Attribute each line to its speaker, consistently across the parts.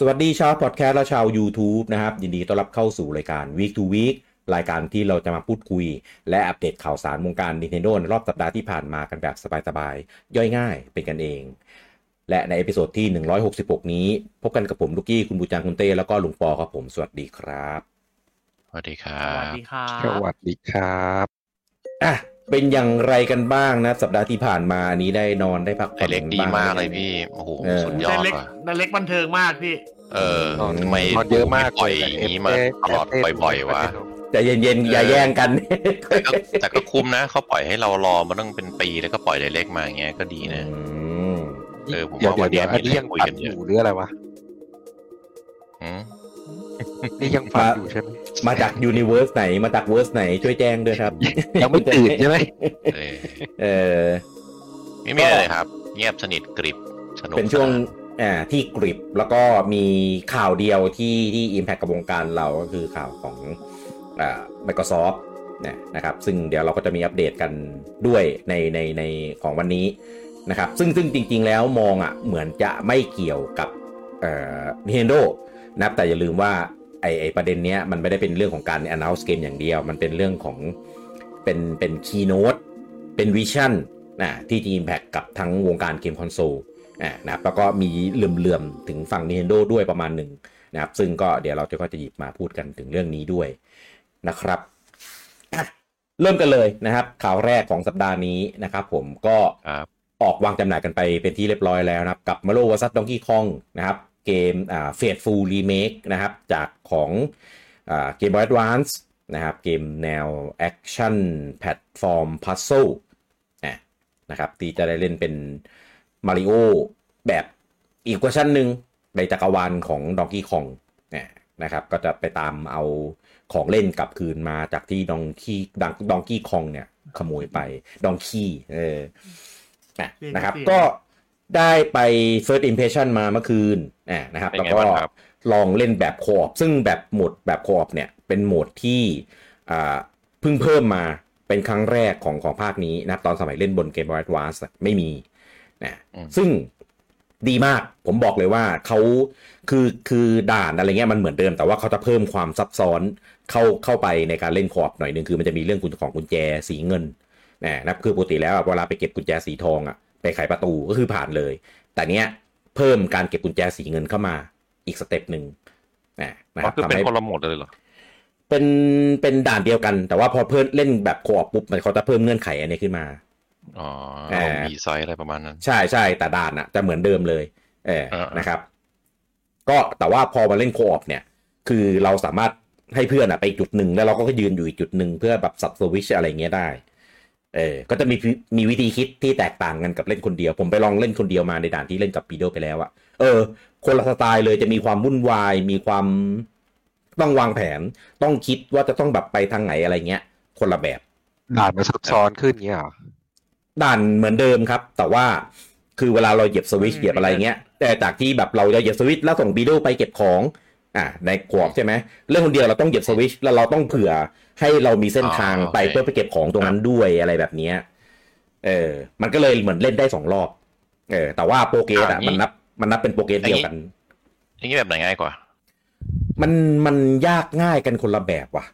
Speaker 1: สวัสดีชาวพอดแคสต์และชาว YouTube นะครับ ยินดีต้อนรับเข้าสู่รายการ Week to Week รายการที่เราจะมาพูดคุย และอัปเดตข่าวสารวงการ Nintendo ในรอบสัปดาห์ที่ผ่านมากันแบบสบายๆ ย่อยง่ายเป็นกันเอง และในเอพิโซดที่ 166 นี้ พบกันกับผมลูกี้คุณบูจังคุณเต้แล้วก็ลุงปอครับผม สวัสดีครับ
Speaker 2: สวัสดีครั
Speaker 3: สวัส
Speaker 2: บ
Speaker 3: ดีครับ
Speaker 4: สวัสดีครับ
Speaker 1: อะเป็นอย่างไรกันบ้างนะ สัปดาห์ที่ผ่านมาอันนี้ได้นอนได้พักผ่
Speaker 2: ไอ
Speaker 1: อน
Speaker 2: เล็กดี
Speaker 1: บ้ง
Speaker 2: มาก
Speaker 1: ไห
Speaker 2: เลยพี่โอ้โห
Speaker 1: เออ
Speaker 2: สุดยอ
Speaker 3: นา
Speaker 2: ด
Speaker 3: เล็ก
Speaker 2: ว่ะ
Speaker 3: นาเล็กบันเทิงมากพี่
Speaker 2: เออทำไม
Speaker 4: นอนเยอะมาก
Speaker 2: ปล่อยอย่างนี้มาตลอดบ่อยๆวะ
Speaker 1: แต่เย็นๆอย่าแย่งกัน
Speaker 2: แต่ก็แต่ก็คุ้มนะเขาปล่อยให้เรารอมาตั้งเป็นปีแล้วก็ปล่อยไดเล็กมาอย่างเงี้ยก็ดีนะ
Speaker 1: อืม
Speaker 2: เออผม
Speaker 4: เดี๋ยว
Speaker 2: ว่า
Speaker 4: เดี๋ยว
Speaker 2: วันนี้
Speaker 4: เดี๋ยวอันนี้ยัง
Speaker 2: คุย
Speaker 4: ฝั
Speaker 2: กันนเย
Speaker 4: อ
Speaker 2: อะ
Speaker 4: ยู่หรืออะไรวะ
Speaker 2: อืม
Speaker 4: นี่ยังฝันอยู่ใช่ไหม
Speaker 1: มาจากยูนิเวอร์สไหนมาจากเวอร์สไหนช่วยแจ้งด้วยครับ
Speaker 4: ยังไม่ตื่นใช่ไหม
Speaker 2: เออ
Speaker 1: เออ
Speaker 2: ไม่มีอะไรครับ เงียบสนิทกริบสนุก
Speaker 1: เป็นช่วง
Speaker 2: สนาน
Speaker 1: อ่าที่กริบแล้วก็มีข่าวเดียวที่ที่ Impact กับวงการเราก็คือข่าวของอ่า Microsoft นะนะครับซึ่งเดี๋ยวเราก็จะมีอัปเดตกันด้วยในในในของวันนี้นะครับซึ่งซึ่งจริง ๆ แล้วมองอะเหมือนจะไม่เกี่ยวกับเอ่อ Nintendo นะครับแต่อย่าลืมว่าไอไอประเด็นเนี้ยมันไม่ได้เป็นเรื่องของการ announce เกมอย่างเดียว มันเป็นเรื่องของเป็นเป็น keynote เป็นวิชั่นนะที่จะ impact กับทั้งวงการเกมคอนโซล นะครับแล้วก็มีเหลื่อมๆถึงฝั่ง Nintendo ด้วยประมาณหนึ่งนะครับ ซึ่งก็เดี๋ยวเราจะก็จะหยิบมาพูดกันถึงเรื่องนี้ด้วยนะครับเริ่มกันเลยนะครับ ข่าวแรกของสัปดาห์นี้นะครับ ผมก็ออกวางจำหน่ายกันไปเป็นที่เรียบร้อยแล้วนะครับ กับ Mario vs Donkey Kong นะครับ เกมอ่า Fateful Remake นะครับ จากของอ่า Game Boy Advance นะครับ เกมแนว Action Platform Puzzle อ่นะครับที่จะได้เล่นเป็น มาริโอแบบอีกเวอร์ชันหนึ่งในจักรวาลของดองกี้คองนะครับ ก็จะไปตามเอาของเล่นกลับคืนมาจากที่ดองกี้ดังดองกี้คองเนี่ย ขโมยไปดองกี้เอออะนะครับ
Speaker 3: เปลี่ยน
Speaker 1: ก็ได้ไป first impression มาเมื่อคืนอะนะครับ
Speaker 2: เป็น
Speaker 1: แล้ว
Speaker 2: ไง
Speaker 1: ก็
Speaker 2: บ้างครับ
Speaker 1: ลองเล่นแบบโคอ p ซึ่งแบบโหมดแบบโคอ p เนี่ย เป็นโหมดที่อ่าเพิ่งเพิ่มมาเป็นครั้งแรกของของภาคนี้นะครับตอนสมัยเล่นบนเกม Boy Advance อะไม่มี นะ
Speaker 2: อืม
Speaker 1: ซึ่งดีมากผมบอกเลยว่าเขาคือคือด่านอะไรเงี้ยมันเหมือนเดิมแต่ว่าเขาจะเพิ่มความซับซ้อนเข้าเข้าไปในการเล่นคอร์ปหน่อยหนึ่งคือมันจะมีเรื่องของกุญแจสีเงินนะนะครับคือปกติแล้วอะเวลาไปเก็บกุญแจสีทองอะไปไขประตูก็คือผ่านเลย แต่เนี้ยเพิ่มการเก็บกุญแจสีเงินเข้ามาอีก step หนึ่งนะนะค
Speaker 2: อ๋อ
Speaker 1: รับ
Speaker 2: คือ
Speaker 1: ทำ
Speaker 2: เป็น
Speaker 1: ให้
Speaker 2: คนละโหมดเลยเหรอ
Speaker 1: เป็นเป็นด่านเดียวกัน แต่ว่าพอเพิ่มเล่นแบบ co-op ปุ๊บมันเขาจะเพิ่มเงื่อนไขอันนี้ขึ้นมา
Speaker 2: อ๋อ
Speaker 1: เออ
Speaker 2: มีไซส์อะไรประมาณนั้น
Speaker 1: ใช่ใช่แต่ด่านอะจะเหมือนเดิมเลยเออ
Speaker 2: เออ
Speaker 1: นะครับ ก็แต่ว่าพอมาเล่น co-op เนี่ย คือเราสามารถให้เพื่อนอะไปอีกจุดหนึ่งแล้วเราก็ยืนอยู่อีกจุดหนึ่งเพื่อแบบสับสวิตช์อะไรเงี้ยได้เออ ก็จะมีมีวิธีคิดที่แตกต่างกันกับเล่นคนเดียว ผมไปลองเล่นคนเดียวมาในด่านที่เล่นกับปีโดไปแล้วอะเออ คนละสไตล์เลยจะมีความวุ่นวาย มีความต้องวางแผน ต้องคิดว่าจะต้องแบบไปทางไหนอะไรเงี้ย คนละแบบ
Speaker 4: ด่านมันซับซ้อนขึ้นเงี้ยเหรอ
Speaker 1: ด่านเหมือนเดิมครับ แต่ว่าคือเวลาเราเหยียบสวิตช์เหยียบอะไรเงี้ย แต่จากที่แบบเราจะเหยียบสวิตช์แล้วส่งบีโดไปเก็บของอ่าในขวบใช่ไหมเรื่องคนเดียวเราต้องเหยียบสวิตช์แล้วเราต้องเผื่อให้เรามีเส้นทาง
Speaker 2: อ๋อโอเค
Speaker 1: ไปเพื่อไปเก็บของตรงนั้นด้วยอะไรแบบเนี้ยเออ มันก็เลยเหมือนเล่นได้สองรอบ เออ แต่ว่าโปรเกสอะมันนับมันนับเป็นโปรเกสเดียวกัน
Speaker 2: อย่างนี้แบบไหนง่ายกว่า
Speaker 1: มันมันยากง่ายกันคนละแบบว่ะ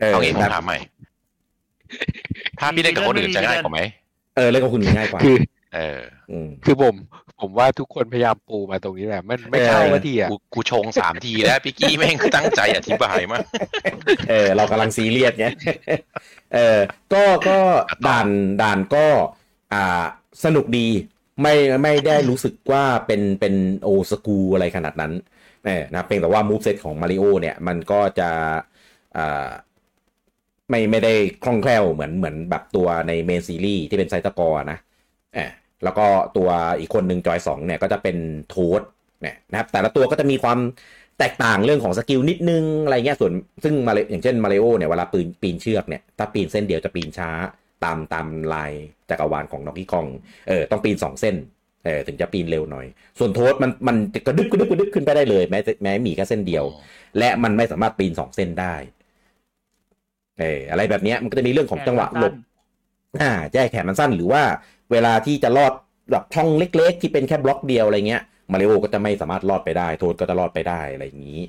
Speaker 1: เออ
Speaker 2: เอางี้ผม
Speaker 1: แบบ
Speaker 2: ถามใหม่ ถ้าพี่เล่นกับคนอื่นจะง่ายกว่าไหม
Speaker 1: เออเล่นกับคุณง่ายกว่า
Speaker 4: คือ
Speaker 2: เออ
Speaker 1: อืม
Speaker 4: คือผม ผมว่าทุกคนพยายามปูมาตรงนี้แหละมันไม่เข้า
Speaker 1: เออ
Speaker 4: ว่าทีอะ
Speaker 2: กูกูชงสามทีแล้วพี่กี้แม่งตั้งใจอธิบายมาก
Speaker 1: เออ เรากำลังซีเรียสไงเออ ก็ก็ด่านด่านก็ อ่าสนุกดีไม่ไม่ได้รู้สึกว่าเป็นเป็นโอสกูอะไรขนาดนั้นเออนะเพียงแต่ว่า moveset ของมาริโอเนี่ย มันก็จะอ่า ไม่ไม่ได้คล่องแคล่วเหมือนเหมือนแบบตัวใน main series ที่เป็น side-scroll นะเออแล้วก็ตัวอีกคนหนึ่งจอยสองเนี่ยก็จะเป็น Toad เนี่ยนะครับแต่ละตัวก็จะมีความแตกต่างเรื่องของ skill นิดนึงอะไรเงี้ยส่วนซึ่งมาเลอย่างเช่นมาริโอเนี่ยเวลาปืนปีนเชือกเนี่ยถ้าปีนเส้นเดียวจะปีนช้าตามตามลายจักรวาลของ Donkey Kong เออต้องปีนสองเส้นเออถึงจะปีนเร็วหน่อย ส่วน Toad มันมันกระดึบกระดึบกระดึบขึ้นไปได้เลยแม้แม้มีแค่เส้นเดียว และมันไม่สามารถปีนสองเส้นได้ เอออะไรแบบเนี้ยมันก็จะมีเรื่องของจังหวะหลบอ่าแจ้แขนมันสั้นหรือว่าเวลาที่จะลอดแบบช่องเล็ก ๆ ที่เป็นแค่บล็อกเดียวอะไรเงี้ยมาริโอก็จะไม่สามารถรอดไปได้ โทษก็จะรอดไปได้อะไรอย่างนี้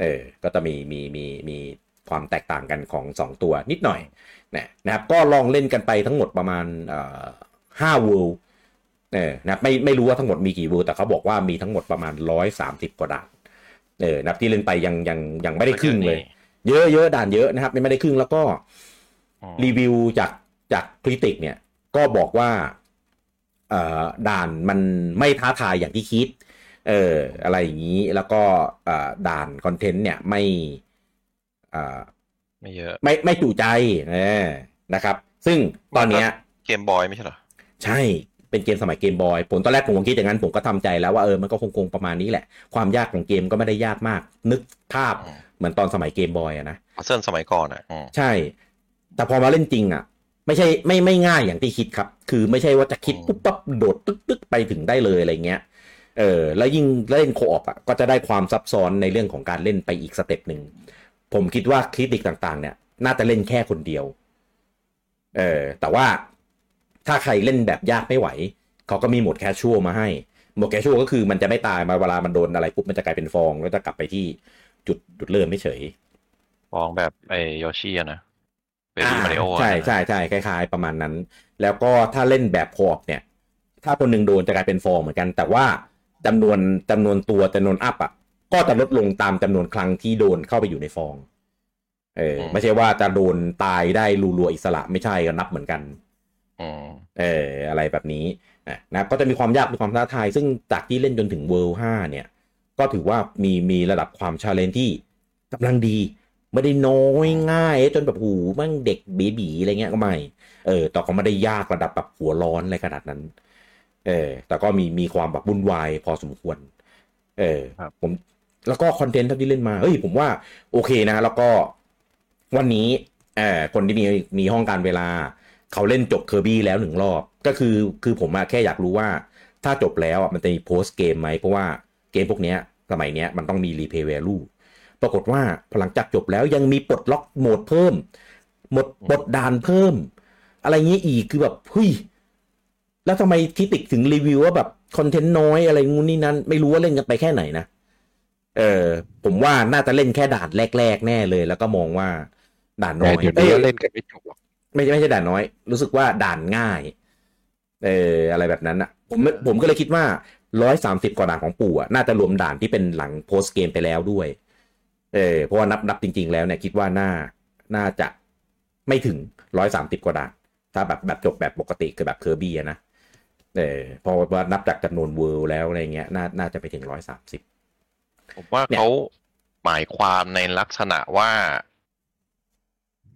Speaker 1: เออ ก็จะมีมีมีมีความแตกต่างกันของ 2 ตัวนิดหน่อยนะนะครับ ก็ลองเล่นกันไปทั้งหมดประมาณเอ่อห้าเวิลด์เออนะครับไม่ไม่รู้ว่าทั้งหมดมีกี่เวิลด์แต่เขาบอกว่ามีทั้งหมดประมาณ 130 กว่าด่านเออนับที่เล่นไปยังยังยังไม่ได้ครึ่งเลย เยอะเยอะด่านเยอะนะครับไม่ได้ครึ่งแล้วก็
Speaker 5: อืม
Speaker 1: รีวิวจากจากคริติกเนี่ยก็บอกว่าเอ่อด่านมันไม่ท้าทายอย่างที่คิด เอออะไรอย่างนี้แล้วก็เอ่อด่านคอนเทนต์เนี่ยไม่เอ่อ
Speaker 5: ไม่เยอะ
Speaker 1: ไม่ไม่จู่ใจเออนะครับ ซึ่งตอนเนี้ย
Speaker 5: เกมบอยไม่ใช่เหรอ
Speaker 1: ใช่เป็นเกมสมัยเกมบอยผมตอนแรกผมก็คิดอย่างนั้นผมก็ทำใจแล้วว่าเออมันก็คงคงประมาณนี้แหละ ความยากของเกมก็ไม่ได้ยากมาก นึกภาพ
Speaker 5: อืม
Speaker 1: เหมือนตอนสมัยเกมบอยอะนะ
Speaker 5: พัซเซิลสมัยก่อนอะอืม
Speaker 1: ใช่ แต่พอมาเล่นจริงอะ ไม่ใช่ไม่ไม่ง่ายอย่างที่คิดครับ คือไม่ใช่ว่าจะคิดปุ๊บปั๊บโดดตึ๊กตึ๊กไปถึงได้เลยอะไรเงี้ยเออแล้วยิ่งเล่น co-op อะก็จะได้ความซับซ้อนในเรื่องของการเล่นไปอีก step หนึ่งผมคิดว่า critic ต่างๆ เนี่ย น่าจะเล่นแค่คนเดียว เออแต่ว่าถ้าใครเล่นแบบยากไม่ไหว เขาก็มีโหมด casual มาให้โหมด casual ก็คือมันจะไม่ตายมาเวลามันโดนอะไรปุ๊บมันจะกลายเป็นฟองแล้วจะกลับไปที่ จุดจุดเริ่มไม่เฉย
Speaker 5: ฟองแบบไอโยชิอะนะเบบี้มาริโอ
Speaker 1: ใช่ใช่ใช่คล้ายๆ ประมาณนั้น แล้วก็ถ้าเล่นแบบโคออปเนี่ย ถ้าคนหนึ่งโดนจะกลายเป็นฟองเหมือนกัน แต่ว่าจำนวนจำนวนตัวจำนวนอัพอะก็จะลดลงตามจำนวนครั้งที่โดนเข้าไปอยู่ในฟอง เออ ไม่ใช่ว่าจะโดนตายได้รัวๆอิสระไม่ใช่ก็นับเหมือนกัน
Speaker 5: อืม
Speaker 1: เออ อะไรแบบนี้อะนะครับก็จะมีความยากมีความท้าทาย ซึ่งจากที่เล่นจนถึง world ห้าเนี่ย ก็ถือว่ามีมีระดับความ challenge ที่กำลังดี ไม่ได้น้อยง่าย จนแบบหูมั่งเด็ก baby อะไรเงี้ยก็ไม่ เออแต่ก็ไม่ได้ยากระดับแบบหัวร้อนอะไรขนาดนั้น เออ แต่ก็มีมีความแบบวุ่นวายพอสมควร เออ
Speaker 4: ครับ
Speaker 1: ผมแล้วก็ content ที่เล่นมา เฮ้ยผมว่าโอเคนะ แล้วก็วันนี้เออคนที่มีมีห้องการเวลา เขาเล่นจบเคอร์บี้แล้วหนึ่งรอบ ก็คือคือผมอะแค่อยากรู้ว่า ถ้าจบแล้วอะมันจะมีโพสเกมไหมเพราะว่า เกมพวกเนี้ยสมัยเนี้ยมันต้องมีรีเพย์แวลูปรากฏว่าพอหลังจากจบแล้วยังมีปลดล็อกโหมดเพิ่มหมดปลดด่านเพิ่ม อะไรเงี้ยอีกคือแบบเฮ้ยแล้วทำไมที่ติดถึงรีวิวว่าแบบคอนเทนต์น้อยอะไรงูนนี่นั้น ไม่รู้ว่าเล่นกันไปแค่ไหนนะเออผมว่าน่าจะเล่นแค่ด่านแรก ๆ แน่เลย แล้วก็มองว่าด่านน้
Speaker 4: แต่
Speaker 1: อย
Speaker 4: เดี๋ยวนี้
Speaker 1: อ้ย
Speaker 4: เล่นกันไม่จบหรอก
Speaker 1: ไม่ใช่ไม่ใช่ด่านน้อย รู้สึกว่าด่านง่าย เอออะไรแบบนั้นอะ ผมผมก็เลยคิดว่า ร้อยสามสิบกว่าด่านของปู่อะน่าจะรวมด่านที่เป็นหลังโพสเกมไปแล้วด้วย เออเพราะว่านับนับจริง ๆ แล้วเนี่ยคิดว่าน่าน่าจะไม่ถึงร้อยสามสิบกว่าด่าน ถ้าแบบแบบจบแบบปกติคือแบบเคอร์บี้นะเออพอว่านับจากจำนวนเวิลด์แล้วอะไรเงี้ยน่าน่าจะไปถึงร้อยสามสิบ
Speaker 5: ผมว่า
Speaker 1: เเขา
Speaker 5: หมายความในลักษณะว่า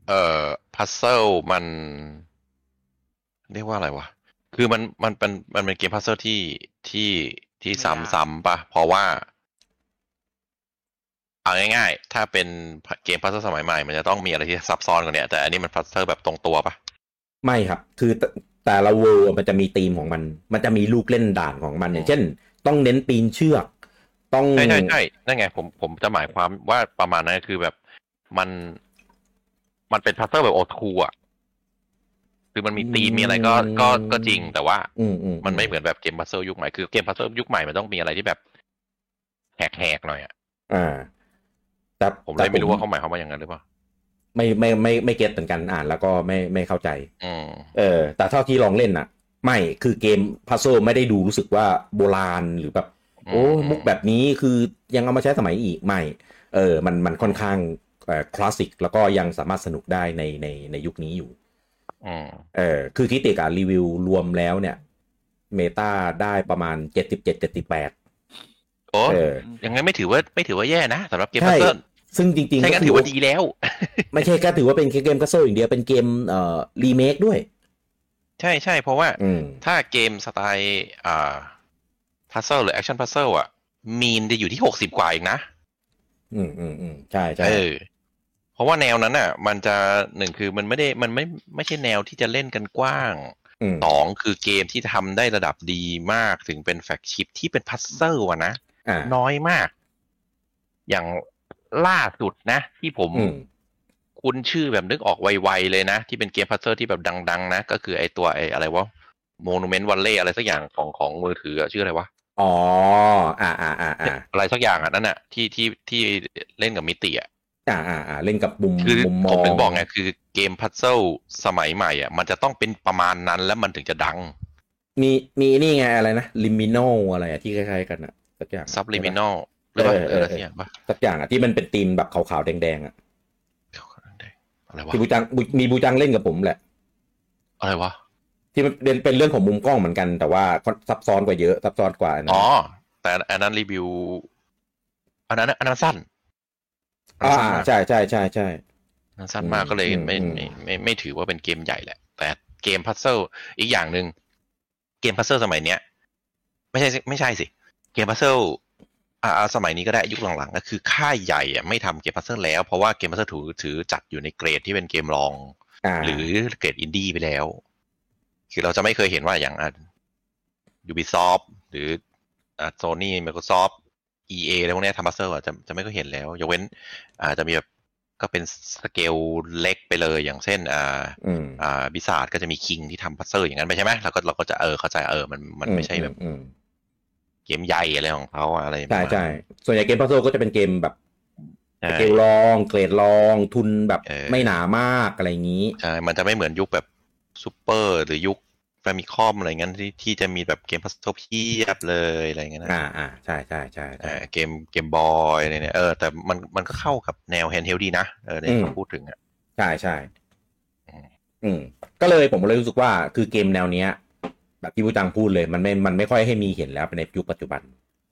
Speaker 5: เอ่อ puzzle มัน เรียกว่าอะไรวะ คือมันมันเป็นมันเป็นเกม puzzle ที่ที่ที่ซ้ำๆปะเพราะว่า เอาง่ายๆ ถ้าเป็นเกม puzzle สมัยใหม่ มันจะต้องมีอะไรที่ซับซ้อนกว่าเนี้ยแต่อันนี้มัน puzzle แบบตรงตัวปะ
Speaker 1: ไม่ครับ คือแต่แต่ละ world มันจะมีธีมของมัน มันจะมีลูกเล่นด่านของมันอย่างเช่น ต้องเน้นปีนเชือก ต้อง
Speaker 5: ใช่ใช่ใช่นั่นไงผมผมจะหมายความว่าประมาณนั้นคือแบบมัน มันเป็น puzzle แบบ old school อะ คือมันมีธีมมีอะไรก็ก็ก็จริงแต่ว่า
Speaker 1: อืมอืม
Speaker 5: มันไม่เหมือนแบบเกม puzzle ยุคใหม่คือเกม puzzle ยุคใหม่มันต้องมีอะไรที่แบบแหกๆหน่อยอะ
Speaker 1: อ่าแต่
Speaker 5: ผมเลยไม่รู้ว่าเขาหมายความว่าอย่างนั้นหรือเปล่า
Speaker 1: ไม่ไม่ไม่ไม่ get เหมือนกันอ่านแล้วก็ไม่ไม่เข้าใจ
Speaker 5: อืม
Speaker 1: เออ แต่เท่าที่ลองเล่นน่ะ ไม่คือเกมพัซโซไม่ได้ดูรู้สึกว่าโบราณหรือแบบ โอ้มุกแบบนี้คือยังเอามาใช้สมัยอีกไม่ เออ มันมันค่อนข้างเอ่อคลาสสิกแล้วก็ยังสามารถสนุกได้ในในในยุคนี้อยู่
Speaker 5: อืม
Speaker 1: เออคือคิดติกับรีวิวรวมแล้วเนี่ย เมตาได้ประมาณเจ็ดสิบเจ็ดเจ็ดสิบแปด
Speaker 5: โอ้
Speaker 1: เออ
Speaker 5: ยังไงไม่ถือว่าไม่ถือว่าแย่นะสำหรับเกม
Speaker 1: ใช่
Speaker 5: พัซเซิล
Speaker 1: ซึ่งจริงๆ
Speaker 5: ใช่
Speaker 1: ก็
Speaker 5: กัน
Speaker 1: ถื
Speaker 5: ถื
Speaker 1: อ
Speaker 5: อ
Speaker 1: ว่า
Speaker 5: ว่าดีแล้ว
Speaker 1: ไม่ใช่แค่ถือว่าเป็นแค่เกมพัซโซอย่างเดียวเป็นเกมเอ่อรีเมคด้วย
Speaker 5: ใช่ใช่เพราะว่า
Speaker 1: อืม
Speaker 5: ถ้าเกมสไตล์อ่า puzzle หรือ action puzzle อะ mean จะอยู่ที่หกสิบกว่าเองนะ
Speaker 1: อืมอืมอืมใช่ใช่
Speaker 5: เออ เพราะว่าแนวนั้นอะ มันจะหนึ่งคือมันไม่ได้มันไม่ไม่ใช่แนวที่จะเล่นกันกว้าง
Speaker 1: อืม
Speaker 5: สองคือเกมที่ทำได้ระดับดีมากถึงเป็น flagship ที่เป็น puzzle อะนะ
Speaker 1: อ่า
Speaker 5: น้อยมาก อย่างล่าสุดนะ ที่ผม
Speaker 1: อืม
Speaker 5: คุ้นชื่อแบบนึกออกไวๆเลยนะ ที่เป็นเกมพัซเซิลที่แบบดัง ๆ นะ ก็คือไอตัวไออะไรวะโมนูเมนต์วันเล่อะไรสักอย่างของของมือถืออะชื่ออะไรวะ
Speaker 1: อ๋ออ่าอ่าอ่าอ่า
Speaker 5: อะไรสักอย่างอะนั่นน่ะที่ที่ที่เล่นกับมิติอะ
Speaker 1: อ่าอ่าอ่าเล่นกับมุม
Speaker 5: คือ
Speaker 1: มุมม
Speaker 5: ผ
Speaker 1: อ
Speaker 5: ม
Speaker 1: ง
Speaker 5: ถึงบอกไงคือเกมพัซเซิลสมัยใหม่อะมันจะต้องเป็นประมาณนั้นแล้วมันถึงจะดัง
Speaker 1: มีมีนี่ไงอะไรนะลิมิโนอะไรอะที่คล้ายๆกันอะสักอย่าง
Speaker 5: Superliminal หรือว่า
Speaker 1: เออ
Speaker 5: เอ
Speaker 1: เอ
Speaker 5: อ
Speaker 1: อ
Speaker 5: อะไรสักอย่างปะ
Speaker 1: สักอย่างอะที่มันเป็นธีมแบบขาวๆแดงๆอะ
Speaker 5: อะไรวะ
Speaker 1: ที่บูจังบูมีบูจังเล่นกับผมแหละ
Speaker 5: อะไรวะ
Speaker 1: ที่มันเป็นเป็นเรื่องของมุมกล้องเหมือนกัน แต่ว่าซับซ้อนกว่าเยอะซับซ้อนกว่านะ
Speaker 5: อ๋อแต่อันนั้นรีวิว อันนั้นอันนั้นสั้น อ่าอัน
Speaker 1: อ่า
Speaker 5: นั้นสั้นมาก
Speaker 1: ใช่ใช่ใช่ใช่
Speaker 5: อันนั้นสั้นมากก็เลย
Speaker 1: อืม
Speaker 5: ไม่
Speaker 1: อืม
Speaker 5: ไม่ไม่ไม่ถือว่าเป็นเกมใหญ่แหละ แต่เกม puzzle อีกอย่างหนึ่งเกม puzzle สมัยเนี้ย ไม่ใช่สิไม่ใช่สิ เกม puzzle อ่าอ่าสมัยนี้ก็ได้ยุคหลังๆก็คือค่ายใหญ่อะไม่ทำเกม puzzle แล้ว เพราะว่าเกม puzzle ถือถือจัดอยู่ในเกรดที่เป็นเกมรอง
Speaker 1: อ่า
Speaker 5: หรือเกรดอินดี้ไปแล้ว คือเราจะไม่เคยเห็นว่าอย่างอะ Ubisoft หรืออะ Sony Microsoft EA อะไรพวกเนี้ยทำ puzzle อะจะจะไม่เคยเห็นแล้วยกเว้นอ่าจะมีแบบก็เป็นสเกลเล็กไปเลยอย่างเช่น อ่า
Speaker 1: อืม
Speaker 5: อ่า Blizzard ก็จะมี King ที่ทำ puzzle อย่างนั้นไปใช่ไหมเราก็เราก็จะเออเข้าใจเออมันมันไม่ใช่แบบ
Speaker 1: อืม
Speaker 5: เกมใหญ่อะไรของเขาอะอะไร
Speaker 1: ใช่ใช่ส่วนใหญ่เกม puzzle ก็จะเป็นเกมแบบ
Speaker 5: ใช่
Speaker 1: เกลลองเกรดรองทุนแบบ
Speaker 5: เออ
Speaker 1: ไม่หนามากอะไรอย่างนี้
Speaker 5: ใช่มันจะไม่เหมือนยุคแบบซูเปอร์หรือยุค Famicom อะไรเงี้ยที่ที่จะมีแบบเกม puzzle เพียบเลยอะไรเงี้ยนะ
Speaker 1: อ่าอ่าใช่ใช่ใช่
Speaker 5: เอ
Speaker 1: ใช่
Speaker 5: อเกมเกมบอยอะไรเนี่ยเออแต่มันมันก็เข้ากับแนว handheld ดีนะเออใน
Speaker 1: อืม
Speaker 5: ที่พูดถึงอะ
Speaker 1: ใช่ใช่
Speaker 5: อืม
Speaker 1: อืมก็เลยผมเลยรู้สึกว่าคือเกมแนวเนี้ย แบบที่บูจังพูดเลยมันไม่มันไม่ค่อยให้มีเห็นแล้วในยุคปัจจุบัน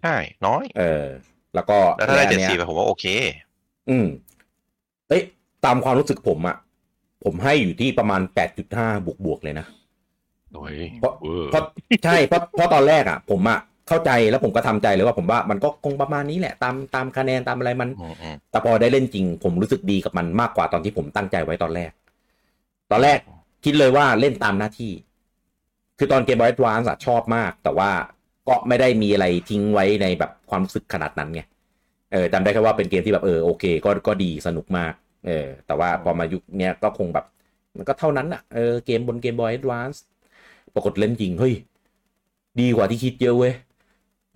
Speaker 5: ใช่น้อย
Speaker 1: เออ แล้วก็
Speaker 5: แล้วถ้าได้
Speaker 1: ใน
Speaker 5: เจ็
Speaker 1: อั
Speaker 5: ด
Speaker 1: นเนี้ย
Speaker 5: สี่ไปผมว่าโอเค
Speaker 1: อืมเอ้ยตามความรู้สึกผมอะผมให้อยู่ที่ประมาณแปดจุดห้าบวกบวกๆเลยนะ
Speaker 5: โอ้ย
Speaker 1: เพราะ
Speaker 5: เออ
Speaker 1: เพราะใช่เพราะเพราะตอนแรกอะผมอะเข้าใจแล้วผมก็ทำใจเลยว่าผมว่ามันก็คงประมาณนี้แหละตามตามคะแนนตามอะไรมัน
Speaker 5: อืมอืม
Speaker 1: แต่พอได้เล่นจริง ผมรู้สึกดีกับมันมากกว่าตอนที่ผมตั้งใจไว้ตอนแรก ตอนแรกคิดเลยว่าเล่นตามหน้าที่ คือตอนเกมบอยด์วานชอบมาก แต่ว่าก็ไม่ได้มีอะไรทิ้งไว้ในแบบความรู้สึกขนาดนั้นไงเออจำได้แค่ว่าเป็นเกมที่แบบเออโอเค ก็ก็ดีสนุกมาก เออ แต่ว่าพอมายุคเนี้ยก็คงแบบ มันก็เท่านั้นอะเออเกมบนเกมบอยด์วาน ปรากฏเล่นจริงเฮ้ยดีกว่าที่คิดเยอะเว้ย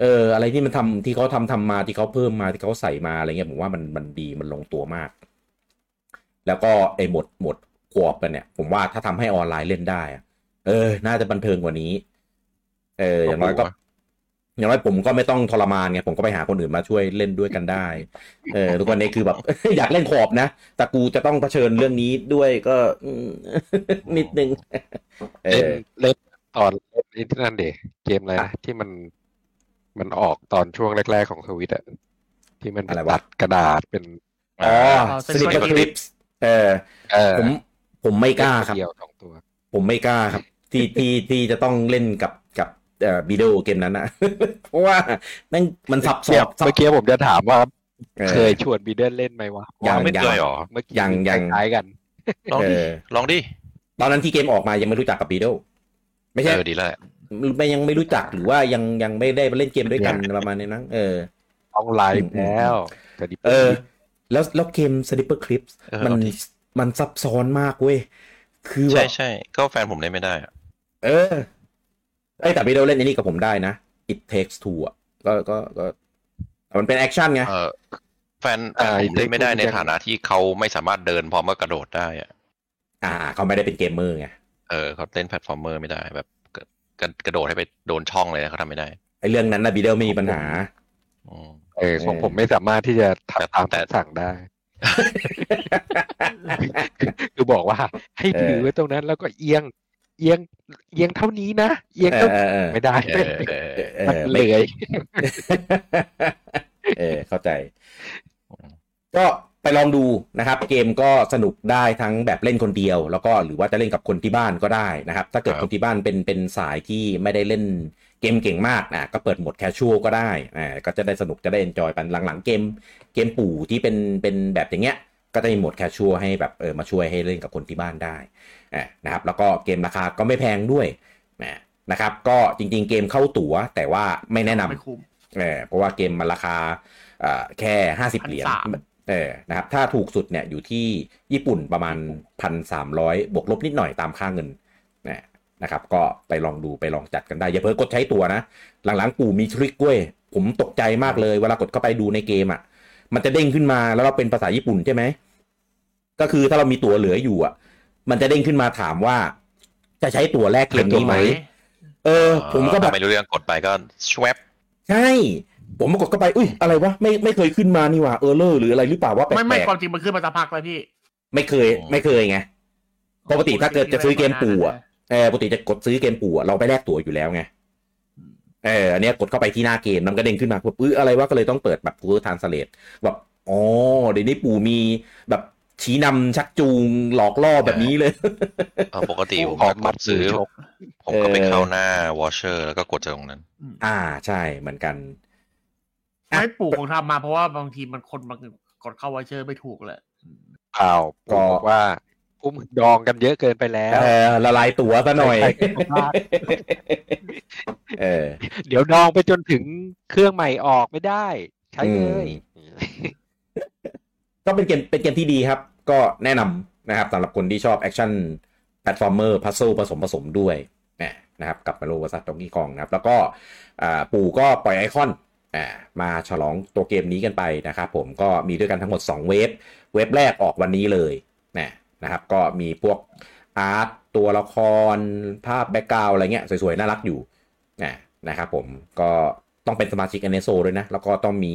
Speaker 1: เอออะไรที่มันทำที่เขาทำทำมาที่เขาเพิ่มมาที่เขาใส่มาอะไรเงี้ยผมว่ามันมันดีมันลงตัวมาก แล้วก็ไอ้หมดหมดขวบกันเนี่ย ผมว่าถ้าทำให้ออนไลน์เล่นได้อะเออ น่าจะบันเทิงกว่านี้ เอออย่างน้อยก็ อย่างน้อยผมก็ไม่ต้องทรมานไงผมก็ไปหาคนอื่นมาช่วยเล่นด้วยกันได้ เออทุกวันนี้คือแบบ อยากเล่นขอบนะ แต่กูจะต้องเผชิญเรื่องนี้ด้วยก็อืมนิดนึงเอ
Speaker 4: เล่น
Speaker 1: อ
Speaker 4: เล่นตอนเล่นไอ้ที่นั่นเดเกมอะไรนะที่มันมันออกตอนช่วงแรก ๆของสวิตอะที่มัน
Speaker 1: อะไรวะ
Speaker 4: ตัดกระดาษเป็น
Speaker 1: อ๋อ
Speaker 3: อ๋อ
Speaker 1: สลิป
Speaker 3: Slipper
Speaker 1: คลิปส์เออ
Speaker 4: เออ
Speaker 1: ผมผมไม่กล้าครับ
Speaker 4: เดียวสองตัว
Speaker 1: ผมไม่กล้าครับ ที่ที่ที่จะต้องเล่นกับกับ เอ่อวิดีโอเกมนั้นนะเพราะว่าแม่งมันซับซ้อ
Speaker 4: เนี่ย
Speaker 1: นซับ
Speaker 4: เมื่อกี้ผมจะถามว่า
Speaker 1: ออ
Speaker 4: เคยชวนบีเดนเล่นไหมวะ
Speaker 1: ยัง
Speaker 5: ไม่เคยหรอ
Speaker 4: เมื่อกี้
Speaker 1: ยังยัง
Speaker 4: คล้ายๆกัน
Speaker 5: ลองดิ
Speaker 1: เออ
Speaker 5: ลองดิ
Speaker 1: ตอนนั้นที่เกมออกมายังไม่รู้จักกับวิดีโอไม่ใช่
Speaker 5: เออดีแล้วแหละ
Speaker 1: ไม่ยังไม่รู้จักหรือว่ายังยังไม่ได้มาเล่นเกมด้วยกันประมาณนี้นะเออ
Speaker 4: ต้องไล
Speaker 1: อืม
Speaker 4: ฟ์แล้วแต่ดิ
Speaker 1: เออ แล้วแล้วเกม Slipper Clips
Speaker 5: เออ
Speaker 1: มัน
Speaker 5: เอาดิ
Speaker 1: มันซับซ้อนมากเว้ย คือแบ
Speaker 5: ใช่
Speaker 1: บ
Speaker 5: ใช่ก็แฟนผมเล่นไม่ได้อะ
Speaker 1: เออ ไอยแต่วิดีโอเล่นอันนี้กับผมได้นะ It Takes Two อะก็ก็ก็แต่มันเป็น action ไง
Speaker 5: เออแฟนแฟนผมเล่นไม่ได้ในฐานะที่เขาไม่สามารถเดินพร้อมกับกระโดดได้อะ
Speaker 1: อ่า เขาไม่ได้เป็นเกมเมอร์ไง
Speaker 5: เออเขาเล่น platformer ไม่ได้แบบกระกระกระโดดให้ไปโดนช่องเลยนะเขาทำไม่ได้
Speaker 1: ไอเรื่องนั้นนะวิดีโอไม่มีปัญหา
Speaker 5: อืม
Speaker 4: เออของผมไม่สามารถที่จะทำตาม
Speaker 5: แต่
Speaker 4: คำสั่งได้คือบอกว่าให้ถือไว้ตรงนั้นแล้วก็เอียง เอียงเอียงเท่านี้นะเอียง
Speaker 1: เอ
Speaker 4: เท่า
Speaker 1: อเออเออ
Speaker 4: ไม่ได้
Speaker 5: เออเออ
Speaker 1: เอ
Speaker 4: มัน
Speaker 1: อ
Speaker 4: เล
Speaker 1: ไม่
Speaker 4: ย
Speaker 1: เออเข้าใจ ก็ไปลองดูนะครับ เกมก็สนุกได้ทั้งแบบเล่นคนเดียว แล้วก็หรือว่าจะเล่นกับคนที่บ้านก็ได้นะครับ ถ้าเกิด
Speaker 5: ครับ
Speaker 1: คนที่บ้านเป็นเป็นสายที่ไม่ได้เล่นเกมเก่งมากนะก็เปิดโหมด casual ก็ได้อ่าก็จะได้สนุกจะได้ enjoy กันหลังๆเกม เกมปู่ที่เป็นเป็นแบบอย่างเงี้ย ก็จะมีโหมดแคชชวลให้แบบเออมาช่วยให้เล่นกับคนที่บ้านได้อ่า นะครับแล้วก็เกมราคาก็ไม่แพงด้วยนะนะครับ ก็จริงๆเกมเข้าตั๋วแต่ว่าไม่แนะนำ
Speaker 3: ไม่คุ้ม
Speaker 1: เออเพราะว่าเกมมันราคาเอ่อแค่ห้าสิบเหรียญ
Speaker 3: 1,300
Speaker 1: เออนะครับถ้าถูกสุดเนี่ยอยู่ที่ญี่ปุ่นประมาณพันสามร้อยบวกลบนิดหน่อยตามค่าเงินนะนะครับ ก็ไปลองดูไปลองจัดกันได้ อย่าเพิ่งกดใช้ตัวนะ หลังๆปู่มีทริคเว้ยผมตกใจมากเลยเวลากดเข้าไปดูในเกมอะ มันจะเด้งขึ้นมาแล้วเราเป็นภาษาญี่ปุ่นใช่ไหมก็คือถ้าเรามีตั๋วเหลืออยู่อะ มันจะเด้งขึ้นมาถามว่า จะใช้ตั๋วแลกเกมนี้ไหมเออ ผมก็แบบ
Speaker 2: ถ้าไม่รู้เรื่องกดไปก็ชวบ
Speaker 1: ใช่ผมกดเข้าไปอุ้ยอะไรวะไม่ไม่เคยขึ้นมานี่หว่าเออเลอร์หรืออะไรหรือเปล่าว่าแปล
Speaker 3: ไม่ไม่
Speaker 1: ก
Speaker 3: ความจริงมันขึ้นมาสักพักแล้วพี่
Speaker 1: ๆไม่เคย ไม่เคยไงปกติถ้าเกิดจะซื้อเกมปู่อะเออปกติจะกดซื้อเกมปู่อะเราไปแลกตั๋วอยู่แล้วไงเอออันเนี้ยกดเข้าไปที่หน้าเกมมันก็เด้งขึ้นมาปุ๊บเอออะไรวะก็เลยต้องเปิดแบบ Google Translate แบบอ๋อเดี๋ยวนี้ปู่มีแบบ ชี้นำชักจูงหลอกล่อแบบนี้เลย
Speaker 2: เออปกติผม
Speaker 4: ขอ
Speaker 2: ก็
Speaker 4: มั
Speaker 2: ก
Speaker 4: ด
Speaker 2: ดซื้อ
Speaker 4: มือชก
Speaker 2: ผมก็ไป
Speaker 1: เออ
Speaker 2: เข้าหน้า voucher แล้วก็กดจากตรงนั้น
Speaker 1: อ่าใช่เหมือนกันอะ
Speaker 3: ไม่ปู่คงทำมาเพราะว่าบางทีมันคนบางกดเข้า voucher ไม่ถูกแหละ
Speaker 4: เปล่า
Speaker 1: ก็
Speaker 4: ก็บอกว่าอุ้มดองกันเยอะเกินไปแล้ว
Speaker 1: เออละลายตั๋วซะหน่อย
Speaker 4: ใครๆก็พลาด
Speaker 1: เออ
Speaker 4: เดี๋ยวดองไปจนถึงเครื่องใหม่ออกไม่ได้ ใช้เลย
Speaker 1: ก็เป็นเกมเป็นเกมที่ดีครับ ก็แนะนำนะครับสำหรับคนที่ชอบ action platformer puzzle ผสมผสมด้วยนะครับกับ Mario vs. Donkey Kong นะครับ แล้วก็ปู่ก็ปล่อยไอคอนมาฉลองตัวเกมนี้กันไปนะครับผมก็มีด้วยกันทั้งหมด 2 wave wave แรกออกวันนี้เลยนะนะครับ ก็มีพวกart ตัวละครภาพ background อะไรเงี้ยสวยๆ น่ารักอยู่นะนะครับผมก็ต้องเป็นสมาชิก NSO ด้วยนะ แล้วก็ต้องมี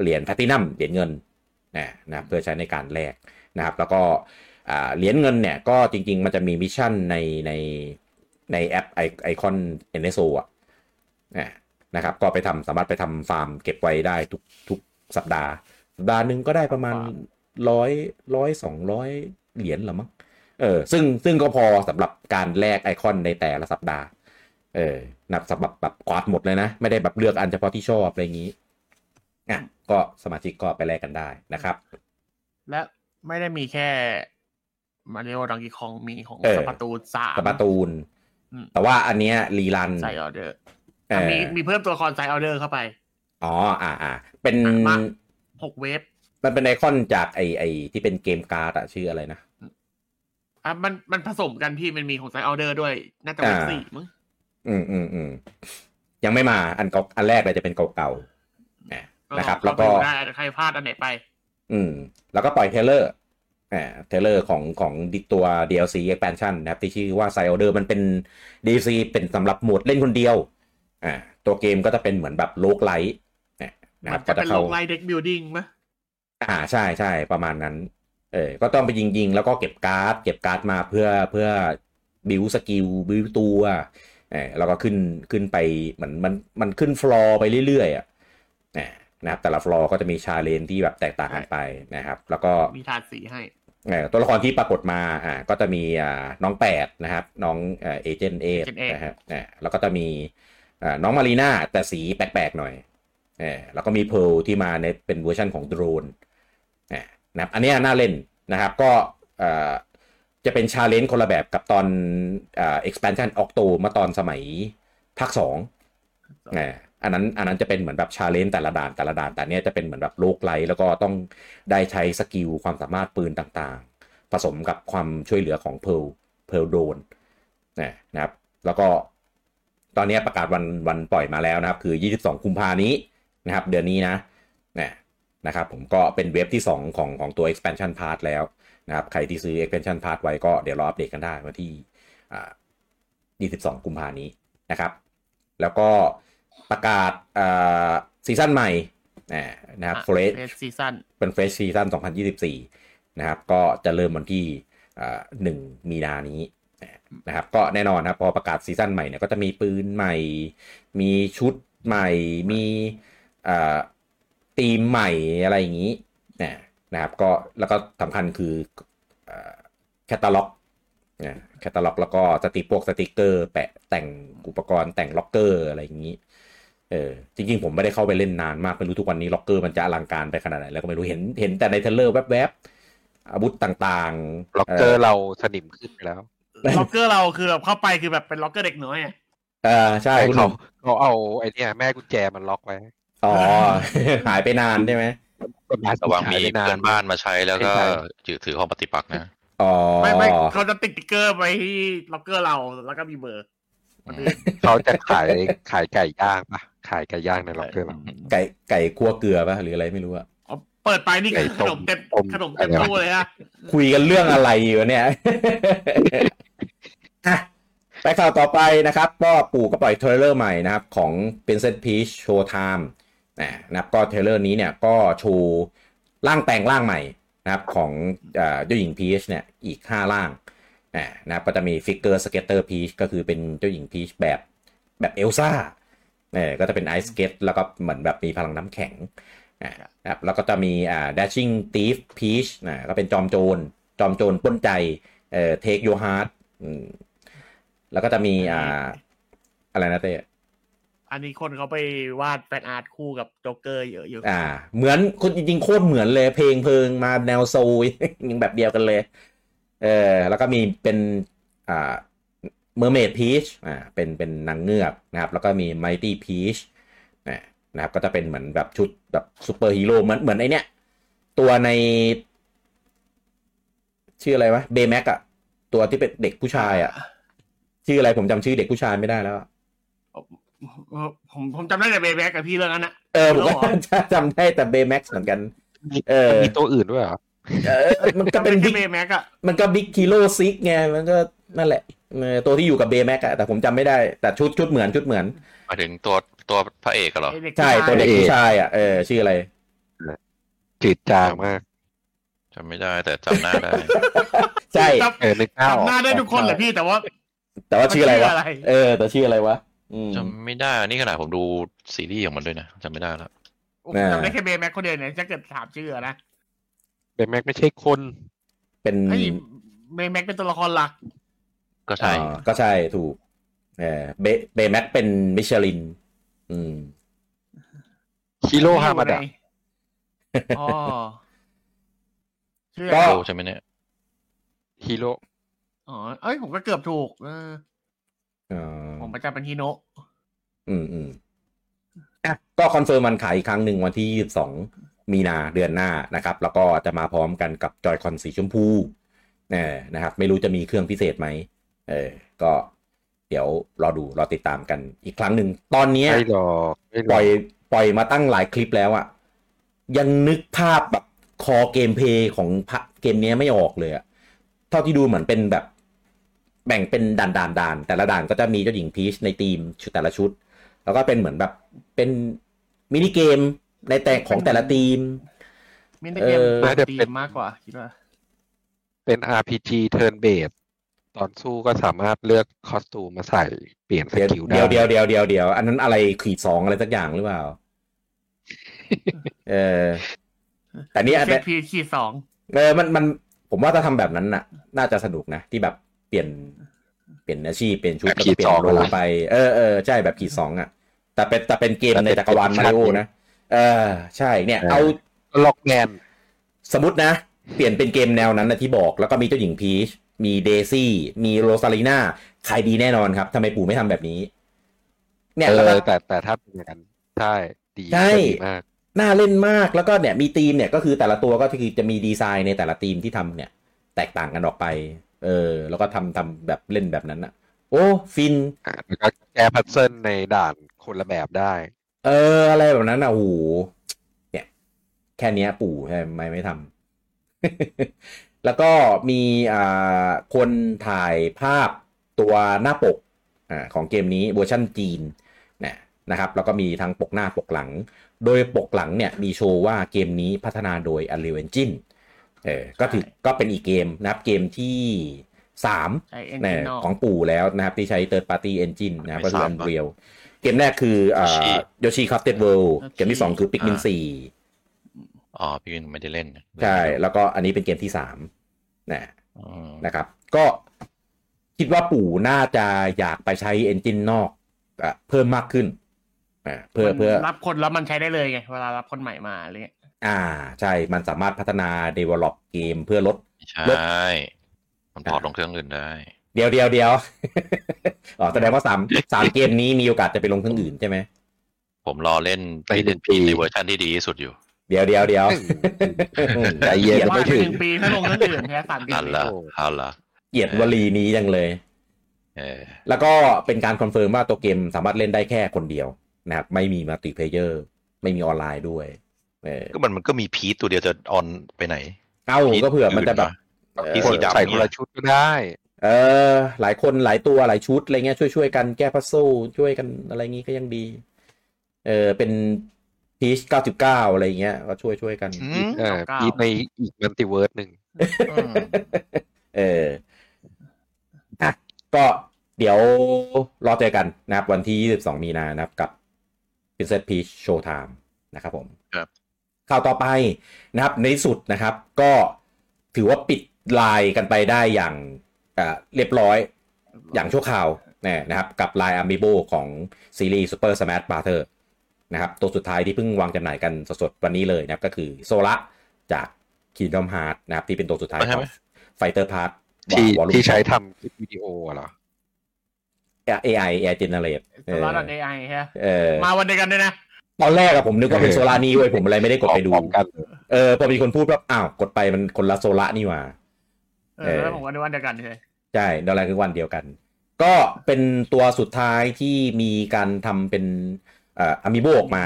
Speaker 1: เหรียญแพลตินัมเหรียญเงิน นะนะครับเพื่อใช้ในการแลกนะครับแล้วก็อ่าเหรียญเงินเนี่ยก็จริง ๆ มันจะมี mission ในในในแอปไอไอคอน NSO อะนะนะครับก็ไปทำสามารถไปทำฟาร์มเก็บไว้ได้ทุกทุกสัปดาห์ สัปดาห์หนึ่งก็ได้ประมาณร้อยร้อยสองร้อยเหรียญหรือมั้งเออซึ่งซึ่งก็พอสำหรับการแลกไอคอนในแต่ละสัปดาห์เออนับสำหรับแบบกวาดหมดเลยนะ ไม่ได้แบบเลือกอันเฉพาะที่ชอบอะไรอย่างนี้อะ ก็สมาชิกก็ไปแลกกันได้นะครับ
Speaker 3: และไม่ได้มีแค่มาเรียกว่าดังกีคองมีของ
Speaker 1: เออ
Speaker 3: สปาตูนสาม
Speaker 1: สปาตูน
Speaker 3: อืม
Speaker 1: แต่ว่าอันเนี้ยรีรัน
Speaker 3: ใส่ออเดอร์
Speaker 1: เออ
Speaker 3: มีมีเพิ่มตัวละครใส่ออเดอร์เข้าไป
Speaker 1: อ๋อ อ่าอ่าเป็น
Speaker 3: มาหก wave
Speaker 1: มันเป็นไอคอนจากไอไอที่เป็นเกมการ์ดอะชื่ออะไรนะ
Speaker 3: อะมันมันผสมกันพี่มันมีของ Side Order ด้วย น่าจะ wave
Speaker 1: อ่า
Speaker 3: สี่มั้ง
Speaker 1: อืมอืมอืมยังไม่มาอันเก่าอันแรกเลยจะเป็นเก่าๆอะ นะครับ แล้วก็
Speaker 3: เข้าไปดูได้ใครพลาดอันไหนไป
Speaker 1: อืม แล้วก็ปล่อย trailer อ่า trailer ของของดิตัว DLC expansion นะครับ ที่ชื่อว่า Side Order มันเป็น DLC เป็นสำหรับโหมดเล่นคนเดียว อ่า ตัวเกมก็จะเป็นเหมือนแบบ roguelite นะครับ
Speaker 3: น
Speaker 1: ก็
Speaker 3: จะ
Speaker 1: จะ
Speaker 3: เป็น
Speaker 1: เข้า
Speaker 3: ลงไลน์ deck building มั้ย
Speaker 1: อ่าใช่ใช่ประมาณนั้น เออก็ต้องไปยิงยิงๆแล้วก็เก็บการ์ดเก็บการ์ดมาเพื่อเพื่อ build skill build ตัวเออแล้วก็ขึ้นขึ้นไปเหมือนมันมันขึ้นฟลอร์ไปเรื่อยๆอะเออ นะครับแต่ละฟลอร์ก็จะมี challenge ที่แบบแตกต่างกันไปนะครับ แล้วก็
Speaker 3: มีถาดสีให้
Speaker 1: เอ่อตัวละครที่ปรากฏมาอ่าก็จะมีอ่าน้องแปดนะครับน้องเอเจนต์เอ
Speaker 3: Agent Eight
Speaker 1: นะฮะอ่าแล้วก็จะมีอ่าน้องมารีน่าแต่สีแปลกๆหน่อยเออแล้วก็มี Pearl ที่มาในเป็นเวอร์ชันของโดรนอ่านะครับอันเนี้ยน่าเล่นนะครับก็เอ่อจะเป็น challenge คนละแบบกับตอนอ่า expansion Octo เมื่อตอนสมัยภาคสอง อันนั้นอันนั้นจะเป็นเหมือนแบบ challenge แต่ละด่านแต่ละด่านแต่เนี้ยจะเป็นเหมือนแบบ roguelite แล้วก็ต้องได้ใช้ skill ความสามารถปืนต่างๆ ผสมกับความช่วยเหลือของ Pearl Pearl drone นะครับ แล้วก็ตอนนี้ประกาศวันวันปล่อยมาแล้วนะครับ คือ 22 กุมภานี้นะครับ เดือนนี้นะนะนะครับผมก็เป็น wave ที่ 2 ของของตัว expansion pass แล้วนะครับ ใครที่ซื้อ expansion pass ไว้ก็เดี๋ยวรออัปเดตกันได้วันที่อ่า22 กุมภานี้นะครับ แล้วก็ ประกาศอ่าซีซั่นใหม่อ่านะครับ Fresh Fresh Season
Speaker 3: เป็
Speaker 1: น Fresh Season 2024 นะครับ ก็จะเริ่มวันที่อ่าหนึ่งมีนานี้นะครับ ก็แน่นอนนะครับ พอประกาศซีซั่นใหม่เนี่ยก็จะมีปืนใหม่ มีชุดใหม่ มีอ่าธีมใหม่อะไรอย่างนี้นะนะครับ ก็แล้วก็สำคัญคือแคตตาล็อกแคตตาล็อกแล้วก็สติกพวกสติกเกอร์ แปะแต่งอุปกรณ์แต่งล็อกเกอร์อะไรอย่างนี้ เออจริงๆ ผมไม่ได้เข้าไปเล่นนานมากไม่รู้ทุกวันนี้ล็อกเกอร์มันจะอลังการไปขนาดไหนแล้วก็ไม่รู้เห็นเห็นแต่ในเทรลเลอร์แวบๆอาวุธต่างๆ
Speaker 4: ล็อกเกอร์เราสนิมขึ้นไปแล้ว
Speaker 3: ล็อกเกอร์เราคือแบบเข้าไปคือแบบเป็นล็อกเกอร์เด็กน้อยอะ
Speaker 1: เออใช่คุณห
Speaker 4: เขา
Speaker 1: นุ่ม
Speaker 4: เขาเอาไอ้เนี่ยแม่กุญแจมันล็อกไว้
Speaker 1: อ๋อหายไปนานใช่ไหม
Speaker 4: ประมาณ
Speaker 2: ระวังมี
Speaker 4: หายไปนา
Speaker 2: เพื่อนนบ้านมาใช้แล้วก็
Speaker 4: ใช่
Speaker 2: ถือถือห้องปฏิปักษ์นะ
Speaker 1: อ๋อ
Speaker 3: ไม่ไม่เขาจะติดติ๊กเกอร์ไปที่ล็อกเกอร์เราแล้วก็มีเบอร์
Speaker 2: อืม
Speaker 4: เขาจะขายขายไก่ย่างปะ ขายไก่ย่างในล็อกเกอร์เรา
Speaker 1: ไก่ไก่คั่วเกลือปะหรืออะไรไม่รู้อะ
Speaker 3: อ๋อเปิดไปนี่
Speaker 4: ไก่
Speaker 3: ข
Speaker 4: ต้
Speaker 3: น
Speaker 4: ม
Speaker 3: มเต็ม
Speaker 4: ต้ม
Speaker 3: ขนมเต็ม
Speaker 4: อะไรวะ
Speaker 3: ตู้เลยฮะ
Speaker 1: คุยกันเรื่องอะไรอยู่เนี่ยอะไปข่าวต่อไปนะครับ ก็ปู่ก็ปล่อยเทรลเลอร์ใหม่นะครับ ของ Princess Peach Showtime นะนะครับก็เทรลเลอร์นี้เนี่ยก็โชว์ร่างแต่งร่างใหม่นะครับของเอ่อเจ้าหญิงพีชเนี่ยอีก 5 ร่างนะนะครับก็จะมี Figure Skater Peach ก็คือเป็นเจ้าหญิงพีชแบบแบบเอลซ่า เนี่ยก็จะเป็นไอซ์สเก็ตแล้วก็เหมือนแบบมีพลังน้ำแข็งอ่านะครับแล้วก็จะมีอ่า Dashing Thief Peach นะก็เป็นจอมโจรจอมโจรปล้นใจเอ่อ take your heart อืมแล้วก็จะมีอ่าอะไรนะเต้
Speaker 3: อันนี้คนเขาไปวาด fan art คู่กับโจ๊กเกอร์เยอะอยู่
Speaker 1: อ่า เหมือนคนจริงๆโคตรเหมือนเลย เพลงเพลิงมาแนวโซลยังแบบเดียวกันเลย เออแล้วก็มีเป็นอ่า Mermaid Peach อ่าเป็นเป็นนางเงือกนะครับ แล้วก็มี Mighty Peach นะครับก็จะเป็นเหมือนแบบชุดแบบซูเปอร์ฮีโร่เหมือนเหมือนไอเนี้ยตัวใน ชื่ออะไรวะ Baymax อะตัวที่เป็นเด็กผู้ชายอะชื่ออะไรผมจำชื่อเด็กผู้ชายไม่ได้แล้วอะ
Speaker 3: ผมผมจำได้แต่เบย์แบ็กกับพี่เรื่องนั้นนะ
Speaker 1: เออผมก็
Speaker 3: แล้วเหรอ
Speaker 1: จำได้แต่เบแม็กเหมือนกัน เออ
Speaker 4: มันมีตัวอื่นด้วยเหรอ
Speaker 1: เออมันก็
Speaker 3: จำ
Speaker 1: เป็
Speaker 3: ได้แค่
Speaker 1: บิ๊ก
Speaker 3: เบย์แบ็กอะ
Speaker 1: มันก็ Big Hero 6ไงมันก็นั่นแหละเออ ตัวที่อยู่กับ Baymax อะแต่ผมจำไม่ได้แต่ชุดชุดเหมือนชุดเหมือน
Speaker 2: หมายถึงตัวตัวพระเอกอะเหรอ
Speaker 3: ไอ้เด็ก
Speaker 1: ใช่
Speaker 3: ผู้ชาย
Speaker 1: ตัวเด็กผู้ชายอะเออชื่ออะไร
Speaker 4: จืดจางมาก
Speaker 2: จำไม่ได้แต่จำหน้าได้
Speaker 1: ใช่
Speaker 4: เออนึกหน้าออก จำ
Speaker 3: หน้าได้ทุกคนแหละพี่แต่ว่า
Speaker 1: แต่ว่าชื่ออะไรวะ
Speaker 3: ชื่ออะไร
Speaker 1: เออ แต่ชื่ออะไรวะอืม
Speaker 2: จำไม่ได้นี่ขนาดผมดูซีรีส์ของมันด้วยนะจำไม่ได้แล้ว
Speaker 3: ผม
Speaker 1: อ่า
Speaker 3: จำได้แค่เบย์แบ็กคนเดียวเนี่ยถ้าเกิดถามชื่ออะนะ
Speaker 4: Baymax ไม่ใช่คน
Speaker 1: เป็น
Speaker 3: ไอ้เบย์แบ็กเป็นตัวละครหลัก
Speaker 2: ก็ใช่
Speaker 1: อ่าก็ใช่ถูกเออเบ Baymax เป็นมิชลิน อืม
Speaker 4: Hiro Hamada
Speaker 3: อ๋อชื่อ
Speaker 1: ก็
Speaker 3: อะไร
Speaker 2: โใช่ไหมเนี่ย
Speaker 4: Hiro
Speaker 3: อ๋อ เอ้ยผมก็เกือบถูกเออ
Speaker 1: อ๋อ
Speaker 3: ผมประจำเป็นฮิโนะ
Speaker 1: อืมอืมอะก็ confirm วันขายอีกครั้งหนึ่งวันที่22มีนาเดือนหน้านะครับ แล้วก็จะมาพร้อมกันกับ Joy-Con สีชมพูเออนะครับ ไม่รู้จะมีเครื่องพิเศษไหม เออ ก็เดี๋ยวรอดูรอติดตามกันอีกครั้งหนึ่ง ตอนเนี้ย
Speaker 4: ไม่หรอกไม่หร
Speaker 1: ปล่
Speaker 4: อ
Speaker 1: ยปล่อยมาตั้งหลายคลิปแล้วอะยังนึกภาพแบบ core gameplay ของพะเกมเนี้ยไม่ออกเลยอะเท่าที่ดูเหมือนเป็นแบบ แบ่งเป็นด่านด่านด่านแต่ละด่านก็จะมีเจ้าหญิงพีชในธีมชุดแต่ละชุด แล้วก็เป็นเหมือนแบบเป็นมินิเกมในแต่ของแต่ละธีม
Speaker 3: มินิเกม
Speaker 1: เออ
Speaker 3: เปิดตีมมากกว่าคิดว่า
Speaker 4: เป็น RPG turn based ตอนสู้ก็สามารถเลือกคอสตูมมาใส่เปลี่ยนส
Speaker 1: เดี๋ยว
Speaker 4: กิลได้
Speaker 1: เดี๋ยวเดี๋ยวเดี๋ยวเดี๋ยวเดี๋ยวอันนั้นอะไรขีดสองอะไรสักอย่างหรือเปล่า เออ แต่นี่อัน
Speaker 3: เซพีขีดสอง
Speaker 1: เออมันมันผมว่าถ้าทำแบบนั้นน่ะ น่าจะสนุกนะ ที่แบบเปลี่ยน เปลี่ยนอาชีพเปลี่ยนชุดแล้วก็เปลี่ยนโลไปเออเออใช่แบบขีดสองอะ แต่เป็นแต่เป็นเกมในจักรวาลมาริโอนะเออ ใช่เนี่ย เอา
Speaker 4: ล็อกแมน
Speaker 1: สมมตินะ เปลี่ยนเป็นเกมแนวนั้นนะที่บอกแล้วก็มีเจ้าหญิงพีช มีเดซี่ มีโรซาลีนาขายดีแน่นอนครับทำไมปู่ไม่ทำแบบนี้ เนี่ย
Speaker 4: เอ
Speaker 1: แล้วก็
Speaker 4: อแต่แต่ถ้าเป็นอย่างนั้นใช่ดี
Speaker 1: ใช่
Speaker 4: จะดีมาก
Speaker 1: น่าเล่นมากแล้วก็เนี่ยมีทีมเนี่ยก็คือแต่ละตัวก็คือจะมีดีไซน์ในแต่ละทีมที่ทำเนี่ย แตกต่างกันออกไป เออ แล้วก็ทำทำแบบเล่นแบบนั้นอะโอ้ ฟิน
Speaker 4: อะแล้วก็แก้พัซเซิลในด่านคนละแบบได้
Speaker 1: เออ อะไรแบบนั้นอะโอ้โหเนี่ย แค่เนี้ยปู่ทำไมไม่ทำ แล้วก็มีอ่าคนถ่ายภาพตัวหน้าปกอ่าของเกมนี้เวอร์ชันจีนนะนะครับแล้วก็มีทั้งปกหน้าปกหลัง โดยปกหลังเนี่ยมีโชว์ว่าเกมนี้พัฒนาโดย Unreal Engine เออก็ถือก็เป็นอีกเกมนะครับเกมที่สาม
Speaker 3: ใช้เอน
Speaker 1: เน
Speaker 3: จิ
Speaker 1: ย
Speaker 3: นอล
Speaker 1: ของปู่แล้วนะครับ ที่ใช้ third party engine นะครับ
Speaker 2: ไม่
Speaker 1: ก็คือ
Speaker 2: ซ้ำปะ
Speaker 1: Unreal เกมแรกคืออ่า
Speaker 2: Yoshi
Speaker 1: Yoshi Crafted World
Speaker 3: Yoshi
Speaker 1: เกมที่สองคือ Pikmin
Speaker 2: อ่า
Speaker 1: สี่
Speaker 2: อ๋อพี่วินไม่ได้เล่น
Speaker 1: ใช่ แล้วก็อันนี้เป็นเกมที่สามนะ
Speaker 2: อืม
Speaker 1: นะครับ ก็คิดว่าปู่น่าจะอยากไปใช้ engine นอกอะเพิ่มมากขึ้นอ่าเพื่อเพื่อ
Speaker 3: รับคนแล้วมันใช้ได้เลยไงเวลารับคนใหม่มาอะไรเงี้ย
Speaker 1: อ่า ใช่มันสามารถพัฒนา develop เกมเพื่อลด
Speaker 2: ไม่ใช่
Speaker 1: ลบ
Speaker 2: มันพอร์ตลงเครื่องอื่นได้
Speaker 1: เดียวเดียวเดียวอ๋อแสดงว่าสามสามเกมนี้มีโอกาสจะไปลงเครื่องอื่นใช่ไหม
Speaker 2: ผมรอเล่น
Speaker 4: ไป
Speaker 2: พี่
Speaker 4: หนึ่
Speaker 2: เล่น
Speaker 4: งปี
Speaker 2: ในเวอร์ชันที่ดีที่สุดอยู่
Speaker 1: เดี๋ยวเดี๋ยวเดี๋ยว
Speaker 4: ใจเย็น
Speaker 1: กลี
Speaker 4: ยัง
Speaker 1: ด
Speaker 4: ไม่ถึง
Speaker 3: หนึ่งปีถ้าลงเครื่องอื่นแค่สามปี
Speaker 2: อันละ
Speaker 4: โอ้
Speaker 2: อันละ
Speaker 1: เกลียดวลีนี้จังเลย
Speaker 2: เออ
Speaker 1: แล้วก็เป็นการ confirm ว่าตัวเกมสามารถเล่นได้แค่คนเดียวนะครับไม่มี multiplayer ไม่มีออนไลน์ด้วยเออ
Speaker 2: ก็มันมันก็มีพีทตัวเดียวจะออนไปไหน
Speaker 1: เอ้าก็เผื่อมันจะแบบ
Speaker 2: พีท
Speaker 4: คน
Speaker 2: สีดำ
Speaker 4: ใส่คนละชุดก็ได้
Speaker 1: เออ หลายคนหลายตัวหลายชุดอะไรเงี้ยช่วยช่วยๆกันแก้ puzzle ช่วยกันอะไรงี้ก็ยังดี เออเป็น พีชเก้าสิบเก้าอะไรเงี้ย ก็ช่วยช่วยๆกัน
Speaker 2: อืม
Speaker 4: เออพีทในอีก multiverse หนึ่ง
Speaker 3: อืม
Speaker 1: เอออะก็เดี๋ยวรอเจอกันนะครับ วันที่ 22 มีนานะครับกับ Princess Peach Showtime นะครับผม
Speaker 2: ครับ
Speaker 1: ข่าวต่อไปนะครับในที่สุดนะครับ ก็ถือว่าปิดลายกันไปได้อย่างอ่าเรียบร้อยอย่างชั่วคราวเนี่ยนะครับ กับลาย Amiibo ของซีรีส์ Super Smash Brother นะครับตัวสุดท้ายที่เพิ่งวางจำหน่ายกันสดๆวันนี้เลยนะครับก็คือโซละจาก Kingdom Hearts นะครับที่เป็นตัวสุดท้าย
Speaker 2: ใช่
Speaker 1: ข
Speaker 2: ไหม
Speaker 1: อง Fighter Part
Speaker 4: ที่
Speaker 1: วอลลุ่ม
Speaker 4: ที่ใช้ทำคลิปวิดีโออะเหรอ
Speaker 1: AI AI generate เออ
Speaker 3: Sora dot AI ฮะ
Speaker 1: เออ
Speaker 3: มาวันเดียวกันด้วยนะ
Speaker 1: ตอนแรกอะผมนึกว่าเป็น Sora นี่เว้ยผมอะไรไม่ได้กดไปดู
Speaker 4: พร้อมกัน
Speaker 1: เออพอมีคนพูดว่าอ้าวกดไปมันคนละ Sora นี่หว่า
Speaker 3: เอ
Speaker 1: เอ
Speaker 3: อ
Speaker 1: อ
Speaker 3: แล้วผมว่าในวันเดียวกันเลย
Speaker 1: ใช่ Sora คือวันเดียวกัน ก็เป็นตัวสุดท้ายที่มีการทำเป็นเอ่อ amiibo ออกมา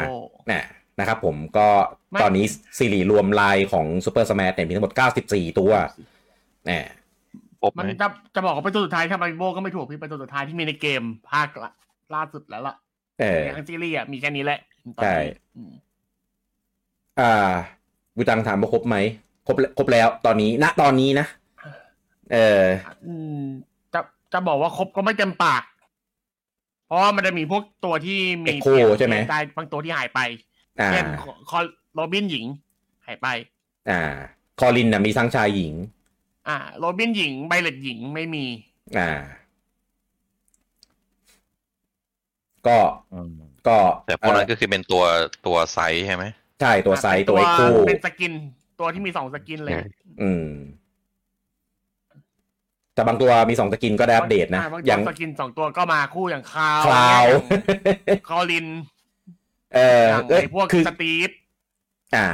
Speaker 1: นะนะครับผมก็ตอนนี้ซีรีส์รวมลายของ Super Smash เนี่ยมีทั้งหมด 94 ตัวนะ
Speaker 2: ครบไห
Speaker 3: มัน
Speaker 2: ม
Speaker 3: จะจะบอกว่าเป็นตัวสุดท้ายทำไมโบก็ไม่ถูกพี่เป็นตัวสุดท้ายที่มีในเกมภาคละล่าสุดแล้วล่ะ
Speaker 1: เออ
Speaker 3: อย่างซีรีส์อะมีแค่นี้แหละตอน
Speaker 1: ใช่
Speaker 3: นี้อืม
Speaker 1: อ่าบูตังถามว่าครบไหมครบแล้วครบแล้วตอนนี้ณตอนนี้นะ เออ
Speaker 3: อืมจะจะบอกว่าครบก็ไม่เต็มปาก เพราะว่ามันจะมีพวกตัวที่มี
Speaker 1: Echo
Speaker 3: เปลี่ยน
Speaker 1: ใช่ไหม
Speaker 3: ได้บางตัวที่หายไป
Speaker 1: อ่า
Speaker 3: เช่นคอโรบินหญิง หายไป
Speaker 1: อ่า คอลินนะมีทั้งชายหญิง
Speaker 3: อ่า โรบินหญิงไบเลตหญิงไม่มี
Speaker 1: อ่า ก็ก็
Speaker 2: แต่พวกนั้น
Speaker 1: เอ่อ
Speaker 2: ก็คือเป็นตัวตัวไซส์ใช่ไหม
Speaker 1: ใช่ตัวไซส์ตัวเอ็กโค
Speaker 3: เป็นสกิน ตัวที่มีสองสกินเลย
Speaker 4: ใช่
Speaker 1: อืม แต่บางตัวมีสองสกินก็ได้อัปเดตนะ
Speaker 3: บาง
Speaker 1: อ
Speaker 3: ตัว
Speaker 1: ย่าง
Speaker 3: สกินสองตัวก็มาคู่อย่างคาว
Speaker 1: คลาว
Speaker 3: Corrin
Speaker 1: เออ
Speaker 3: อย่าง
Speaker 1: เอ้ย
Speaker 3: ไอ้พวก
Speaker 1: คือ
Speaker 3: Steve
Speaker 1: อ่า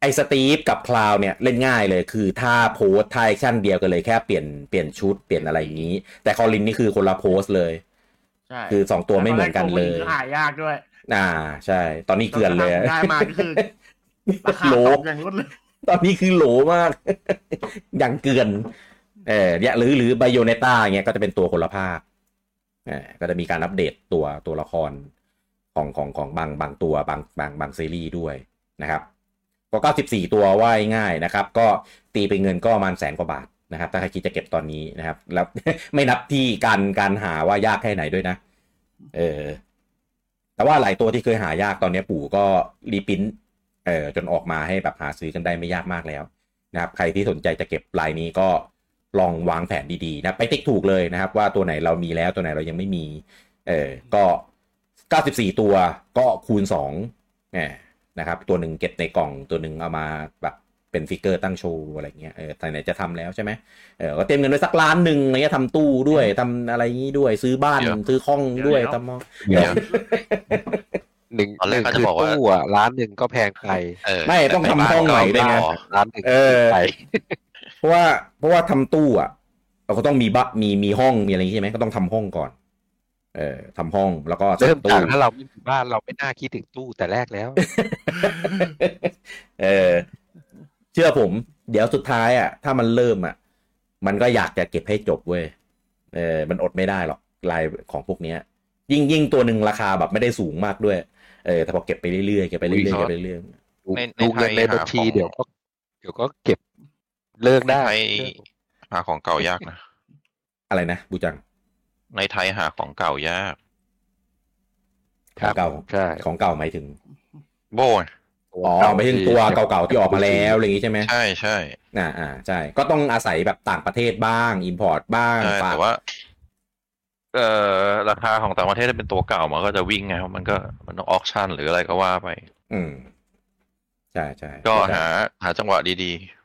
Speaker 1: ไอ Steve กับ Cloud เนี่ยเล่นง่ายเลย คือถ้า pose ท่า action เดียวกันเลยแค่เปลี่ยนเปลี่ยนชุดเปลี่ยนอะไรอย่างนี้ แต่ Corrin นี่คือคนละ pose เลย
Speaker 3: ใช่
Speaker 1: คือสองตัวไม่เหมือนกันเลย
Speaker 3: แล้วก็หายากด้วย
Speaker 1: อ่า ใช่ ตอนนี้เกลื่อนเลย
Speaker 3: ได้มาก็คือราคา
Speaker 1: โล
Speaker 3: ตกอย่างรวดเลย
Speaker 1: ตอนนี้คือโหลมาก อย่างเกลื่อน เออเนี่ยหรือหรือ Bayonetta เงี้ยก็จะเป็นตัวคนละภาคเออก็จะมีการอัปเดตตัวตัวละครของของของบางบางตัวบางบางบางซีรีส์ด้วยนะครับ ก็ 94 ตัวว่ายง่ายนะครับ ก็ตีเป็นเงินก็ประมาณแสนกว่าบาทนะครับถ้าใครคิดจะเก็บตอนนี้นะครับ แล้วไม่นับที่การการหาว่ายากแค่ไหนด้วยนะ เออ แต่ว่าหลายตัวที่เคยหายากตอนนี้ปู่ก็รีปรินเออจนออกมาให้แบบหาซื้อกันได้ไม่ยากมากแล้ว นะครับ ใครที่สนใจจะเก็บลายนี้ก็ ลองวางแผนดีๆนะไปติ๊กถูกเลยนะครับ ว่าตัวไหนเรามีแล้วตัวไหนเรายังไม่มี เออก็ 94 ตัวก็คูณ2เนี่ยนะครับ ตัวหนึ่งเก็บในกล่องตัวหนึ่งเอามาแบบเป็นฟิกเกอร์ตั้งโชว์อะไรเงี้ยเออแต่ไหนจะทำแล้วใช่ไหมเออก็เตรียมเงินไว้สักล้านหนึ่งอะไรเงี้ยทำตู้ด้วยทำอะไรงี้ด้วยซื้อบ้าน
Speaker 2: เดี๋ยว
Speaker 1: ซื้อห้องด้วย
Speaker 3: เดี๋ยว
Speaker 1: ทำมอง
Speaker 4: เดี๋ยวหนึ่ง
Speaker 2: ตอนแร
Speaker 4: ห
Speaker 2: ก
Speaker 4: นึ่ง
Speaker 2: ก็จะ
Speaker 4: คือ
Speaker 2: บอกว่า
Speaker 4: ตู้อะร้านหนึ่งก็แพงไป
Speaker 2: เออ
Speaker 1: ไม่ต้องทำห้องใหม่ด้วยไง
Speaker 2: อ๋อ
Speaker 4: ร้านหนึ่ง
Speaker 1: เออ
Speaker 4: ไป
Speaker 1: เพราะว่าเพราะว่าทำตู้อะเราก็ต้องมีบะมีมีห้องมีอะไรอย่างงี้ใช่ไหมก็ต้องทำห้องก่อน เออทำห้องแล้วก็
Speaker 4: เริ่ม
Speaker 1: ตู้
Speaker 4: จากถ้าเราไม่มีบ้านเราไม่น่าคิดถึงตู้แต่แรกแล้ว
Speaker 1: เออเชื่อผม เดี๋ยวสุดท้ายอะ ถ้ามันเริ่มอะ มันก็อยากจะเก็บให้จบเว้ยเออมันอดไม่ได้หรอกลายของพวกเนี้ย ยิ่งยิ่งตัวหนึ่งราคาแบบไม่ได้สูงมากด้วย เออแต่พอเก็บไปเรื่อยๆเก็บไปเรื่อยๆ
Speaker 2: อุ้ย
Speaker 1: เก็บไปเรื่อย
Speaker 4: ดู
Speaker 2: ในใน
Speaker 4: ดูเงิน
Speaker 2: ไทย
Speaker 4: ในบัญชี
Speaker 2: หาของ
Speaker 4: เดี๋ยวก็เดี๋ยวก็เก็บ เลิกได้
Speaker 2: ในไทยหาของเก่ายากนะ
Speaker 1: ๆอะไรนะบูจัง
Speaker 2: ในไทยหาของเก่ายาก
Speaker 1: ของเก่า
Speaker 4: ใช่
Speaker 1: ของเก่าหมายถึง
Speaker 2: โบ้
Speaker 1: อ๋อหมายถึงตัวเก่าๆที่ออกมาแล้วอะไรอย่างงี้ใช่ไหม
Speaker 2: ใช่ใช่
Speaker 1: อ่าอ่าใช่ ก็ต้องอาศัยแบบต่างประเทศบ้าง import บ้าง
Speaker 2: ใช่
Speaker 1: ฝาก
Speaker 2: แต่ว่าเอ่อราคาของต่างประเทศถ้าเป็นตัวเก่ามันก็จะวิ่งไงเพราะมันก็มันต้องออกชั่นหรืออะไรก็ว่าไป
Speaker 1: อืมใช่ใช่
Speaker 2: ก็
Speaker 1: เข้ใจ
Speaker 2: หาหาจังหวะดีๆ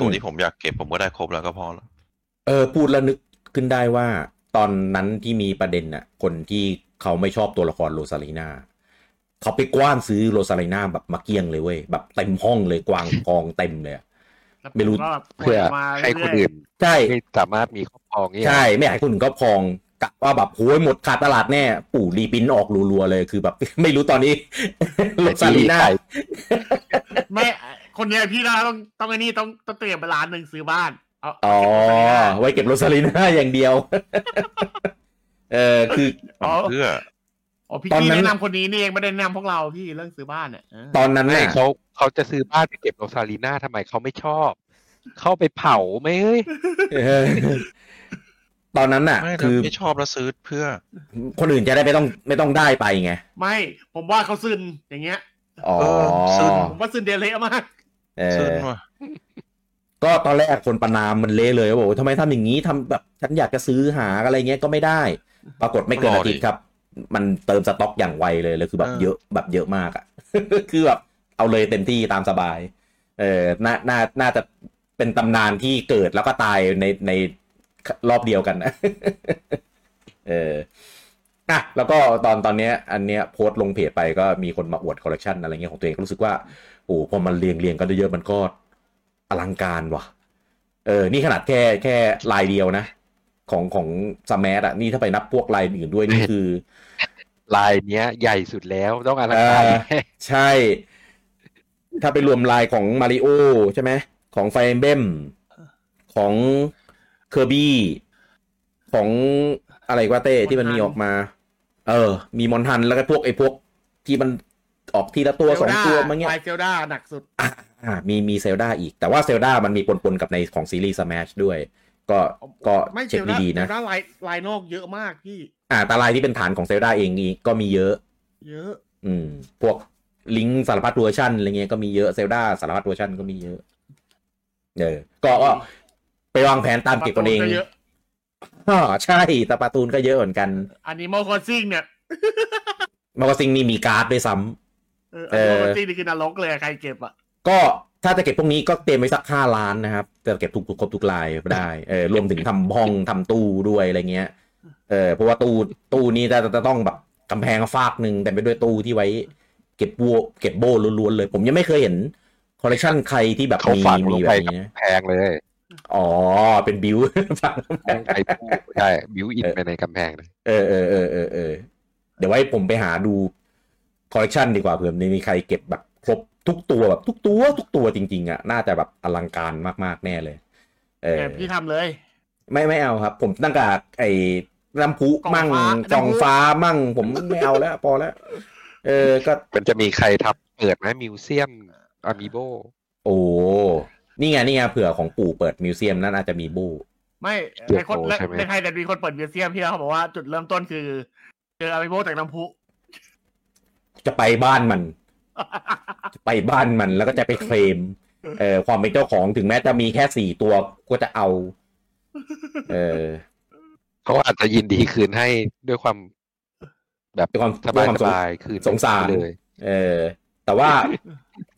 Speaker 2: ตัวที่ผมอยากเก็บผมก็ได้ครบแล้วก็พอแล้ว
Speaker 1: เออพูดแล้วนึกขึ้นได้ว่า ตอนนั้นที่มีประเด็นน่ะ คนที่เขาไม่ชอบตัวละครโรซาลีนาเขาไปกว้านซื้อโรซาลีนาแบบมาเกลี้ยงเลยเว้ยแบบเต็มห้องเลยกวางกองเต็มเลยอะ
Speaker 3: แล้ว
Speaker 1: ไม่รู้
Speaker 3: ก็แบบ
Speaker 4: เพื่อ
Speaker 3: มา
Speaker 4: ให้คน
Speaker 3: เรื่ยๆ
Speaker 4: อื่น
Speaker 1: ใช่
Speaker 4: ไม่สามารถมีครอบครองนี่
Speaker 1: ใช่ ไม่อยากให้คนอื่นก็พองกะว่าแบบโอ้ยหมดขาดตลาดแน่ ปู่รีปรินท์ออกรัวๆเลยคือแบบ ไม่รู้ตอนนี้โรซาลีนา
Speaker 3: ไม่ คนเนี้ยพี่นะต้องต้องไอ้นี่ต้องต้องเตรียมไปร้านหนึ่งซื้อบ้านเอา
Speaker 1: อ๋อ
Speaker 3: เก็บโรซาลีนา
Speaker 1: ไว้เก็บโรซาลีนาอย่างเดียว เออคือ
Speaker 3: อ๋อ
Speaker 2: เพื่อ
Speaker 3: อ๋อพี่
Speaker 1: ตอน
Speaker 3: กี้
Speaker 1: นั้น
Speaker 3: แนะนำคนนี้นี่เองไม่ได้แนะนำพวกเราพี่เรื่องซื้อบ้านเนี่ยเออ
Speaker 1: ตอนนั้น
Speaker 4: ไม่
Speaker 1: น่ะ
Speaker 4: เขาเขาจะซื้อบ้านไปเก็บโรซาลีนาทำไมเขาไม่ชอบ เข้าไปเผาไหมเอ้ย
Speaker 1: เออตอนนั้นน่ะ
Speaker 2: ไม่
Speaker 1: คือ
Speaker 2: ไม่ชอบแล้วซื้อเพื่อ
Speaker 1: คนอื่นจะได้ไม่ต้องไม่ต้องได้ไปไง
Speaker 3: ไม่ ผมว่าเขาซึนอย่างเงี้ย
Speaker 1: อ๋อ
Speaker 2: เออซึ่ง
Speaker 3: ผมว่าซึนเดเละมาก
Speaker 1: เอ
Speaker 2: ซื้อ
Speaker 1: อ
Speaker 2: ว่ะ
Speaker 1: ก็ตอนแรกคนประนามมันเละเลยว่าบอกว่าทำไมทำอย่างนี้ทำแบบฉันอยากจะซื้อหาอะไรเงี้ยก็ไม่ได้ ปรากฏไม่เกินอาทิตย์ครับ มันเติมสต็อกอย่างไวเลยเลยคือแบบเยอะแบบเยอะมากอะคือแบบเอาเลยเต็มที่ตามสบาย เออน่าน่าน่าจะเป็นตำนานที่เกิดแล้วก็ตายในในรอบเดียวกันนะเอออะแล้วก็ตอนตอนเนี้ยอันเนี้ยโพสต์ลงเพจไปก็มีคนมาอวดคอลเลกชันอะไรเงี้ยของตัวเองก็รู้สึกว่าโอ้พอมันเรียงเรียงกันเยอะๆมันก็อลังการว่ะ เออ นี่ขนาดแค่แค่ลายเดียวนะ ของของ Smash อะนี่ถ้าไปนับพวกลายอื่นด้วยนี่คือ
Speaker 4: ลายเนี้ย ใหญ่สุดแล้วต้องอลังการ
Speaker 1: เออใช่ ถ้าไปรวมลายของมาริโอใช่ไหมของ Fire Emblem ของ Kirby ของอะไรกว่าเต้ที่มันมีออกมา เออ มีมอนฮันแล้วก็พวกไอ้พวกที่มัน ออกทีละตัวสองตัวมันเงี้ย
Speaker 3: line Zelda หนักสุด
Speaker 1: อ่ามีมี Zelda อีก แต่ว่า Zelda มันมีปนๆกับในของซีรีส์ Smash ด้วย ก็ก็
Speaker 3: ไม่
Speaker 1: เช็คดีๆนะ
Speaker 3: Zeldaลายลายนอกเยอะมากพี่
Speaker 1: อ่าแตาลายที่เป็นฐานของ Zelda เองนี่ก็มีเยอะ
Speaker 3: เยอะ
Speaker 1: อืม พวกลิงก์สารพัดเวอร์ชันอะไรเงี้ยก็มีเยอะ Zelda สารพัดเวอร์ชันก็มีเยอะเออก็ก็ไปวางแผนตามเก็บกันเอง
Speaker 3: ก็เยอะ
Speaker 1: อ๋อใช่แต่ Splatoon ก็เยอะเหมือนกัน
Speaker 3: อันนี้ Animal Crossing เนี่ย
Speaker 1: Animal Crossing นี่มีการ์ดด้วยซ้ำ
Speaker 3: เออ
Speaker 1: เอ
Speaker 3: อันนี้ Animal Crossing นี่คือนรกเลยใครเก็บอะ
Speaker 1: ก็ถ้าจะเก็บพวกนี้ก็เตรียมไว้สักห้าล้านนะครับจะเก็บทุกครบทุกลายได้เออรวมถึงทำห้องทำตู้ด้วยอะไรเงี้ยเออเพราะว่าตู้ตู้นี้จะจะต้องแบบกำแพงฟากหนึ่งแต่ไปด้วยตู้ที่ไว้ เก็บบัวเก็บโบ้ล้วนๆเลย ผมยังไม่เคยเห็นคอลเลคชันใครที่แบบ
Speaker 4: เขา
Speaker 1: มี
Speaker 4: ฝังล
Speaker 1: มี
Speaker 4: ง
Speaker 1: แบ
Speaker 4: ไป
Speaker 1: บ
Speaker 4: กับ
Speaker 1: นี้นะ
Speaker 4: แพงเลย
Speaker 1: อ๋อ เป็นบิวฝัง
Speaker 4: แพงไปพูดใช่บิวอินไปในกำแพงเลย
Speaker 1: เออเออเออเออเออเดี๋ยวไว้ผมไปหาดู คอลเลคชันดีกว่าเผื่อมีใครเก็บแบบครบทุกตัวแบบทุกตัวทุกตัวจริง ๆอะน่าจะแบบอลังการมากๆแน่เลย เออ
Speaker 3: เก็บพี่ทำเลย
Speaker 1: ไม่ไม่เอาครับ ผมตั้งแต่ไอ้น้ำพุ
Speaker 3: กล่อง
Speaker 1: มั่ง
Speaker 3: ฟ้าก
Speaker 1: ล่อง
Speaker 3: น้ำพุ
Speaker 1: ฟ้ามั่ง ผมไม่เอาแล้ว พอแล้ว เออก็
Speaker 4: มันจะมีใครทับเปิดไหม museum amiibo โอ้
Speaker 1: นี่ไงนี่ไงเผื่อของปู่เปิด museum นั่นอาจจะมีบู
Speaker 3: ไม่ในคนในไทยแต่มีคนเปิด museum ที่เขาบอกว่าจุดเริ่มต้นคือเจออาริโบจากน้ำพุ
Speaker 1: จะไปบ้านมัน จะไปบ้านมันแล้วก็จะไปเคลมเอ่อความเป็นเจ้าของถึงแม้จะมีแค่สี่ตัวก็จะเอา เออ
Speaker 4: เขาอาจจะยินดีคืนให้ด้วยความ แบบ
Speaker 1: ด้วยความ
Speaker 4: สบาย
Speaker 1: ด้วยความ
Speaker 4: ส
Speaker 1: สง
Speaker 4: บายคืน
Speaker 1: สงสาร
Speaker 4: เลย
Speaker 1: เออ แต่ว่า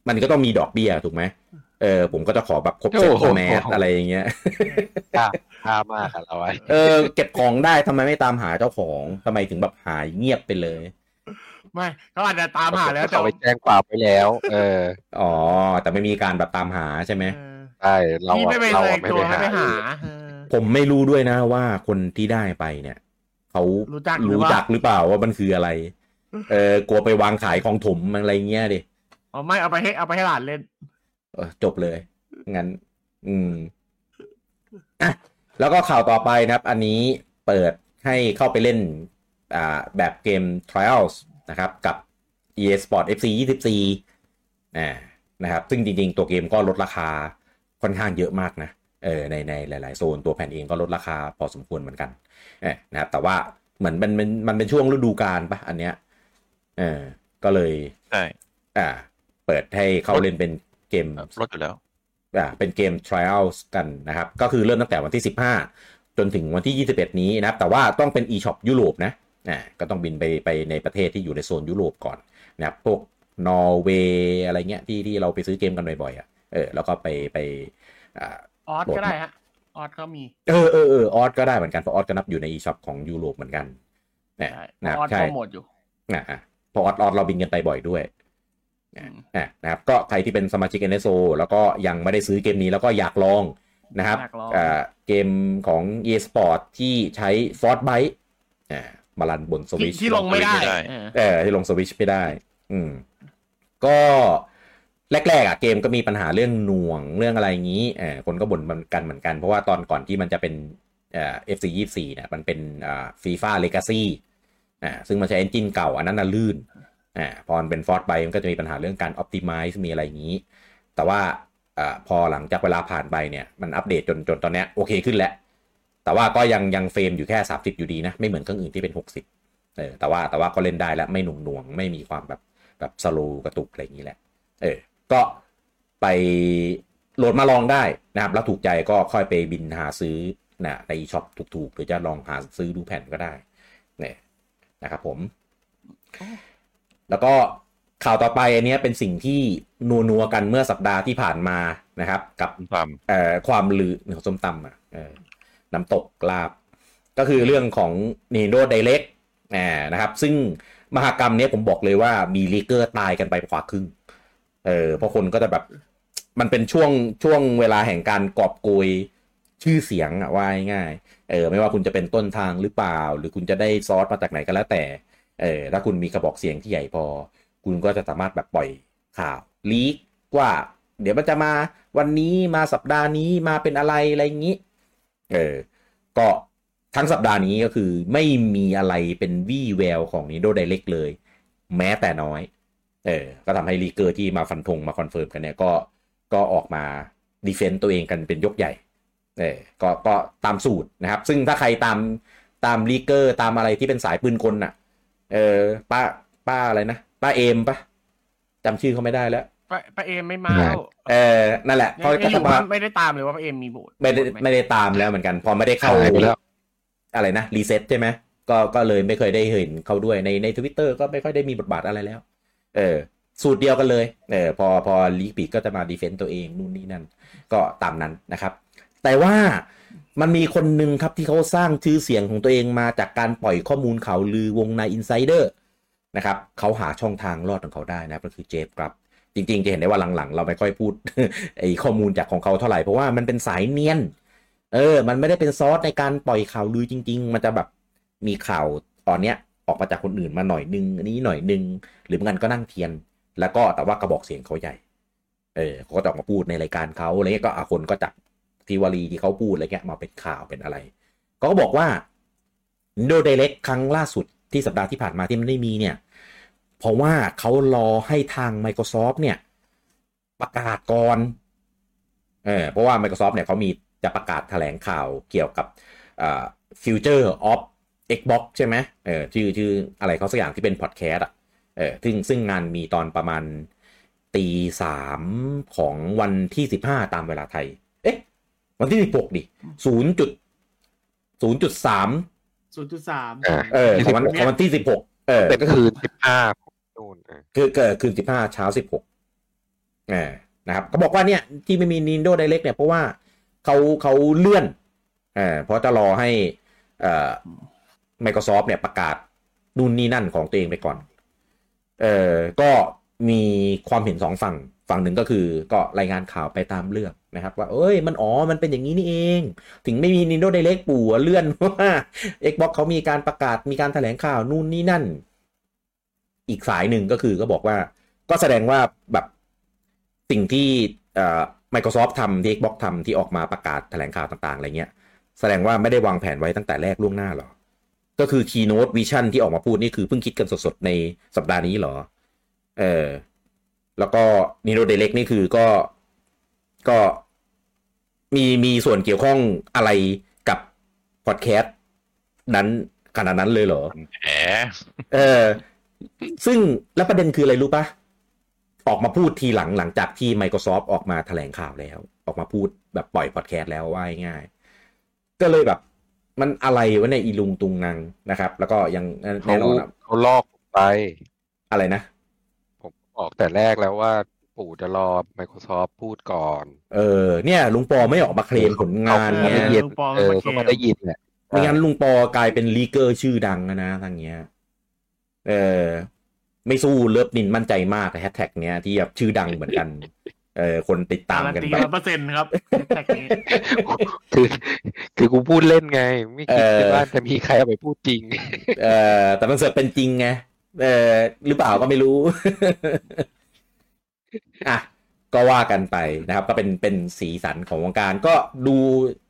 Speaker 1: มันก็ต้องมีดอกเบี้ยถูกไหมเออผมก็จะขอแบบครบเซ็ตสแมสอะไรอย่างเงี้ย
Speaker 4: ค่าค่ามากอะเราไว้
Speaker 1: เออ เก็บของได้ทำไมไม่ตามหาเจ้าของทำไมถึงแบบหายเงียบไปเลย
Speaker 3: ไม่เขาอาจจะตามหาแล้วแต่
Speaker 4: เขาไปแจ้งความไปแล้ว เออ
Speaker 1: อ๋อ แต่ไม่มีการแบบตามหาใช่ไหม
Speaker 3: เออ
Speaker 4: ใช่เรา
Speaker 3: พี่
Speaker 4: อะ
Speaker 3: ไม่ไป
Speaker 4: เรา
Speaker 3: เลย
Speaker 4: อะไม่
Speaker 3: ตัว
Speaker 4: ไป
Speaker 3: ไม่
Speaker 4: หา
Speaker 3: ไปหาเออ
Speaker 1: ผมไม่รู้ด้วยนะว่าคนที่ได้ไปเนี่ยเขา
Speaker 3: รู้จักหรือ
Speaker 1: รู้
Speaker 3: ว่า
Speaker 1: จักหรือเปล่าว่ามันคืออะไร เออกลัวไปวางขายของถมอะไรเงี้ยดิ
Speaker 3: อ๋อไม่เอาไปให้เอาไปให้หลานเล่น
Speaker 1: เออจบเลย งั้น อืมอะแล้วก็ข่าวต่อไปนะครับ อันนี้เปิดให้เข้าไปเล่นอ่าแบบเกม Trials นะครับกับ EA Sport FC 24อ่านะครับซึ่งจริงๆ ตัวเกมก็ลดราคาค่อนข้างเยอะมากนะเออในในหลายๆโซนตัวแผ่นเองก็ลดราคาพอสมควรเหมือนกันเออนะครับแต่ว่าเหมือนมันมันมันเป็นช่วงฤดูกาลปะอันเนี้ยเออก็เลย
Speaker 2: ใช่
Speaker 1: อ่า เปิดให้เข้าเล่นเป็นเกม
Speaker 2: ลดอยู่แล้ว
Speaker 1: อ่าเป็นเกม trials กันนะครับ ก็คือเริ่มตั้งแต่วันที่ 15 จนถึงวันที่ 21 นี้นะครับ แต่ว่าต้องเป็น e-shop ยุโรปนะ อ่าก็ต้องบินไปไปในประเทศที่อยู่ในโซนยุโรปก่อนนะครับพวกนอร์เวย์อะไรเงี้ยที่ที่เราไปซื้อเกมกันบ่อยๆอะเออแล้วก็ไปไปอ่า
Speaker 3: ออสก็ได้ฮะออสก็มี
Speaker 1: เออเออเออออสก็ได้เหมือนกันเพราะออสก็นับอยู่ใน e-shop ของยุโรปเหมือนกันเนี่ย
Speaker 3: ใช่
Speaker 1: นะครับ
Speaker 3: ออส
Speaker 1: ใช่
Speaker 3: โปรโมทอยู่
Speaker 1: อะอะเพราะออดออดเราบินกันไปบ่อยด้วย
Speaker 3: อืม
Speaker 1: อะนะครับก็ใครที่เป็นสมาชิก NSO แล้วก็ยังไม่ได้ซื้อเกมนี้แล้วก็อยากลองนะครับ
Speaker 3: อยากลอง
Speaker 1: อ่าเกมของ e Sport ที่ใช้ Fortbyte อ่า มารันบนส
Speaker 3: ที่
Speaker 1: วิช
Speaker 3: ที่ลงไม่ได้
Speaker 2: ไม่ได้
Speaker 3: เออ
Speaker 1: เออที่ลงสวิชไม่ได้ อืม ก็แรกๆอะเกมก็มีปัญหาเรื่องหน่วงเรื่องอะไรอย่างนี้เออคนก็บ่นกันเหมือนกัน เพราะว่าตอนก่อนที่มันจะเป็นเอ่อ FC 24เนี่ยมันเป็นอ่าฟีฟ่าเลกาซี่อ่าซึ่งมันใช้เอนจินเก่าอันนั้นน่ะลื่นอ่าพอมันเป็นฟอร์ b ไบมันก็จะมีปัญหาเรื่องการอ p ติ i z e มีอะไรอย่างนี้ แต่ว่าอ่าพอหลังจากเวลาผ่านไปเนี่ย มันอัปเดตจนจนตอนเนี้ยโอเคขึ้นแล้ว แต่ว่าก็ยังยังเฟรมอยู่แค่ 30 อยู่ดีนะ ไม่เหมือนเครื่องอื่นที่เป็น 60เออแต่ว่าแต่ว่าก็เล่นได้แล้วไม่หน่วงหน่วงๆไม่มีความแบบแบบสโลกระตุกอะไรอย่างนี้แหละเออก็ไปโหลดมาลองได้นะครับแล้วถูกใจก็ค่อยไปบินหาซื้อนะใน shop ถูกๆหรือจะลองหาซื้อดูแผ่นก็ได้เนี่ยนะครับผม แล้วก็ข่าวต่อไปอันเนี้ยเป็นสิ่งที่นัวนัวๆกันเมื่อสัปดาห์ที่ผ่านมานะครับ กับ
Speaker 2: ความ
Speaker 1: เอ่อความลือของส้มตำอะเออ น้ำตกลาบ ก็คือเรื่องของ Nintendo Direct อ่านะครับ ซึ่งมหกรรมนี้ผมบอกเลยว่ามี leaker ตายกันไปกว่าครึ่งเออเพราะคนก็จะแบบมันเป็นช่วงช่วงเวลาแห่งการกอบโกยชื่อเสียงอะว่าง่ายเออไม่ว่าคุณจะเป็นต้นทางหรือเปล่า หรือคุณจะได้ซอสมาจากไหนก็แล้วแต่เออถ้าคุณมีกระบอกเสียงที่ใหญ่พอ คุณก็จะสามารถแบบปล่อยข่าวลีกว่า เดี๋ยวมันจะมาวันนี้มาสัปดาห์นี้มาเป็นอะไรอะไรอย่างนี้ เออ ก็ทั้งสัปดาห์นี้ก็คือไม่มีอะไรเป็นวี่แววของ Nintendo Direct เลย แม้แต่น้อย เออ ก็ทำให้ leaker ที่มาฟันธงมาคอนเฟิร์มกันเนี่ยก็ก็ออกมา defend ตัวเองกันเป็นยกใหญ่ เออก็ก็ตามสูตรนะครับ ซึ่งถ้าใครตามตาม leaker ตามอะไรที่เป็นสายปืนกลน่ะ เออป้าป้าอะไรนะ ป้าเอมปะจำชื่อเขาไม่ได้แล้ว
Speaker 3: ป้าป้าเอมไม่มาแล้ว
Speaker 1: เออนั่นแหละ
Speaker 3: ยัง
Speaker 1: เขาก็
Speaker 3: ยังอยู่
Speaker 1: มา
Speaker 3: ไม่ได้ตามเลยว่าป้าเอมมีโบสถ์
Speaker 1: ไม่ได้ไม่ได้ตามแล้วเหมือนกัน พอไม่ได้เข้า
Speaker 4: หายไปแล้ว
Speaker 1: อะไรนะรีเซ็ตใช่ไหมก็ก็เลยไม่เคยได้เห็นเขาด้วยในในทวิตเตอร์ก็ไม่ค่อยได้มีบทบาทอะไรแล้ว เออ สูตรเดียวกันเลย เออพอพอ leak ผิดก็จะมา defend ตัวเองนู่นนี่นั่น ก็ตามนั้นนะครับ แต่ว่ามันมีคนหนึ่งครับที่เขาสร้างชื่อเสียงของตัวเองมาจากการปล่อยข้อมูลข่าวลือวงใน insider นะครับเขาหาช่องทางรอดของเขาได้นะก็คือ Jeff ครับ จริงๆ จะเห็นได้ว่าหลังๆ เราไม่ค่อยพูดไอ้ข้อมูลจากของเขาเท่าไหร่ เพราะว่ามันเป็นสายเนียน เออ มันไม่ได้เป็นซอสในการปล่อยข่าวลือจริง ๆ มันจะแบบมีข่าวตอนเนี้ยออกมาจากคนอื่นมาหน่อยนึงนี้หน่อยนึง หรือบางอันก็นั่งเทียน แล้วก็แต่ว่ากระบอกเสียงเขาใหญ่ เออเขาก็จะออกมาพูดในรายการเขาอะไรเงี้ยก็อะคนก็จับทีวารีที่เขาพูดอะไรเงี้ยมาเป็นข่าวเป็นอะไร ก็บอกว่าโดเดเล็กครั้งล่าสุดที่สัปดาห์ที่ผ่านมาที่มันไม่มีเนี่ย เพราะว่าเขารอให้ทาง Microsoft เนี่ย ประกาศก่อนเออเพราะว่า Microsoft เนี่ยเขามีจะประกาศแถลงข่าวเกี่ยวกับอ่า Future of Xbox ใช่ไหมเออชื่อชื่ออะไรเขาสักอย่างที่เป็นพอดแคสต์อะเออซึ่งซึ่งงานมีตอนประมาณตีสามของวันที่สิบห้าตามเวลาไทย เอ๊ะ วันที่สิบหกดิศูนย์จุดศูนย์จุดสาม
Speaker 3: ศูนย์จุดสาม
Speaker 4: อ่า
Speaker 1: เออของวันของวันที่สิบหกเออ
Speaker 4: เป็นคืนสิบห้า นู่น
Speaker 1: คือเกิดคืนสิบห้าเช้าสิบหกอ่านะครับเขาบอกว่าเนี่ยที่ไม่มี Nintendo Direct เนี่ยเพราะว่าเขาเขาเลื่อนอ่าเพราะจะรอให้เอ่อ Microsoft เนี่ยประกาศนู่นนี่นั่นของตัวเองไปก่อน เอ่อ ก็มีความเห็นสองฝั่ง ฝั่งหนึ่งก็คือก็รายงานข่าวไปตามเรื่องนะครับว่า เอ้ย มันอ๋อ มันเป็นอย่างนี้นี่เอง ถึงไม่มี Nintendo Direct ปู่เลื่อนเพราะว่า Xbox เขามีการประกาศมีการแถลงข่าวนู่นนี่นั่น อีกสายหนึ่งก็คือก็บอกว่า ก็แสดงว่าแบบสิ่งที่เอ่อ Microsoft ทำที่ Xbox ทำที่ออกมาประกาศแถลงข่าวต่าง ๆ อะไรเงี้ย แสดงว่าไม่ได้วางแผนไว้ตั้งแต่แรกล่วงหน้าหรอ ก็คือ Keynote Vision ที่ออกมาพูดนี่คือเพิ่งคิดกันสดๆ ในสัปดาห์นี้เหรอ เออ แล้วก็ Nintendo Direct นี่คือก็ก็มีมีส่วนเกี่ยวข้องอะไรกับพอดแคสต์นั้นขนาดนั้นเลยเหรอ
Speaker 2: แหม
Speaker 1: เออ ซึ่งแล้วประเด็นคืออะไรรู้ปะออกมาพูดทีหลังหลังจากที่ Microsoft ออกมาแถลงข่าวแล้ว ออกมาพูดแบบปล่อยพอดแคสต์แล้วว่าง่ายๆก็เลยแบบ มันอะไรวะในยอีลุงตุงนางนะครับ แล้วก็ยัง
Speaker 4: เขา
Speaker 1: แน่นอนอะ
Speaker 4: เขาลอกผมไป
Speaker 1: อะไรนะ
Speaker 4: ผมบอกแต่แรกแล้วว่าปู่จะรอ Microsoft พูดก่อน
Speaker 1: เออ เนี่ย ลุงปอไม่ออกมาเคลมผลงาน
Speaker 4: เขา
Speaker 1: เงี้
Speaker 4: ไม่
Speaker 1: ย
Speaker 4: ได้ยิน
Speaker 3: ลุงปอ
Speaker 4: เออ
Speaker 3: มาเคลม
Speaker 4: เขาไม่ได้ยินแหละ
Speaker 1: ไม่งั้นลุงปอกลายเป็น leaker ชื่อดังนะนะทางเงี้ย เออไม่สู้เลิฟนินมั่นใจมากแฮชแท็กเนี้ยที่แบบชื่อดังเหมือนกัน เออคนติดตาม
Speaker 3: การัน
Speaker 1: กัน
Speaker 3: ตี
Speaker 1: ไป
Speaker 3: ร้อยเปอร์เซ็นต์ครับแท็กนี้
Speaker 4: คือคือกูพูดเล่นไง ไม่คิด
Speaker 1: เออ
Speaker 4: ว่าจะมีใครเอาไปพูดจริง
Speaker 1: เออแต่มันเสือกเป็นจริงไงเออหรือเปล่าก็ไม่รู้อะก็ว่ากันไปนะครับ ก็เป็นเป็นสีสันของวงการ ก็ดู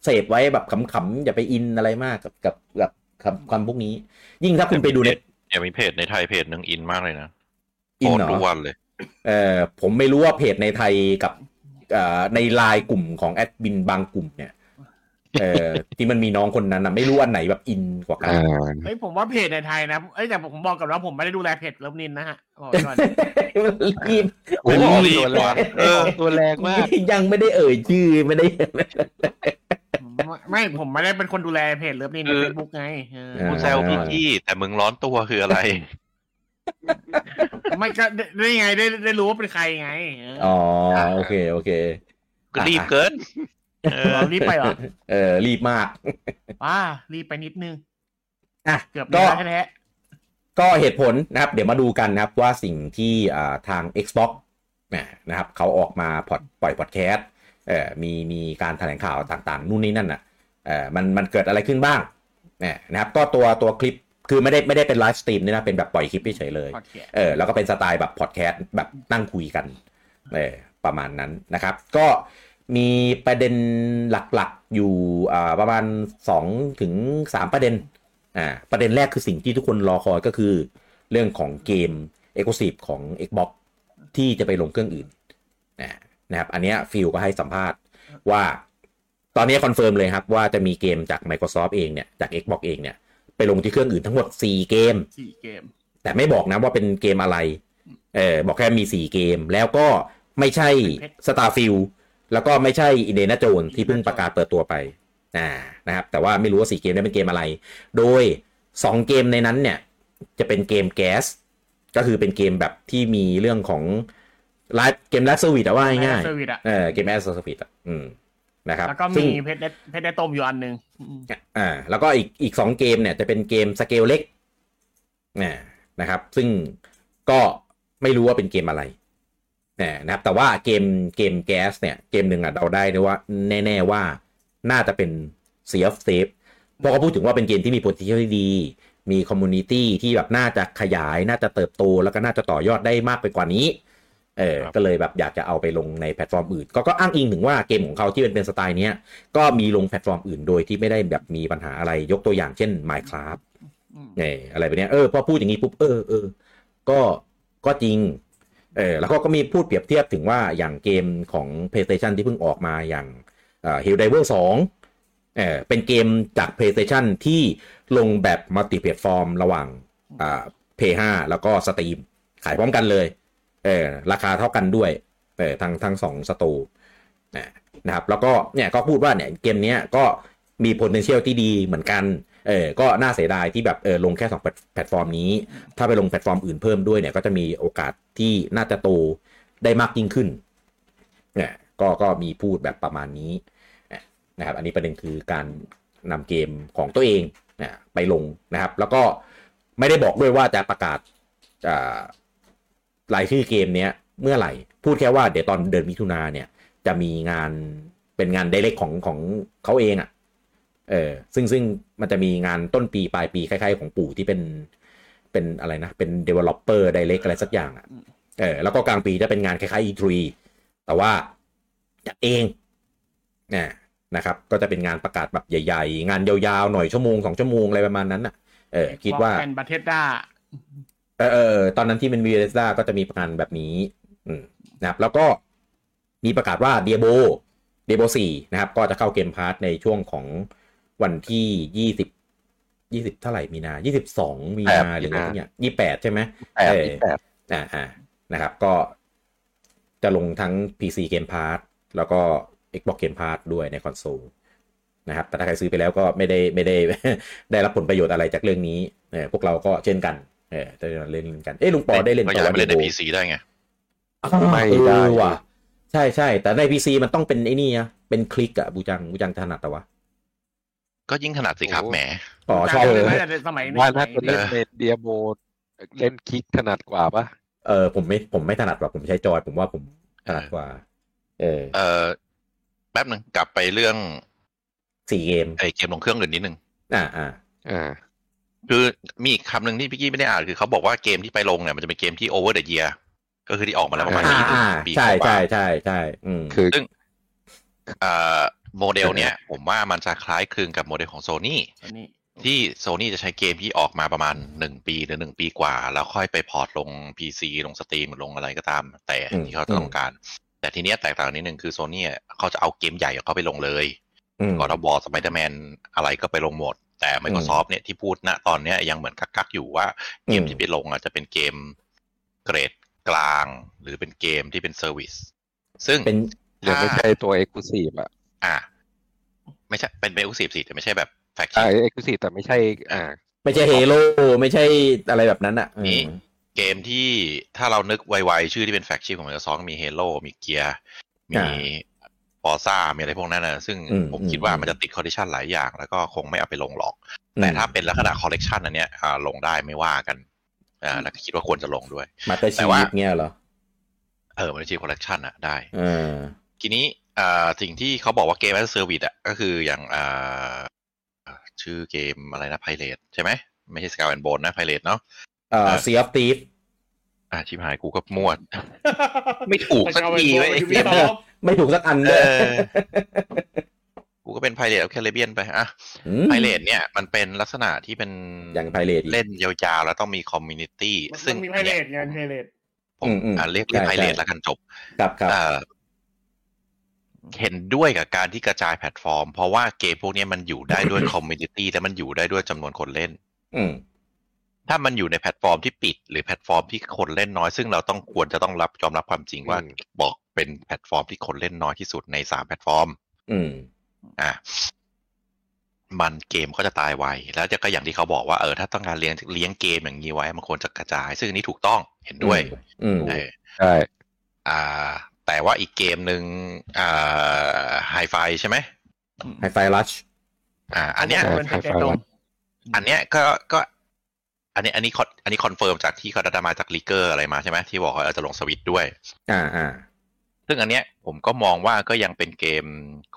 Speaker 1: เสพไว้แบบขำๆอย่าไปอินอะไรมากกับกับกับคำคำพวกนี้ ยิ่งถ้าคุณไปดูใน
Speaker 2: เนี่ยมีเพจในไทยเพจหนึ่งอินมากเลยนะ
Speaker 1: อิน
Speaker 2: โพส
Speaker 1: เหร
Speaker 2: ต์ทุก
Speaker 1: อ
Speaker 2: วันเลย
Speaker 1: เออผมไม่รู้ว่าเพจในไทยกับเอ่อในไลน์กลุ่มของแอดมินบางกลุ่มเนี่ยเออที่มันมีน้องคนนั้นนะไม่รู้อันไหนแบบอินกว่ากัน
Speaker 4: อ่า
Speaker 3: เฮ้ยผมว่าเพจในไทยนะเอ้ยแต่ผมบอกกับว่าผมไม่ได้ดูแลเพจเลิฟนินนะฮะบอกไว้ก่อน
Speaker 1: มันรีบ
Speaker 4: โอ้โห
Speaker 2: รีบ
Speaker 4: ตัวแรง
Speaker 2: เออ
Speaker 4: ตัวแรงมาก
Speaker 1: ยังไม่ได้เอ่ยชื่อไม่ได้
Speaker 3: ไม่ไม่ผมไม่ได้เป็นคนดูแลเพจเลิฟนินใน
Speaker 2: คือ
Speaker 3: เฟซบุ๊กไงเออ
Speaker 1: อ่า
Speaker 2: กูแซวพี่พี่แต่มึงร้อนตัวคืออะไร
Speaker 3: ไม่ก็ได้ได้ไงได้ได้รู้ว่าเป็นใครไงเออ
Speaker 1: อ๋อโอเคโอเค
Speaker 2: ก็รีบเกินเออ
Speaker 3: เรารีบไปเหรอ
Speaker 1: เออ รีบมาก
Speaker 3: ว้ารีบไปนิดนึง
Speaker 1: อะ
Speaker 3: เกือบ
Speaker 1: ก็
Speaker 3: ได้แท้
Speaker 1: ก็เหตุผลนะครับ เดี๋ยวมาดูกันนะครับว่าสิ่งที่อ่าทาง Xbox นะนะครับเขาออกมาพอดปล่อยพอดแคสต์ เอ่อมีมีการแถลงข่าวต่างๆ นู่นนี่นั่นอะเอ่อมันมันเกิดอะไรขึ้นบ้างเนี่ยนะครับก็ตัวตัวคลิปคือไม่ได้ไม่ได้เป็น live stream นี่นะเป็นแบบปล่อยคลิปเฉยๆเลย
Speaker 3: พอดแคสต์
Speaker 1: เออแล้วก็เป็นสไตล์แบบพอดแคสต์แบบนั่งคุยกันเออประมาณนั้นนะครับ ก็มีประเด็นหลักๆอยู่อ่าประมาณ2ถึง3ประเด็นอ่าประเด็นแรกคือสิ่งที่ทุกคนรอคอยก็คือ เรื่องของเกม e x c l u s i v e ของ Xbox ที่จะไปลงเครื่องอื่นอ่า นะครับ อันเนี้ย Phil ก็ให้สัมภาษณ์ว่าตอนนี้คอนเฟิร์มเลยครับ ว่าจะมีเกมจาก Microsoft เองเนี่ย จาก Xbox เองเนี่ย ไปลงที่เครื่องอื่นทั้งหมด 4 เกม
Speaker 3: สี่เกม
Speaker 1: แต่ไม่บอกนะว่าเป็นเกมอะไร เออบอกแค่มี 4 เกม แล้วก็ไม่ใช่ Starfield แล้วก็ไม่ใช่ Indiana Jones ที่เพิ่งประกาศเปิดตัวไปอ่านะครับ แต่ว่าไม่รู้ว่า 4 เกมนี้เป็นเกมอะไร โดย 2 เกมในนั้นเนี่ย จะเป็นเกมแก๊สก็คือเป็นเกมแบบที่มีเรื่องของ ไลฟ์เกมไลฟ์สวิตอะว่าง่าย
Speaker 3: เซอร์วิสอะ
Speaker 1: ๆเออเกมแอสเซอร์วิตอะอืมนะครับ
Speaker 3: แล้วก็
Speaker 1: ซึ่
Speaker 3: มี
Speaker 1: ง
Speaker 3: เพชรได้เพชรได้ต้มอยู่อันหนึ่งอืม
Speaker 1: อ่า แล้วก็อีกอีกสองเกมเนี่ยจะเป็นเกมสเกลเล็กอ่านะครับ ซึ่งก็ไม่รู้ว่าเป็นเกมอะไรอ่านะครับ แต่ว่าเกมเกม GaaS เนี่ย เกมหนึ่งอะเราได้ด้วยว่าแน่ๆว่าน่าจะเป็น Sea of Thieves เพราะเขาพูดถึงว่าเป็นเกมที่มี potential ที่ดี มี community ที่แบบน่าจะขยาย น่าจะเติบโต แล้วก็น่าจะต่อยอดได้มากไปกว่านี้ เออ
Speaker 2: ครับ
Speaker 1: ก็เลยแบบอยากจะเอาไปลงในแพลตฟอร์มอื่น ก็ก็อ้างอิงถึงว่าเกมของเขาที่เป็นเป็นสไตล์เนี้ยก็มีลงแพลตฟอร์มอื่นโดยที่ไม่ได้แบบมีปัญหาอะไรยกตัวอย่างเช่น Minecraft
Speaker 3: อืม
Speaker 1: เอออะไรแบบเนี้ยเออพอพูดอย่างนี้ปุ๊บเออเออก็ก็จริงเออแล้วก็ก็มีพูดเปรียบเทียบถึงว่าอย่างเกมของ PlayStation ที่เพิ่งออกมาอย่างเอ่อ Helldiver 2เออเป็นเกมจาก PlayStation ที่ลงแบบ multi-platform ระหว่างอ่า PS5 แล้วก็ Steam ขายพร้อมกันเลย เออราคาเท่ากันด้วยเออทั้งทั้งสอง store นะครับแล้วก็เนี่ยก็พูดว่าเนี่ยเกมนี้ก็มี potential ที่ดีเหมือนกันเออก็น่าเสียดายที่แบบเออลงแค่สองแพลตฟอร์มนี้ ถ้าไปลงแพลตฟอร์มอื่นเพิ่มด้วยเนี่ยก็จะมีโอกาสที่น่าจะโตได้มากยิ่งขึ้นเนี่ยก็ก็มีพูดแบบประมาณนี้นะครับอันนี้ประเด็นคือการนำเกมของตัวเองเนี่ยไปลงนะครับ แล้วก็ไม่ได้บอกด้วยว่าจะประกาศอ่า รายชื่อเกมเนี้ยเมื่อไหร่ พูดแค่ว่าเดี๋ยวตอนเดือนมิถุนาเนี่ย จะมีงานเป็นงานไดเรกของของเขาเองอะ่ะเออซึ่งซึ่งมันจะมีงานต้นปีปลายปีคล้ายๆ ของปู่ที่เป็นเป็นอะไรนะ เป็น developer direct อะไรสักอย่างอะ่ะเออแล้วก็กลางปีจะเป็นงานคล้ายๆ E3 แต่ว่าจัดเองนะนะครับ ก็จะเป็นงานประกาศแบบใหญ่ ๆ งานยาวๆ หน่อยชั่วโมงสองชั่วโมงอะไรประมาณนั้นอะ เออคิดว่า
Speaker 3: เป็น Bethesda เอ
Speaker 1: อเออเออตอนนั้นที่เป็นวีเ s ด้าก็จะมีประกาศแบบนี้อืมนะครับ แล้วก็มีประกาศว่า Diablo Diablo สี่นะครับ ก็จะเข้า Game Pass ในช่วงของวันที่ยี่สิบยี่สิบเท่าไหร่มีนายี่สิบสองมีนา
Speaker 4: แปด
Speaker 1: หรืออะไร
Speaker 4: มีนา
Speaker 1: สักอย่างยี่แปดใช่ไหม
Speaker 4: แปด
Speaker 1: เออ
Speaker 4: ที่แปด
Speaker 1: อ่าอ่านะครับ ก็จะลงทั้ง PC Game Pass แล้วก็ Xbox Game Pass ด้วยในคอนโซลนะครับ แต่ถ้าใครซื้อไปแล้วก็ไม่ได้ไม่ได้ได้รับผลประโยชน์อะไรจากเรื่องนี้เออพวกเราก็เช่นกัน เออได้เล่นกันเอ้ลุงปอได้เล่น
Speaker 2: ก็ย้ายมาเล่นใน
Speaker 1: โบ
Speaker 2: พีซีได้ไง
Speaker 1: อ้าว
Speaker 4: ไม่
Speaker 1: เออ
Speaker 4: ได้
Speaker 1: ว่ะ ใช่ใช่แต่ใน PC มันต้องเป็นไอ้นี่อะเป็นคลิกอะบูจังบูจังถนัดแต่วะ
Speaker 2: ก็ยิ่งถนัดสิครับ
Speaker 4: โอ้
Speaker 2: แหม
Speaker 1: อ๋อชอบ
Speaker 3: เล
Speaker 1: เลยย
Speaker 3: แต่สมัย
Speaker 4: ว่าถ้า
Speaker 3: ส
Speaker 4: จะ
Speaker 3: มัย
Speaker 4: เล่นในเดียโบเล่นคลิกถนัดกว่าปะ
Speaker 1: เออผมไม่ผมไม่ถนัดแบบผมใช้จอย ผมว่าผมถนัดกว่า เออ
Speaker 5: เออแป๊บหนึ่งกลับไปเรื่อง
Speaker 1: สี่เกม
Speaker 5: ไอ้เกมลงเครื่องอื่นนิดนึง
Speaker 1: อ่าอ่า
Speaker 4: อ่า
Speaker 5: คือมีอีกคำหนึ่งที่พี่กี้ไม่ได้อ่านคือเขาบอกว่าเกมที่ไปลงเนี่ยมันจะเป็นเกมที่ over the year ก็คือที่ออกมาแล้วประมาณ
Speaker 1: อ่า
Speaker 5: ยี่สิบ
Speaker 1: อ่า
Speaker 5: ปี
Speaker 1: ใช่
Speaker 5: กว่า
Speaker 1: ใช่ใช่ใช่อืม
Speaker 4: คือ
Speaker 5: ซึ่งเอ่อโมเดลเนี่ยผมว่ามันจะคล้ายคลึงกับโมเดลของโซ n y
Speaker 3: อันนี้
Speaker 5: ที่โซ n y จะใช้เกมที่ออกมาประมาณหนึ่งปีหรือหนึ่งปีกว่า แล้วค่อยไป port ลง PC ลง Steam หรือลงอะไรก็ตาม แต่
Speaker 1: อืม
Speaker 5: ที่เขาต้องการ แต่ทีเนี้ยแตกต่างนิดนึงคือโซ n y เขาจะเอาเกมใหญ่เข้าไปลงเลย
Speaker 1: อืม
Speaker 5: God of War Spider-Man อะไรก็ไปลงหมด แต่ Microsoft เนี่ยที่พูดณตอนเนี้ยยังเหมือนกักๆอยู่ว่าเกม
Speaker 1: อืม
Speaker 5: ที่ไปลงอะจะเป็นเกมเกรดกลาง หรือเป็นเกมที่เป็น service ซึ่ง
Speaker 1: เป็น
Speaker 4: ยังไม่ใช่ตัว Exclusive อะ
Speaker 5: อ่า ไม่ใช่เป็นเบลสิบสี่แต่ไม่ใช่แบบแฟก
Speaker 4: อ่า
Speaker 5: ชั่น
Speaker 4: Exclusive แต่ไม่ใช่ อ่า
Speaker 1: ไม่ใช่ Halo ไม่ใช่อะไรแบบนั้นอะอืม
Speaker 5: นี่เกมที่ถ้าเรานึกไวๆ ชื่อที่เป็น flagship ของ Microsoft มี Halo มี Gears มี Forza มีอะไรพวกนั้นนะซึ่ง
Speaker 1: อืม
Speaker 5: ผม
Speaker 1: อืม
Speaker 5: คิดว่า
Speaker 1: อืม
Speaker 5: มันจะติดคอ n ดิชันหลายอย่าง แล้วก็คงไม่เอาไปลงหรอก แต่ถ้าเป็นลักษณะคอลเลกชันอันเนี้ยอ่าลงได้ไม่ว่ากันอ่าแล้วก็คิดว่าควรจะลงด้วย
Speaker 1: Master Chief
Speaker 5: แต่ว่า
Speaker 1: เนี่ยเหรอ
Speaker 5: เออมันจะชื่อคอลเลกชันอะได้
Speaker 1: เออ
Speaker 5: ทีนี้อ่าสิ่งที่เขาบอกว่าเกม as a service อะก็คืออย่างอ่าชื่อเกมอะไรนะ Pirate ใช่ไหมไม่ใช่ Skull and Bone นะ Pirate เนาะ
Speaker 1: เอ่อ
Speaker 5: อ่า
Speaker 1: Sea of Thief
Speaker 5: อ่าชิบหายกูก็มั่วไม่ถูกสักทีเว้ย
Speaker 3: ยูบีซอฟ
Speaker 1: ไม่ถูกสักอันเล
Speaker 5: เอยอกูก็เป็น Pirate of Caribbean ไปอะ
Speaker 1: ม
Speaker 5: Pirate เนี่ยมันเป็นลักษณะที่เป็น
Speaker 1: อย่าง Pirate อีก
Speaker 5: เล่นยาวๆแล้วต้องมีคอมมูนิตี้
Speaker 3: ซึ่
Speaker 5: ซึ่
Speaker 3: ง
Speaker 5: ง
Speaker 3: มีไพเรตไงมีไพเรต
Speaker 5: ผม
Speaker 1: อืมอืม
Speaker 5: อ่าเรียกเรียก
Speaker 1: ใช่
Speaker 5: ไพเรต
Speaker 1: ใช่
Speaker 5: แล้วกันจบ
Speaker 1: ครับครับ
Speaker 5: เอ่อเห็นด้วยกับการที่กระจายแพลตฟอร์ม เพราะว่าเกมพวกนี้มันอยู่ได้ด้วย community และมันอยู่ได้ด้วยจำนวนคนเล่น
Speaker 1: อืม
Speaker 5: ถ้ามันอยู่ในแพลตฟอร์มที่ปิด หรือแพลตฟอร์มที่คนเล่นน้อย ซึ่งเราต้องควรจะต้องรับยอมรับความจริงว่า
Speaker 4: อืม
Speaker 5: บอกเป็นแพลตฟอร์มที่คนเล่นน้อยที่สุดในสามแพลตฟอร์ม
Speaker 1: อืม
Speaker 5: อะมันเกมก็จะตายไว แล้วจะก็อย่างที่เขาบอกว่าเออถ้าต้องการเลี้ยงเลี้ยงเกมอย่างนี้ไว้ มันควรจะกระจาย ซึ่งอันนี้ถูกต้องเห็นด้วย
Speaker 1: อืม
Speaker 5: เออ
Speaker 4: ใช่
Speaker 5: อ่า แต่ว่าอีกเกมหนึ่งอ่าไฮไฟใช่ไหม
Speaker 1: Hi-Fi Rush
Speaker 5: อ่า อันเนี้ย
Speaker 3: เป็นไฮไฟลง
Speaker 5: อันเนี้ยก็ก็ อันนี้อันนี้คอนอันนี้ confirm จากที่เขาได้มาจาก leaker อะไรมาใช่ไหมที่บอกว่าเออจะลงสวิตช์ด้วย
Speaker 1: อ่าอ่า
Speaker 5: ซึ่งอันเนี้ยผมก็มองว่าก็ยังเป็นเกม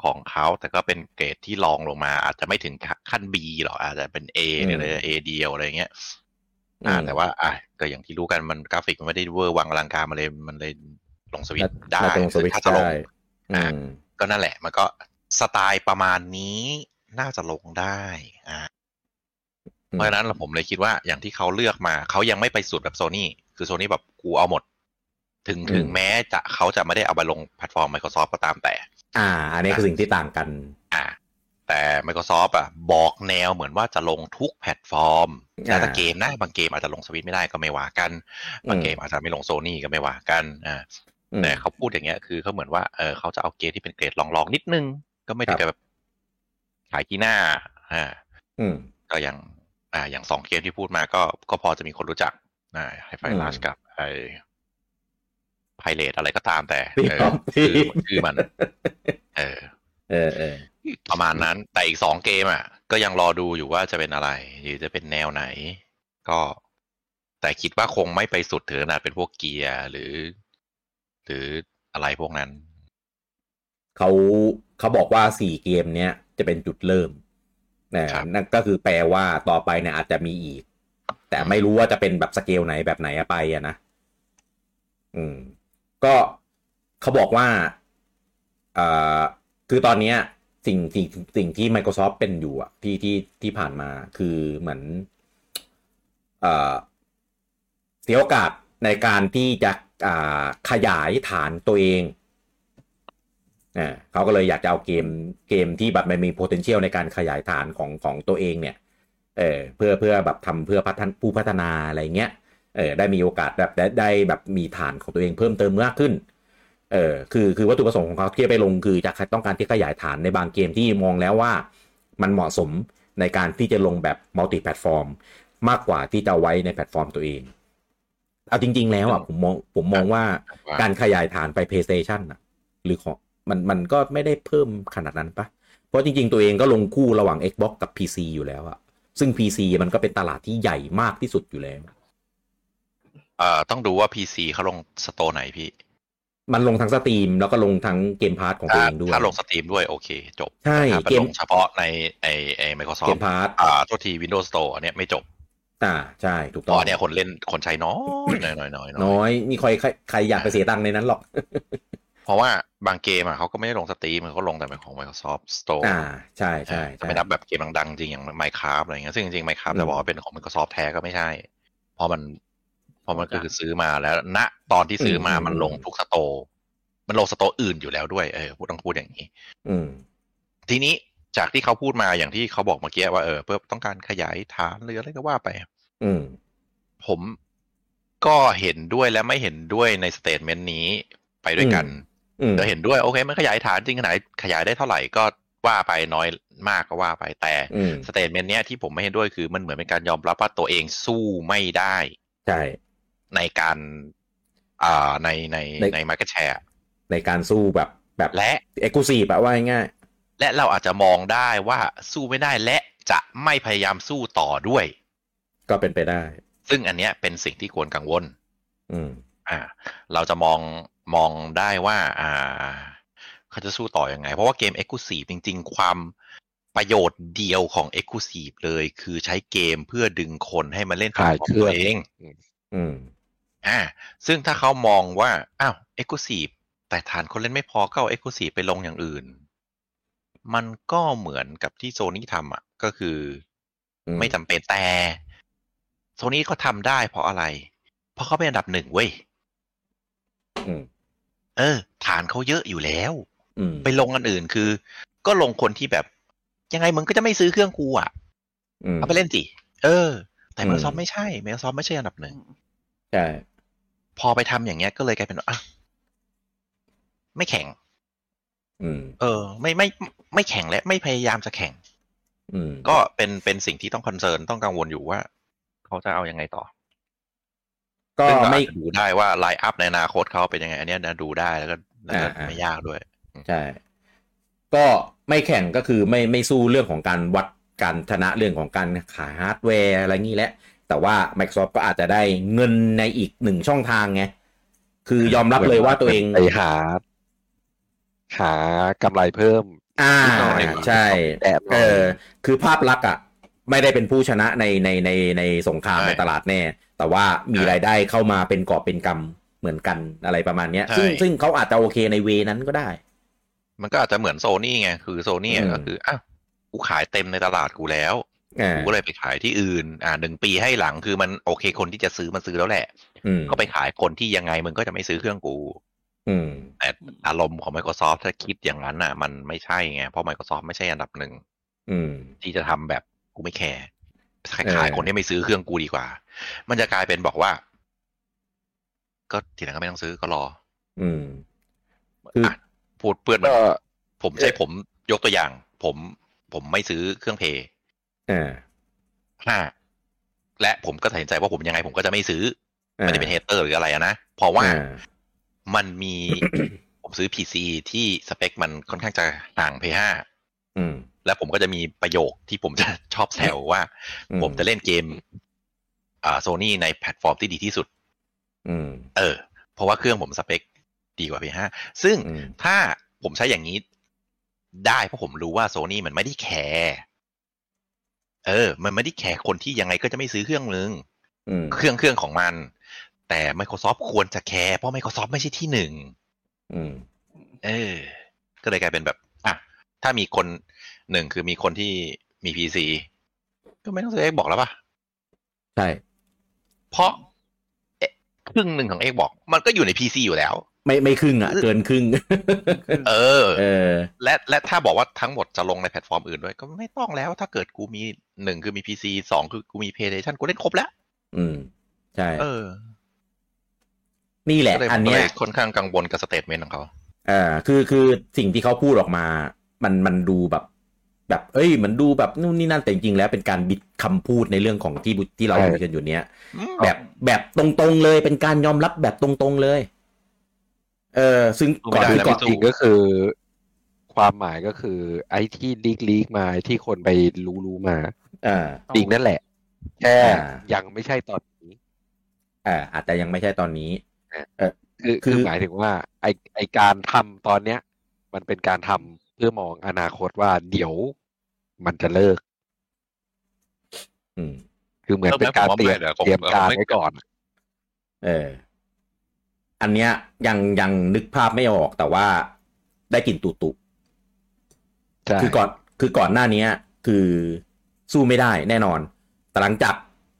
Speaker 5: ของเขาแต่ก็เป็นเกรดที่รองลงมา อาจจะไม่ถึงขั้น B หรอกอาจจะเป็น A
Speaker 1: อืม
Speaker 5: หรือ A เดียวอะไรเงี้ยอ่าแต่ว่าอะก็อย่างที่รู้กันมันกราฟิกมันไม่ได้เวอร์วังอลังการมาเลยมันเลยลงสวิตช์ได้
Speaker 1: น่าจะลงสวิตช์
Speaker 5: ถ้าจะลง
Speaker 1: ได้อืม
Speaker 5: ก็นั่นแหละ มันก็สไตล์ประมาณนี้น่าจะลงได้อ่า เพราะฉะนั้นผมเลยคิดว่าอย่างที่เขาเลือกมา เขายังไม่ไปสุดแบบโซนี่คือโซนี่แบบกูเอาหมด ถึง
Speaker 1: อืม
Speaker 5: ถึงแม้จะเขาจะไม่ได้เอาไปลงแพลตฟอร์ม Microsoft ก็ตามแต่
Speaker 1: อ่า อันนี้คือสิ่งที่ต่างกัน
Speaker 5: อ่า แต่ Microsoft อะบอกแนวเหมือนว่าจะลงทุกแพลตฟอร์มแล้วแต่
Speaker 1: อ่า
Speaker 5: เกมนะบางเกมอาจจะลงสวิตช์ไม่ได้ก็ไม่ว่ากัน บางเกมอาจจะไม่ลงโซนี่ก็ไม่ว่ากันอ่า
Speaker 1: อืม
Speaker 5: แต่เขาพูดอย่างเงี้ยคือเขาเหมือนว่าเออเขาจะเอาเกมที่เป็นเกรดรองๆนิดนึง ก็ไม่ถึงกับ
Speaker 1: ครั
Speaker 5: บแบบขายขี้หน้าอ่า
Speaker 1: อืม
Speaker 5: ก็อย่าง อ่าอย่างสองเกมที่พูดมาก็ก็พอจะมีคนรู้จักอ่าไฮไฟ
Speaker 1: อืม
Speaker 5: Rush กับไอ Pirate อะไรก็ตามแต่
Speaker 1: พี่
Speaker 5: เออ
Speaker 1: ครั
Speaker 5: บ
Speaker 1: พี่
Speaker 5: คือคือมัน เออ
Speaker 1: เออเออ
Speaker 5: ประมาณนั้น แต่อีกสองเกมอะ ก็ยังรอดูอยู่ว่าจะเป็นอะไร หรือจะเป็นแนวไหน ก็ แต่คิดว่าคงไม่ไปสุดถึงขนาดเป็นพวกเกียร์หรือ หรืออะไรพวกนั้น
Speaker 1: เขาเขาบอกว่าสี่เกมเนี้ยจะเป็นจุดเริ่ม นะครับนั่นก็คือแปลว่าต่อไปเนี่ยอาจจะมีอีก แต่ไม่รู้ว่าจะเป็นแบบสเกลไหนแบบไหนอะไปอะนะอืม ก็เขาบอกว่าเอ่อคือตอนเนี้ย สิ่งสิ่งสิ่งที่ Microsoft เป็นอยู่อะที่ที่ที่ผ่านมาคือเหมือนเอ่อเสียโอกาสในการที่จะอ่าขยายฐานตัวเอง อ่าเขาก็เลยอยากจะเอาเกมเกมที่แบบมันมี potential ในการขยายฐานของของตัวเองเนี่ยเออเพื่อเพื่อแบบทำเพื่อพัฒนผู้พัฒนาอะไรเงี้ยเออได้มีโอกาสแบบได้ได้แบบมีฐานของตัวเองเพิ่มเติมมากขึ้นเออคือคือวัตถุประสงค์ของเขาที่ไปลงคือจะต้องการที่ขยายฐานในบางเกมที่มองแล้วว่ามันเหมาะสมในการที่จะลงแบบ multi-platform มากกว่าที่จะไว้ในแพลตฟอร์มตัวเอง เอาจริง ๆ แล้วอะผมมองผมมองว่า
Speaker 5: ว่า
Speaker 1: การขยายฐานไป PlayStation อะ หรือของ มันมันก็ไม่ได้เพิ่มขนาดนั้นปะเพราะจริง ๆ ตัวเองก็ลงคู่ระหว่าง Xbox กับ PC อยู่แล้วอะซึ่ง PC มันก็เป็นตลาดที่ใหญ่มากที่สุดอยู่แล้ว
Speaker 5: เอ่อต้องดูว่า PC เขาลง store ไหนพี่
Speaker 1: มันลงทั้ง Steam แล้วก็ลงทั้ง Game Pass ของตัว
Speaker 5: ถ้า
Speaker 1: เองด้วย
Speaker 5: ถ้าลง Steam ด้วยโอเค จบ
Speaker 1: ใช่
Speaker 5: ถ้าไป
Speaker 1: เกม
Speaker 5: ลงเฉพาะในไอไอ
Speaker 1: เก
Speaker 5: Microsoft
Speaker 1: มพาร์ท
Speaker 5: อ่าโทษที Windows Store อันเนี้ยไม่จบ
Speaker 1: อ่าใช่ถูกต้อง
Speaker 5: ราะอันเนี้ยคนเล่นคนใช้น้อยน้อยน้อยน้อยน้อย
Speaker 1: น้อยนี่ใครใครใครอยากไปเสียตังค์ในนั้นหรอก
Speaker 5: เพราะว่าบางเกมอะเขาก็ไม่ได้ลง Steam เขาลงแต่เป็นของ Microsoft Store
Speaker 1: อ่าใช่ใช่
Speaker 5: ถ้า
Speaker 1: ใช่
Speaker 5: ไม่นับแบบเกมดังๆ จริงอย่าง Minecraft อะไรเงี้ยซึ่งจริงๆ Minecraft
Speaker 1: อืม
Speaker 5: จะบอกว่าเป็นของ Microsoft แท้ก็ไม่ใช่ เพราะมันเพราะมันก็คือซื้อมาแล้วณตอนที่ซื้อมามันลงทุก store มันลง store อื่นอยู่แล้วด้วยเออพูดต้องพูดอย่างนี้
Speaker 1: อืม
Speaker 5: ทีนี้จากที่เขาพูดมาอย่างที่เขาบอกเมื่อกี้ว่าเออเพื่อต้องการขยายฐานหรืออะไรก็ว่าไป
Speaker 1: อืม
Speaker 5: ผมก็เห็นด้วยและไม่เห็นด้วยใน statement นี้ไปด้วยกัน
Speaker 1: อืม
Speaker 5: เดี๋ยวเห็นด้วยโอเค มันขยายฐานจริงขนาดขยายได้เท่าไหร่ก็ว่าไปน้อยมากก็ว่าไปแต่
Speaker 1: อืม
Speaker 5: statement เนี้ยที่ผมไม่เห็นด้วยคือมันเหมือนเป็นการยอมรับว่าตัวเองสู้ไม่ได้
Speaker 1: ใช่
Speaker 5: ในการอ่าในใน
Speaker 1: ใน
Speaker 5: ใน market share
Speaker 1: ในการสู้แบบแบบ
Speaker 5: และ
Speaker 1: exclusive อะว่าง่าย
Speaker 5: และเราอาจจะมองได้ว่าสู้ไม่ได้และจะไม่พยายามสู้ต่อด้วย
Speaker 1: ๆก็เป็นไปได้
Speaker 5: ซึ่งอันเนี้ยเป็นสิ่งที่ควรกังวล
Speaker 1: อืม
Speaker 5: อ่า เราจะมอง มองได้ว่าอ่าเขาจะสู้ต่ออยังไง เพราะว่าเกม e x c l u s i v e จริง ๆ ความประโยชน์เดียวของ e x c l u s i v e เลย คือใช้เกมเพื่อดึงคนให้มาเล่น
Speaker 4: ขาย
Speaker 5: ข
Speaker 4: เครื่อง
Speaker 5: ตัวเอง
Speaker 1: อืม
Speaker 5: อ่า ซึ่งถ้าเขามองว่า อ้าว e x c l u s i v e แต่ฐานคนเล่นไม่พอก็เอา e x c l u s i v e ไปลงอย่างอื่น มันก็เหมือนกับที่โซนี่ทำอะ ก็คือ
Speaker 1: อืม
Speaker 5: ไม่จำเป็นแต่โซนี่ก็ทำได้เพราะอะไร เพราะเขาเป็นอันดับหนึ่งเว้ย
Speaker 1: อืม
Speaker 5: เออ ฐานเขาเยอะอยู่แล้ว
Speaker 1: อืม
Speaker 5: ไปลงอันอื่นคือ ก็ลงคนที่แบบ ยังไงมึงก็จะไม่ซื้อเครื่องกูอะ
Speaker 1: อืม
Speaker 5: เอาไปเล่นสิ เออ แต่
Speaker 1: อืม
Speaker 5: Microsoft ไม่ใช่ Microsoft ไม่ใช่อันดับหนึ่ง
Speaker 1: ใช่
Speaker 5: พอไปทำอย่างเงี้ยก็เลยกลายเป็นว่าอะไม่แข่ง
Speaker 1: อืม
Speaker 5: เออ ไม่ไม่ไม่แข่งและไม่พยายามจะแข่ง
Speaker 1: อืม
Speaker 5: ก็เป็นเป็นสิ่งที่ต้อง concern ต้องกังวลอยู่ว่า เขาจะเอายังไงต่อ
Speaker 1: ก็
Speaker 5: ซึ่งก็
Speaker 1: ไม่
Speaker 5: อาจจะดูได้ว่า line-up ในอนาคตเขาเป็นยังไง อันเนี้ยนะดูได้แล้วก็แล้วก็
Speaker 1: อ่าอ่า
Speaker 5: ไม่ยากด้วย
Speaker 1: ใช่ก็ไม่แข่งก็คือไม่ไม่สู้เรื่องของการวัดการชนะเรื่องของการขายฮาร์ดแวร์อะไรงี้แหละ แต่ว่า Microsoft ก็อาจจะได้เงินในอีกหนึ่งช่องทางไง คือยอมรับเลยว่าตัวเอง
Speaker 4: ไปหา หากำไรเพิ่ม
Speaker 1: อ่า
Speaker 4: นิดหน่อย
Speaker 1: ใช่
Speaker 4: แอบหน่
Speaker 1: เอ
Speaker 4: อย
Speaker 1: อคือภาพลักษณ์อะ ไม่ได้เป็นผู้ชนะในในในในสงคราม
Speaker 5: ใช่
Speaker 1: ในตลาดแน่ แต่ว่ามี
Speaker 5: ใช่
Speaker 1: รายได้เข้ามาเป็นกอบเป็นกำเหมือนกันอะไรประมาณเนี้ย
Speaker 5: ใช่
Speaker 1: ซึ่งซึ่งเขาอาจจะโอเคในเวนั้นก็ได้
Speaker 5: มันก็อาจจะเหมือนโซนี่ไงคือโซนี่
Speaker 1: อืม
Speaker 5: ก็คืออ้าวกูขายเต็มในตลาดกูแล้ว
Speaker 1: อ่า
Speaker 5: กูก็เลยไปขายที่อื่น อ่าหนึ่งปีให้หลังคือมันโอเคคนที่จะซื้อมันซื้อแล้วแหละ
Speaker 1: อืม
Speaker 5: ก็ไปขายคนที่ยังไงมึงก็จะไม่ซื้อเครื่องกู
Speaker 1: อืม
Speaker 5: แต่อารมณ์ของ Microsoft ถ้าคิดอย่างนั้นอะ มันไม่ใช่ไง เพราะ Microsoft ไม่ใช่อันดับหนึ่ง
Speaker 1: อืม
Speaker 5: ที่จะทำแบบกูไม่แคร์ขาย
Speaker 1: เออ
Speaker 5: ขายคนที่ไม่ซื้อเครื่องกูดีกว่า มันจะกลายเป็นบอกว่า ก็ทีหลังก็ไม่ต้องซื้อก็รอ
Speaker 1: อืมคือ
Speaker 5: อะพูดเปื้อนมัน
Speaker 4: ก็
Speaker 5: ผมใช้ผมยกตัวอย่าง ผมผมไม่ซื้อเครื่องเพย์
Speaker 1: อ่า
Speaker 5: ห้าและผมก็ตัดสินใจว่าผมยังไง ผมก็จะไม่ซื้อ
Speaker 1: อ่า
Speaker 5: ไม่ได้เป็น hater หรืออะไรอะนะเพราะว่า
Speaker 1: อ่า
Speaker 5: มันมีผมซื้อ PC ที่สเปกมันค่อนข้างจะห่าง PS5
Speaker 1: อืม
Speaker 5: แล้วผมก็จะมีประโยคที่ผมจะชอบแซวว่า
Speaker 1: อืม
Speaker 5: ผมจะเล่นเกม อ่าโซนี่ในแพลตฟอร์มที่ดีที่สุด
Speaker 1: อืม
Speaker 5: เออ เพราะว่าเครื่องผมสเปคดีกว่า P5 ซึ่ง
Speaker 1: อืม
Speaker 5: ถ้าผมใช้อย่างนี้ได้เพราะผมรู้ว่าโซนี่มันไม่ได้ careเออ มันไม่ได้แคร์คนที่ยังไงก็จะไม่ซื้อเครื่องนึง
Speaker 1: อืม
Speaker 5: เครื่องเครื่องของมัน แต่ Microsoft ควรจะแคร์เพราะ Microsoft ไม่ใช่ที่หนึ่ง
Speaker 1: อืม
Speaker 5: เออ ก็เลยกลายเป็นแบบ อะ ถ้ามีคนหนึ่งคือมีคนที่มี PC ก็ไม่ต้องซื้อ Xbox แล้วป่ะ
Speaker 1: ใช่
Speaker 5: เพราะเอ๊ะครึ่งหนึ่งของ Xbox มันก็อยู่ใน PC อยู่แล้ว
Speaker 1: ไม่ไม่ครึ่งอะ เกินครึ่ง
Speaker 5: เออ
Speaker 1: เออ
Speaker 5: และและถ้าบอกว่าทั้งหมดจะลงในแพลตฟอร์มอื่นด้วย ก็ไม่ต้องแล้ว ถ้าเกิดกูมีหนึ่งคือมี PC สองคือกูมี PlayStation กูเล่นครบแล้ว
Speaker 1: อืม ใช่
Speaker 5: เออ
Speaker 1: นี่แหละ
Speaker 5: ก็เลย
Speaker 1: อันเนี้ย
Speaker 5: ก็เลยค่อนข้างกังวลกับ statement ของเขา
Speaker 1: เอ่าคือคือสิ่งที่เขาพูดออกมา มันมันดูแบบ แบบเอ้ยมันดูแบบนู่นนี่นั่นแต่จริงๆแล้วเป็นการบิดคำพูดในเรื่องของที่บุที่เรา
Speaker 4: ใช่
Speaker 1: คุยกันอยู่เนี้ย
Speaker 5: อืม
Speaker 1: แบบแบบตรงๆเลยเป็นการยอมรับแบบตรงๆเลย เออซึ่งก่อน
Speaker 5: ไม่ได้
Speaker 1: ที่
Speaker 5: แล้ว
Speaker 1: ก่อน
Speaker 5: ไม่
Speaker 4: จริงก็คือ ความหมายก็คือ ไอ้ที่ลีกลีกมาไอ้ที่คนไปรู้รู้มา
Speaker 1: อ่า
Speaker 4: จริงนั่นแหละแค่
Speaker 1: อ่า
Speaker 4: ยังไม่ใช่ตอนนี้
Speaker 1: เอออาจจะยังไม่ใช่ตอนนี้
Speaker 4: คือ
Speaker 1: คือ
Speaker 4: คือหมายถึงว่า ไอไอการทำตอนเนี้ย มันเป็นการทำ เพื่อมองอนาคตว่าเดี๋ยวมันจะเลิก
Speaker 1: อืม
Speaker 4: คือเหมือนเป็นการเตรียม
Speaker 2: เดี๋ยวผม
Speaker 4: เตรียมการ
Speaker 2: ผมไม่
Speaker 4: ไว้ก่อน
Speaker 1: เออ อันเนี้ย ยังยังนึกภาพไม่ออกแต่ว่าได้กลิ่นตุตุ
Speaker 4: ใช่
Speaker 1: คือก่อนคือก่อนหน้านี้คือสู้ไม่ได้แน่นอน แต่หลังจาก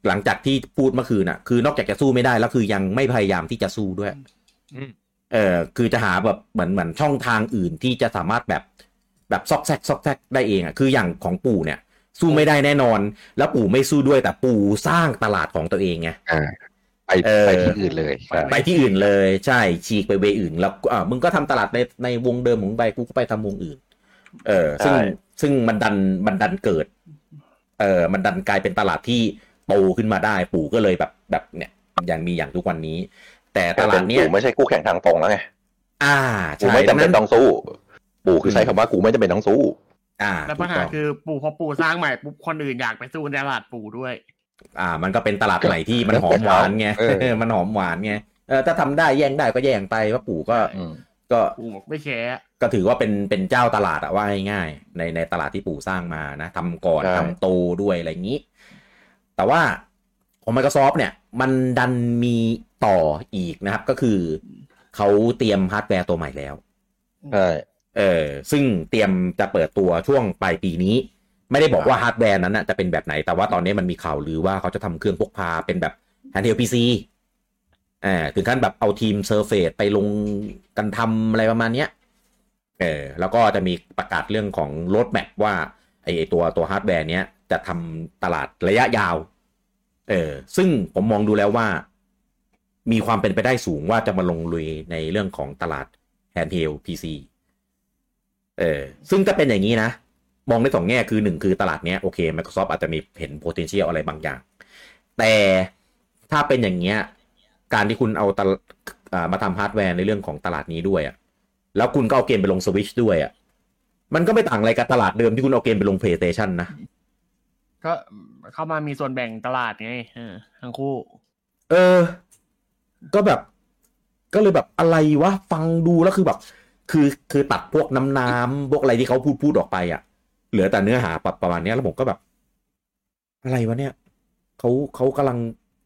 Speaker 1: หลังจากที่พูดเมื่อคืนน่ะ คือนอกจากจะสู้ไม่ได้แล้วคือยังไม่พยายามที่จะสู้ด้วย
Speaker 4: อืม
Speaker 1: เออคือจะหาแบบเหมือนเหมือนช่องทางอื่นที่จะสามารถแบบแบบซอกแซกซอกแซกได้เองอะคืออย่างของปู่เนี่ย สู้ไม่ได้แน่นอน แล้วปู่ไม่สู้ด้วยแต่ปู่สร้างตลาดของตัวเองไง
Speaker 4: อ่าไป
Speaker 1: เออ
Speaker 4: ไปที่อื่นเลยใช่
Speaker 1: ไปที่อื่นเลยใช่ฉีกไปเวอื่น แล้วอ่ามึงก็ทำตลาดในในวงเดิมของมึงไปกูก็ไปทำวงอื่น เออ ซึ่ง
Speaker 5: ใช่
Speaker 1: ซึ่งมันดันมันดันเกิด เออมันดันกลายเป็นตลาดที่โตขึ้นมาได้ปู่ก็เลยแบบแบบเนี่ยอย่างมีอย่างทุกวันนี้ แต่ตลาดเนี้ย
Speaker 5: ปู่ไม่ใช่คู่แข่งทางตรงแล้วไง
Speaker 1: อ่า
Speaker 5: กู
Speaker 1: ใช่
Speaker 5: ไม่จำเป็น
Speaker 1: ดั
Speaker 5: ต้องสู้ ปู่คือใช้คำว่ากูไม่จำเป็นต้องสู้
Speaker 1: อ่า
Speaker 3: แล้ว
Speaker 1: ถู
Speaker 3: ปัญ
Speaker 1: ก
Speaker 3: หา
Speaker 1: ต้อง
Speaker 3: คือปู่พอปู่สร้างใหม่ปุ๊บคนอื่นอยากไปสู้ในตลาดปู่ด้วย
Speaker 1: อ่า มันก็เป็นตลาดใหม่ที่มันหอมหวานไง
Speaker 4: เออ
Speaker 1: มันหอมหวานไงเออถ้าทำได้แย่งได้ก็แย่งไปว่าปู่ก็
Speaker 5: อืม
Speaker 1: ก็
Speaker 3: ปู่บอกไม่แคร์
Speaker 1: ก็ถือว่าเป็นเป็นเจ้าตลาดอะว่าง่ายๆในในตลาดที่ปู่สร้างมานะทำก่อน
Speaker 5: ใช่
Speaker 1: ทำโตด้วยอะไรอย่างนี้ แต่ว่าของ Microsoft เนี่ย มันดันมี ต่ออีกนะครับ ก็คือเขาเตรียมฮาร์ดแวร์ตัวใหม่แล้ว
Speaker 5: ใช่
Speaker 1: เออซึ่งเตรียมจะเปิดตัวช่วงปลายปีนี้ ไม่ได้บอกว่าฮาร์ดแวร์นั้นน่ะจะเป็นแบบไหน แต่ว่าตอนนี้มันมีข่าวลือว่าเขาจะทำเครื่องพกพาเป็นแบบ handheld PC อ่าถึงขั้นแบบเอาทีม Surface ไปลงกันทำอะไรประมาณเนี้ยเออแล้วก็จะมีประกาศเรื่องของ roadmap ว่าไอไอ้ตัวตัวฮาร์ดแวร์เนี้ยจะทำตลาดระยะยาว เออซึ่งผมมองดูแล้วว่า มีความเป็นไปได้สูงว่าจะมาลงลุยในเรื่องของตลาด handheld PC เออซึ่งถ้าเป็นอย่างนี้นะ มองได้สองแง่คือหนึ่งคือตลาดเนี้ยโอเค Microsoft อาจจะมีเห็น potential อะไรบางอย่าง แต่ถ้าเป็นอย่างเงี้ยการที่คุณเอาตลาด อ่ามาทำฮาร์ดแวร์ในเรื่องของตลาดนี้ด้วยอะแล้วคุณก็เอาเกมไปลงสวิชด้วยอะมันก็ไม่ต่างอะไรกับตลาดเดิมที่คุณเอาเกมไปลง PlayStation นะ
Speaker 3: ก็เข้ามามีส่วนแบ่งตลาดไงเออทั้งคู่
Speaker 1: เออ ก็แบบ ก็เลยแบบอะไรวะฟังดูแล้วคือแบบ คือคือตัดพวกน้ำน้ำพวกอะไรที่เขาพูดพูดออกไปอะเหลือแต่เนื้อหาประประมาณเนี้ยแล้วผมก็แบบ อะไรวะเนี่ยเขาเขากำลัง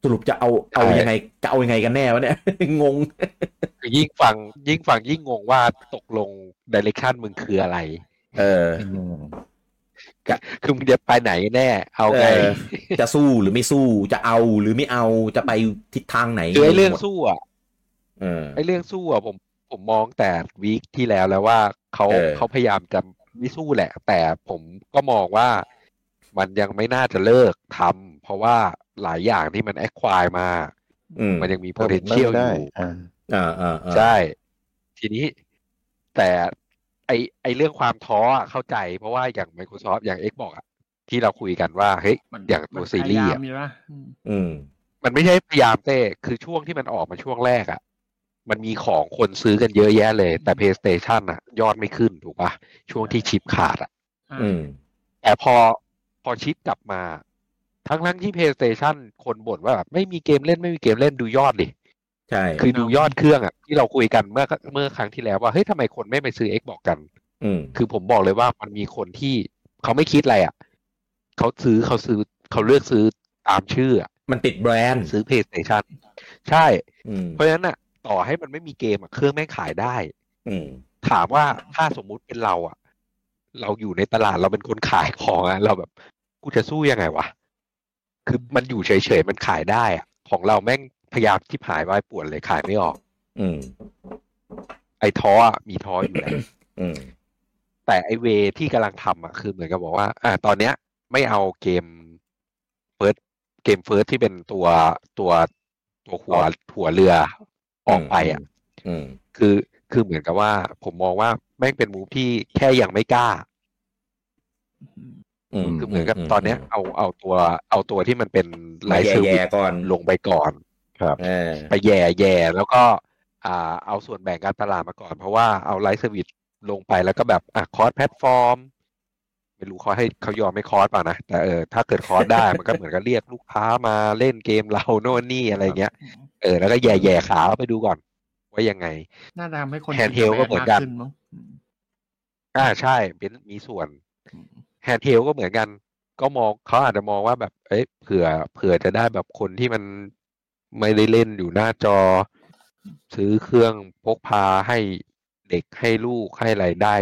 Speaker 1: สรุปจะเอาเอายังไงจะเอายังไงกันแน่วะเนี่ยงง
Speaker 4: คือยิ่งฟังยิ่งฟังยิ่งงงว่าตกลงดิเรกชันมึงคืออะไร
Speaker 1: เออ
Speaker 4: คือมึงจะไปไหนแน่ เอาไง
Speaker 1: เออจะสู้หรือไม่สู้จะเอาหรือไม่เอาจะไปทิศทางไหน
Speaker 4: คือไอ้เรื่อง
Speaker 1: หมด
Speaker 4: สู้อะ
Speaker 1: เออ
Speaker 4: ไอ้เรื่องสู้อะผมผมมองแต่วีคที่แล้วแล้วว่าเขา
Speaker 1: เออ
Speaker 4: เขาพยายามจะไม่สู้แหละ แต่ผมก็มองว่ามันยังไม่น่าจะเลิกทำเพราะว่าหลายอย่างที่มันแอคควายมา
Speaker 1: อืม
Speaker 4: มันยังมี potential อ
Speaker 5: ได้
Speaker 4: ยู่
Speaker 5: อ่า
Speaker 1: อ่าอ่าอ่า
Speaker 4: ใช่ ทีนี้ แต่ ไอไอเรื่องความท้ออะเข้าใจ เพราะว่าอย่าง Microsoft อย่าง X บอกอะที่เราคุยกันว่าเฮ้ย
Speaker 3: มัน
Speaker 4: อย่างตัวซีรีส์
Speaker 3: พยายา
Speaker 4: อะ
Speaker 3: มอยู่นะอืม
Speaker 1: อืม
Speaker 4: มันไม่ใช่พยายามเต้คือช่วงที่มันออกมาช่วงแรกอะมันมีของคนซื้อกันเยอะแยะเลย แต่ PlayStation อะยอดไม่ขึ้นถูกปะช่วงที่ชิปขาดอะ
Speaker 3: อ่า
Speaker 1: อืม
Speaker 4: แต่พอพอชิปกลับมา ทั้งทั้งๆที่ PlayStation คนบ่นว่าแบบไม่มีเกมเล่นไม่มีเกมเล่นดูยอดดิ
Speaker 1: ใช่
Speaker 4: คือดูยอดเครื่องอะที่เราคุยกันเมื่อเมื่อครั้งที่แล้วว่าเฮ้ยทำไมคนไม่ไปซื้อ X บอกกัน
Speaker 1: อืม
Speaker 4: คือผมบอกเลยว่ามันมีคนที่เขาไม่คิดอะไรอะเขาซื้อเขาซื้อเขาเลือกซื้อตามชื่ออะ
Speaker 1: มันติดแบรนด์
Speaker 4: ซื้อ PlayStation ใช่
Speaker 1: อืม
Speaker 4: เพราะฉะนั้นอะ ต่อให้มันไม่มีเกมอะเครื่องแม่งขายได้
Speaker 1: อืม
Speaker 4: ถามว่าถ้าสมมุติเป็นเราอะ เราอยู่ในตลาดเราเป็นคนขายของอะเราแบบกูจะสู้ยังไงวะคือมันอยู่เฉยๆมันขายได้อะ ของเราแม่ง พยายามที่หายวายปวดเลยขายไม่ออก
Speaker 1: อืม
Speaker 4: ไอ้ท้ออะมีท้ออยู่แล้ว
Speaker 1: อืม
Speaker 4: แต่ไอเวที่กำลังทำอะคือเหมือนกับบอกว่า อ่า ตอนเนี้ย ไม่เอาเกมเฟิร์สเกมเฟิร์สที่เป็นตัวตัวตัวหัวหัวเรือออกไปอะ
Speaker 1: อืม
Speaker 4: คือคือเหมือนกับว่า ผมมองว่าแม่งเป็นมูฟที่แค่ยังไม่กล้า
Speaker 1: อืม
Speaker 4: คือเหมือนกับตอนเนี้ยเอาเอาตัว เอาตัวที่มันเป็นไล
Speaker 1: มา
Speaker 4: ฟ์เซอร์วิ
Speaker 1: แย่
Speaker 4: ส
Speaker 1: ๆก่อน
Speaker 4: ลงไปก่อน
Speaker 5: ครับ
Speaker 1: เออ
Speaker 4: ไปแย่แย่แล้วก็อ่าเอาส่วนแบ่งการตลาดมาก่อน เพราะว่าเอาไลฟ์เซอร์วิสลงไปแล้วก็แบบอะคอร์สแพลตฟอร์ม ไม่รู้เขาให้เขายอมไม่คอร์สป่ะนะ แต่เออถ้าเกิดคอร์สได้มันก็เหมือนกับเรียกลูกค้ามาเล่นเกมเราโน่นนี่อะไรเงี้ย เออแล้วก็แย่แย่ๆขาไปดูก่อน ว่ายังไง
Speaker 3: น่าจะทำให้คน
Speaker 4: Handheld ก็เหมือนกัน
Speaker 3: ขึ้นมั้งอืม
Speaker 4: อ่าใช่เป็นมีส่วนแฮนด์เทลก็เหมือนกัน ก็มองเขาอาจจะมองว่าแบบเอ้ยเผื่อ เผื่อจะได้แบบคนที่มัน ไม่ได้เล่นอยู่หน้าจอ ซื้อเครื่องพกพาให้เด็กให้ลูกให้อะไรได้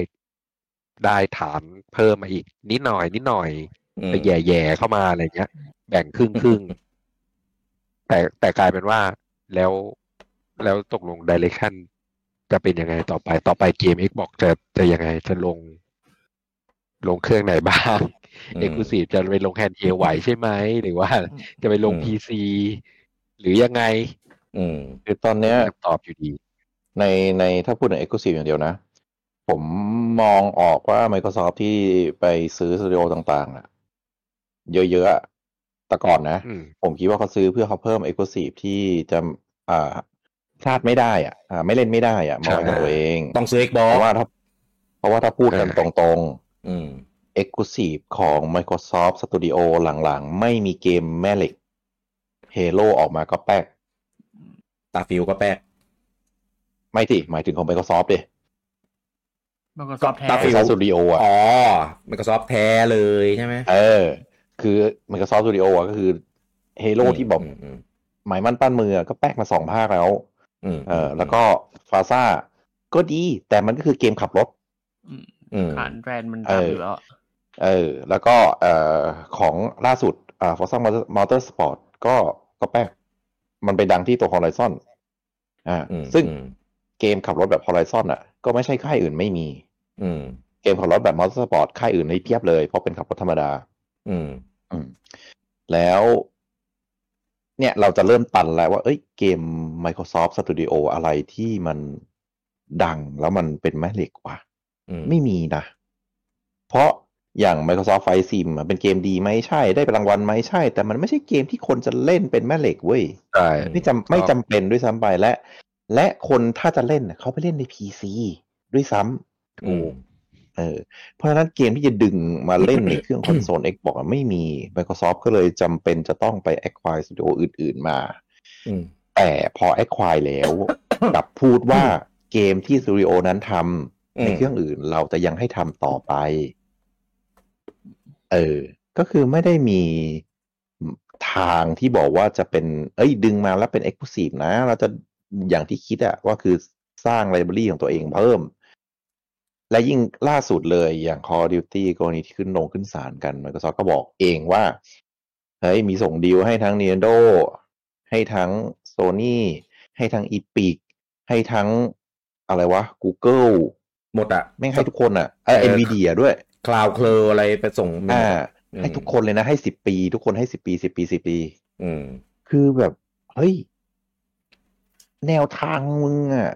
Speaker 4: ได้ฐานเพิ่มมาอีก นิดหน่อย นิดหน่อย
Speaker 1: อืม
Speaker 4: ไปแย่แย่ๆเข้ามาอะไรเงี้ย แบ่งครึ่งครึ่งแต่แต่กลายเป็นว่าแล้วแล้วตกลง direction จะเป็นยังไงต่อไปต่อไปเกม Xbox จะจะยังไงจะลง ลงเครื่องไหนบ้าง
Speaker 1: อืม
Speaker 4: exclusive จะไปลง handheld ไหวใช่ไหม หรือว่าจะไปลง
Speaker 1: อืม
Speaker 4: PC หรือยังไง
Speaker 1: อืม
Speaker 5: คือตอนเนี้ย
Speaker 4: คำตอบอยู่ดี
Speaker 5: ในในถ้าพูดถึง Exclusive อย่างเดียวนะ ผมมองออกว่า Microsoft ที่ไปซื้อสตูดิโอต่างๆอะเยอะๆอะแต่ก่อนนะ
Speaker 4: อืม
Speaker 5: ผมคิดว่าเขาซื้อเพื่อเขาเพิ่ม Exclusive ที่จะอ่าพลาดไม่ได้อะอ่าไม่เล่นไม่ได้อะมองกับตัวเอง
Speaker 1: ต้องซื้อ
Speaker 5: เพ
Speaker 1: Xbox
Speaker 5: ราะว่าถ้าเพราะว่าถ้าพูดกันตรง
Speaker 1: อืม
Speaker 5: ๆ Exclusive ของ Microsoft Studio หลังๆ ไม่มีเกมแม่เหล็ก Halo ออกมาก็แป๊ก
Speaker 1: ตาฟิวก็แป๊ก
Speaker 5: ไม่สิหมายถึงของ Microsoft ดิ
Speaker 3: มันก็ซอฟแท้
Speaker 1: ตาฟิว
Speaker 5: Microsoft Studio อะ
Speaker 1: อ๋อ Microsoft แท้เลยใช่ไหม
Speaker 5: เออ คือ Microsoft Studio อะก็คือ Halo ที่บอก
Speaker 1: มอืม
Speaker 5: หมายมั่นปั้นมืออะก็แป๊กมาสองภาคแล้ว
Speaker 1: อืม
Speaker 5: เออ แล้วก็ฟาซ่าก็ดี แต่มันก็คือเกมขับรถ
Speaker 3: อืม
Speaker 1: อืม
Speaker 3: ขานแบรนด์มัน
Speaker 5: เอ
Speaker 3: ตาม
Speaker 5: อ
Speaker 3: อยู่แล้ว
Speaker 5: เออ แล้วก็เอ่อของล่าสุดอ่า Forza Motorsport ก็ ก็แป๊กมันไปดังที่ตัว Horizon อ่า
Speaker 1: อืม
Speaker 5: ซึ่ง
Speaker 1: อืม
Speaker 5: เกมขับรถแบบ Horizon อะ ก็ไม่ใช่ค่ายอื่นไม่มี
Speaker 1: อืม
Speaker 5: เกมขับรถแบบ Motorsport ค่ายอื่นในเพียบเลย เพราะเป็นขับรถธรรมดา
Speaker 1: อืม
Speaker 5: อืม แล้ว เนี่ยเราจะเริ่มตันแล้วว่า เอ้ยเกม Microsoft Studio อะไรที่มันดังแล้วมันเป็นแม่เหล็กวะ
Speaker 1: อืม
Speaker 5: ไม่มีนะ เพราะ อย่าง Microsoft Flight Sim อะเป็นเกมดีไหมใช่ได้รางวัลไหมใช่ แต่มันไม่ใช่เกมที่คนจะเล่นเป็นแม่เหล็กเว้ย
Speaker 4: ใช่
Speaker 5: ไม่จำไม่จำเป็นด้วยซ้ำไปและ และคนถ้าจะเล่นน่ะเขาไปเล่นใน PC ด้วยซ้ำ
Speaker 1: อืม
Speaker 5: เออเพราะฉะนั้นเกมที่จะดึงมาเล่นในเครื่องคอนโซล Xbox อะไม่มี Microsoft ก็เลยจำเป็นจะต้องไป acquire studio อื่น ๆ มา
Speaker 1: อืม
Speaker 5: แต่พอ acquire แล้วกลับพูดว่าเกมที่สตูดิโอนั้นทำในเครื่องอื่นเราจะยังให้ทำต่อไป เออ ก็คือไม่ได้มีทางที่บอกว่าจะเป็น เอ้ย ดึงมาแล้วเป็น Exclusive นะ เราจะอย่างที่คิดอะว่าคือสร้างไลบรารีของตัวเองเพิ่ม และยิ่งล่าสุดเลยอย่าง Call of Duty กรณีที่ขึ้นลงขึ้นศาลกัน Microsoft ก็บอกเองว่า เฮ้ย มีส่งดีลให้ทั้ง Nintendo ให้ทั้ง Sony ให้ทั้ง Epic ให้ทั้งอะไรวะ Google
Speaker 1: หมดอะ
Speaker 5: แม่งให้ทุกคนอะเออ
Speaker 1: เออ
Speaker 5: Nvidia ด้วย
Speaker 1: คลาวเคลออะไรไปส่ง
Speaker 5: อ่า
Speaker 1: อืม
Speaker 5: ให้ทุกคนเลยนะให้สิบปี ทุกคนให้สิบปีสิบปีสิบปี
Speaker 1: อืม
Speaker 5: คือแบบเฮ้ย แนวทางมึงอะ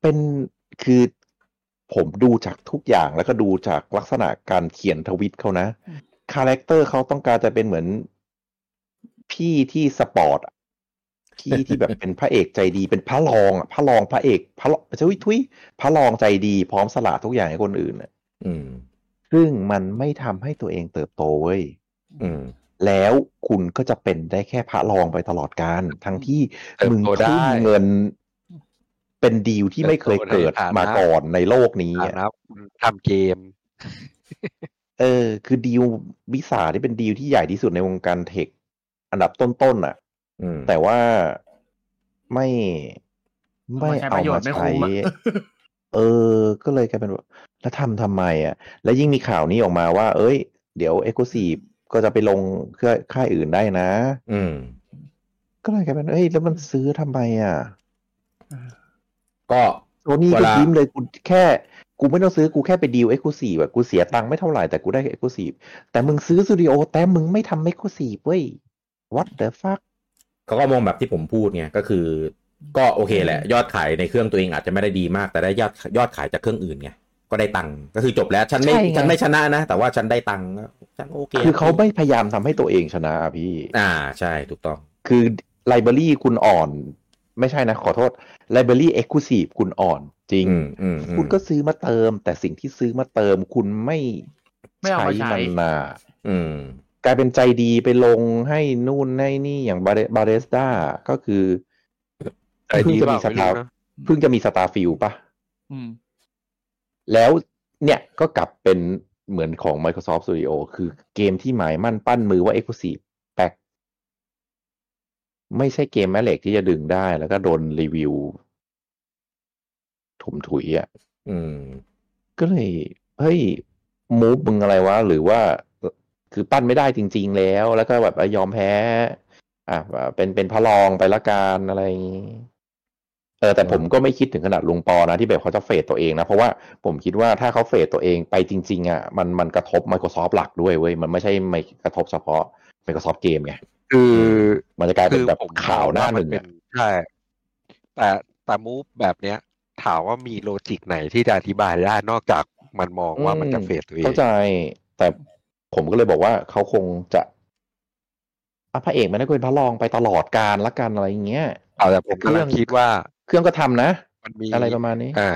Speaker 5: เป็นคือผมดูจากทุกอย่างแล้วก็ดูจากลักษณะการเขียนทวิตเขานะ คาแรคเตอร์เขาต้องการจะเป็นเหมือนพี่ที่สปอร์ต อะพี่ที่แบบเป็นพระเอกใจดีเป็นพระรองอะพระรองพระเอกพระรองทุยทุยพระรองใจดี พร้อมสละทุกอย่างให้คนอื่นอะ
Speaker 1: อืม
Speaker 5: ซึ่งมันไม่ทำให้ตัวเองเติบโตเว้ย
Speaker 1: อืม
Speaker 5: แล้วคุณก็จะเป็นได้แค่พระรองไปตลอดการ ทั้งที่
Speaker 4: เติบ
Speaker 5: มึง
Speaker 4: โต
Speaker 5: ทุ่
Speaker 4: ได้
Speaker 5: มเงิน เป็นดีลที่ไม่เคยเกิด
Speaker 4: เติบโตในฐานะ
Speaker 5: มาก่อนในโลกนี้
Speaker 4: อ่า
Speaker 5: อะ
Speaker 4: นะคุณทำเกม
Speaker 5: เออ คือดีลวิสาที่เป็นดีลที่ใหญ่ที่สุดในวงการเทค อันดับต้นๆอะ
Speaker 1: อืม
Speaker 5: แต่ว่าไม่ไม่
Speaker 3: มาใช้
Speaker 5: เอา
Speaker 3: ประโยช
Speaker 5: มา
Speaker 3: น์ไม่
Speaker 5: ใช้
Speaker 3: คุ้มอะ
Speaker 5: เออ ก็เลยกลายเป็นว่าแล้วทำทำไมอะ แล้วยิ่งมีข่าวนี้ออกมาว่า เอ้ย เดี๋ยวเอ็กซ์คลูซีฟก็จะไปลงเครือค่ายอื่นได้นะ
Speaker 1: อืม
Speaker 5: ก็เลยกลายเป็นเอ้ย แล้วมันซื้อทำไมอะ
Speaker 1: ก็
Speaker 5: โซนี่
Speaker 1: เว
Speaker 5: ก็
Speaker 1: ลา
Speaker 5: ยิ้มเลยกูแค่กูไม่ต้องซื้อกูแค่ไปดีลเอ็กซ์คลูซีฟแบบกูเสียตังค์ไม่เท่าไหร่แต่กูได้เอ็กซ์คลูซีฟแต่มึงซื้อสตูดิโอแต่มึงไม่ทำเอ็กซ์คลูซีฟเว้ย what the fuck
Speaker 1: เขาก็มองแบบที่ผมพูดไงก็คือ ก็โอเคแหละ ยอดขายในเครื่องตัวเองอาจจะไม่ได้ดีมาก แต่ได้ยอดยอดขายจากเครื่องอื่นไงก็ได้ตังค์ก็คือจบแล้วฉันไม่
Speaker 5: ใช่ไง
Speaker 1: ฉันไม่ชนะนะ แต่ว่าฉันได้ตังค์ก็ฉันโอเค
Speaker 5: คือเขาไม่พยายามทำให้ตัวเองชนะอะพี่
Speaker 1: อ่าใช่ถูกต้อง
Speaker 5: คือไลบรารีคุณอ่อน ไม่ใช่นะ ขอโทษไลบรารีเอ็กซ์คลูซีฟคุณอ่อนจริง
Speaker 1: อืมอืมอืม
Speaker 5: คุณก็ซื้อมาเติม แต่สิ่งที่ซื้อมาเติมคุณไม่
Speaker 3: ไม่เอามาใช้
Speaker 5: มันนา
Speaker 1: อืม
Speaker 5: กลายเป็นใจดีไปลงให้นู่นให้นี่อย่างบาบาเรสตาก็คือ
Speaker 4: ใจดี
Speaker 5: เพิ่งจะมี
Speaker 4: เป
Speaker 5: ส
Speaker 4: ล่า
Speaker 5: ตา
Speaker 4: ไม่รู้
Speaker 5: ร์
Speaker 4: นะ
Speaker 5: เพิ่งจะมีสตาร์ฟิลปะ
Speaker 3: อืม
Speaker 5: แล้วเนี่ยก็กลับเป็นเหมือนของ Microsoft Studio คือเกมที่หมายมั่นปั้นมือว่า Exclusive แปลกไม่ใช่เกมแม่เหล็กที่จะดึงได้แล้วก็โดนรีวิวถมถุยอะ
Speaker 1: อืม
Speaker 5: ก็เลย เฮ้ยมูฟมึงอะไรวะ หรือว่า คือปั้นไม่ได้จริง ๆ แล้ว แล้วก็แบบยอมแพ้ อะเป็นเป็นพระรองไปละกันอะไรอย่างงี้เออแต่ผมก็ไม่คิดถึงขนาดลุงปอนะที่แบบเขาจะเฟดตัวเองนะเพราะว่าผมคิดว่าถ้าเขาเฟดตัวเองไปจริง ๆ อะ มันมันกระทบ Microsoft หลักด้วยเว้ยมันไม่ใช่ไม่กระทบเฉพาะ Microsoft เกมไง
Speaker 4: คือ
Speaker 5: มันจะกลายเป็นแบบ
Speaker 4: ผม
Speaker 5: ข่าวหน้าหนึ่ง
Speaker 4: เป็
Speaker 5: อะ
Speaker 4: ใช่แต่แต่มูฟแบบเนี้ย ถามว่ามีโลจิกไหนที่จะอธิบายได้นอกจากมันมองว่ามันจะเฟดตัวเอง
Speaker 5: เข้าใจ แต่ ผมก็เลยบอกว่าเขาคงจะอะพระเอกมันได้เป็นพระรองไปตลอดการละกันอะไรอย่างเงี้ย
Speaker 4: เอาแต่ผมกำลังคิดว่า
Speaker 5: เครื่องก็ทำนะ
Speaker 4: มันมี
Speaker 5: อะไรประมาณนี้
Speaker 4: อ่า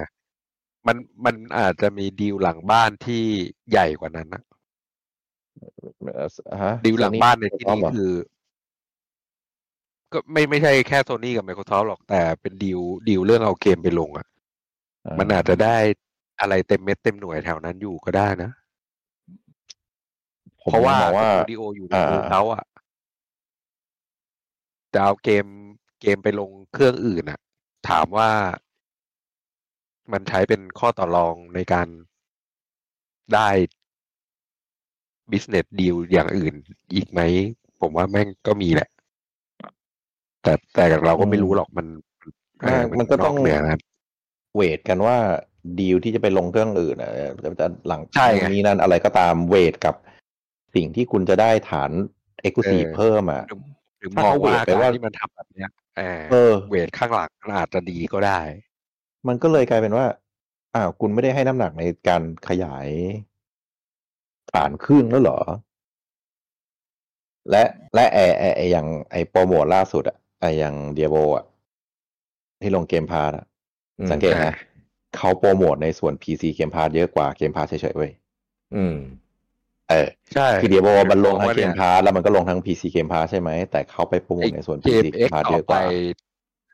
Speaker 4: มันมันอาจจะมีดีลหลังบ้านที่ใหญ่กว่านั้นนะ
Speaker 5: เอ่อฮะ
Speaker 4: ดีลหลังบ้านในที่
Speaker 5: Microsoft
Speaker 4: นี้
Speaker 5: เหรอ
Speaker 4: คือ ก็ไม่ไม่ใช่แค่โซนี่กับ Microsoft หรอกแต่เป็น deal deal เรื่องเอาเกมไปลงอะ มันอาจจะได้อะไรเต็มเม็ดเต็มหน่วยแถวนั้นอยู่ก็ได้นะ
Speaker 5: ผม
Speaker 4: เพราะว่า
Speaker 5: ยังมองว่า
Speaker 4: สตูดิโออยู่ใน
Speaker 5: อ่า
Speaker 4: มือเขาอะจะเอาเกมเกมไปลงเครื่องอื่นอะ ถามว่ามันใช้เป็นข้อต่อรองในการได้ business deal อย่างอื่นอีกไหม ผมว่าแม่งก็มีแหละ แต่แต่เราก็ไม่รู้หรอกมันเออ
Speaker 5: มันก็ต้อง
Speaker 4: เหนือนั้น
Speaker 5: เวทกันว่าดีลที่จะไปลงเครื่องอื่นอะจะหลัง
Speaker 4: ใช่ไง
Speaker 5: นี้นั่นอะไรก็ตามเวทกับ สิ่งที่คุณจะได้ฐานเอ็กซ์คลูซีฟ
Speaker 4: เออ
Speaker 5: เพิ่มอะ
Speaker 4: หรือ
Speaker 5: ถ้าม
Speaker 4: อง
Speaker 5: เขาเว
Speaker 4: ว่า
Speaker 5: ทไป
Speaker 4: การ
Speaker 5: ว่า
Speaker 4: ที่มันทำแบบเนี้ยเออ
Speaker 5: เออ
Speaker 4: เวทข้างหลังมันอาจจะดีก็ได้
Speaker 5: มันก็เลยกลายเป็นว่าอ้าวคุณไม่ได้ให้น้ำหนักในการขยายฐานเครื่องแล้วเหรอ และและไอไอไออย่างไอโปรโมทล่าสุดอะไออย่างเดียโบอะที่ลงเกมพาร์อะ
Speaker 1: อืม
Speaker 5: สังเกตนะเขาโปรโมทในส่วน PC เกมพาร์เยอะกว่าเกมพาร์เฉยๆเว้ย
Speaker 1: อืม
Speaker 5: เออ
Speaker 4: ใช่
Speaker 5: คือเดียโบมันลงทั้ง
Speaker 4: ว่า
Speaker 5: เก
Speaker 4: นี่ย
Speaker 5: มพาร์แล้วมันก็ลงทั้ง PC เกมพาร์ใช่ไหม แต่เขาไปโปรโมทในส่วน
Speaker 4: เก
Speaker 5: PC
Speaker 4: ม
Speaker 5: เก
Speaker 4: เอ็
Speaker 5: ม
Speaker 4: ก
Speaker 5: พาร์
Speaker 4: ต่
Speaker 5: เย
Speaker 4: อ
Speaker 5: อะก
Speaker 4: ไป
Speaker 5: ว่า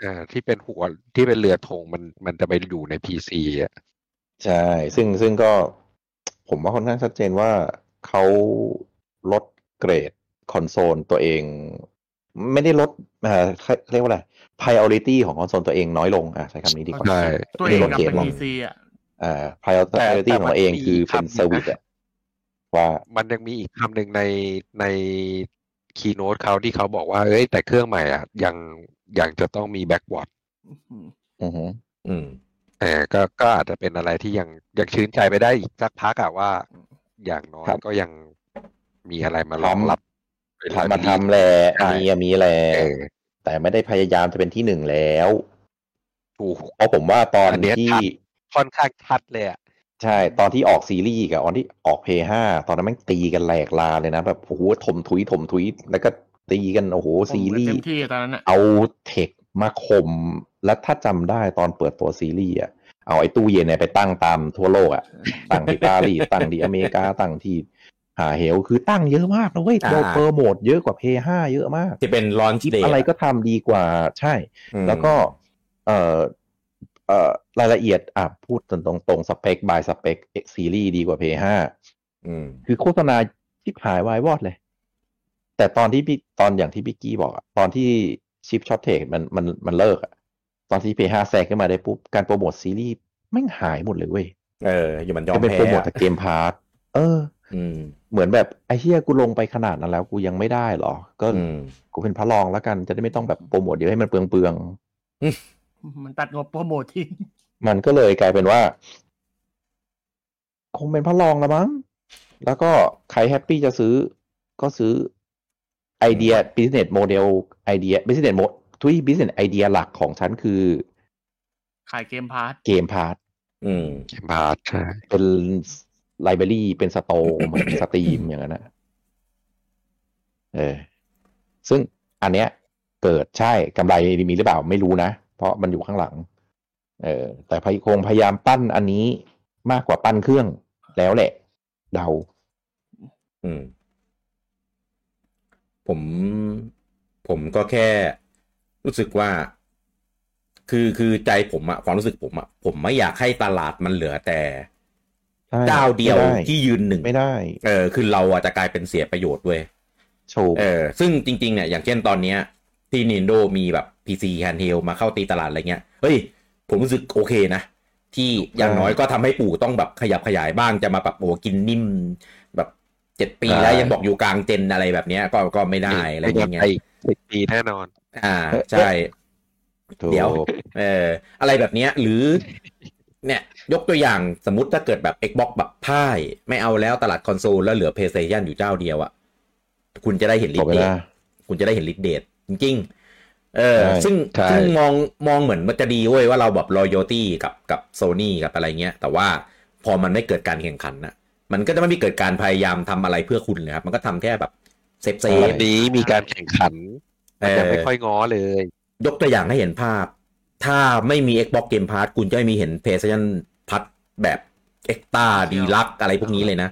Speaker 4: อ่าที่เป็นหัวที่เป็นเรือธงมันมันจะไปอยู่ใน PC อะ
Speaker 5: ใช่ ซึ่งซึ่งก็ผมว่าค่อนข้างชัดเจนว่าเขาลดเกรดคอนโซลตัวเอง ไม่ได้ลดเอ่อเรียกว่าอะไร priority ของคอนโซลตัวเองน้อยลงอะใช้คำนี้ดีกว่า
Speaker 4: ใช่
Speaker 3: ตัวเอง
Speaker 5: ไม่
Speaker 3: กับ
Speaker 5: ได้ลดเกร
Speaker 3: เป็
Speaker 5: ด
Speaker 3: น
Speaker 5: ลง
Speaker 3: PC อะ
Speaker 5: อ่า priority ของตัวเองคือเป็นเซอร์วิสอะ ว่า
Speaker 4: มันยังมีอีกคำหนึ่งในในkeynote เขาที่เขาบอกว่า เอ้ย แต่เครื่องใหม่อะ ยังยังจะต้องมี backward อื
Speaker 5: อฮึ
Speaker 1: อืม
Speaker 4: เออก็ก็อาจจะเป็นอะไรที่ยังยังชื่นใจไปได้อีกสักพักอะว่า อย่างน้อยก็ยังมีอะไรมารองรับ
Speaker 5: ทำมาทำแหละ
Speaker 4: ใช่
Speaker 5: มีอะมีแหละ
Speaker 4: เออ
Speaker 5: แต่ไม่ได้พยายามจะเป็นที่หนึ่งแล้ว
Speaker 4: ถูก
Speaker 5: เพราะผมว่าตอน
Speaker 4: อันเนี้ย
Speaker 5: ที่
Speaker 4: ชัดค่อนข้างชัดเลยอะ
Speaker 5: ใช่ ตอนที่ออกซีรีส์กับตอนที่ออกเพลย์ห้าตอนนั้นแม่งตีกันแหลกลาเลยนะ แบบโอ้โหถมทุยถมทุยแล้วก็ตีกันโอ้โหซีรี
Speaker 3: เต็
Speaker 5: ส์
Speaker 3: มที่ตอนนั้นอะ
Speaker 5: เอา tech มาข่มแล้วถ้าจำได้ตอนเปิดตัวซีรีส์อะเอาไอ้ตู้เย็นเนี่ยไปตั้งตามทั่วโลกอะตั้งที่ปารีสตั้งที่อเมริกาตั้งที่หาเหวคือตั้งเยอะมากนะเว้ย
Speaker 1: อ่า
Speaker 5: โดนเปอร์โหมดเยอะกว่าเพลย์ห้าเยอะมาก
Speaker 1: ที่เป็น launch day
Speaker 5: อะไรก็ทำดีกว่าใช่ แล้วก็ เอ่อเอ่อรายละเอียดอะพูดตรงตรงตรง spec by spec Series ดีกว่าเพลย์ห้า
Speaker 1: อืม
Speaker 5: คือโฆษณาชิบหายวายวอดเลย แต่ตอนที่พี่ตอนอย่างที่พี่กี้บอกอะตอนที่ชิปช็อตเทคมันมันมันเลิกอะตอนที่เพย์ห้าแซงขึ้นมาได้ปุ๊บ การโปรโมทซีรีส์ไม่งหายหมดเลยเว้ย
Speaker 1: เอออยู่มันยอม
Speaker 5: จะเป็น
Speaker 1: แพ้
Speaker 5: โปรโมท
Speaker 1: อะ
Speaker 5: จากเกมพาร์ทเออ
Speaker 1: อืม
Speaker 5: เหมือนแบบไอ้เหี้ยกูลงไปขนาดนั้นแล้วกูยังไม่ได้เหรอ ก็
Speaker 1: อืม
Speaker 5: กูเป็นพระรองแล้วกันจะได้ไม่ต้องแบบโปรโมทเยอะให้มันเปลืองเปลืองๆ
Speaker 3: มันตัดงบโปรโมททิ้ง
Speaker 5: มันก็เลยกลายเป็นว่า คงเป็นพระรองละมั้ง แล้วก็ใคร happy จะซื้อก็ซื้อไอเดีย business model ไอเดีย business model ทุย business idea หลักของฉันคือ
Speaker 3: ขายเกมพาร์ท
Speaker 5: เกมพาร์ท
Speaker 1: อืม
Speaker 4: Game Pass ใช่
Speaker 5: เป็น library เป็น store เหมือน Steam อย่างนั้นนะเออ ซึ่งอันเนี้ย เกิดใช่กำไรมีหรือเปล่าไม่รู้นะ เพราะมันอยู่ข้างหลัง เออแต่พยคงพยายามปั้นอันนี้มากกว่าปั้นเครื่องแล้วแหละ เดา
Speaker 1: อืม ผม ผมก็แค่รู้สึกว่า คือคือใจผมอะความรู้สึกผมอะผมไม่อยากให้ตลาดมันเหลือแต่
Speaker 5: ใช่
Speaker 1: เจ้าเดียว
Speaker 5: ไม่ไที่
Speaker 1: ยืนหนึ่ง
Speaker 5: ไม่ได้
Speaker 1: เออ คือเราอะจะกลายเป็นเสียประโยชน์เว้ย
Speaker 5: ถูก
Speaker 1: เออ ซึ่งจริง ๆ เนี่ย อย่างเช่นตอนเนี้ย ที่ Nintendo มีแบบ PC handheld มาเข้าตีตลาดอะไรเงี้ย เฮ้ย ผมรู้สึกโอเคนะ ที่อย่างน้อยก็ทำให้ปู่ต้องแบบขยับขยายบ้างจะมาแบบโอ้กินนิ่มแบบเจ็ดปีแล้วยังบอกอยู่กลางเจนอะไรแบบเนี้ย ก็ก็ไม่ได้อะไรอย่างเงี้ย
Speaker 4: ไปสิบปีแน่นอน
Speaker 1: อ่าใช่
Speaker 5: ถูก
Speaker 1: เดี๋ยวเอออะไรแบบเนี้ย หรือ เนี่ย ยกตัวอย่างสมมติถ้าเกิดแบบ Xbox แบบพ่าย ไม่เอาแล้วตลาดคอนโซลแล้วเหลือ PlayStation อยู่เจ้าเดียวอะคุณจะได้เห็นลิ
Speaker 5: บอก
Speaker 1: ด
Speaker 5: ไป
Speaker 1: เดท
Speaker 5: นะ
Speaker 1: คุณจะได้เห็นลิดเดทจริงๆ เออ
Speaker 5: ใช่
Speaker 1: ซึ่ง
Speaker 4: ใช่
Speaker 1: ซึ่งมองมองเหมือนมันจะดีเว้ยว่าเราแบบ loyalty กับกับโซนี่กับอะไรเงี้ย แต่ว่าพอมันไม่เกิดการแข่งขันนะมันก็จะไม่มีเกิดการพยายามทำอะไรเพื่อคุณเลยครับ มันก็ทำแค่แบบเซฟเซ
Speaker 4: วั
Speaker 1: ฟ
Speaker 4: นนี้มีการแข่งขันมันยังไม่ค่อยง้อเลย
Speaker 1: ยกตัวอย่างให้เห็นภาพ ถ้าไม่มี Xbox Game Pass คุณจะไม่มีเห็น PlayStation Plus แบบ Extra d e l u x อะไรพวกนี้เลยนะ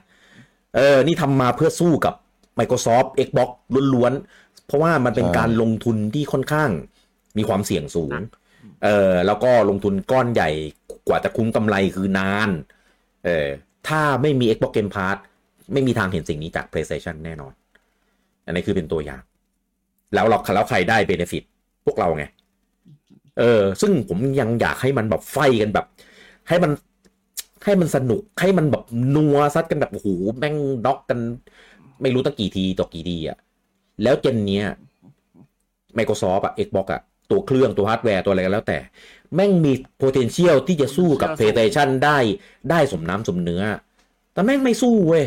Speaker 1: เออ นี่ทำมาเพื่อสู้กับ Microsoft Xbox ล้วนๆ เพราะว่ามันเป็น
Speaker 5: ใช่
Speaker 1: การลงทุนที่ค่อนข้างมีความเสี่ยงสูง เออแล้วก็ลงทุนก้อนใหญ่กว่าจะคุ้มกำไรคือนาน เออถ้าไม่มี Xbox Game Pass ไม่มีทางเห็นสิ่งนี้จาก PlayStation แน่นอน อันนี้คือเป็นตัวอย่าง แล้วเราแล้วใครได้เบนฟิตพวกเราไง เออ ซึ่งผมยังอยากให้มันแบบ fight กันแบบ ให้มันให้มันสนุกให้มันแบบนัวซัดกันแบบโอ้โหแม่งน็อกกัน ไม่รู้ตั้งกี่ทีต่อกี่ทีอะ แล้ว gen เนี้ย Microsoft อะ Xbox อะตัวเครื่องตัวฮาร์ดแวร์ตัวอะไรก็แล้วแต่ แม่งมี potential ที่จะสู้กับ PlayStation ได้ได้สมน้ำสมเนื้อ แต่แม่งไม่สู้เว้ย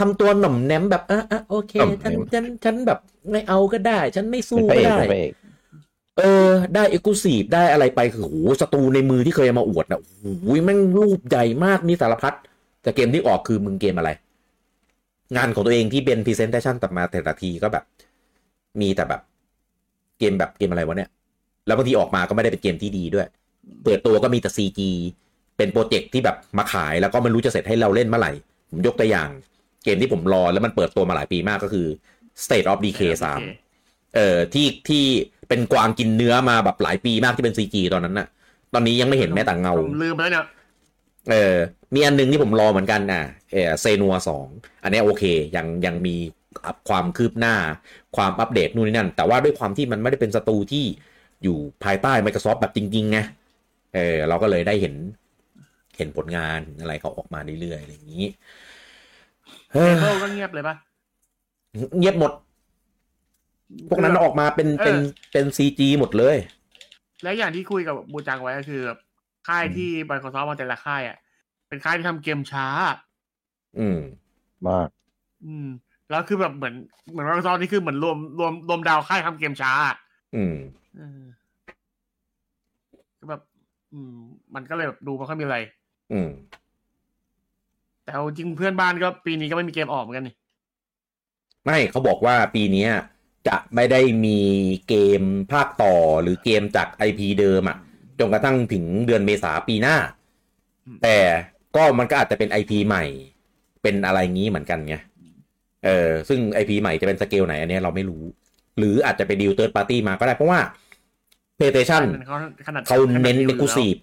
Speaker 1: ทำตัวหน่อมแนมแบบอะอะโอเค
Speaker 5: หน่อมแน
Speaker 1: ฉัน
Speaker 5: ม
Speaker 1: ฉันฉันแบบไม่เอาก็ได้ ฉันไม่
Speaker 5: เป็
Speaker 1: สู้
Speaker 5: นพระ
Speaker 1: ก็
Speaker 5: เอก
Speaker 1: ได้
Speaker 5: เป็นพระเอก
Speaker 1: เออ ได้เอ็กซ์คลูซีฟได้อะไรไปคือโหศัตรูในมือที่เคยเอามาอวดอะโอ้โหแม่งรูปใหญ่มากนี่สารพัดแต่เกมที่ออกคือมึงเกมอะไร งานของตัวเองที่เป็นพรีเซนเ t ชันตัดมาแต่ละทีก็แบบ มีแต่แบบเกมแบบเกมอะไรวะเนี่ย แล้วบางทีออกมาก็ไม่ได้เป็นเกมที่ดีด้วย เปิดตัวก็มีแต่ซีจีเป็นโปรเจกต์ที่แบบมาขายแล้วก็ไม่รู้จะเสร็จให้เราเล่นเมื่อไหร่ ผมยกตัวอย่าง เกมที่ผมรอแล้วมันเปิดตัวมาหลายปีมากก็คือ State of Decay 3เอ่อที่ที่เป็นกวางกินเนื้อมาแบบหลายปีมากที่เป็นซีจีตอนนั้นน่ะ ตอนนี้ยังไม่เห็นแม้แต่เงา
Speaker 3: ผมลืมไปแล้วเนี่ย
Speaker 1: เออมีอันหนึงที่ผมรอเหมือนกันอะเออเซนัวสองอันเนี้ยโอเคยังยังมีอัพความคืบหน้าความอัปเดตนู่นนี่นั่น แต่ว่าด้วยความที่มันไม่ได้เป็นสตูที่อยู่ภายใต้ Microsoft แบบจริงๆไงเออเราก็เลยได้เห็นเห็นผลงานอะไรเขาออกมาเรื่อยๆอะไรอย่างนี้เฮ้
Speaker 3: เอยเบิลก็เงียบเลยปะ
Speaker 1: เงียบหมด พวกนั้นออกมาเป็นเป็น
Speaker 3: เออ
Speaker 1: เป็นซีจีหมดเลย
Speaker 3: และอย่างที่คุยกับบูจังไว้ก็คือแบบ ค่ายที่ Microsoft มาแต่ละค่ายอะ เป็นค่ายที่ทำเกมช้า
Speaker 1: อืม
Speaker 5: มาก
Speaker 3: อืม แล้วคือแบบเหมือนเหมือน Microsoft นี่คือเหมือนรวมรวมรวมดาวค่ายทำเกมช้าอะ
Speaker 1: อืม
Speaker 3: เออก็แบบ อืม มันก็เลยแบบดูไม่ค่อยมีอะไร
Speaker 1: อืม
Speaker 3: แต่เอาจริงเพื่อนบ้านก็ปีนี้ก็ไม่มีเกมออกเหมือนกันนี่
Speaker 1: ไม่เขาบอกว่าปีเนี้ยจะไม่ได้มีเกมภาคต่อหรือเกมจาก IP เดิมอะ จนกระทั่งถึงเดือนเมษาปีหน้า แต่ก็มันก็อาจจะเป็น IP ใหม่ เป็นอะไรงี้เหมือนกันไงเออซึ่ง IP ใหม่จะเป็นสเกลไหนอันเนี้ยเราไม่รู้ หรืออาจจะไป deal third party มาก็ได้เพราะว่า PlayStation
Speaker 3: มันเขาขนาด
Speaker 1: เขาเน้น exclusive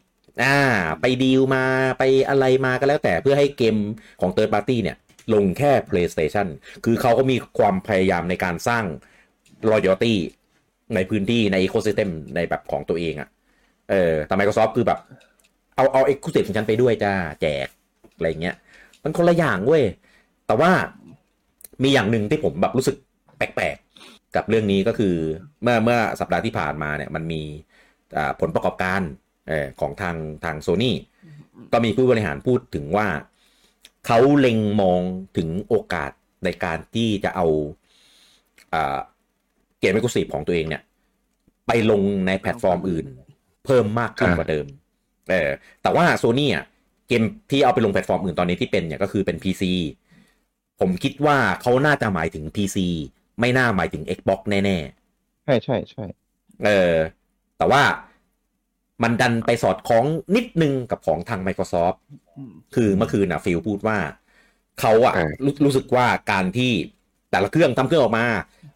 Speaker 1: อ่า ไปดีลมาไปอะไรมาก็แล้วแต่เพื่อให้เกมของ Third Party เนี่ย ลงแค่ PlayStation คือเขาก็มีความพยายามในการสร้าง loyalty ในพื้นที่ใน ecosystem ในแบบของตัวเองอะ่ะ เออแต่ Microsoft คือแบบ เอาเอา exclusive ของฉันไปด้วยจ้าแจกอะไรเงี้ย มันคนละอย่างเว้ย แต่ว่ามีอย่างหนึ่งที่ผมแบบรู้สึกแปลกๆ กับเรื่องนี้ก็คือเมื่อเมื่อสัปดาห์ที่ผ่านมาเนี่ยมันมีผลประกอบการอของทางทางโซนี่ก็มีผู้บริหารพูดถึงว่า เขาเล็งมองถึงโอกาสในการที่จะเอาอเกม e อ c l u s i v e ของตัวเองเนี่ย ไปลงในแพลตฟอร์มอื่น เพิ่มมากขึ้น
Speaker 4: อ่า
Speaker 1: กว่าเดิมเออแต่ว่าโซนี่อะเกมที่เอาไปลงแพลตฟอร์มอื่นตอนนี้ที่เป็นเนี่ยก็คือเป็น PC ผมคิดว่าเขาน่าจะหมายถึง PC ไม่น่าหมายถึง Xbox แน่
Speaker 5: ใช่ใช่ใช่
Speaker 1: ๆเออ แต่ว่ามันดันไปสอดคล้องนิดนึงกับของทาง Microsoft
Speaker 3: อืม
Speaker 1: คือเมื่อคืนนะฟิลพูดว่า เขาอะ
Speaker 4: อ่า
Speaker 1: รู้รู้สึกว่าการที่แต่ละเครื่องทำเครื่องออกมา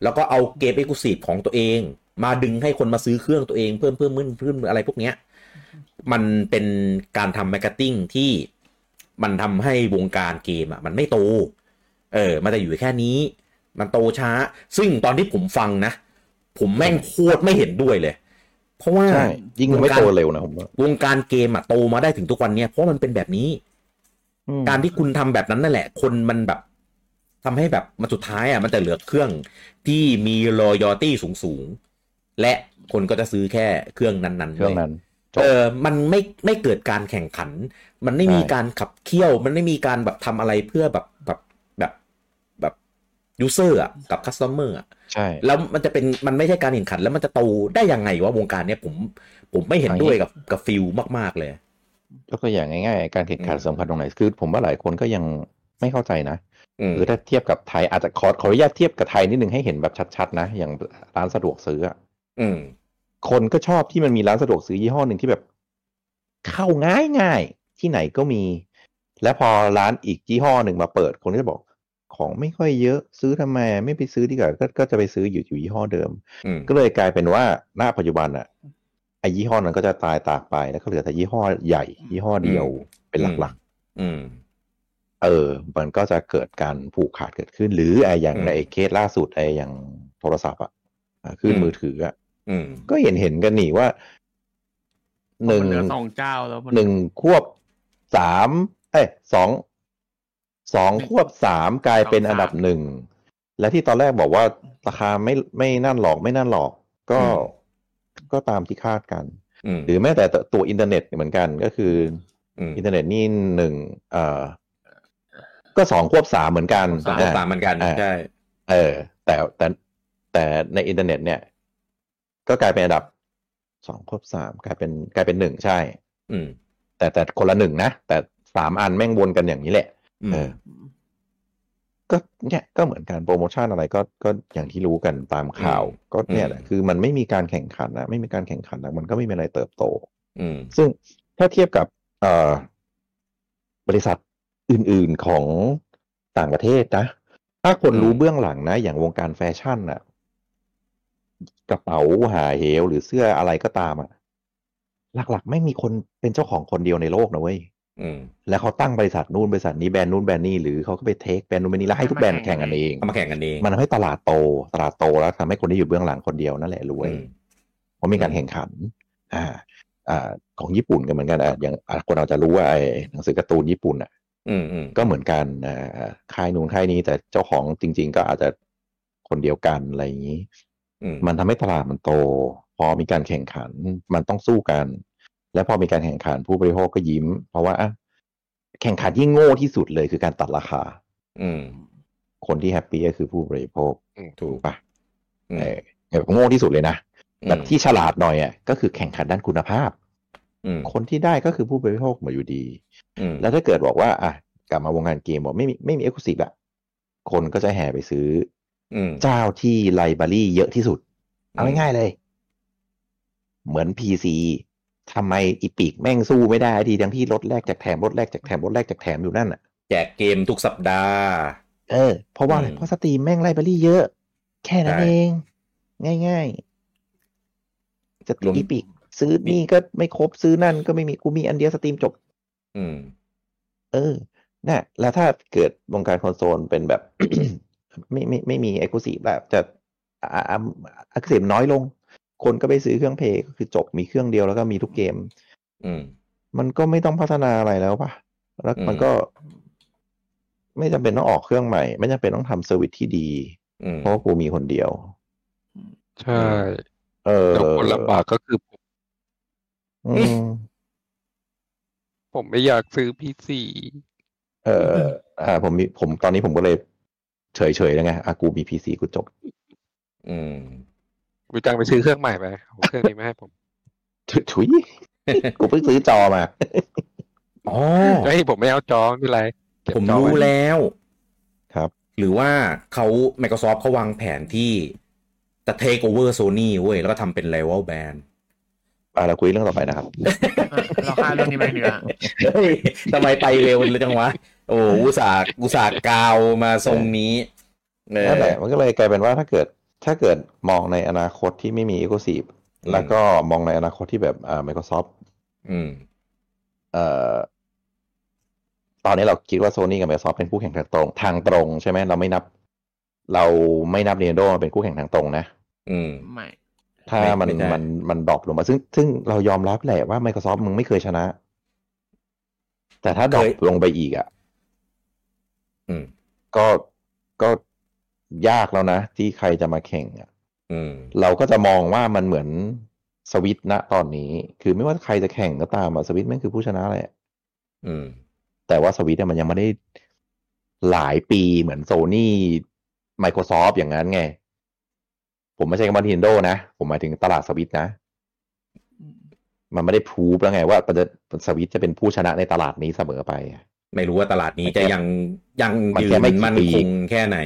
Speaker 1: แล้วก็เอาเกม exclusive ของตัวเอง มาดึงให้คนมาซื้อเครื่องตัวเองเพิ่มเพิ่มเพิ่มเพิ่มอะไรพวกเนี้ย มันเป็นการทำ marketing ที่มันทำให้วงการเกมอะมันไม่โต เออ มันจะอยู่แค่นี้ มันโตช้า ซึ่งตอนที่ผมฟังนะ ผมแม่งโคตรไม่เห็นด้วยเลย เพราะว่า
Speaker 5: ใช่ยิ่งไม่โตเร็วนะผมว่าว
Speaker 1: งการเกมอะโตมาได้ถึงทุกวันเนี้ยเพราะมันเป็นแบบนี้
Speaker 5: อืม
Speaker 1: การที่คุณทำแบบนั้นนั่นแหละ คนมันแบบทำให้แบบมันสุดท้ายอะมันจะเหลือเครื่องที่มี loyalty สูงสูงๆ และคนก็จะซื้อแค่เครื่องนั้นๆ
Speaker 5: เครื่อง
Speaker 1: ลย
Speaker 5: นั้นจบ
Speaker 1: เออมันไม่ไม่เกิดการแข่งขัน มันไม่มี
Speaker 5: ใช่
Speaker 1: การขับเคี่ยว มันไม่มีการแบบทำอะไรเพื่อแบบแบบแบบแบบ user อะกับ customer อะ
Speaker 5: ใช่
Speaker 1: แล้วมันจะเป็นมันไม่ใช่การแข่งขัน แล้วมันจะโตได้ยังไงวะวงการเนี้ยผมผมไม่เห็นด้วยกับกับฟิลมาก ๆ เลย
Speaker 5: ยกตัวอย่างง่ายๆ การแข่งขัน
Speaker 1: อืม
Speaker 5: สำคัญตรงไหน คือ ผมว่าหลายคนก็ยังไม่เข้าใจนะ
Speaker 1: อืม
Speaker 5: คือถ้าเทียบกับไทยอาจจะขอขออนุญาตเทียบกับไทยนิดนึงให้เห็นแบบชัดๆนะ อย่างร้านสะดวกซื้อ อะ
Speaker 1: อืม
Speaker 5: คนก็ชอบที่มันมีร้านสะดวกซื้อยี่ห้อหนึ่งที่แบบ เข้าง่ายง่ายๆที่ไหนก็มี และพอร้านอีกยี่ห้อหนึ่งมาเปิด คนก็จะบอก ของไม่ค่อยเยอะซื้อทำไม ไม่ไปซื้อดีกว่าก็ก็จะไปซื้ออยู่อยู่ยี่ห้อเดิม
Speaker 1: อืม
Speaker 5: ก็เลยกลายเป็นว่าหน้าปัจจุบันอะไอยี่ห้อนั้นก็จะตายตากไปแล้วก็เหลือแต่ยี่ห้อใหญ่ ยี่ห้อเดียวเป็นหลักๆ
Speaker 1: อืม
Speaker 5: เออ มันก็จะเกิดการผูกขาดเกิดขึ้น หรือไออย่าง
Speaker 1: อืม
Speaker 5: ในเคสล่าสุดไออย่างโทรศัพท์อะอ่าขึ้น
Speaker 1: อืม
Speaker 5: มือถืออะ
Speaker 1: อืม
Speaker 5: ก็เห็นเห็นกันนี่ว่าหนึ่ง
Speaker 3: มันเหลือสองเจ้าแล้วมัน
Speaker 5: หนึ่งควบสามเอ้ยสองสองควบสามกลายเป็นอันดับหนึ่ง และที่ตอนแรกบอกว่าราคาไม่ไม่นั่นหรอกไม่นั่นหรอก ก็
Speaker 1: อืม
Speaker 5: ก็ตามที่คาดกัน
Speaker 1: อืม
Speaker 5: หรือแม้แต่ตัวอินเทอร์เน็ตเหมือนกันก็คือ
Speaker 1: อืม
Speaker 5: อินเทอร์เน็ตนี่หนึ่งเอ่อก็สองควบสามเหมือนกัน
Speaker 1: สาม
Speaker 5: อ่
Speaker 1: สามเหมือนกัน
Speaker 5: อ่า
Speaker 1: ใช่
Speaker 5: เออ แต่แต่แต่ในอินเทอร์เน็ตเนี่ย ก็กลายเป็นอันดับสองควบสามกลายเป็นกลายเป็นหนึ่งใช่
Speaker 1: อืม
Speaker 5: แต่แต่คนละหนึ่งนะ แต่สามอันแม่งวนกันอย่างนี้แหละ
Speaker 1: อืม
Speaker 5: เออก็เนี่ยก็เหมือนกันโปรโมชั่นอะไรก็ก็อย่างที่รู้กันตามข่าว ก็เนี่ยแหละคือมันไม่มีการแข่งขันนะไม่มีการแข่งขันนะมันก็ไม่มีอะไรเติบโต
Speaker 1: อืม
Speaker 5: ซึ่งถ้าเทียบกับ เอ่อบริษัทอื่น ๆของต่างประเทศนะ ถ้าคน
Speaker 1: อืม
Speaker 5: รู้เบื้องหลังนะ อย่างวงการแฟชั่นน่ะ กระเป๋าหาเหวหรือเสื้ออะไรก็ตามอะหลักๆ ไม่มีคนเป็นเจ้าของคนเดียวในโลกนะเว้ย
Speaker 1: อืม
Speaker 5: แล้วเขาตั้งบริษัทนู่นบริษัทนี้แบรนด์นู่นแบรนด์นี่หรือเขาก็ไปเทคแบรนด์นู่นแบรนด์นี้แล้วให้ทุกแบรนด์แข่งกันเอง
Speaker 1: เอามาแข่งกันเอง
Speaker 5: มันทำให้ตลาดโตตลาดโตแล้วทำให้คนที่อยู่เบื้องหลังคนเดียวนั่นแหละรวย
Speaker 1: อืม
Speaker 5: เพราะมีการแข่งขัน อ่า อ่า ของญี่ปุ่นก็เหมือนกันอะอย่างอะคนเราจะรู้ว่าไอ้หนังสือการ์ตูนญี่ปุ่นอะ
Speaker 1: อืมอืม
Speaker 5: ก็เหมือนกันอ่าค่ายนู้นค่ายนี้แต่เจ้าของจริง ๆ ก็อาจจะคนเดียวกันอะไรอย่างนี้
Speaker 1: อื ม
Speaker 5: มันทำให้ตลาดมันโต พอมีการแข่งขันมันต้องสู้กัน และพอมีการแข่งขันผู้บริโภคก็ยิ้ม เพราะว่าอะแข่งขันที่โง่ที่สุดเลยคือการตัดราคา
Speaker 1: อืม
Speaker 5: คนที่แฮปปี้ก็คือผู้บริโภค
Speaker 1: ถูก
Speaker 5: ปะ
Speaker 1: อืม
Speaker 5: เออแบบโง่ที่สุดเลยนะ
Speaker 1: อืม
Speaker 5: แบบที่ฉลาดหน่อยอะก็คือแข่งขันด้านคุณภาพ
Speaker 1: อืม
Speaker 5: คนที่ได้ก็คือผู้บริโภคหมาอยู่ดี
Speaker 1: อืม
Speaker 5: แล้วถ้าเกิดบอกว่า อะกลับมาวงการเกมบอกไม่มีไม่มีเอ็กซ์คลูซีฟอะคนก็จะแห่ไปซื้อ
Speaker 1: อืม
Speaker 5: เจ้าที่ไลบรารีเยอะที่สุด เอา
Speaker 1: อืม
Speaker 5: ง่ายๆเลย เหมือนพีซีทำไมอีปิกแม่งสู้ไม่ได้ทีทั้งที่ลดแรกแจกแถมลดแรกแจกแถมลดแรกแจกแถมอยู่นั่นอะ
Speaker 1: แจกเกมทุกสัปดาห์
Speaker 5: เออ เพราะว่าอะไร
Speaker 1: อืม
Speaker 5: เพราะ Steam แม่ง library เยอะ แค่นั้น
Speaker 1: ใช่
Speaker 5: เอง ง่ายๆจะ
Speaker 1: รวม
Speaker 5: Epic ซื้อนี่ก็ไม่ครบซื้อนั่นก็ไม่มีกูมีอันเดียว Steam จบ
Speaker 1: อืม
Speaker 5: เออน่ะแล้วถ้าเกิดวงการคอนโซลเป็นแบบ ไม่ไม่ไม่มี exclusive แบบจะอ่าอ่าอักเสบน้อยลง คนก็ไปซื้อเครื่อง Play ก็คือจบมีเครื่องเดียวแล้วก็มีทุกเกม
Speaker 1: อืม
Speaker 5: มันก็ไม่ต้องพัฒนาอะไรแล้วป่ะ แล้ว
Speaker 1: อืม
Speaker 5: มันก็ ไม่จำเป็นต้องออกเครื่องใหม่ ไม่จำเป็นต้องทำ service ที่ดี
Speaker 1: อืม
Speaker 5: เพราะว่ากูมีคนเดียว
Speaker 4: ใช่
Speaker 5: เออ
Speaker 4: แต่คนลำบากก็คือผม
Speaker 5: อืม
Speaker 4: ผมไม่อยากซื้อ PC
Speaker 5: เอออ่า ผมมีผมตอนนี้ผมก็เลย เฉยเฉยๆแล้วไงอะกูมี PC กูจบ
Speaker 1: อืม
Speaker 4: กูจังไปซื้อเครื่องใหม่ไปเอาเครื่องนี้มาให้ผม
Speaker 5: ถุถุยกูเพิ่งซื้อจอมา
Speaker 1: อ๋อ
Speaker 4: เฮ้ยผมไม่เอาจอไม่เป็นไรเก็บ
Speaker 1: ผม
Speaker 4: จอ
Speaker 1: รู้
Speaker 4: ไว้
Speaker 1: แล้ว
Speaker 5: ครับ
Speaker 1: หรือว่าเขา Microsoft เขาวางแผนที่จะ take over Sony เว้ย แล้วก็ทำเป็น rival band
Speaker 5: อะเราคุยเรื่องต่อไปนะครับ
Speaker 3: เออเราค่าเรื่องนี้ไปเนื้อ
Speaker 1: เฮ้ยทำไมไปเร็วเลยจังวะ โอ้อุตส่าห์อุตส่าห์กาวมาทรงนี้เออ
Speaker 5: นั่นแหละมันก็เลยกลายเป็นว่าถ้าเกิดถ้าเกิดมองในอนาคตที่ไม่มี e อ o ซีฟ
Speaker 1: อืม
Speaker 5: แล้วก็มองในอนาคตที่แบบอ่า Microsoft
Speaker 1: อืม
Speaker 5: เอ่อตอนนี้เราคิดว่า Sony กับ Microsoft เป็นคู่แข่งทางตรง ทางตรงใช่ไหมเราไม่นับ เราไม่นับ Nintendo มาเป็นคู่แข่งทางตรงนะ
Speaker 1: อืม
Speaker 3: ไม่
Speaker 5: ถ้า
Speaker 1: ไม่
Speaker 5: มัน
Speaker 1: ไม่ใช่
Speaker 5: มันมัน drop ลงมา ซึ่งซึ่งเรายอมรับแหละว่า Microsoft มึงไม่เคยชนะ แต่ถ้าดรอปลงไปอีกอะ
Speaker 1: อืม
Speaker 5: ก็ก็ยากแล้วนะ ที่ใครจะมาแข่งอะ
Speaker 1: อืม
Speaker 5: เราก็จะมองว่ามันเหมือนสวิตช์ณตอนนี้ คือไม่ว่าใครจะแข่งก็ตามอะสวิตช์แม่งคือผู้ชนะแหละ
Speaker 1: อืม
Speaker 5: แต่ว่าสวิตช์เนี่ยมันยังไม่ได้หลายปีเหมือนโซนี่ Microsoft อย่างนั้นไง ผมไม่ใช่คำว่า Nintendo นะ ผมหมายถึงตลาดสวิตช์นะ มันไม่ได้พูฟแล้วไงว่ามันจะสวิตช์จะเป็นผู้ชนะในตลาดนี้เสมอไปอะ
Speaker 1: ไม่รู้ว่าตลาดนี้จะยังยัง
Speaker 5: มัน
Speaker 1: ยื
Speaker 5: แค่
Speaker 1: น
Speaker 5: ไม่กี่
Speaker 1: มั่น
Speaker 5: ปี
Speaker 1: คงแค่ไหน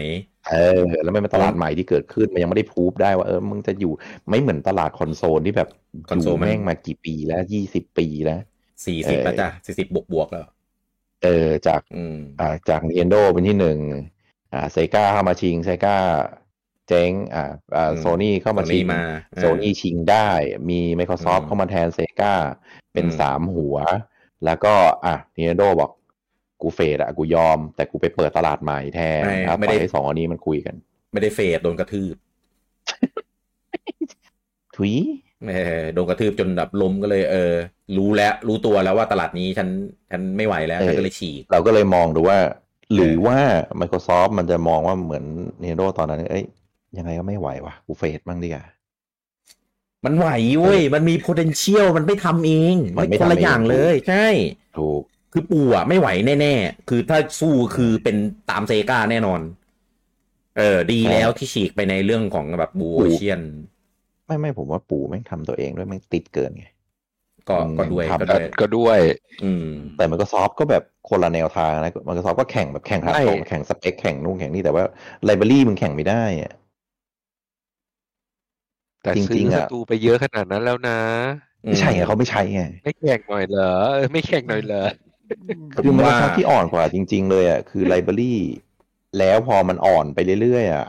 Speaker 5: เออ แล้วไม่เป็นตลาดใหม่ที่เกิดขึ้นมันยังไม่ได้พูฟได้ว่าเออมึงจะอยู่ไม่เหมือนตลาดคอนโซลที่แบบ
Speaker 1: คอนโซล
Speaker 5: ยู่
Speaker 1: มัน
Speaker 5: แม่งมากี่ปีแล้วยี่สิบปีแล้ว
Speaker 1: สี่
Speaker 5: เอ
Speaker 1: สิบ
Speaker 5: อ
Speaker 1: แล้วจ้ะสี่สิบบวกบวกๆแล้ว
Speaker 5: เออจาก
Speaker 1: อืม
Speaker 5: อ่าจาก Nintendo เป็นที่หนึ่งอ่าเซกาเข้ามาชิงเซกาเจ๊งอ่าอ่า
Speaker 1: อืม
Speaker 5: โซนี่เข้ามาชิง
Speaker 1: Sony มา
Speaker 5: โซนี่ชิงได้มี Microsoft
Speaker 1: อืม
Speaker 5: เข้ามาแทนเซกาเป็น
Speaker 1: อืม
Speaker 5: สามหัว แล้วก็อะ Nintendo บอก กูเฟดอะกูยอม แต่กูไปเปิดตลาดใหม่แทน
Speaker 1: ไม่
Speaker 5: ครับ
Speaker 1: ไม่
Speaker 5: ปล่
Speaker 1: ได้
Speaker 5: อยให้สองอันนี้มันคุยกัน
Speaker 1: ไม่ได้เฟดโดนกระทืบ
Speaker 5: ทุย
Speaker 1: เออโดนกระทืบจนแบบล้มก็เลยเออ รู้แล้วรู้ตัวแล้วว่าตลาดนี้ฉันฉันไม่ไหวแล้วฉันก็เลยฉีก
Speaker 5: เราก็เลยมองดูว่า หรือว่า Microsoft มันจะมองว่าเหมือน Nintendo ตอนนั้น เอ้ยยังไงก็ไม่ไหววะกูเฟดบ้างดีกว่า
Speaker 1: มันไหวเว้ย มันมี potential มันไม่ทำเอง
Speaker 5: มันไม่
Speaker 1: คนละ
Speaker 5: ทำเอง
Speaker 1: อย่างเลย ใช่
Speaker 5: ถูก
Speaker 1: คือปู่อะไม่ไหวแน่ๆ คือถ้าสู้คือเป็นตามเซกาแน่นอน เออ ดีแล้วที่ฉีกไปในเรื่องของแบบบู
Speaker 5: ปู่
Speaker 1: เชียน
Speaker 5: ไม่ไม่ผมว่าปู่แม่งทำตัวเองด้วยแม่งติดเกินไง
Speaker 1: ก็
Speaker 5: อืม
Speaker 1: ก็ด้วย
Speaker 5: ทำ
Speaker 1: ก็ด้วย
Speaker 4: ก็ด้วย
Speaker 1: อืม
Speaker 5: แต่ Microsoft ก็แบบคนละแนวทางนะ Microsoft ก็แข่งแบบแข่งทางตรง
Speaker 4: ไม่
Speaker 5: แข่งสเปคแข่งนู่นแข่งนี่แต่ว่าไลบรารีมึงแข่งไม่ได้อะ
Speaker 4: แต่
Speaker 5: จ
Speaker 4: ซื้
Speaker 5: ริ
Speaker 4: อง
Speaker 5: ๆ
Speaker 4: ส
Speaker 5: อะ
Speaker 4: ตูไปเยอะขนาดนั้นแล้วนะ
Speaker 5: ไม่ใช่ไงเขาไม่ใช่ไง
Speaker 4: ไม่แข่งหน่อยเหรอเออไม่แข่งหน่อยเหรอ
Speaker 5: คือ
Speaker 1: ว่า
Speaker 5: Microsoft ที่อ่อนกว่าจริง ๆ เลยอะคือไลบรารีแล้วพอมันอ่อนไปเรื่อยๆอะ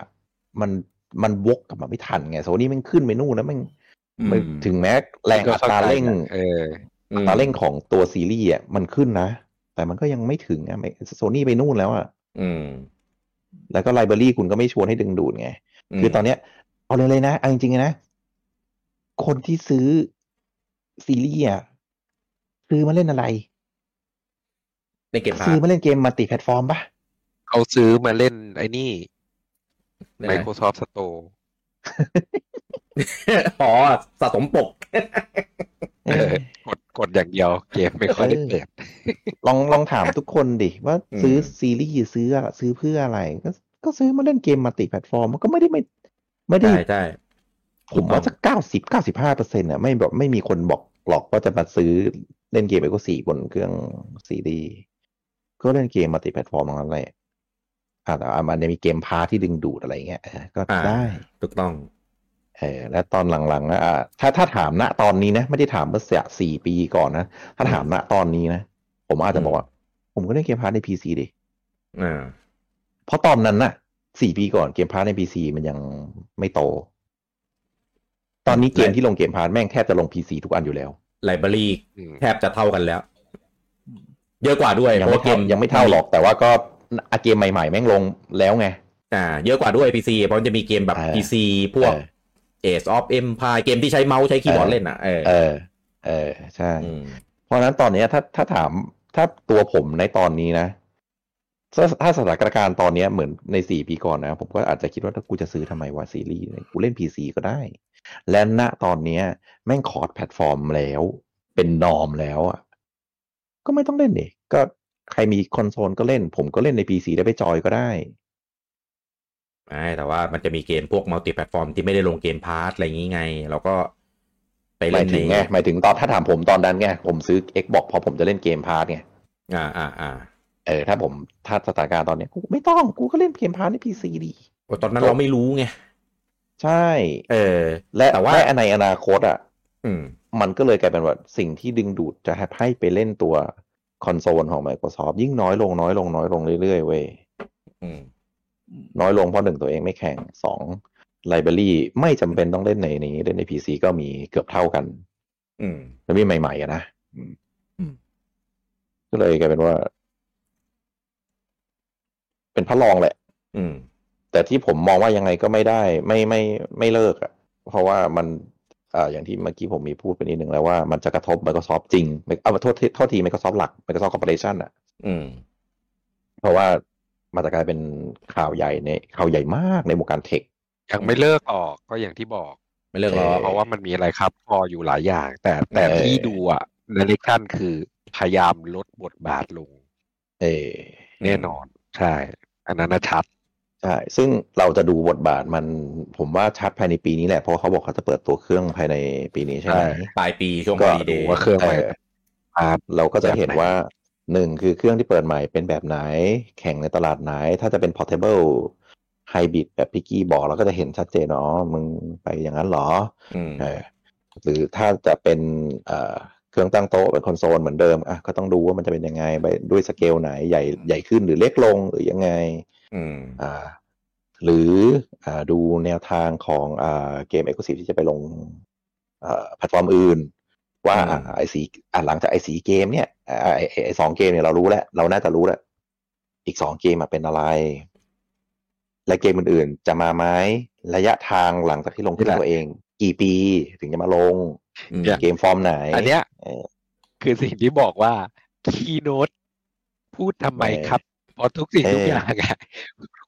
Speaker 5: มันมันวกกลับมาไม่ทันไงโซนี่มันขึ้นไปนู่นแล้วมัน
Speaker 1: อืม
Speaker 5: มันถึงแม้แรงอัตราเร่ง
Speaker 4: เออ
Speaker 1: อืม
Speaker 5: อัตราเร่งของตัวซีรีส์อะมันขึ้นนะ แต่มันก็ยังไม่ถึงอะโซนี่ไปนู่นแล้วอะ
Speaker 1: อืม
Speaker 5: แล้วก็ library คุณก็ไม่ชวนให้ดึงดูดไง คือตอนเนี้ยเอาเลยเลยนะเอาจริงๆนะ คนที่ซื้อซีรีส์อะซื้อมาเล่นอะไร
Speaker 1: ใน Game Pass
Speaker 5: ซื้อมาเล่นเกม multi-platform ปะ
Speaker 4: เขาซื้อมาเล่นไอ้นี่
Speaker 1: ท
Speaker 4: Microsoft Store
Speaker 1: อ๋อสะสมปก
Speaker 4: เออกดกดอย่างเดียว เกมไม่ค่อยได้เปิด
Speaker 5: ลองลองถามทุกคนดิ ว่า
Speaker 1: อืม
Speaker 5: ซื้อซีรีส์ซื้ออะซื้อเพื่ออะไร ก็ก็ซื้อมาเล่นเกม multi-platform มันก็ไม่ได้ไม่ ไม่ได้
Speaker 1: ใช่ใช่
Speaker 5: ผมว่าจะเก้าสิบเก้าสิบห้าเปอร์เซ็นต์อะไม่แบบไม่มีคนบอกหรอกว่าจะมาซื้อเล่นเกมไปก็สี่บนเครื่องซีรีส์ ก็เล่นเกม multi-platform ตรงนั้นแหละอ่าแต่ว่ามันจะมี Game Pass ที่ดึงดูดอะไรเงี้ยเออก็
Speaker 1: อ่า
Speaker 5: ได้
Speaker 1: ถูกต้อง
Speaker 5: เออแล้วตอนหลังๆนะอะถ้าถ้าถามณตอนนี้นะ ไม่ได้ถามเมื่อสี่สี่ปีก่อนนะ ถ้าถามณตอนนี้นะ ผมอาจจะบอกว่า ผมก็เล่น Game Pass ใน PC ดิ
Speaker 1: อ่า
Speaker 5: เพราะตอนนั้นน่ะสี่ปีก่อน Game Pass ใน PC มันยังไม่โต ตอนนี้เกมที่ลง Game Pass แม่งแทบจะลง PC ทุกอันอยู่แล้ว
Speaker 1: library
Speaker 4: อืม
Speaker 1: แทบจะเท่ากันแล้ว เยอะกว่าด้วย
Speaker 5: ยัง
Speaker 1: เพราะ
Speaker 5: ไม่
Speaker 1: ว่าเก
Speaker 5: เท่ามยังไม่เท่าหรอกแต่ว่าก็อะเกมใหม่ๆ แม่งลงแล้วไง
Speaker 1: อ่าเยอะกว่าด้วย PC เพราะมันจะมีเกมแบบ
Speaker 5: เออ
Speaker 1: PC พวก
Speaker 5: เออ
Speaker 1: Age of Empire เกมที่ใช้เมาส์ใช้คีย์บอร์ด
Speaker 5: เออ
Speaker 1: เล่นอะเออ
Speaker 5: เออ เออ ใช่
Speaker 1: อืม
Speaker 5: เพราะฉะนั้นตอนเนี้ยถ้าถ้าถามถ้าตัวผมในตอนนี้นะ ถ้าถ้าสถานการณ์ตอนเนี้ยเหมือนในสี่ปีก่อนนะ ผมก็อาจจะคิดว่าถ้ากูจะซื้อทำไมวะซีรีส์เนี่ยกูเล่น PC ก็ได้ และณตอนเนี้ย แม่ง cross-platform แล้ว เป็น norm แล้วอะ ก็ไม่ต้องเล่นเด็ก็ใครมีคอนโซลก็เล่น ผมก็เล่นใน PC ได้ไปจอยก็ได้
Speaker 1: ไม่แต่ว่ามันจะมีเกมพวก multi-platform ที่ไม่ได้ลง Game Pass อะไรอย่างงี้ไง เราก็ไป
Speaker 5: ห
Speaker 1: เล่
Speaker 5: มาย
Speaker 1: น
Speaker 5: ถึง
Speaker 1: ใน
Speaker 5: ไงหมายถึงตอนถ้าถามผมตอนนั้นไงผมซื้อ Xbox เพราะผมจะเล่น Game Pass ไง
Speaker 1: อ่าอ่าอ่า
Speaker 5: เออถ้าผมถ้าสถานการณ์ตอนเนี้ยกูไม่ต้องกูก็เล่น Game Pass ใน PC ดิ
Speaker 1: โอ้ตอนนั้นเราไม่รู้ไง
Speaker 5: ใช่
Speaker 1: เออ
Speaker 5: และ
Speaker 1: แต่ว่า
Speaker 5: และในอนาคตอะ
Speaker 1: อืม
Speaker 5: มันก็เลยกลายเป็นว่าสิ่งที่ดึงดูดจะให้ไปเล่นตัวคอนโซลของ Microsoft ยิ่งน้อยลงน้อยลงน้อยลงเรื่อยๆเว้ย
Speaker 1: อืม
Speaker 5: น้อยลงเพราะหนึ่งตัวเองไม่แข่งสองไลบรารีไม่จำเป็นต้องเล่นในนี้เล่นในพีซีก็มีเกือบเท่ากัน
Speaker 1: อืม
Speaker 5: แล้วมีใหม่ๆอะนะอืม
Speaker 1: อืม
Speaker 5: ก็เลยกลายเป็นว่า เป็นพระรองแหละ
Speaker 1: อืม
Speaker 5: แต่ที่ผมมองว่ายังไงก็ไม่ได้ ไม่ไม่ไม่เลิกอะ่ะ เพราะว่ามัน อ่าอย่างที่เมื่อกี้ผมมีพูดไปนิดนึงแล้วว่ามันจะกระทบ Microsoft จริงเอาโทษทีโทษที Microsoft หลัก Microsoft Corporation อะ
Speaker 1: อืม
Speaker 5: เพราะว่ามันจะกลายเป็นข่าวใหญ่ในข่าวใหญ่มากในวงการเทค
Speaker 4: ยังไม่เลิกออกก็อย่างที่บอก
Speaker 1: ไม่เลิกหรอก
Speaker 4: เพราะว่ามันมีอะไรครับพออยู่หลายอย่าง แต่แต่
Speaker 5: เออ
Speaker 4: ที่ดูอะนาฬิกันคือพยายามลดบทบาทลง
Speaker 5: เออ
Speaker 4: แน่นอน ใช่ อันนั้นนะชัด
Speaker 5: ใช่ ซึ่งเราจะดูบทบาทมันผมว่าชัดภายในปีนี้แหละ เพราะเขาบอกเขาจะเปิดตัวเครื่องภายในปีนี้ใช่ไหม
Speaker 4: ใช่
Speaker 1: ปลายปีช่วง
Speaker 5: ก็
Speaker 1: ฮอลิเด
Speaker 4: ดูว่าเครื่องใหม่
Speaker 5: เออ
Speaker 4: อ่า
Speaker 5: เราก็จะเห็น
Speaker 4: แบบไหน
Speaker 5: ว่าหนึ่งคือเครื่องที่เปิดใหม่เป็นแบบไหน แข่งในตลาดไหน ถ้าจะเป็น portable hybrid แบบพี่กี้บอกเราก็จะเห็นชัดเจนว่าอ๋อมึงไปอย่างนั้นเหรอ
Speaker 1: อืม
Speaker 5: เออหรือถ้าจะเป็นเอ่อเครื่องตั้งโต๊ะเป็นคอนโซลเหมือนเดิมอะก็ต้องดูว่ามันจะเป็นยังไงไปด้วยสเกลไหนใหญ่ใหญ่ขึ้นหรือเล็กลงหรือยังไง
Speaker 1: อืม
Speaker 5: อ่า หรืออ่าดูแนวทางของอ่าเกม exclusive ที่จะไปลงอ่าแพลตฟอร์มอื่น ว่า
Speaker 1: อืม
Speaker 5: ไอ้สี่อ่าหลังจากไอ้สี่เกมเนี่ยอ่าไอ้ไอ้ไอ้สองเกมเนี่ยเรารู้แล้ว เราน่าจะรู้แล้ว อีกสองเกมอะเป็นอะไร และเกมอื่นๆ จะมาไหมระยะทางหลังจากที่ลงเครื่อ
Speaker 4: นี่
Speaker 5: ง
Speaker 4: แหละ
Speaker 5: ตัวเองนี่แหละ กี่ปีถึงจะมาลง
Speaker 1: อืม
Speaker 4: เนี่ย
Speaker 5: เกมฟอร์มไหน
Speaker 4: อันเนี้ย
Speaker 5: เออ
Speaker 4: คือสิ่งที่บอกว่า keynoteพูดทำไม
Speaker 5: เออ
Speaker 4: ครับ เพราะทุกสิ่ง
Speaker 5: เออ
Speaker 4: ทุกอย่างอะ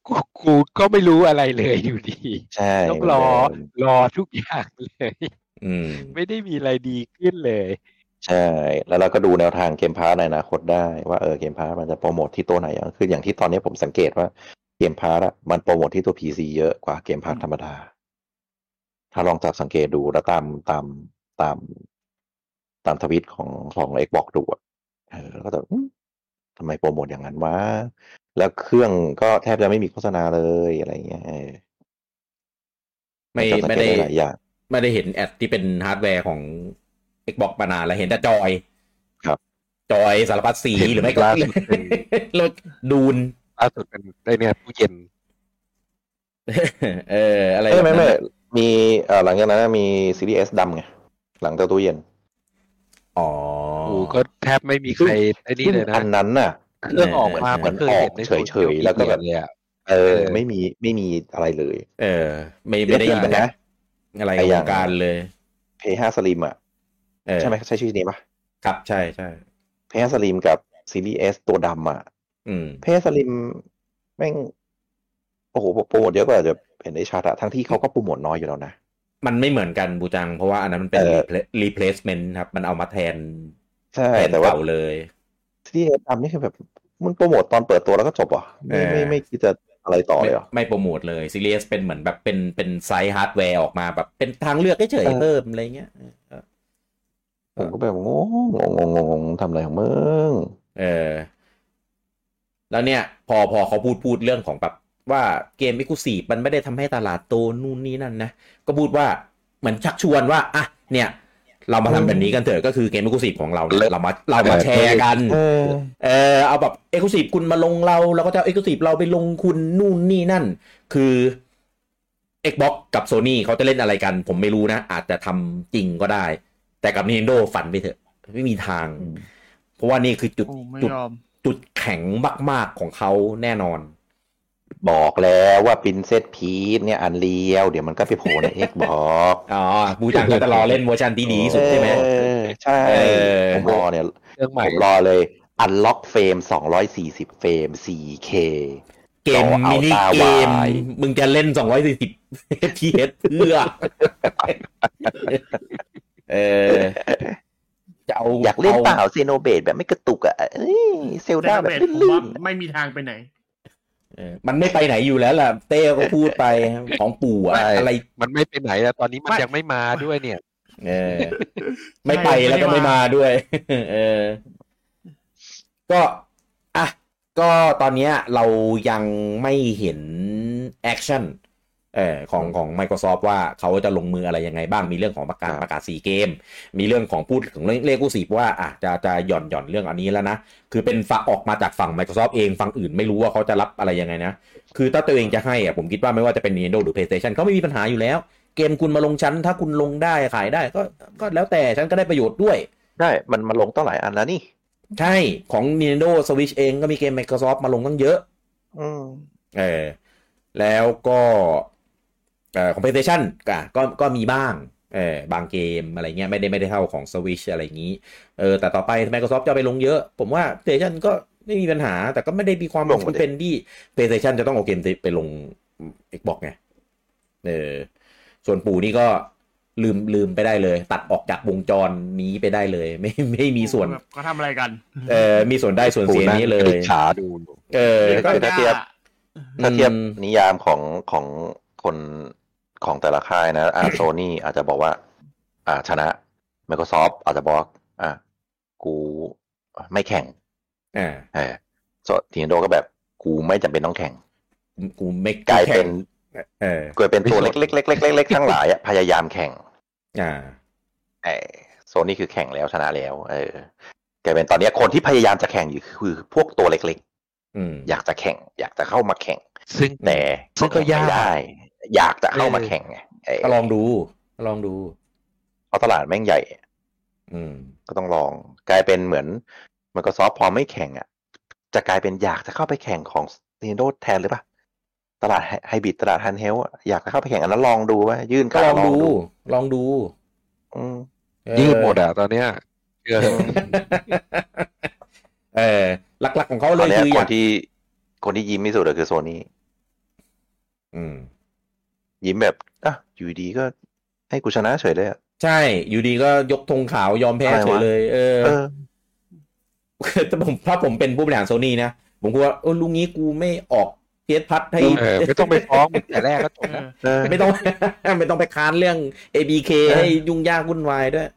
Speaker 4: กูกูก็ไม่รู้อะไรเลยอยู่ดี
Speaker 5: ใช่
Speaker 4: ต้องรอ
Speaker 5: เหมือนเดิม
Speaker 4: รอทุกอย่างเลย
Speaker 1: อืม
Speaker 4: ไม่ได้มีอะไรดีขึ้นเลย
Speaker 5: ใช่ แล้วเราก็ดูแนวทาง Game Pass ในอนาคตได้ว่าเออ Game Pass มันจะโปรโมทที่ตัวไหนอย่างคืออย่างที่ตอนนี้ผมสังเกตว่า Game Pass อะมันโปรโมทที่ตัว PC เยอะกว่า Game Pass ธรรมดา ถ้าลองจับสังเกตดูแล้วตามตามตามตามทวิตของของ Xbox ดูอะเออแล้วก็จะอืม ทำไมโปรโมทอย่างนั้นวะ แล้วเครื่องก็แทบจะไม่มีโฆษณาเลยอะไรเงี้ยเออ
Speaker 1: ไม่
Speaker 5: จับสัง
Speaker 1: ไม่
Speaker 5: เกต
Speaker 1: ได้
Speaker 5: หลายอย่าง
Speaker 1: ไม่ได้เห็น ad ที่เป็นฮาร์ดแวร์ของ Xbox มานานแล้วเห็นแต่จอย
Speaker 5: ครับ
Speaker 1: จอยสารพัดสี
Speaker 4: เห็น
Speaker 1: หรือไม่ก็
Speaker 4: ล่าสุดเป็น
Speaker 1: แล้วดูน
Speaker 4: ล่าสุดเป็นไอเนี่ยตู้เย็น
Speaker 1: เอออะไร
Speaker 5: ไม่
Speaker 1: แบบ
Speaker 5: ไม่
Speaker 1: นั้น
Speaker 5: ไม่
Speaker 1: น่ะ
Speaker 5: มีเอ่อหลังจากนั้นมีซีรีส์ S ดำไง หลังจากตู้เย็น
Speaker 1: อ๋อ
Speaker 4: กูก็แทบไม่มีใครไอ้นี่เลยนะ
Speaker 5: อันนั้นน่ะ
Speaker 4: เครื่องออกมา
Speaker 5: เหมือน
Speaker 4: ไเคยเห็นใน
Speaker 5: ออกเฉยๆแล้วก็แบบ
Speaker 4: เลยอะ
Speaker 5: เออ
Speaker 4: เออ
Speaker 5: ไม่มีไม่มีอะไรเลย
Speaker 1: เออ ไม่ไม่ได้
Speaker 5: เดี๋ยว
Speaker 1: ยิน
Speaker 5: นะ
Speaker 1: อะไร
Speaker 5: ไอ้
Speaker 1: ว
Speaker 5: อย่าง
Speaker 1: งการเลย
Speaker 5: P5 Slim อะ
Speaker 1: เออ
Speaker 5: ใช่ไหมใช่ชื่อนี้ปะ
Speaker 1: ครับใช่ใช่
Speaker 5: P5 Slim กับซีรีส์ S ตัวดำอะ
Speaker 1: อืม
Speaker 5: P5 Slim แม่งโอ้โหโปรโมทเยอะกว่าจะเห็นได้ชัดอะทั้งที่เขาก็โปรโมทน้อยอยู่แล้วนะ
Speaker 1: มันไม่เหมือนกันบูจัง เพราะว่าอันนั้นมันเป็น
Speaker 5: เออ
Speaker 1: repla- replacement ครับ มันเอามาแทน
Speaker 5: ใช่
Speaker 1: แทน
Speaker 5: แต่ว่า
Speaker 1: เก่าเลย
Speaker 5: ซีรีส์ S ดำนี่คือแบบมันโปรโมทตอนเปิดตัวแล้วก็จบอะไม่ไม่
Speaker 1: เออ
Speaker 5: ไม่คิดจะอะไรต่อ
Speaker 1: ไม่
Speaker 5: เลยเหรอ
Speaker 1: ไม่โปรโมทเลยซีรีส์เป็นเหมือนแบบเป็นเป็น side ฮาร์ดแวร์ออกมาแบบเป็นทางเลือกเฉย
Speaker 5: เออ
Speaker 1: ๆเพิ่มอะไรเงี้ยเออ
Speaker 5: ผมก็แบบงงงงงงงทำอะไรของมึง
Speaker 1: เออ แล้วเนี่ย พอพอเขาพูดพูดเรื่องของแบบ ว่าเกม e อ c l u s i v e มันไม่ได้ทำให้ตลาดโตนู่นนี่นั่นนะ ก็พูดว่าเหมือนชักชวนว่า อะ เนี่ย เรามาทำแบบนี้กันเถอะก็คือเกม e อ c l u s i v e ของเราเนี่ยเรามาเรามาแชร์กัน
Speaker 5: เออ
Speaker 1: เออเอาแบบเอ็กซ์คลูซีฟคุณมาลงเราเราก็จะเอ็กซ์คลูซีฟเราไปลงคุณนู่นนี่นั่น คือ Xbox กับ Sony เขาจะเล่นอะไรกัน ผมไม่รู้นะ อาจจะทำจริงก็ได้ แต่กับ Nintendo ฝันไปเถอะ ไม่มีทาง
Speaker 5: อืม
Speaker 1: เพราะว่านี่คือจุด
Speaker 3: โอ้ไม่
Speaker 1: จุด
Speaker 3: ยอม
Speaker 1: จุดแข็งมาก ๆ ของเขาแน่นอน
Speaker 5: บอกแล้วว่า Princess Peach เนี่ยอันเลียว เดี๋ยวมันก็ไปโผล่ใน Xbox
Speaker 1: อ๋อบูจังก็จะรอเล่นเวอร์ชันที่ดีที่สุดใช่ไหม
Speaker 5: เออใช่
Speaker 1: เออ
Speaker 5: ผมรอเนี่ย
Speaker 4: เครื่องให
Speaker 5: ผ
Speaker 4: ม่
Speaker 5: มรอเลย Unlock เฟรม240 เฟรม 4K
Speaker 1: เกม
Speaker 5: จอ
Speaker 1: มินิ
Speaker 5: Ultra
Speaker 1: เกม
Speaker 5: Wide
Speaker 1: มึงจะเล่น 240 FPS เพื่อเออจะเอา
Speaker 5: อยากเล่นเปล่า
Speaker 1: อ
Speaker 5: เซโนเบดแบบไม่กระตุกอะเอ้ยเซล
Speaker 3: แต่
Speaker 5: ดา
Speaker 3: ระ
Speaker 5: แบบ
Speaker 3: เบิดผม
Speaker 5: ลื่
Speaker 3: ว่านไม่มีทางไปไหน
Speaker 1: เออ มันไม่ไปไหนอยู่แล้วล่ะ เต้ก็พูดไปของปู่อะ
Speaker 5: ใช่
Speaker 1: อะไร
Speaker 4: มันไม่ไปไหนแล้วตอนนี้มัน
Speaker 3: ไม่
Speaker 4: ยังไม่มาด้วยเนี่ย
Speaker 1: เออ ไม่ไปแล้วก็ไม่มาด้วย เออ ก็อะก็ตอนเนี้ยเรายังไม่เห็น action เออของของ Microsoft ว่าเขาจะลงมืออะไรยังไงบ้างมีเรื่องของประกาศ
Speaker 5: ครับ
Speaker 1: ประกาศสี่เกม มีเรื่องของพูดถึงเรื่องเลขกูสีว่าอะจะจะหย่อนหย่อนเรื่องอันนี้แล้วนะ คือเป็นฝั่งออกมาจากฝั่ง Microsoft เองฝั่งอื่นไม่รู้ว่าเขาจะรับอะไรยังไงนะ คือถ้าตัวเองจะให้อะผมคิดว่าไม่ว่าจะเป็น Nintendo หรือ PlayStation ก็ไม่มีปัญหาอยู่แล้ว เกมคุณมาลงฉัน ถ้าคุณลงได้ขายได้ ก็ก็แล้วแต่ฉันก็ได้ประโยชน์ด้วย
Speaker 5: ได้มันมาลงตั้งหลายอันแล้วนี่
Speaker 1: ใช่ของ Nintendo Switch เองก็มีเกม Microsoft มาลงตั้งเยอะ
Speaker 5: อืม
Speaker 1: เออแล้วก็เอ่อ ของ PlayStation ก็ก็ก็มีบ้างเออบางเกมอะไรเงี้ยไม่ได้ไม่ได้เท่าของ Switch อะไรอย่างนี้เออแต่ต่อไป Microsoft จะเอาไปลงเยอะ ผมว่า PlayStation ก็ไม่มีปัญหา แต่ก็ไม่ได้มีความ
Speaker 5: ลงมาดิ
Speaker 1: จำเป็นที่ PlayStation จะต้องเอาเกมไปลง Xbox ไงเออส่วนปู่นี่ก็ลืมลืมไปได้เลย ตัดออกจากวงจรนี้ไปได้เลย ไม่ไม่มีส่วน
Speaker 3: แบบเขาทำอะไรกัน
Speaker 1: เออมีส่วนได้ส่วนเสียนี้เลย
Speaker 4: ปู่งขาดู
Speaker 1: เออก็
Speaker 5: คือถ้าเทียบถ้าเทียบ
Speaker 1: อืม
Speaker 5: นิยามของของคน ของแต่ละค่ายนะอ่าโซนี่อาจจะบอกว่า อ่าชนะ Microsoft อาจจะบอกว่าอ่ากูไม่แข่ง
Speaker 1: อ่า
Speaker 5: เออส่วนทีนโดก็แบบกูไม่จำเป็นต้องแข่ง
Speaker 1: กูไม่
Speaker 5: กลายเป็น
Speaker 1: เออ
Speaker 5: กลายเป็นตัวเล็กๆเล็กๆเล็กๆทั้งหลายอะพยายามแข่ง
Speaker 1: อ่า
Speaker 5: เออโซนี่คือแข่งแล้วชนะแล้ว เออกลายเป็นตอนเนี้ยคนที่พยายามจะแข่งอยู่คือพวกตัวเล็ก
Speaker 1: อืม
Speaker 5: ๆอยากจะแข่ง อยากจะเข้ามาแข่ง
Speaker 4: ซึ่ง
Speaker 5: แต่
Speaker 4: ซึ่งก็
Speaker 5: แข่ไม่
Speaker 4: ยาก
Speaker 5: ได้ อยากจะเข้ามาแข่งไงเออ
Speaker 1: ก็ลองดูก็ลองดู
Speaker 5: เพราะตลาดแม่งใหญ่
Speaker 1: อืม
Speaker 5: ก็ต้องลอง กลายเป็นเหมือน Microsoft พอไม่แข่งอะ จะกลายเป็นอยากจะเข้าไปแข่งของ Nintendo แทนหรือปะตลาดไฮบริดตลาดฮันเฮลอยากจะเข้าไปแข่งอันนั้นลองดูว่ายื่น
Speaker 1: ก็
Speaker 5: ขา
Speaker 1: ลองดู ลองดู
Speaker 5: อืม
Speaker 1: เออ
Speaker 4: ยืดหมดอะตอนเนี้ยเชื่อ
Speaker 1: เออหลักๆของเขา
Speaker 5: ต
Speaker 1: เล
Speaker 5: อน
Speaker 1: ย
Speaker 5: เนี้ย
Speaker 1: คือ
Speaker 5: ค
Speaker 1: อยานก
Speaker 5: ที่คนที่ยิ้มที่สุดก็คือโซนี่
Speaker 1: อืม
Speaker 5: ยิ้มแบบอะอยู่ดีก็ให้กูชนะเฉยเลยอะ
Speaker 1: ใช่ อยู่ดีก็ยกธงขาวยอมแพ้
Speaker 5: อะไร
Speaker 1: เฉยวะเลย เออ
Speaker 5: เออ
Speaker 1: แต่ผมถ้าผมเป็นผู้บริหารโซนี่นะ ผมกลัวเออลุงนี้กูไม่ออกเพียสพัดให้
Speaker 4: เออไม่ต้องไปฟ้องมึงแต่แรกก็จบแล้ว
Speaker 5: เออ
Speaker 1: ไม่ต้องไม่ต้องไปค้านเรื่อง ABK
Speaker 5: เออ
Speaker 1: ให้ยุ่งยากวุ่นวายด้วย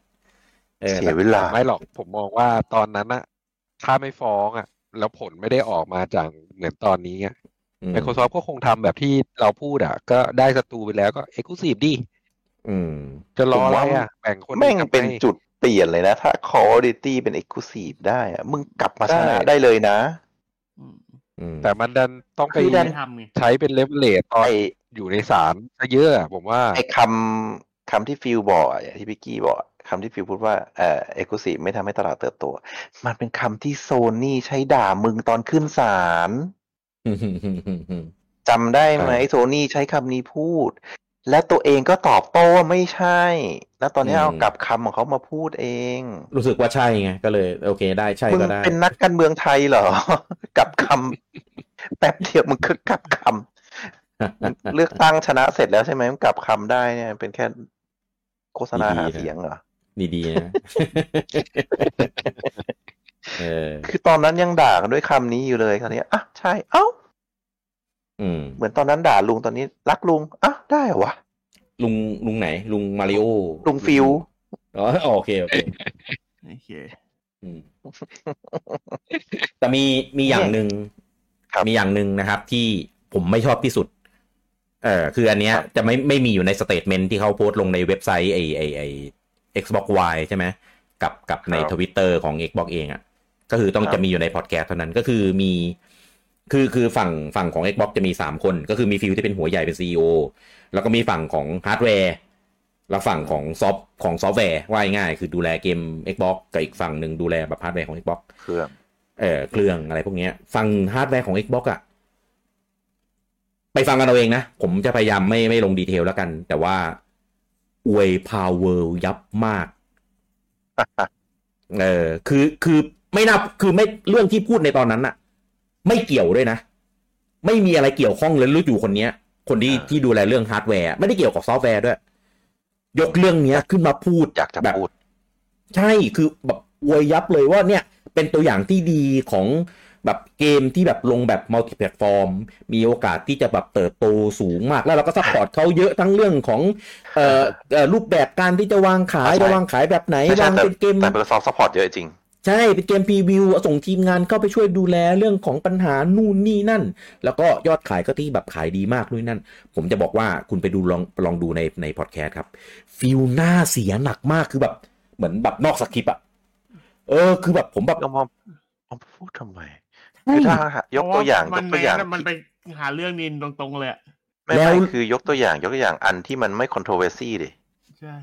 Speaker 1: เออ
Speaker 5: เสียเวลา
Speaker 4: ไม่หรอกผมมองว่าตอนนั้นอะถ้าไม่ฟ้องอะแล้วผลไม่ได้ออกมาจากเหมือนตอนนี้อะ
Speaker 1: อืม
Speaker 4: Microsoft ก็คงทำแบบที่เราพูดอะก็ได้ศัตรูไปแล้วก็ Exclusive ดิ
Speaker 1: อืม
Speaker 4: จะรออะไร
Speaker 5: ผมว่า
Speaker 4: อะแบ่งคน
Speaker 5: แม่ง
Speaker 4: กลับ
Speaker 5: เป็น
Speaker 4: ให้
Speaker 5: จุดเปลี่ยนเลยนะ ถ้า Call of Duty เป็น Exclusive ได้อะมึงกลับมาชนะ
Speaker 4: ใช่
Speaker 5: ได้เลยนะ
Speaker 3: อืม
Speaker 1: อืม
Speaker 4: แต่มันดันต้องไป
Speaker 5: คือดัน
Speaker 3: ไม่ทำไง
Speaker 4: ใช้เป็นเลเวลเลตตอน
Speaker 5: ไอ
Speaker 4: อยู่ในศาลซะเยอะอะผมว่า
Speaker 5: ไอคำคำที่ฟิลบอกอะอย่างที่พี่กี้บอกอะคำที่ฟิลพูดว่าเอ่อ Exclusive ไม่ทำให้ตลาดเติบโต มันเป็นคำที่โซนี่ใช้ด่ามึงตอนขึ้นศาล จำได้ไหม
Speaker 4: ใช่
Speaker 5: โซนี่ใช้คำนี้พูด และตัวเองก็ตอบโต้ว่าไม่ใช่ แล้วตอนนี้เอากลับคำของเขามาพูดเอง
Speaker 1: รู้สึกว่าใช่ไงก็เลย โอเค ได้ใช่
Speaker 5: มึง
Speaker 1: ก็ได้
Speaker 5: เป็นนักการเมืองไทยเหรอกลับคำแป๊บเดียวมึงคือกลับคำเลือกตั้งชนะเสร็จแล้วใช่ไหมมึงกลับคำได้เนี่ย เป็นแค่โฆษณาหาเสียงเหรอ
Speaker 1: ดีๆนะเออ
Speaker 5: คือตอนนั้นยังด่ากันด้วยคำนี้อยู่เลยคราวนี้อะใช่เอ้า
Speaker 1: อืม
Speaker 5: เหมือนตอนนั้นด่าลุงตอนนี้ รักลุงอะได้เหรอวะ
Speaker 1: ลุงลุงไหน ลุงมาริโอ
Speaker 5: ลุงฟิล
Speaker 1: อ๋อโอเคโอเค
Speaker 3: โอเค
Speaker 1: อืมแต่มีมีอย่างหนึ่ง
Speaker 5: ครับ
Speaker 1: มีอย่างหนึ่งนะครับ ที่ผมไม่ชอบที่สุด เออคืออันเนี้ย
Speaker 5: ครับ
Speaker 1: จะไม่ไม่มีอยู่ใน statement ที่เขาโพสต์ลงในเว็บไซต์ไอไอไอ Xbox Wire ใช่ไหมกับกับใน
Speaker 5: ครับ
Speaker 1: ทวิตเตอร์ของ Xbox เองอะ่ะ ก็คือต้อง
Speaker 5: ครับ
Speaker 1: จะมีอยู่ในพอดแคสต์เท่านั้นก็คือมีคือคือฝั่งฝั่งของ Xbox จะมีสามคน ก็คือมีฟิลที่เป็นหัวใหญ่เป็น CEO แล้วก็มีฝั่งของฮาร์ดแวร์แล้วฝั่งของซอฟของซอฟต์แวร์ว่าง่ายๆคือดูแลเกม Xbox กับอีกฝั่งหนึ่งดูแลแบบฮาร์ดแวร์ของ Xbox
Speaker 5: เครื่อง
Speaker 1: เออเครื่องอะไรพวกเนี้ยฟังฮาร์ดแวร์ของ Xbox อะไปฟังกันเอาเองนะ ผมจะพยายามไม่ไม่ลง detail แล้วกัน แต่ว่าอวย Palworld ยับมากเออคือคือ ไม่น่าคือไม่เรื่องที่พูดในตอนนั้นอะไม่เกี่ยวด้วยนะ ไม่มีอะไรเกี่ยวข้องเลยรู้อยู่คนเนี้ย คนที่
Speaker 5: อ่า
Speaker 1: ที่ดูแลเรื่องฮาร์ดแวร์ไม่ได้เกี่ยวกับซอฟต์แวร์ด้วย ยกเรื่องเนี้ยขึ้นมาพูด
Speaker 5: อยากจะ
Speaker 1: แบบ
Speaker 5: พูด
Speaker 1: ใช่คือแบบอวยยับเลยว่าเนี่ย เป็นตัวอย่างที่ดีของแบบเกมที่แบบลงแบบ multiplatform มีโอกาสที่จะแบบเติบโตสูงมาก แล้วเราก็ support เขาเยอะทั้งเรื่องของเอ่อเอ่อรูปแบบการที่จะวางขาย
Speaker 5: ใช่
Speaker 1: จะวางขายแบบไหน
Speaker 5: ไม่ใช่
Speaker 1: วาง
Speaker 5: แต่
Speaker 1: เป็นเกม
Speaker 5: แต่ Microsoft support เยอะจริง
Speaker 1: ใช่เป็นเกมพรีวิวส่งทีมงานเข้าไปช่วยดูแลเรื่องของปัญหานู่นนี่นั่น แล้วก็ยอดขายก็ที่แบบขายดีมากนู่นนนั่น ผมจะบอกว่าคุณไปดูลองลองดูในในพอดแคสต์ครับฟิลหน้าเสียหนักมากคือแบบ เหมือนแบบนอกสคริปต์อะเออ คือแบบผมแบบ
Speaker 5: ก็มามาพูดทำไมคือถ้ายกตัวอย่าง
Speaker 3: เพ
Speaker 5: ย
Speaker 3: ระ
Speaker 5: กตัวอย่าง
Speaker 3: มันไปหาเรื่องนินตรงๆเลยอะ
Speaker 5: ไม่
Speaker 1: แล้ว
Speaker 5: ไม่คือยกตัวอย่างยกตัวอย่างอันที่มันไม่ controversy ดิ
Speaker 3: ใช่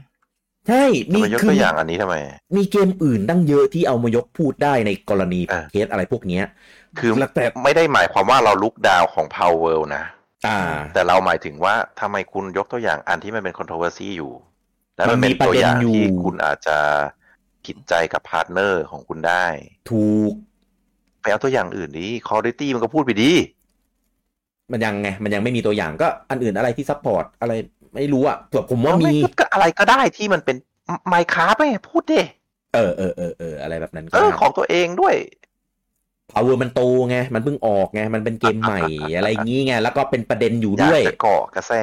Speaker 1: ใช่
Speaker 5: จะ
Speaker 1: มี
Speaker 5: มายก
Speaker 1: คื
Speaker 5: ตัวอย่างอันนี้ทำไม
Speaker 1: มีเกมอื่นตั้งเยอะที่เอามายกพูดได้ในกรณี
Speaker 5: อ่า
Speaker 1: เคสอะไรพวกเนี้ย
Speaker 5: คือ
Speaker 1: แล้วแต่
Speaker 5: ไม่ได้หมายความว่าเรา look down ของ Palworld นะ
Speaker 1: อ่า
Speaker 5: แต่เราหมายถึงว่าทำไมคุณยกตัวอย่างอันที่มันเป็น controversy อยู่ แล้ว
Speaker 1: มั
Speaker 5: มันน
Speaker 1: มี
Speaker 5: เป็นตัวอย่าง
Speaker 1: ประเด็นอยู่
Speaker 5: ที่คุณอาจจะผิดใจกับ partner ของคุณได้
Speaker 1: ถูก
Speaker 5: ไปเอาตัวอย่างอื่นดิ Call of Duty มันก็พูดไปดี
Speaker 1: มันยังไง มันยังไม่มีตัวอย่างก็อันอื่นอะไรที่ support อะไร ไม่รู้อะแต่ผมว่ามี
Speaker 5: ก็อะไรก็ได้ที่มันเป็น Minecraft ไปพูดดิ
Speaker 1: เออเออเออเอออะไรแบบนั้นก็
Speaker 5: เออ
Speaker 1: ได้
Speaker 5: ของตัวเองด้วย
Speaker 1: Power มันโตไง มันเพิ่งออกไง มันเป็นเกมใหม่อะไรอย่างงี้ไง แล้วก็เป็นประเด็นอยู่
Speaker 5: อยา
Speaker 1: ด้
Speaker 5: ก
Speaker 1: วย
Speaker 5: จะเกาะกระแส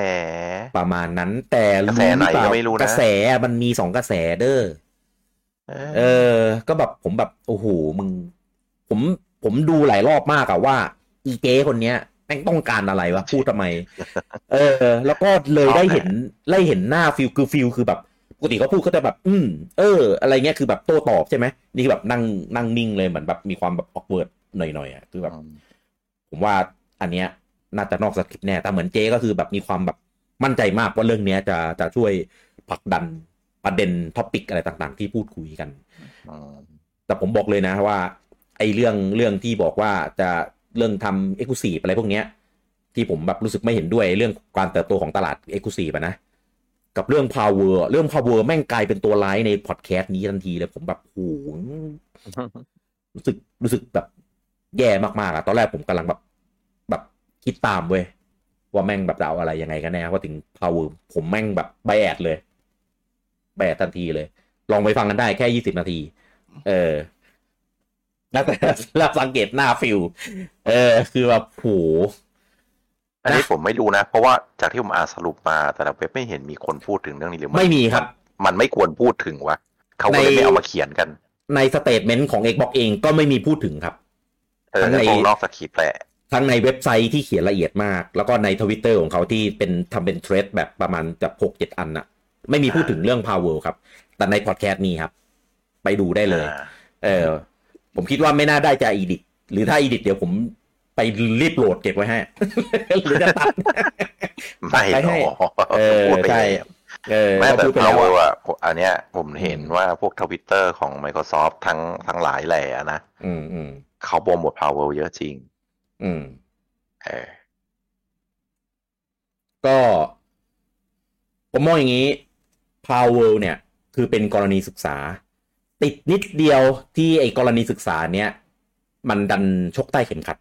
Speaker 1: ประมาณนั้น แต่
Speaker 5: กระแสไหนก็ไม่รู้นะ
Speaker 1: กระแสมันมีสองกระแสเด้อ
Speaker 5: เอ
Speaker 1: เอ
Speaker 5: อ
Speaker 1: อก็แบบผมแบบ โอ้โห มึง ผม ผมดูหลายรอบมากอะว่า อีเก้คนเนี้ยแม่งต้องการอะไรวะพูดทำไม เออ แล้วก็เลยได้เห็นได้เห็นหน้าฟิลคือฟิลคือแบบปกติเขาพูดเขาจะแบบ อืม เออ อะไรเงี้ยคือแบบโต้ตอบใช่ไหมนี่คือแบบนั่งนั่งนิ่งเลยเหมือนแบบมีความแบบ awkward หน่อยๆอะคือแบบ ผมว่าอันเนี้ยน่าจะนอกสคริปต์แน่แต่เหมือนเจ๊ก็คือแบบมีความแบบมั่นใจมากว่าเรื่องเนี้ยจะจะช่วยผลักดันประเด็น topic อะไรต่างๆ ที่พูดคุยกัน
Speaker 5: อืม
Speaker 1: แต่ผมบอกเลยนะว่า ไอ้เรื่องเรื่องที่บอกว่าจะ เรื่องทำ exclusive อะไรพวกเนี้ย ที่ผมแบบรู้สึกไม่เห็นด้วยเรื่องการเติบโตของตลาด exclusive นะ กับเรื่อง power เรื่อง power แม่งกลายเป็นตัวร้ายในพอดแคสต์นี้ทันทีเลยผมแบบโอ้โหรู้สึกรู้สึกแบบแย่มากๆอะตอนแรกผมกำลังแบบแบบคิดตามเว้ยว่าแม่งแบบจะเอาอะไรยังไงกันแน่ว่าถึง Palworld ผมแม่งแบบ bias เลย bias ทันทีเลย ลองไปฟังกันได้แค่ยี่สิบนาที เออ แล้วแต่แล้วสังเกตหน้าฟิลเออ คือแบบโห
Speaker 5: อันนี้
Speaker 1: นะ
Speaker 5: ผมไม่รู้นะ เพราะว่าจากที่ผมอ่านสรุปมาแต่ละเว็บไม่เห็นมีคนพูดถึงเรื่องนี้หรือ
Speaker 1: ไม่มีครับ
Speaker 5: มันไม่ควรพูดถึงวะเขาก็เลย
Speaker 1: ใน
Speaker 5: ไม่เอามาเขียนกัน
Speaker 1: ใน statement ของ Xbox เองก็ไม่มีพูดถึงครับ
Speaker 5: เออ
Speaker 1: ทั้ง
Speaker 5: ใน
Speaker 1: ใน
Speaker 5: พวกนอกสคริปต์แหละ
Speaker 1: ทั้งในเว็บไซต์ที่เขียนละเอียดมาก แล้วก็ในทวิตเตอร์ของเขาที่เป็นทำเป็น thread แบบประมาณจะหกเจ็ดอันน่ะ ไม่มีพูดถึงเรื่อง Palworld ครับ แต่ในพอดแคสต์นี้ครับ ไปดูได้เลย
Speaker 5: อ่า
Speaker 1: เออ ผมคิดว่าไม่น่าได้จะ edit หรือถ้า edit เดี๋ยวผมไปรีบโหลดเก็บไว้ให้หรือจะตัด
Speaker 5: ไม่
Speaker 1: ไป
Speaker 5: หร
Speaker 1: ให้
Speaker 5: อก
Speaker 1: เออ
Speaker 5: พูดไป
Speaker 1: ใช่
Speaker 5: แล้ว
Speaker 1: เออ
Speaker 5: แม้
Speaker 1: ก็
Speaker 5: แต่
Speaker 1: พูดไปแล้ว
Speaker 5: Palworld
Speaker 1: อะ
Speaker 5: อะผมอันเนี้ยผมเห็นว่าพวกทวิตเตอร์ของ Microsoft ทั้งทั้งหลายแหล่นะ
Speaker 1: อืมอืม
Speaker 5: เขาโปรโมท Power เยอะจริง
Speaker 1: อืม
Speaker 5: เออ
Speaker 1: ก็ผมมองอย่างนี้ Power เนี่ย คือเป็นกรณีศึกษา ติดนิดเดียวที่ไอ้กรณีศึกษาเนี้ยมันดันชกใต้เข็มขัด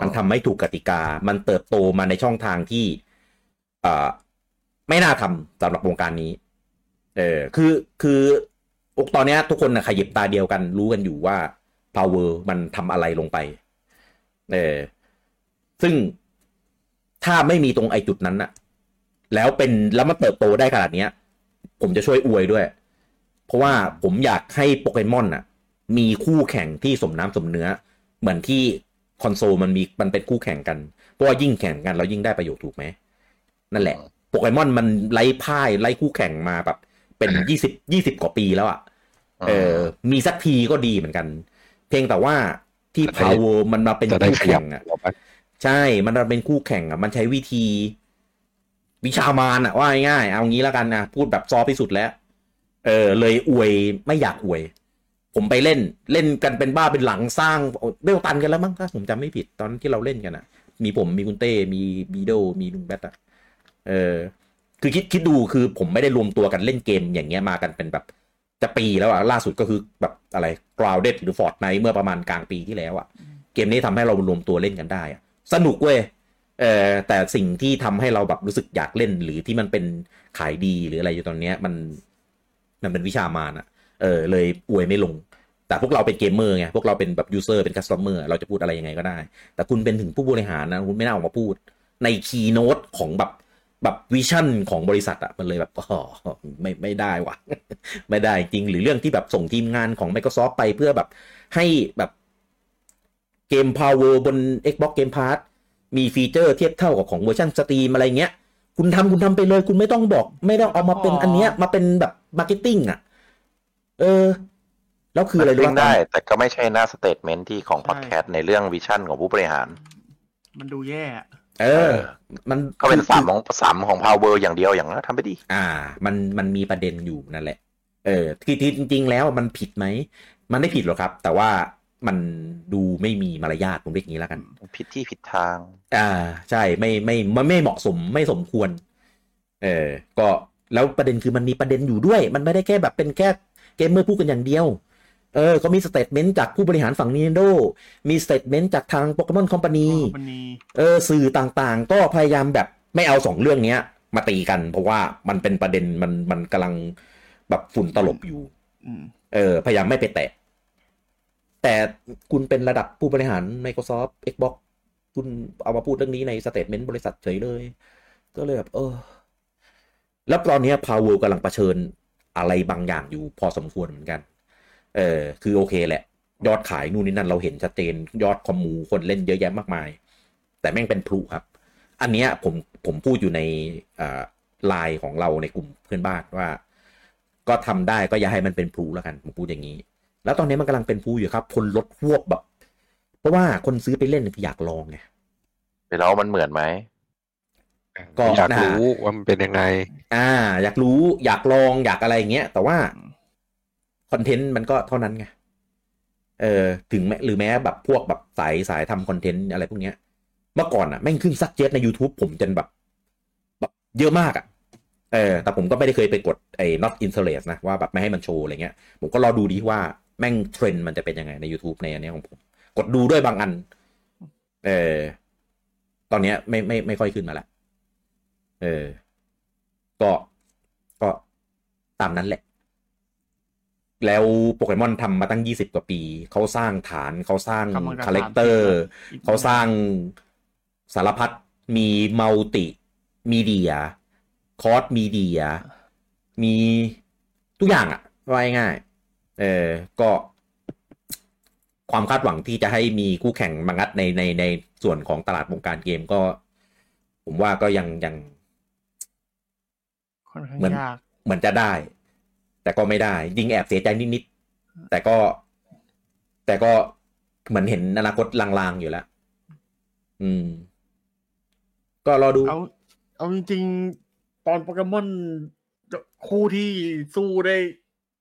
Speaker 1: มันทำไม่ถูกกติกา มันเติบโตมาในช่องทางที่เอ่อไม่น่าทำสำหรับวงการนี้ เออคือคืออกตอนเนี้ยทุกคนนะขยิบตาเดียวกันรู้กันอยู่ว่า power มันทำอะไรลงไป เออซึ่งถ้าไม่มีตรงไอจุดนั้นน่ะแล้วเป็นแล้วมันเติบโตได้ขนาดเนี้ย ผมจะช่วยอวยด้วย เพราะว่าผมอยากให้โปเกมอนน่ะ มีคู่แข่งที่สมน้ำสมเนื้อ เหมือนที่คอนโซลมันมีมันเป็นคู่แข่งกัน เพราะว่ายิ่งแข่งกันเรายิ่งได้ประโยชน์ถูกไหมนั่นแหละโปเกมอนมันไล่พ่ายไล่คู่แข่งมาแบบ เป็นยี่สิบยี่สิบกว่าปีแล้วอะ่ะเออ มีสักทีก็ดีเหมือนกัน เพียงแต่ว่าที่
Speaker 4: จะได้
Speaker 1: power มันมาเป็น
Speaker 4: จะได้
Speaker 1: คู่
Speaker 4: ขยั
Speaker 1: แข่
Speaker 4: บ
Speaker 1: งอะ
Speaker 4: เราไป
Speaker 1: ใช่มันมาเป็นคู่แข่งอะ มันใช้วิธี วิชามารอะว่าง่ายๆเอางี้แล้วกันนะพูดแบบซอฟต์ที่สุดแล้ว เออเลยอวยไม่อยากอวย ผมไปเล่นเล่นกันเป็นบ้าเป็นหลังสร้างเบลตันกันแล้วมั้งถ้าผมจำไม่ผิดตอนที่เราเล่นกันอะ มีผมมีคุณเต้มีบีโดมีลุงแบทอะเออ คือคิดคิดดูคือผมไม่ได้รวมตัวกันเล่นเกมอย่างเงี้ยมากันเป็นแบบจะปีแล้วอะล่าสุดก็คือแบบอะไร Grounded หรือ Fortnite เมื่อประมาณกลางปีที่แล้วอะเกมนี้ทำให้เรารวมตัวเล่นกันได้อะสนุกเว้ยเออแต่สิ่งที่ทำให้เราแบบรู้สึกอยากเล่นหรือที่มันเป็นขายดีหรืออะไรอยู่ตอนเนี้ยมัน มันเป็นวิชามารอะเออเลยอวยไม่ลง แต่พวกเราเป็นเกมเมอร์ไงพวกเราเป็นแบบ user เป็น customer เราจะพูดอะไรยังไงก็ได้ แต่คุณเป็นถึงผู้บริหารนะคุณไม่น่าออกมาพูด ใน keynote ของแบบแบบ vision ของบริษัทอะมันเลยแบบอ๋อไม่ไม่ได้ว่ะไม่ได้จริงหรือเรื่องที่แบบส่งทีมงานของ Microsoft ไปเพื่อแบบให้แบบเกม Palworld บน Xbox Game Pass มีฟีเจอร์เทียบเท่ากับของเวอร์ชัน Steam อะไรเงี้ย คุณทำคุณทำไปเลย คุณไม่ต้องบอก ไม่ต้องเอามาเป็นอันเนี้ยมาเป็นแบบ marketing อะเออ แล้วคืออะไรรู้
Speaker 5: เล่น
Speaker 1: ป่ะ
Speaker 5: ได้ แต่ก็ไม่ใช่หน้าสเตทเมนต์ที่ของ
Speaker 3: ใช่
Speaker 5: พอดแคสต์ในเรื่องวิชั่นของผู้บริหาร
Speaker 3: มันดูแย่อะ
Speaker 1: เออ มัน
Speaker 5: ก็เป็นสามของสามของพาวเวอร์อย่างเดียวอย่างนั้นทำไปดี
Speaker 1: อ่า มันมันมีประเด็นอยู่นั่นแหละ เออที่ที่จริง ๆ แล้วมันผิดไหม มันไม่ผิดหรอกครับ แต่ว่ามันดูไม่มีมารยาทผมเรียกอย่างนี้แล้วกัน
Speaker 5: ผิดที่ผิดทาง
Speaker 1: อ่า ใช่ไม่ไม่มันไม่เหมาะสมไม่สมควร เออ ก็ แล้วประเด็นคือมันมีประเด็นอยู่ด้วย มันไม่ได้แค่แบบเป็นแค่เกมเมอร์พูดกันอย่างเดียว เออเขามี statement จากผู้บริหารฝั่ง Nintendo มี statement จากทางโปเกมอน Company มัน
Speaker 3: นี
Speaker 1: เออสื่อต่างๆ ก็พยายามแบบไม่เอาสองเรื่องเนี้ย มาตีกัน เพราะว่ามันเป็นประเด็นมันมันกำลังแบบฝุ่นตลบอยู่
Speaker 3: อืม
Speaker 1: เออ พยายามไม่ไปแตะ แต่คุณเป็นระดับผู้บริหาร Microsoft Xbox คุณเอามาพูดเรื่องนี้ใน statement บริษัทเฉยเลย ก็เลยแบบเออ แล้วตอนนี้ย Palworld กำลังเผชิญอะไรบางอย่างอยู่พอสมควรเหมือนกัน เออคือโอเคแหละ ยอดขายนู่นนี่นั่นเราเห็นชัดเจน ยอด commu คนเล่นเยอะแยะมากมาย แต่แม่งเป็นพลุครับ อันเนี้ยผมผมพูดอยู่ในไลน์ของเราในกลุ่มเพื่อนบ้านว่า ก็ทำได้ก็อย่าให้มันเป็นพลุแล้วกันผมพูดอย่างนี้ แล้วตอนนี้มันกำลังเป็นพลุอยู่ครับ คนลดพวกแบบ เพราะว่าคนซื้อไปเล่นคืออยากลองไง
Speaker 5: ไปแล้วมันเหมือนไหม
Speaker 1: ก็
Speaker 4: อยาก
Speaker 1: น่า
Speaker 4: รู้ว่ามันเป็นยังไง
Speaker 1: อ่า อยากรู้อยากลองอยากอะไรอย่างเงี้ย แต่ว่าคอนเทนต์มันก็เท่านั้นไงเออถึงแม้หรือแม้แบบพวกแบบสายสายทำคอนเทนต์อะไรพวกเนี้ย เมื่อก่อนอะแม่งขึ้นซักเจ็ตใน YouTube ผมจนแบบแบบเยอะมากอะเออแต่ผมก็ไม่ได้เคยไปกดไอ้ not interest นะ ว่าแบบไม่ให้มันโชว์อะไรเงี้ย ผมก็รอดูดีว่าแม่งเทรนด์มันจะเป็นยังไงใน YouTube ในอันเนี้ยของผม กดดูด้วยบางอัน เออตอนเนี้ยไม่ไม่ไม่ค่อยขึ้นมาละ เออ ก็ก็ตามนั้นแหละ แล้วโปเกมอนทำมาตั้งยี่สิบกว่าปี เขาสร้างฐานเขาสร้าง
Speaker 3: กำลังจะ
Speaker 1: character อี
Speaker 3: ก
Speaker 1: เขาสร้างสารพัดมีมัลติมีเดีย คอร์สมีเดีย มีทุกอย่างอะว่าง่ายๆเออก็ความคาดหวังที่จะให้มีคู่แข่งมางัดในในในส่วนของตลาดวงการเกมก็ ผมว่าก็ยังยัง
Speaker 3: ค่อนข้าง
Speaker 1: เหมือน
Speaker 3: ยาก
Speaker 1: เหมือนจะได้ แต่ก็ไม่ได้ ยิงแอบเสียใจนิดๆแต่ก็ แต่ก็เหมือนเห็นอนาคตลางๆอยู่แล้ว อืม ก็รอดู
Speaker 3: เอาเอาจริงๆ ตอนโปเกมอนคู่ที่สู้ได้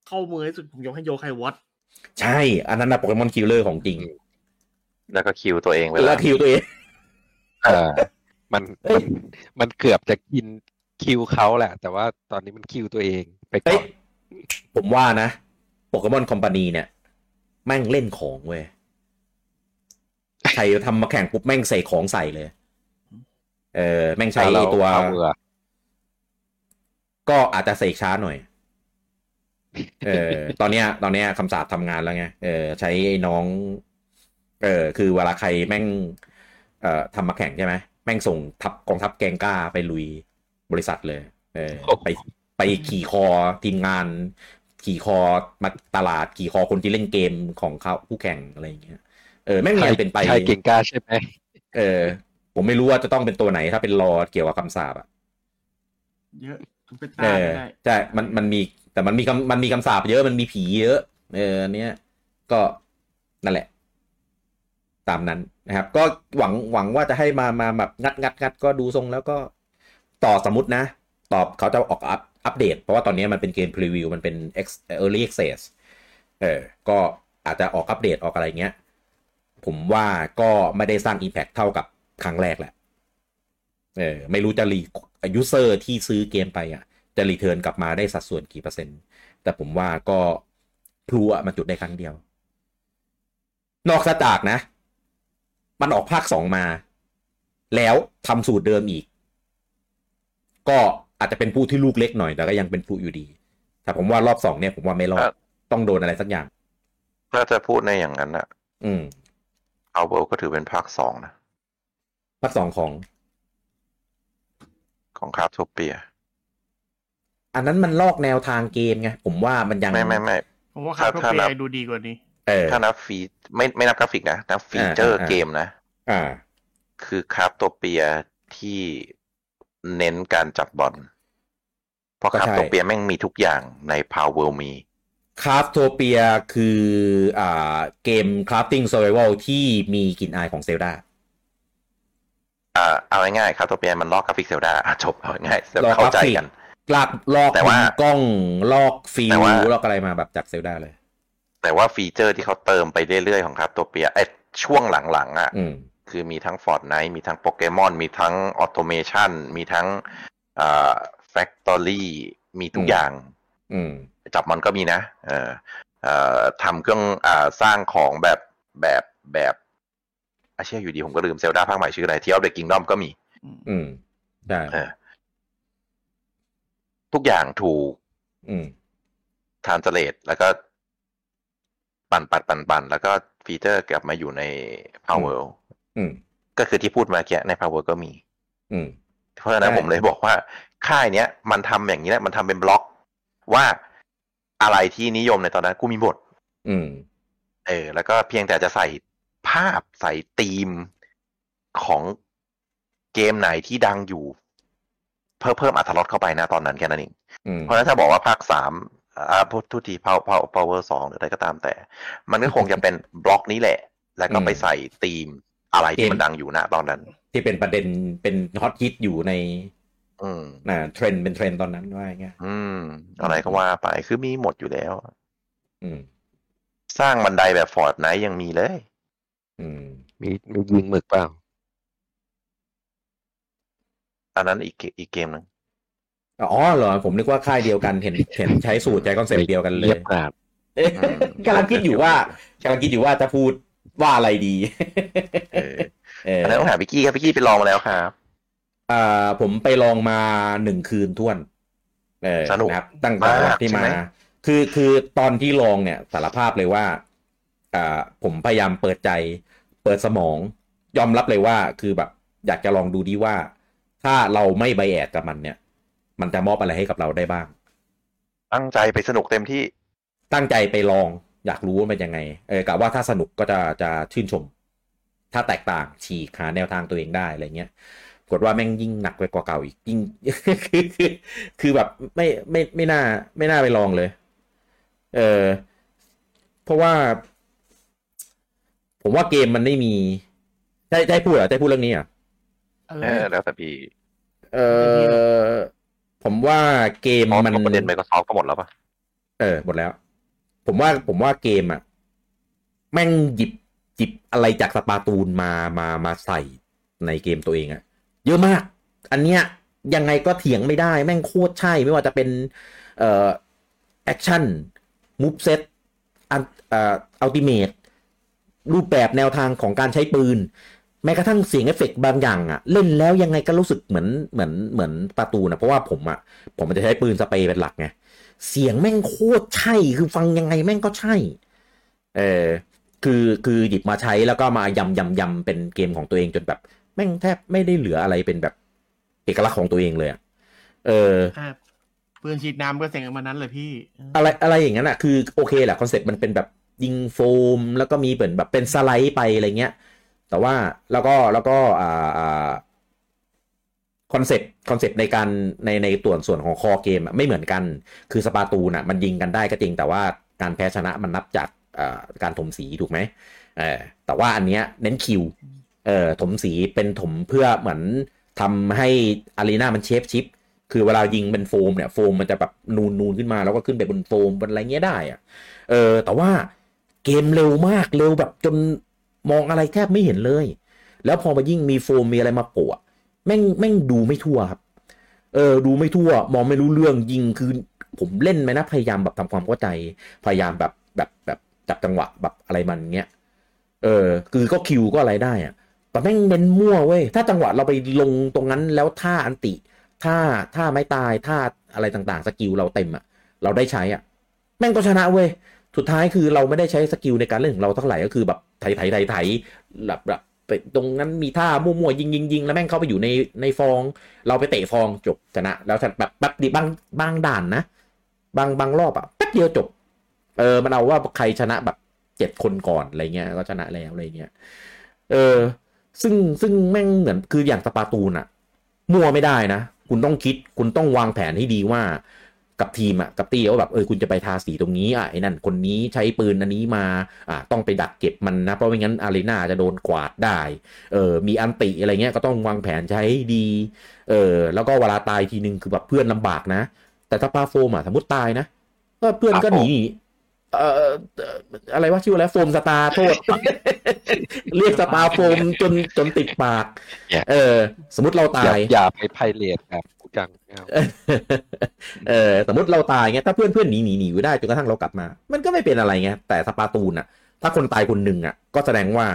Speaker 3: เข้ามือที่สุดผมยกให้โยไควัต
Speaker 1: ใช่ อันนั้นนะโปเกมอนคิลเลอร์ของจริง
Speaker 5: แล้วก็คิวตัวเองไป
Speaker 1: แล้
Speaker 5: แล้วว
Speaker 1: คิวตัวเอง
Speaker 4: เออมัน
Speaker 1: เอ้
Speaker 4: มั
Speaker 1: ย
Speaker 4: นมันเกือบจะกิน คิวเขาแหละ แต่ว่าตอนนี้มันคิวตัวเองไปก่
Speaker 1: เอ้
Speaker 4: อยน
Speaker 1: ผมว่านะโปเกมอนคอมพานีเนี่ย แม่งเล่นของเว้ยใครทำมาแข่งปุ๊บแม่งใส่ของใส่เลย เออ แม่งใช้
Speaker 4: เรา
Speaker 1: ตัว
Speaker 4: เอาเรือ
Speaker 1: ก็อาจจะเสกช้าหน่อย เออ ตอนเนี้ย ตอนเนี้ยคำสาปทำงานแล้วไง เออ ใช้ไอ้น้อง เออ คือเวลาใครแม่ง เอ่อทำมาแข่งใช่ไหม แม่งส่งทัพกองทัพแกงกล้าไปลุย บริษัทเลยเออไปไปขี่คอทีมงาน ขี่คอมาตลาดขี่คอคนที่เล่นเกมของเขาผู้แข่งอะไรอย่างเงี้ยเออแม่งมีอันเป็นไป
Speaker 4: ใช่เก่งกล้าใช่ไหม
Speaker 1: เออ ผมไม่รู้ว่าจะต้องเป็นตัวไหนถ้าเป็นรอเกี่ยวกับคำสาปอะ
Speaker 3: เยอะเป็น
Speaker 1: เอ
Speaker 3: ตา
Speaker 1: อ
Speaker 3: ไม่ได้
Speaker 1: ใช่มันมันมีแต่มันมีคำมันมีคำสาปเยอะมันมีผีเยอะ เอออันเนี้ยก็นั่นแหละ ตามนั้นนะครับ ก็หวังหวังว่าจะให้มามาแบบงัดงัดงัดก็ดูทรงแล้วก็ ต่อสมมตินะ ตอบเขาจะออกอัพอัปเดต เพราะว่าตอนนี้มันเป็นเกม preview มันเป็น Early Access เออ ก็อาจจะออกอัปเดตออกอะไรเงี้ย ผมว่าก็ไม่ได้สร้าง impact เท่ากับครั้งแรกแหละ เออ ไม่รู้จะรี user ที่ซื้อเกมไปอะ จะ return กลับมาได้สัดส่วนกี่เปอร์เซ็นต์ แต่ผมว่าก็พลุอะมันจุดได้ครั้งเดียว นอกจากนะ มันออกภาคสองมา แล้วทำสูตรเดิมอีก ก็อาจจะเป็นผู้ที่ลูกเล็กหน่อยแต่ก็ยังเป็นผู้อยู่ดี แต่ผมว่ารอบสองเนี่ยผมว่าไม่รอด ต้องโดนอะไรสักอย่าง
Speaker 5: ถ้าจะพูดในอย่างนั้นอะ
Speaker 1: อืม
Speaker 5: เอาเวลก็ถือเป็นภาคสองนะ
Speaker 1: ภาคสองของ
Speaker 5: ของคราฟโทเปีย
Speaker 1: อันนั้นมันลอกแนวทางเกมไงผมว่ามันยัง
Speaker 5: ไม่ไม่ไม่
Speaker 3: ผมว่า
Speaker 5: ถ้า
Speaker 3: คาโท
Speaker 5: ถ้า
Speaker 3: เปี
Speaker 5: นั
Speaker 3: ย
Speaker 5: บ
Speaker 3: ดูดีกว่านี้
Speaker 1: เออ
Speaker 5: ถ้านับฟีไม่ไม่นับกราฟิกนะนับฟีเจอร์
Speaker 1: อ่าอ่า
Speaker 5: เกมนะ
Speaker 1: อ่า
Speaker 5: คือคราฟโทเปียที่ เน้นการจับบอลเพราะ
Speaker 1: ก็
Speaker 5: คราฟ
Speaker 1: ใช่
Speaker 5: โทเปียแม่งมีทุกอย่างในพาวเวลมี
Speaker 1: คราฟโทเปียคืออ่าเกมคราฟติ้ง s ซ r v i v a l ที่มีกลิ่นอายของเซลดา
Speaker 5: อ่าเอาง่ายๆคราฟโทเปียมันลอกกราฟิกเซลดาจบเอาง่ายๆ
Speaker 1: ลอก
Speaker 5: เข้าใจ
Speaker 1: กราฟิก
Speaker 5: กัน
Speaker 1: ลากลอก
Speaker 5: แต่ว่า
Speaker 1: มุมกล้องลอกฟิ
Speaker 5: แต่
Speaker 1: ล
Speaker 5: ว่า
Speaker 1: ลอกอะไรมาแบบจากเซลดาเลย
Speaker 5: แต่ว่าฟีเจอร์ที่เขาเติมไปเรื่อยๆของคราฟโทเปียไอช่วงหลังๆอะ
Speaker 1: อืม
Speaker 5: คือมีทั้ง Fortnite มีทั้งโปเกมอนมีทั้งออโตเมชันมีทั้งอ่าแฟคทอรี่มีทุก
Speaker 1: อืม
Speaker 5: อย่าง
Speaker 1: อืม
Speaker 5: จับมันก็มีนะเออเอ่อทำเครื่องอ่าสร้างของแบบแบบแบบอาเชี่ยอยู่ดีผมก็ลืมเซลดาภาคใหม่ชื่ออะไรที่เอาเด็กกิงดอมก็มี
Speaker 1: อืมใช่
Speaker 5: เออทุกอย่างถูก
Speaker 1: อืม
Speaker 5: translate แล้วก็ปั่นปั่นปั่นปั่นแล้วก็ฟีเจอร์กลับมาอยู่ใน Power
Speaker 1: อืม
Speaker 5: ก็คือที่พูดมาแกใน Power ก็มี
Speaker 1: อืม
Speaker 5: เพราะฉะนั้น
Speaker 1: ใช่
Speaker 5: ผมเลยบอกว่า ค่ายเนี้ย มันทำอย่างนี้แหละมันทำเป็นบล็อก ว่าอะไรที่นิยมในตอนนั้นกูมีหมด
Speaker 1: อืม
Speaker 5: เออ แล้วก็เพียงแต่จะใส่ภาพใส่ธีมของเกมไหนที่ดังอยู่ เพิ่มเพิ่มอัตรสเข้าไปนะตอนนั้นแค่นั้นเอง
Speaker 1: อืม
Speaker 5: เพราะฉะนั้นถ้าบอกว่าภาคสามอ่าพูดทุกที power power power สองหรืออะไรก็ตามแต่ มันก็คงจะเป็นบล็อกนี้แหละ แล้วก็ไปใส่ธีม อะไรที่มันดังอยู่นะตอนนั้น
Speaker 1: ที่เป็นประเด็นเป็นฮอตฮิตอยู่ใน
Speaker 5: อืม
Speaker 1: น่ะเทรนด์เป็นเทรนด์ตอนนั้นว่าอย่างเงี้ย
Speaker 5: อืม อะไรก็ว่าไปคือมีหมดอยู่แล้ว
Speaker 1: อืม
Speaker 5: สร้างบันไดแบบ Fortnite ยังมีเลย
Speaker 1: อืม
Speaker 4: มีมียิงหมึกเปล่า
Speaker 5: อันนั้นอีกเกอีกเกมหนึ่ง
Speaker 1: อ๋อเหรอ ผมนึกว่าค่ายเดียวกันเห็นเห็นใช้สูตรใช้คอนเซ็ปต์เดียวกันเล
Speaker 4: เรี
Speaker 1: ย
Speaker 4: บกราบ
Speaker 1: เอ๊ะกำลังคิดอยู่ว่ากำลังคิดอยู่ว่าจะพูด ว่าอะไรดี
Speaker 5: เออ
Speaker 1: เออ
Speaker 5: อันนั้นต้องหาพี่กี้ครับพี่กี้ไปลองมาแล้วครับ
Speaker 1: อ่าผมไปลองมาหนึ่งคืนถ้วน เออ
Speaker 5: สนุก
Speaker 1: นะครับ ตั้งแต่
Speaker 5: มาก
Speaker 1: ที่
Speaker 5: ใช่
Speaker 1: มา
Speaker 5: ไหม
Speaker 1: คือคือตอนที่ลองเนี่ยสารภาพเลยว่าอ่าผมพยายามเปิดใจ เปิดสมอง ยอมรับเลยว่า คือแบบ อยากจะลองดูดีว่า ถ้าเราไม่ไบแอดกับมันเนี่ย มันจะมอบอะไรให้กับเราได้บ้าง
Speaker 5: ตั้งใจไปสนุกเต็มที่
Speaker 1: ตั้งใจไปลอง อยากรู้ว่าเป็นยังไง เออกะว่าถ้าสนุกก็จะจะชื่นชม ถ้าแตกต่างฉีกหาแนวทางตัวเองได้อะไรเงี้ยกดว่าแม่งยิ่งหนักไปกว่าเก่าอีกยิ่งคือคือคือแบบไม่ไม่ไม่น่าไม่น่าไปลองเลย เออเพราะว่า ผมว่าเกมมันไม่มี ได้ได้พูดเหรอได้พูดเรื่องนี้เหรอะ
Speaker 3: เอ
Speaker 5: เออ
Speaker 3: อ
Speaker 5: แล้วแต่พี่
Speaker 1: เออผมว่าเกม
Speaker 5: เพราะ
Speaker 1: มัน
Speaker 5: ประเด็น Microsoft ก็หมดแล้วปะ
Speaker 1: เออหมดแล้ว ผมว่าผมว่าเกมอะแม่งหยิบหยิบอะไรจาก Splatoon มามามาใส่ในเกมตัวเองอะเยอะมาก อันเนี้ยยังไงก็เถียงไม่ได้แม่งโคตรใช่ไม่ว่าจะเป็นเอ่อ action moveset อันเอ่อ ultimate รูปแบบแนวทางของการใช้ปืน แม้กระทั่งเสียงเอฟเฟกต์บางอย่างอะเล่นแล้วยังไงก็รู้สึกเหมือนเหมือนเหมือน Splatoon นะเพราะว่าผมอะผมมันจะใช้ปืนสเปรย์เป็นหลักไง เสียงแม่งโคตรใช่ คือฟังยังไงแม่งก็ใช่ เออคือคือหยิบมาใช้แล้วก็มายำยำยำเป็นเกมของตัวเองจนแบบ แม่งแทบไม่ได้เหลืออะไรเป็นแบบเอกลักษณ์ของตัวเองเลยอะเออ
Speaker 3: ครับปืนฉีดน้ำก็เสียงมันนั้นเลยพี่
Speaker 1: อะไรอะไรอย่างนั้นอะคือโอเคแหละคอนเซ็ปต์มันเป็นแบบยิงโฟม แล้วก็มีเหมือนแบบเป็นสไลด์ไปอะไรเงี้ย แต่ว่าแล้วก็แล้วก็อ่าอ่า คอนเซ็ปต์คอนเซ็ปต์ในการในในตัวส่วนของ core game ไม่เหมือนกันคือ Splatoon น่ะมันยิงกันได้ก็จริงแต่ว่าการแพ้ชนะมันนับจากการถมสีถูกไหมเออแต่ว่าอันเนี้ยเน้น kill เอ่อถมสีเป็นถมเพื่อเหมือนทำให้ arena มัน shape shift คือเวลายิงเป็นโฟมเนี่ยโฟมมันจะแบบนูนนูนขึ้นมาแล้วก็ขึ้นไปบนโฟมบนอะไรเงี้ยได้อะเออแต่ว่าเกมเร็วมากเร็วแบบจนมองอะไรแทบไม่เห็นเลย แล้วพอมายิ่งมีโฟมมีอะไรมาโปะ แม่งแม่งดูไม่ทั่วครับเออดูไม่ทั่ว มองไม่รู้เรื่องยิงคือผมเล่นไหมนะพยายามแบบทำความเข้าใจพยายามแบบแบบแบบจับจังหวะแบบอะไรมันเงี้ยเออคือก็คิวก็อะไรได้อะแต่แม่งเน้นมั่วเว้ยถ้าจังหวะเราไปลงตรงนั้นแล้วท่าอันติท่าท่าไม่ตายท่าอะไรต่างๆ สกิลเราเต็มอะเราได้ใช้อะแม่งก็ชนะเว้ยสุดท้ายคือเราไม่ได้ใช้สกิลในการเล่นของเราเท่าไหร่ก็คือแบบไถไถไถไถแบบแบบ ไปตรงนั้นมีท่ามั่วๆยิงยิงยิงแล้วแม่งเข้าไปอยู่ในในฟอง เราไปเตะฟองจบชนะ แล้วแบบแบบดีบางบางด่านนะ บางบางรอบอะแป๊บเดียวจบ เออมันเอาว่าใครชนะแบบเจ็ดคนก่อนอะไรเงี้ยก็ชนะแล้วอะไรเงี้ยเออ ซึ่งซึ่งแม่งเหมือนคืออย่างสปาตูนอะมั่วไม่ได้นะ คุณต้องคิดคุณต้องวางแผนให้ดีว่า กับทีมอะกับตีว่าแบบเออคุณจะไปทาสีตรงนี้อะไอ้นั่นคนนี้ใช้ปืนอันนี้มาอ่าต้องไปดักเก็บมันนะ เพราะไม่งั้นอารีนาจะโดนกวาดได้เออมีอันติอะไรเงี้ยก็ต้องวางแผนใช้ดีเออแล้วก็เวลาตายทีนึงคือแบบเพื่อนลำบากนะ แต่ถ้าปาโฟมอะสมมติตายนะก็เพื่อนก็หนี เอ่อเอ่ออะไรว่าชื่ออะไรโฟมสตาร์โทษ เรียกสตาร์โฟมจนจนติดปาก
Speaker 4: เนี่ย
Speaker 1: เออ สมมติเรา
Speaker 4: อย่า
Speaker 1: ตาย
Speaker 4: อย่าไปไพเรตแบบกูจังไม่เอา
Speaker 1: เออ สมมติเราตายเงี้ยถ้าเพื่อนเพื่อนหนีหนีหนีอยู่ได้จนกระทั่งเรากลับมา มันก็ไม่เป็นอะไรไงแต่สปาตูนอะ ถ้าคนตายคนหนึ่งอะ ก็แสดงว่า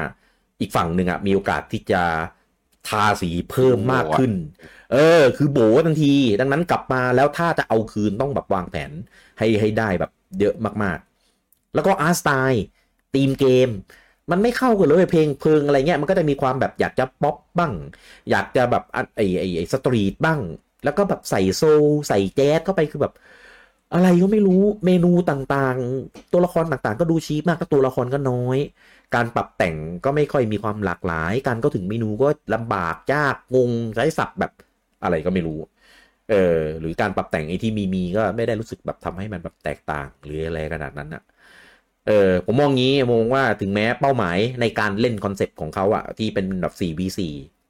Speaker 1: อีกฝั่งหนึ่งอะมีโอกาสที่จะทาสีเพิ่มมากขึ้น เออ คือโบทันที ดังนั้นกลับมาแล้วถ้าจะเอาคืนต้องแบบวางแผนให้ให้ได้แบบเยอะมากๆ แล้วก็ art style theme เกม มันไม่เข้ากันเลยเพลงเพลิงอะไรเงี้ยมันก็จะมีความแบบอยากจะป๊อปบ้าง อยากจะแบบอะไอ้ไอไอ street บ้าง แล้วก็แบบใส่ soul ใส่แจ๊สเข้าไปคือแบบ อะไรก็ไม่รู้เมนูต่างๆ ตัวละครต่างๆ ก็ดู cheap มากก็ตัวละครก็น้อย การปรับแต่งก็ไม่ค่อยมีความหลากหลาย การก็ถึงเมนูก็ลำบากยากงงใช้ศัพท์แบบอะไรก็ไม่รู้เออหรือการปรับแต่งไอ้ที่มีมีก็ไม่ได้รู้สึกแบบทำให้มันแบบแตกต่างหรืออะไรขนาดนั้นอะ เออผมมองงี้มองว่าถึงแม้เป้าหมายในการเล่นคอนเซปต์ของเขาอะที่เป็นแบบ 4v4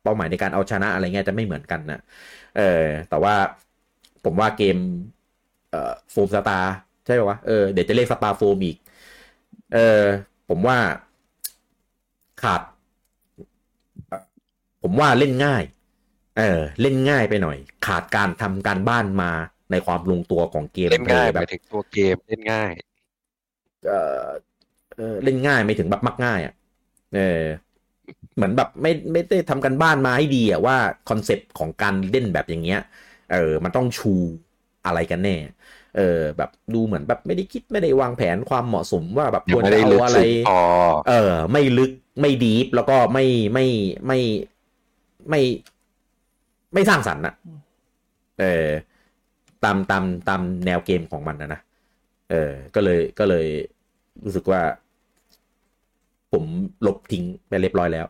Speaker 1: เป้าหมายในการเอาชนะอะไรเงี้ยจะไม่เหมือนกันนะเออแต่ว่าผมว่าเกมเอ่อ Foamstars ใช่ป่าวะเออเดี๋ยวจะเรียก Star Foam อีกเออผมว่าขาดเอ่อผมว่าเล่นง่าย เออ เล่นง่ายไปหน่อย ขาดการทำการบ้านมาในความลงตัวของเกม
Speaker 4: เล่นง่าย
Speaker 1: แบ
Speaker 4: ห
Speaker 1: บ
Speaker 4: มายถึงตัวเกมเล่นง่าย
Speaker 1: เออเออเล่นง่ายไม่ถึงแบบมักง่ายอะเออเหมือนแบบไม่ไม่ได้ทำกันบ้านมาให้ดีอะว่าคอนเซปต์ของการเล่นแบบอย่างเงี้ยเออมันต้องชูอะไรกันแน่ เออ แบบดูเหมือนแบบไม่ได้คิดไม่ได้วางแผนความเหมาะสมว่าแบบ
Speaker 4: ยั
Speaker 1: ค
Speaker 4: ง
Speaker 1: วร
Speaker 4: ไม่
Speaker 1: จะ
Speaker 4: ได้
Speaker 1: เอา
Speaker 4: ลึก
Speaker 1: อะไร
Speaker 4: ซึ้งพอ
Speaker 1: เออ ไม่ลึกไม่ดีฟแล้วก็ไม่ไม่ไม่ไม่ ไม่สร้างสรรค์อะเออตามตามตามแนวเกมของมันนะนะเออ ก็เลยก็เลย รู้สึกว่า ผมลบทิ้งไปเรียบร้อยแล้ว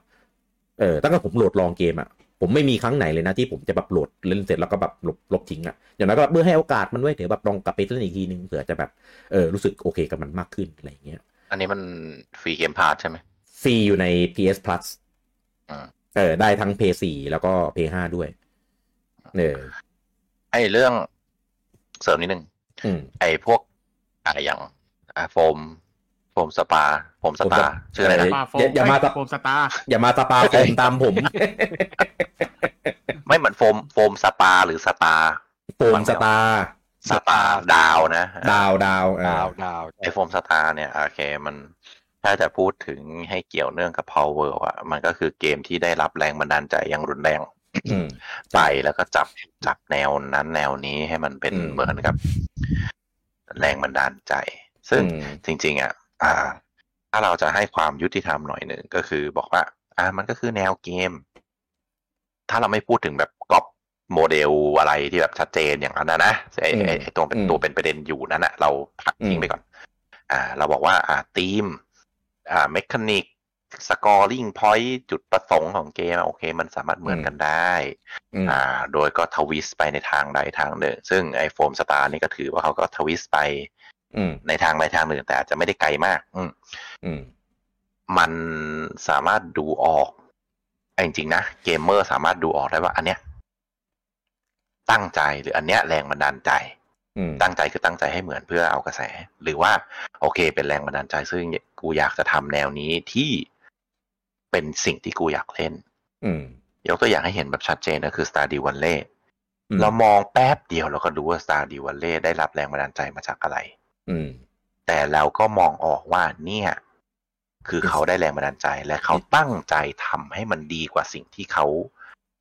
Speaker 1: เออตั้งแต่ผมโหลดลองเกมอะผมไม่มีครั้งไหนเลยนะที่ผมจะแบบโหลดเล่นเสร็จแล้วก็แบบลบลบทิ้งอะอย่างน้อยก็แบบเมื่อให้โอกาสมันไว้เดี๋ยวแบบลองกลับไปเล่นอีกทีนึงเผื่อจะแบบเออรู้สึกโอเคกับมันมากขึ้นอะไรอย่างเงี้ย
Speaker 5: อันนี้มันฟรีเกมพาสใช่ไหม
Speaker 1: ฟรีอยู่ใน PS Plus
Speaker 5: อ่า
Speaker 1: เออได้ทั้ง p 4แล้วก็ p 5ด้วยเออ
Speaker 5: ไอ้เรื่องเสริมนิดนึง
Speaker 1: อืม
Speaker 5: ไอ้พวกอะไรอย่างอ่าโฟม โฟมสปาโฟมสตาร์ชื่ออะไรนะ
Speaker 1: เย
Speaker 3: ปาโฟ
Speaker 1: อย่าอย่ามา
Speaker 3: โฟมสตาร์
Speaker 1: อย่ามาสปาผมตามผม
Speaker 5: ไม่เหมือนโฟมโฟมสปาหรือสตาร์
Speaker 1: โฟมสตาร์
Speaker 5: สตาร์ดาวนะ
Speaker 1: ดาวดาวเออ
Speaker 4: ดาวดาว
Speaker 5: ไอ Foamstars เนี่ยโอเคมันถ้าจะพูดถึงให้เกี่ยวเนื่องกับ Power อะ มันก็คือเกมที่ได้รับแรงบันดาลใจอย่างรุนแรง
Speaker 1: อืม
Speaker 5: ไปแล้วก็จับจับแนวนั้นแนวนี้ให้มันเป็น
Speaker 1: อืม
Speaker 5: เหมือนกับ แรงบันดาลใจ ซึ่ง
Speaker 1: อืม
Speaker 5: จริง ๆ อะ อ่า ถ้าเราจะให้ความยุติธรรมหน่อยหนึ่งก็คือบอกว่า อ่ามันก็คือแนวเกม ถ้าเราไม่พูดถึงแบบก๊อปโมเดลอะไรที่แบบชัดเจนอย่างนั้นนะนะไอ้ไอ้ไอ้ตัวเป็น
Speaker 1: อืม
Speaker 5: ตัวเป็นประเด็นอยู่นั้นนะเราพักทิ้งไปก่อน อ่า เราบอกว่าอ่าทีม อ่า mechanic scoring point จุดประสงค์ของเกมอะโอเค มันสามารถเหมือนกันได้
Speaker 1: อืม
Speaker 5: อ่า โดยก็ twist ไปในทางใดทางหนึ่ง ซึ่งไอ Foamstars นี่ก็ถือว่าเขาก็ twist ไป
Speaker 1: อืม
Speaker 5: ในทางใดทางหนึ่งแต่อาจจะไม่ได้ไกลมาก อืม
Speaker 1: อืม
Speaker 5: มันสามารถดูออกเอาจริงๆนะเกมเมอร์สามารถดูออกได้ว่า อันเนี้ย ตั้งใจหรืออันเนี้ยแรงบันดาลใจ
Speaker 1: อืม
Speaker 5: ตั้งใจคือตั้งใจให้เหมือนเพื่อเอากระแส หรือว่า โอเค เป็นแรงบันดาลใจซึ่งกูอยากจะทำแนวนี้ที่เป็นสิ่งที่กูอยากเล่น
Speaker 1: อืม
Speaker 5: ยกตัวอย่างให้เห็นแบบชัดเจนก็คือ Stardew Valley
Speaker 1: อืม
Speaker 5: เรามองแป๊บเดียวเราก็รู้ว่า Stardew Valley ได้รับแรงบันดาลใจมาจากอะไร
Speaker 1: อืม
Speaker 5: แต่เราก็มองออกว่าเนี่ย คือเขาได้แรงบันดาลใจและเขาตั้งใจทำให้มันดีกว่าสิ่งที่เขา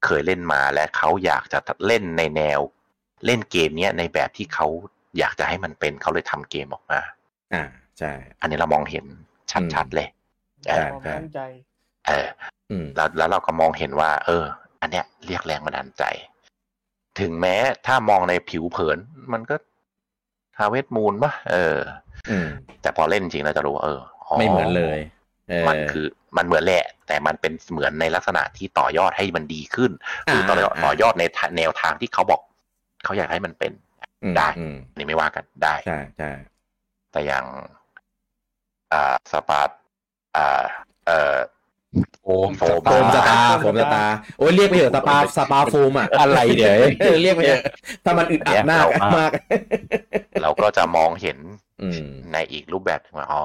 Speaker 5: เคยเล่นมาและเขาอยากจะเล่นในแนว เล่นเกมเนี้ยในแบบที่เขาอยากจะให้มันเป็นเขาเลยทำเกมออกมา
Speaker 1: อ่าใช่
Speaker 5: อันนี้เรามองเห็นชัดๆเลยเอ
Speaker 1: ใช่
Speaker 5: อ
Speaker 3: ความตั้งใจ
Speaker 5: เออ
Speaker 1: อืม
Speaker 5: แล้วแล้วเราก็มองเห็นว่า เออ อันเนี้ยเรียกแรงบันดาลใจ ถึงแม้ถ้ามองในผิวเผิน มันก็ Harvest Moon ปะเออ
Speaker 1: อืม
Speaker 5: แต่พอเล่นจริงเราจะรู้ว่าเออ
Speaker 1: ไม่เหมือนเลยเออ
Speaker 5: มันคือมันเหมือนแหละ แต่มันเป็นเหมือนในลักษณะที่ต่อยอดให้มันดีขึ้นหรือต่อยอด
Speaker 1: อ่า
Speaker 5: ต่อยอดในทะแนวทางที่เขาบอก เขาอยากให้มันเป็น
Speaker 1: อืม
Speaker 5: ได้
Speaker 1: อืม
Speaker 5: นี่ไม่ว่ากันได้
Speaker 1: ใช่ใช่
Speaker 5: แต่อย่าง อ่าสปาร์ตอ่า เอ่อ
Speaker 4: โอม
Speaker 5: Foam Foamstars Foamstars
Speaker 1: โอ้ยเรียกไปเถอะสปา Splafoam อะ
Speaker 4: อะไรเดี๋ยว
Speaker 1: เออเรียกไปเถอะถ้ามันอึดอัดมากมาก
Speaker 5: เราก็จะมองเห็น
Speaker 1: อืม
Speaker 5: ในอีกรูปแบบหนึ่งว่าอ๋อ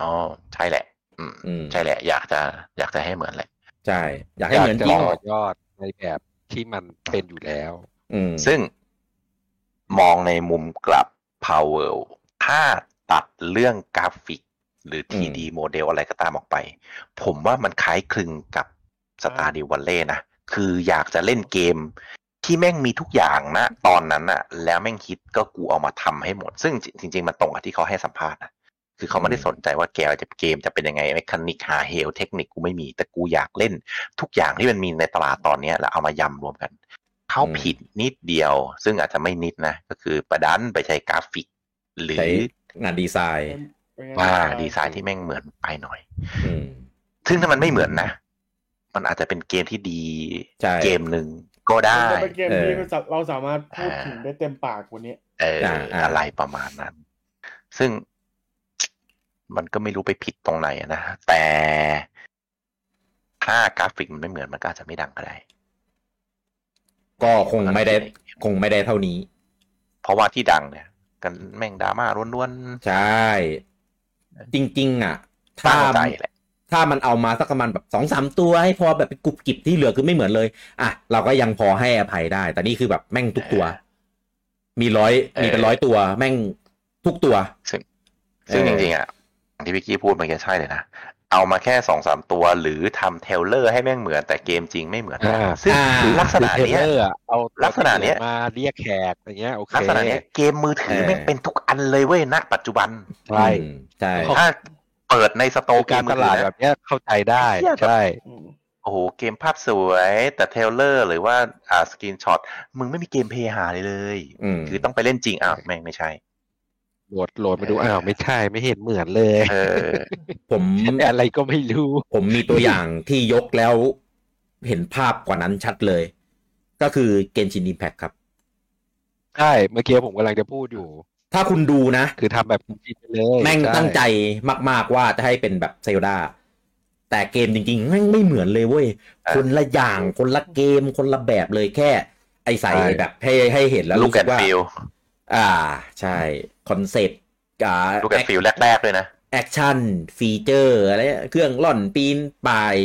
Speaker 5: อ๋อใช่แหละอืม
Speaker 1: อืม
Speaker 5: ใช่แหละ อยากจะอยากจะให้เหมือนแหละ
Speaker 1: ใช่ อยากให้เหมือน
Speaker 4: จะ
Speaker 1: จริง
Speaker 4: ต่อยอดในแบบที่มันเป็นอยู่แล้ว
Speaker 1: อืม
Speaker 5: ซึ่งมองในมุมกลับ Power ถ้าตัดเรื่องกราฟิก หรือ 3D โมเดลอะไรก็ตามออกไป ผมว่ามันคล้ายคลึงกับ Star d e w a l l e y นะ คืออยากจะเล่นเกมที่แม่งมีทุกอย่างนะ ตอนนั้นอะแล้วแม่งคิดก็กูเอามาทำให้หมด ซึ่งจริง ๆ มันตรงกับที่เขาให้สัมภาษณ์นะคือเขาไม่ได้สนใจว่าแกจะเกมจะเป็นยังไง mechanic ห่าเหวเทคนิคกูไม่มี แต่กูอยากเล่นทุกอย่างที่มันมีในตลาดตอนเนี้ยแล้วเอามายำรวมกันเขาผิดนิดเดียว ซึ่งอาจจะไม่นิดนะ ก็คือประดันไปใช้กราฟิก หรือ
Speaker 1: ใช้งานดีไซน์
Speaker 5: ว่าดีไซน์ที่แม่งเหมือนไปหน่อย
Speaker 1: อืม
Speaker 5: ซึ่งถ้ามันไม่เหมือนนะ มันอาจจะเป็นเกมที่ดี
Speaker 1: ใช่
Speaker 5: เกมหนึ่งก็ได้
Speaker 3: มันเป็นเกมที่
Speaker 1: เออ
Speaker 3: เราสามารถพูดถึงได้เต็มปากกว่านี้
Speaker 5: เออ
Speaker 1: อ่าอ่า
Speaker 5: อะไรประมาณนั้น ซึ่งมันก็ไม่รู้ไปผิดตรงไหนอะนะ แต่ถ้ากราฟิกมันไม่เหมือนมันก็อาจจะไม่ดังก็ได้
Speaker 1: ก็คงไม่ได้คงไม่ได้เท่านี้
Speaker 5: เพราะว่าที่ดังเนี่ย กันแม่งดราม่าล้วน
Speaker 1: ใช่ จริง ๆ อะ
Speaker 5: ๆ
Speaker 1: ถ้า
Speaker 5: ตั้งใจแหละ
Speaker 1: ถ้ามันเอามาสักประมาณแบบสองสามตัวให้พอแบบเป็นกรุบกริบที่เหลือคือไม่เหมือนเลย อะ เราก็ยังพอให้อภัยได้ แต่นี่คือแบบแม่งทุกตัว มีร้อยมีเป็นร้อยตัว แม่งทุกตัว
Speaker 5: ซึ่งซึ่ง
Speaker 1: เอ
Speaker 5: จ
Speaker 1: อ
Speaker 5: ริงๆอะอย่างที่พี่กี้พูดเมื่อกี้ใช่เลยนะ เอามาแค่สองสามตัว หรือทำเทรลเลอร์ให้แม่งเหมือนแต่เกมจริงไม่เหมือน
Speaker 4: อ่า
Speaker 5: ซึ่ง
Speaker 1: อ่า
Speaker 5: ลักษณะ
Speaker 4: คือเท
Speaker 5: เนี้ย
Speaker 4: อะเอา
Speaker 5: ลักษณะเนี้ย
Speaker 4: มาเรียกแขกอย่างเงี้ยโอเค
Speaker 5: ลักษณะเนี้ยเกมมือถือ
Speaker 1: เออ
Speaker 5: แม่งเป็นทุกอันเลยเว้ยณปัจจุบัน
Speaker 4: ใช่
Speaker 1: อืมใช่
Speaker 5: ถ้าเปิดใน store เกม
Speaker 4: ต
Speaker 5: มือถื
Speaker 4: ลาดแบบเนี้ยเข้าใจได้
Speaker 5: เหี้ย
Speaker 4: ใช่
Speaker 3: อืม
Speaker 5: โอ้โหเกมภาพสวยแต่ trailer หรือว่าอ่า screenshot มึงไม่มี gameplay ห่าเลยเลย
Speaker 1: อืม
Speaker 5: คือต้องไปเล่นจริงอ้าวแม่งไม่ใช่
Speaker 4: โหลดโหลดมาดูอ้าวไม่ใช่ไม่เห็นเหมือนเลย
Speaker 5: เออ
Speaker 1: ผม
Speaker 4: อะไรก็ไม่รู้
Speaker 1: ผมมีตัวอย่างที่ยกแล้วเห็นภาพกว่านั้นชัดเลย ก็คือเกนชิน i ิ p แพ t ครับ
Speaker 4: ใช่ เมื่อกี้ผมกำลังจะพูดอยู่
Speaker 1: ถ้าคุณดูนะ
Speaker 4: คือทำแบบจริงๆไปเลย
Speaker 1: แม่ง
Speaker 4: ช่
Speaker 1: ตั้งใจมาก ๆ ว่าจะให้เป็นแบบ Zelda แต่เกมจริงๆแม่งไม่เหมือนเลยเว้ย
Speaker 5: เออ
Speaker 1: คนละอย่างคนละเกมคนละแบบเลยแค่ ไอใส่แบบให้ให้เห็นแล้ว
Speaker 5: ลูก
Speaker 1: รู้
Speaker 5: แอ
Speaker 1: สึ
Speaker 5: น
Speaker 1: กว่า
Speaker 5: look and feel
Speaker 1: อ่าใช่คอนเซ็ปต์อ่า
Speaker 5: look and feel แรกๆเลยนะ
Speaker 1: action feature อะไรเครื่องร่อนปีนป่าย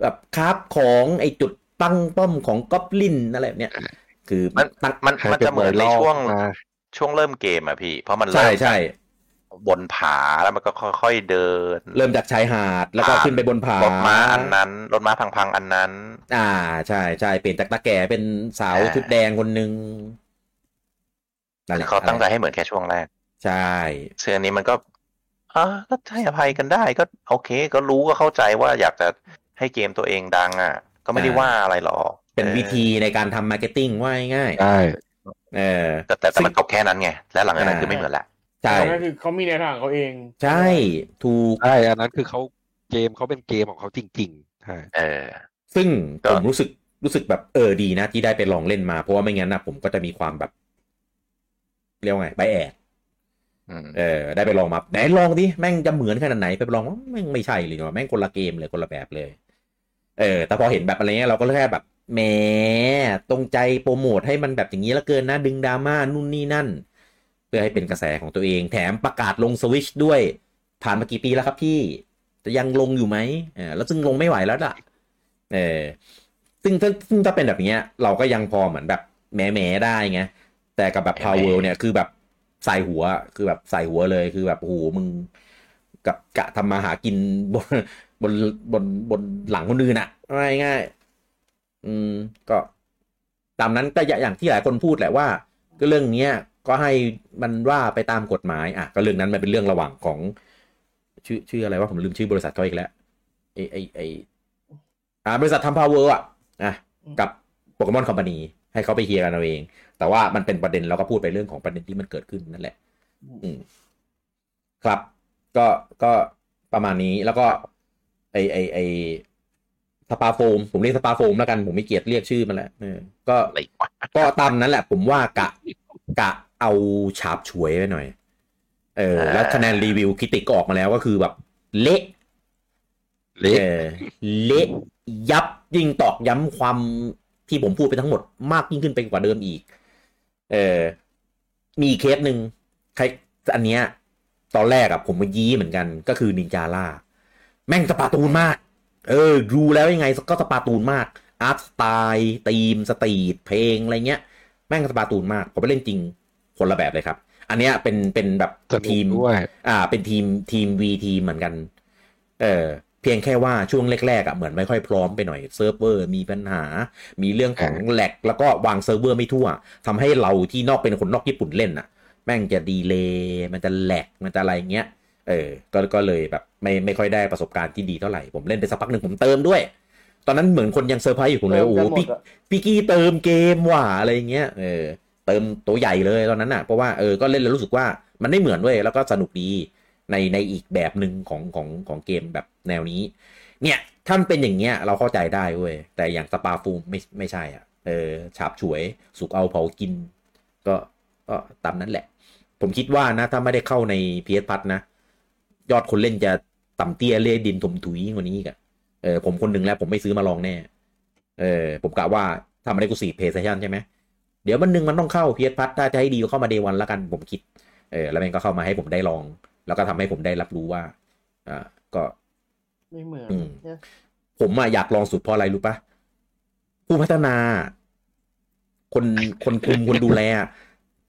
Speaker 1: แบบ craft ของไอจุดตั้งป้อมของก๊อบลินอะไรแบบเนี้ยคือ
Speaker 5: มัน
Speaker 1: ตั้ง
Speaker 5: มัน
Speaker 4: ให้
Speaker 5: มันจะเหมือนใน
Speaker 4: ไวรัล
Speaker 5: ช่วง
Speaker 4: มา
Speaker 5: ช่วงเริ่มเกมอะพี่ เพราะมัน
Speaker 1: ใช่
Speaker 5: เริ่ม
Speaker 1: ใช่
Speaker 5: บนผาแล้วมันก็ค่อยๆเดิน
Speaker 1: เริ่มจากชายหาดแล้วก็
Speaker 5: ผ่าน
Speaker 1: ขึ้นไปบนผาร
Speaker 5: ถม้าอันนั้นรถม้าพังๆอันนั้น
Speaker 1: อ่าใช่ใช่เปลี่ยนจากตาแก่เป็นสาว
Speaker 5: อ่า
Speaker 1: ชุดแดงคนหนึ่ง นั่นแหละ
Speaker 5: เขาตั้งใจให้เหมือนแค่ช่วงแรก
Speaker 1: ใช่
Speaker 5: ซึ่งอันนี้มันก็อ่าก็ให้อภัยกันได้ก็โอเค ก็รู้ก็เข้าใจว่าอยากจะให้เกมตัวเองดังอะ ก็ไม่ได้ว่าอะไรหรอก
Speaker 1: เป็นวิธีในการทำ marketing ว่าง่าย
Speaker 4: ใช่
Speaker 1: ๆเออ
Speaker 5: แต่แต่แต่มันจบแค่นั้นไง และหลังจากนั้น
Speaker 1: อ่า
Speaker 5: คือไม่เหมือนละ
Speaker 1: ใช่
Speaker 3: ก็คือเขามีแนวทางของเขาเอง
Speaker 1: ใช่ถูก
Speaker 4: ใช่อันนั้นคือเขาเกมเขาเป็นเกมของเขาจริงๆใช่
Speaker 5: เออ
Speaker 1: ซึ่ง
Speaker 5: ก็
Speaker 1: ผมรู้สึกรู้สึกแบบเออดีนะที่ได้ไปลองเล่นมาเพราะว่าไม่งั้นนะผมก็จะมีความแบบ เรียกว่าไงใบแอด
Speaker 5: อืม
Speaker 1: เออได้ไปลองมาไหนลองดิแม่งจะเหมือนขนาดไหนไปลองว่าแม่งไม่ใช่เลยว่ะแม่งคนละเกมเลยคนละแบบเลย เออ แต่พอเห็นแบบอะไรเงี้ยเราก็แค่แบบแหมตรงใจโปรโมทให้มันแบบอย่างนี้แล้วเกินนะดึงดราม่านู่นนี่นั่น เพื่อให้เป็นกระแสของตัวเองแถมประกาศลงสวิชด้วย ผ่านมากี่ปีแล้วครับพี่จะยังลงอยู่ไหมเออแล้วซึ่งลงไม่ไหวแล้วล่ะ เออซึ่งถ้าซึ่งถ้าเป็นแบบเนี้ย เราก็ยังพอเหมือนแบบแหมแหมๆได้ไง แต่กับแบบ
Speaker 5: แหมๆ
Speaker 1: Power เนี่ยคือแบบใส่หัวคือแบบใส่หัวเลยคือแบบโอ้โหมึงกับกะทำมาหากินบนบนบนบนหลังคนอื่นอะง่ายง่ายๆอืมก็ ตามนั้นก็อย่างที่หลายคนพูดแหละว่า ก็เรื่องเนี้ยก็ให้มันว่าไปตามกฎหมายอะก็เรื่องนั้นมันเป็นเรื่องระหว่างของ ชื่อชื่ออะไรว่าผมลืมชื่อบริษัทเขาอีกแล้วไอไอไออ่าบริษัททำ Palworld อะอะกับ Pokémon Company ให้เขาไปเคลียร์กันเอาเอง แต่ว่ามันเป็นประเด็นเราก็พูดไปเรื่องของประเด็นที่มันเกิดขึ้นนั่นแหละ อืม ครับ ก็ก็ประมาณนี้แล้วก็ ไอไอไอ Splafoam ผมเรียก Splafoam แล้วกัน ผมไม่เกลียดเรียกชื่อมันแหละเออก็
Speaker 6: อะไรวะ
Speaker 1: ก็ตามนั้นแหละ ผมว่ากะกะเอาฉาบฉวยไปหน่อย เออ แล้วคะแนนรีวิว critic ก็ออกมาแล้วก็คือแบบ เละ
Speaker 4: เละ
Speaker 1: เออเละยับยิ่งตอกย้ำความ ที่ผมพูดไปทั้งหมดมากยิ่งขึ้นไปกว่าเดิมอีก เออมีอีกเคสหนึ่งใครอันเนี้ย ตอนแรกอะผมมายี้เหมือนกัน ก็คือ Ninjala แม่ง Splatoon มาก เออ ดูแล้วยังไงก็ Splatoon มาก art style theme street เพลงอะไรเงี้ย แม่ง Splatoon มาก ผมไปเล่นจริงคนละแบบเลยครับ อันเนี้ยเป็นเป็นแบบ
Speaker 4: สนุก
Speaker 1: ทีม
Speaker 4: ด้วย
Speaker 1: อ่า เป็นทีมทีม V ทีมเหมือนกัน เออ เพียงแค่ว่าช่วงแรกๆอะเหมือนไม่ค่อยพร้อมไปหน่อยเซิร์ฟเวอร์มีปัญหา มีเรื่องของ lag แล้วก็วางเซิร์ฟเวอร์ไม่ทั่วทำให้เราที่นอกเป็นคนนอกญี่ปุ่นเล่นอะ แม่งจะ delay มันจะ lag มันจะอะไรเงี้ยเออก็ก็เลยแบบไม่ไม่ค่อยได้ประสบการณ์ที่ดีเท่าไหร่ผมเล่นไปสักพักหนึ่งผมเติมด้วย ตอนนั้นเหมือนคนยังเซอร์ไพรส์อยู่ผมเลย
Speaker 3: เติม
Speaker 1: โอ้โห
Speaker 3: กันหมด
Speaker 1: พี่
Speaker 3: อะ
Speaker 1: พี่กี้เติมเกมว่ะอะไรเงี้ยเออเติมตัวใหญ่เลยตอนนั้นอะเพราะว่าเออก็เล่นแล้วรู้สึกว่ามันไม่เหมือนเว้ยแล้วก็สนุกดี ในในอีกแบบหนึ่งของของของเกมแบบแนวนี้ เนี่ยถ้ามันเป็นอย่างเงี้ยเราเข้าใจได้เว้ยแต่อย่าง Splafoam ไม่ไม่ใช่อะเออฉาบฉวย สุกเอาเผากิน ก็ก็ตามนั้นแหละ ผมคิดว่านะ ถ้าไม่ได้เข้าใน PS พัทนะ ยอดคนเล่นจะต่ำเตี้ยเล่ดินถมถุยยิ่งกว่านี้อีกอะเออผมคนหนึ่งแล้วผมไม่ซื้อมาลองแน่ เออผมกะว่าทำอะไรกูสี่เพย์เซชันใช่ไหมเดี๋ยวมันหนึ่งมันต้องเข้า PS พัทถ้าจะให้ดีก็เข้ามาเดวันล้วกันผมคิดเออแล้วมันก็เข้ามาให้ผมได้ลอง แล้วก็ทำให้ผมได้รับรู้ว่า อ่า ก็
Speaker 3: ไม่เหมือน
Speaker 1: อืม
Speaker 3: เนี่ย
Speaker 1: ผมอะอยากลองสุดเพราะอะไรรู้ปะผู้พัฒนา คนคนคุมคนดูแลอะ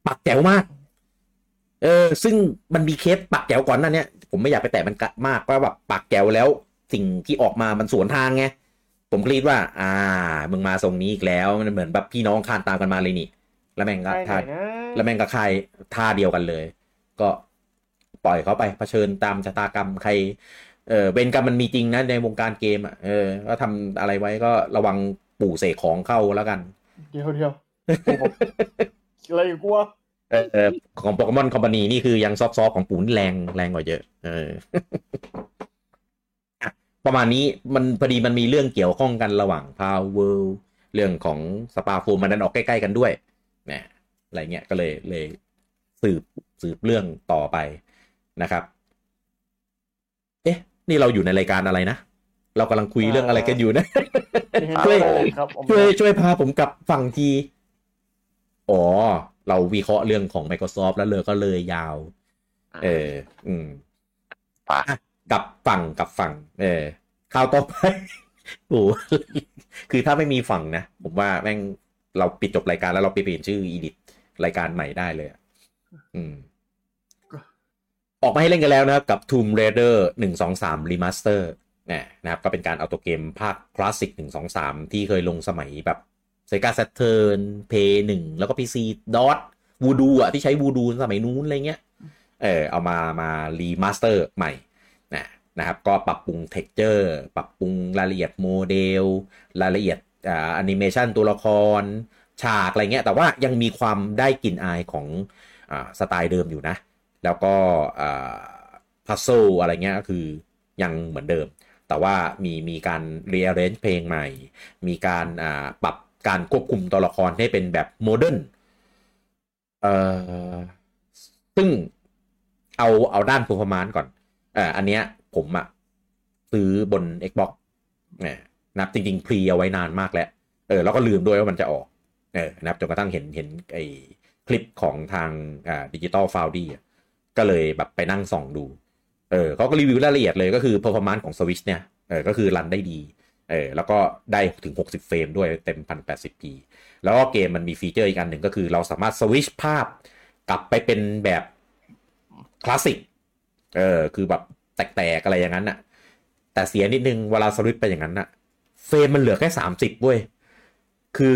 Speaker 1: ปักแจ๋วมาก เออ ซึ่งมันมีเคสปักแจ๋วก่อนหน้าเนี้ยผมไม่อยากไปแตะมันกะมากก็แบบปักแจ๋วแล้ว สิ่งที่ออกมามันสวนทางไงผมก็คิดว่า อ่า มึงมาทรงนี้อีกแล้ว มันเหมือนแบบพี่น้องคานตามกันมาเลยนี่ แล้วแม่งก็
Speaker 3: ใช่ไหน
Speaker 1: ท่า
Speaker 3: นะ
Speaker 1: แล้วแม่งก็คายท่าเดียวกันเลย ก็ ปล่อยเขาไปเผชิญตามชะตากรรมใครเออเวรกรรมมันมีจริงนะในวงการเกมอะเออก็ทำอะไรไว้ก็ระวังปู่เสกของเข้าแล้วกัน
Speaker 3: เดี๋ยวเดี๋ยวอะไรกูวะ
Speaker 1: เออเออของโปเกมอนคอมพานีนี่คือยังซอฟต์ๆของปู่นี่แรงแรงกว่าเยอะ เอออะประมาณนี้มันพอดีมันมีเรื่องเกี่ยวข้องกันระหว่างพาวเวลเรื่องของสปาโฟมมันดันออกใกล้ ๆ กันด้วยเนี่ยอะไรเงี้ยก็เลยเลยสืบสืบเรื่องต่อไป นะครับ เอ๊ะ นี่เราอยู่ในรายการอะไรนะ เรากำลังคุยเรื่องอะไรกันอยู่นะ ช่วย
Speaker 3: ครับ
Speaker 1: ช่วยช่วยพาผมกลับฝั่งทีอ๋อ เราวิเคราะห์เรื่องของ Microsoft แล้วเลยก็เลยยาว เออ อืม
Speaker 6: ปะ
Speaker 1: อะกลับฝั่งกลับฝั่ง เออข่าวต่อไปโอ้คือถ้าไม่มีฝั่งนะ ผมว่าแม่งเราปิดจบรายการแล้วเราไปเปลี่ยนชื่ออีดิทรายการใหม่ได้เลยอะอืม ออกมาให้เล่นกันแล้วนะครับ กับ Tomb Raider 123 Remaster นี่นะครับก็เป็นการเอาตัวเกมภาคคลาสสิก 123 ที่เคยลงสมัยแบบ Sega Saturn Play 1 แล้วก็ PC DOS Voodoo อะ ที่ใช้ Voodoo สมัยนู้นอะไรเงี้ยเออเอามามา remaster ใหม่นะนะครับก็ปรับปรุง texture ปรับปรุงรายละเอียดโมเดล รายละเอียดอ่าแอนิเมชันตัวละคร ฉากอะไรเงี้ย แต่ว่ายังมีความได้กลิ่นอายของอ่าสไตล์เดิมอยู่นะ แล้วก็พัซโซอะไรเงี้ยก็คือยังเหมือนเดิม แต่ว่ามีมีการ rearrange เพลงใหม่ มีการอ่าปรับการควบคุมตัวละครให้เป็นแบบโมเดิร์นเอ่อซึ่งเอาเอาด้าน performance ก่อนอ่ออันเนี้ยผมอะซื้อบน Xbox เนี่ยนับจริงๆ pre เอาไว้นานมากแล้ว เออแล้วก็ลืมด้วยว่ามันจะออก เออนะครับจนกระทั่งเห็นเห็นไอ้คลิปของทางอ่า Digital Foundry ก็เลยแบบไปนั่งส่องดู เออเขาก็รีวิวรายละเอียดเลยก็คือ performance ของ Switch เนี่ย เออก็คือ run ได้ดี เออแล้วก็ได้ถึง 60 frame ด้วยเต็ม 1080p แล้วก็เกมมันมี feature อีกอันหนึ่งก็คือ เราสามารถสวิชภาพกลับไปเป็นแบบคลาสสิก เออคือแบบแตกๆอะไรอย่างนั้นน่ะแต่เสียนิดนึงเวลาสวิตช์ไปอย่างนั้นน่ะ frame มันเหลือแค่ 30เว้ย คือ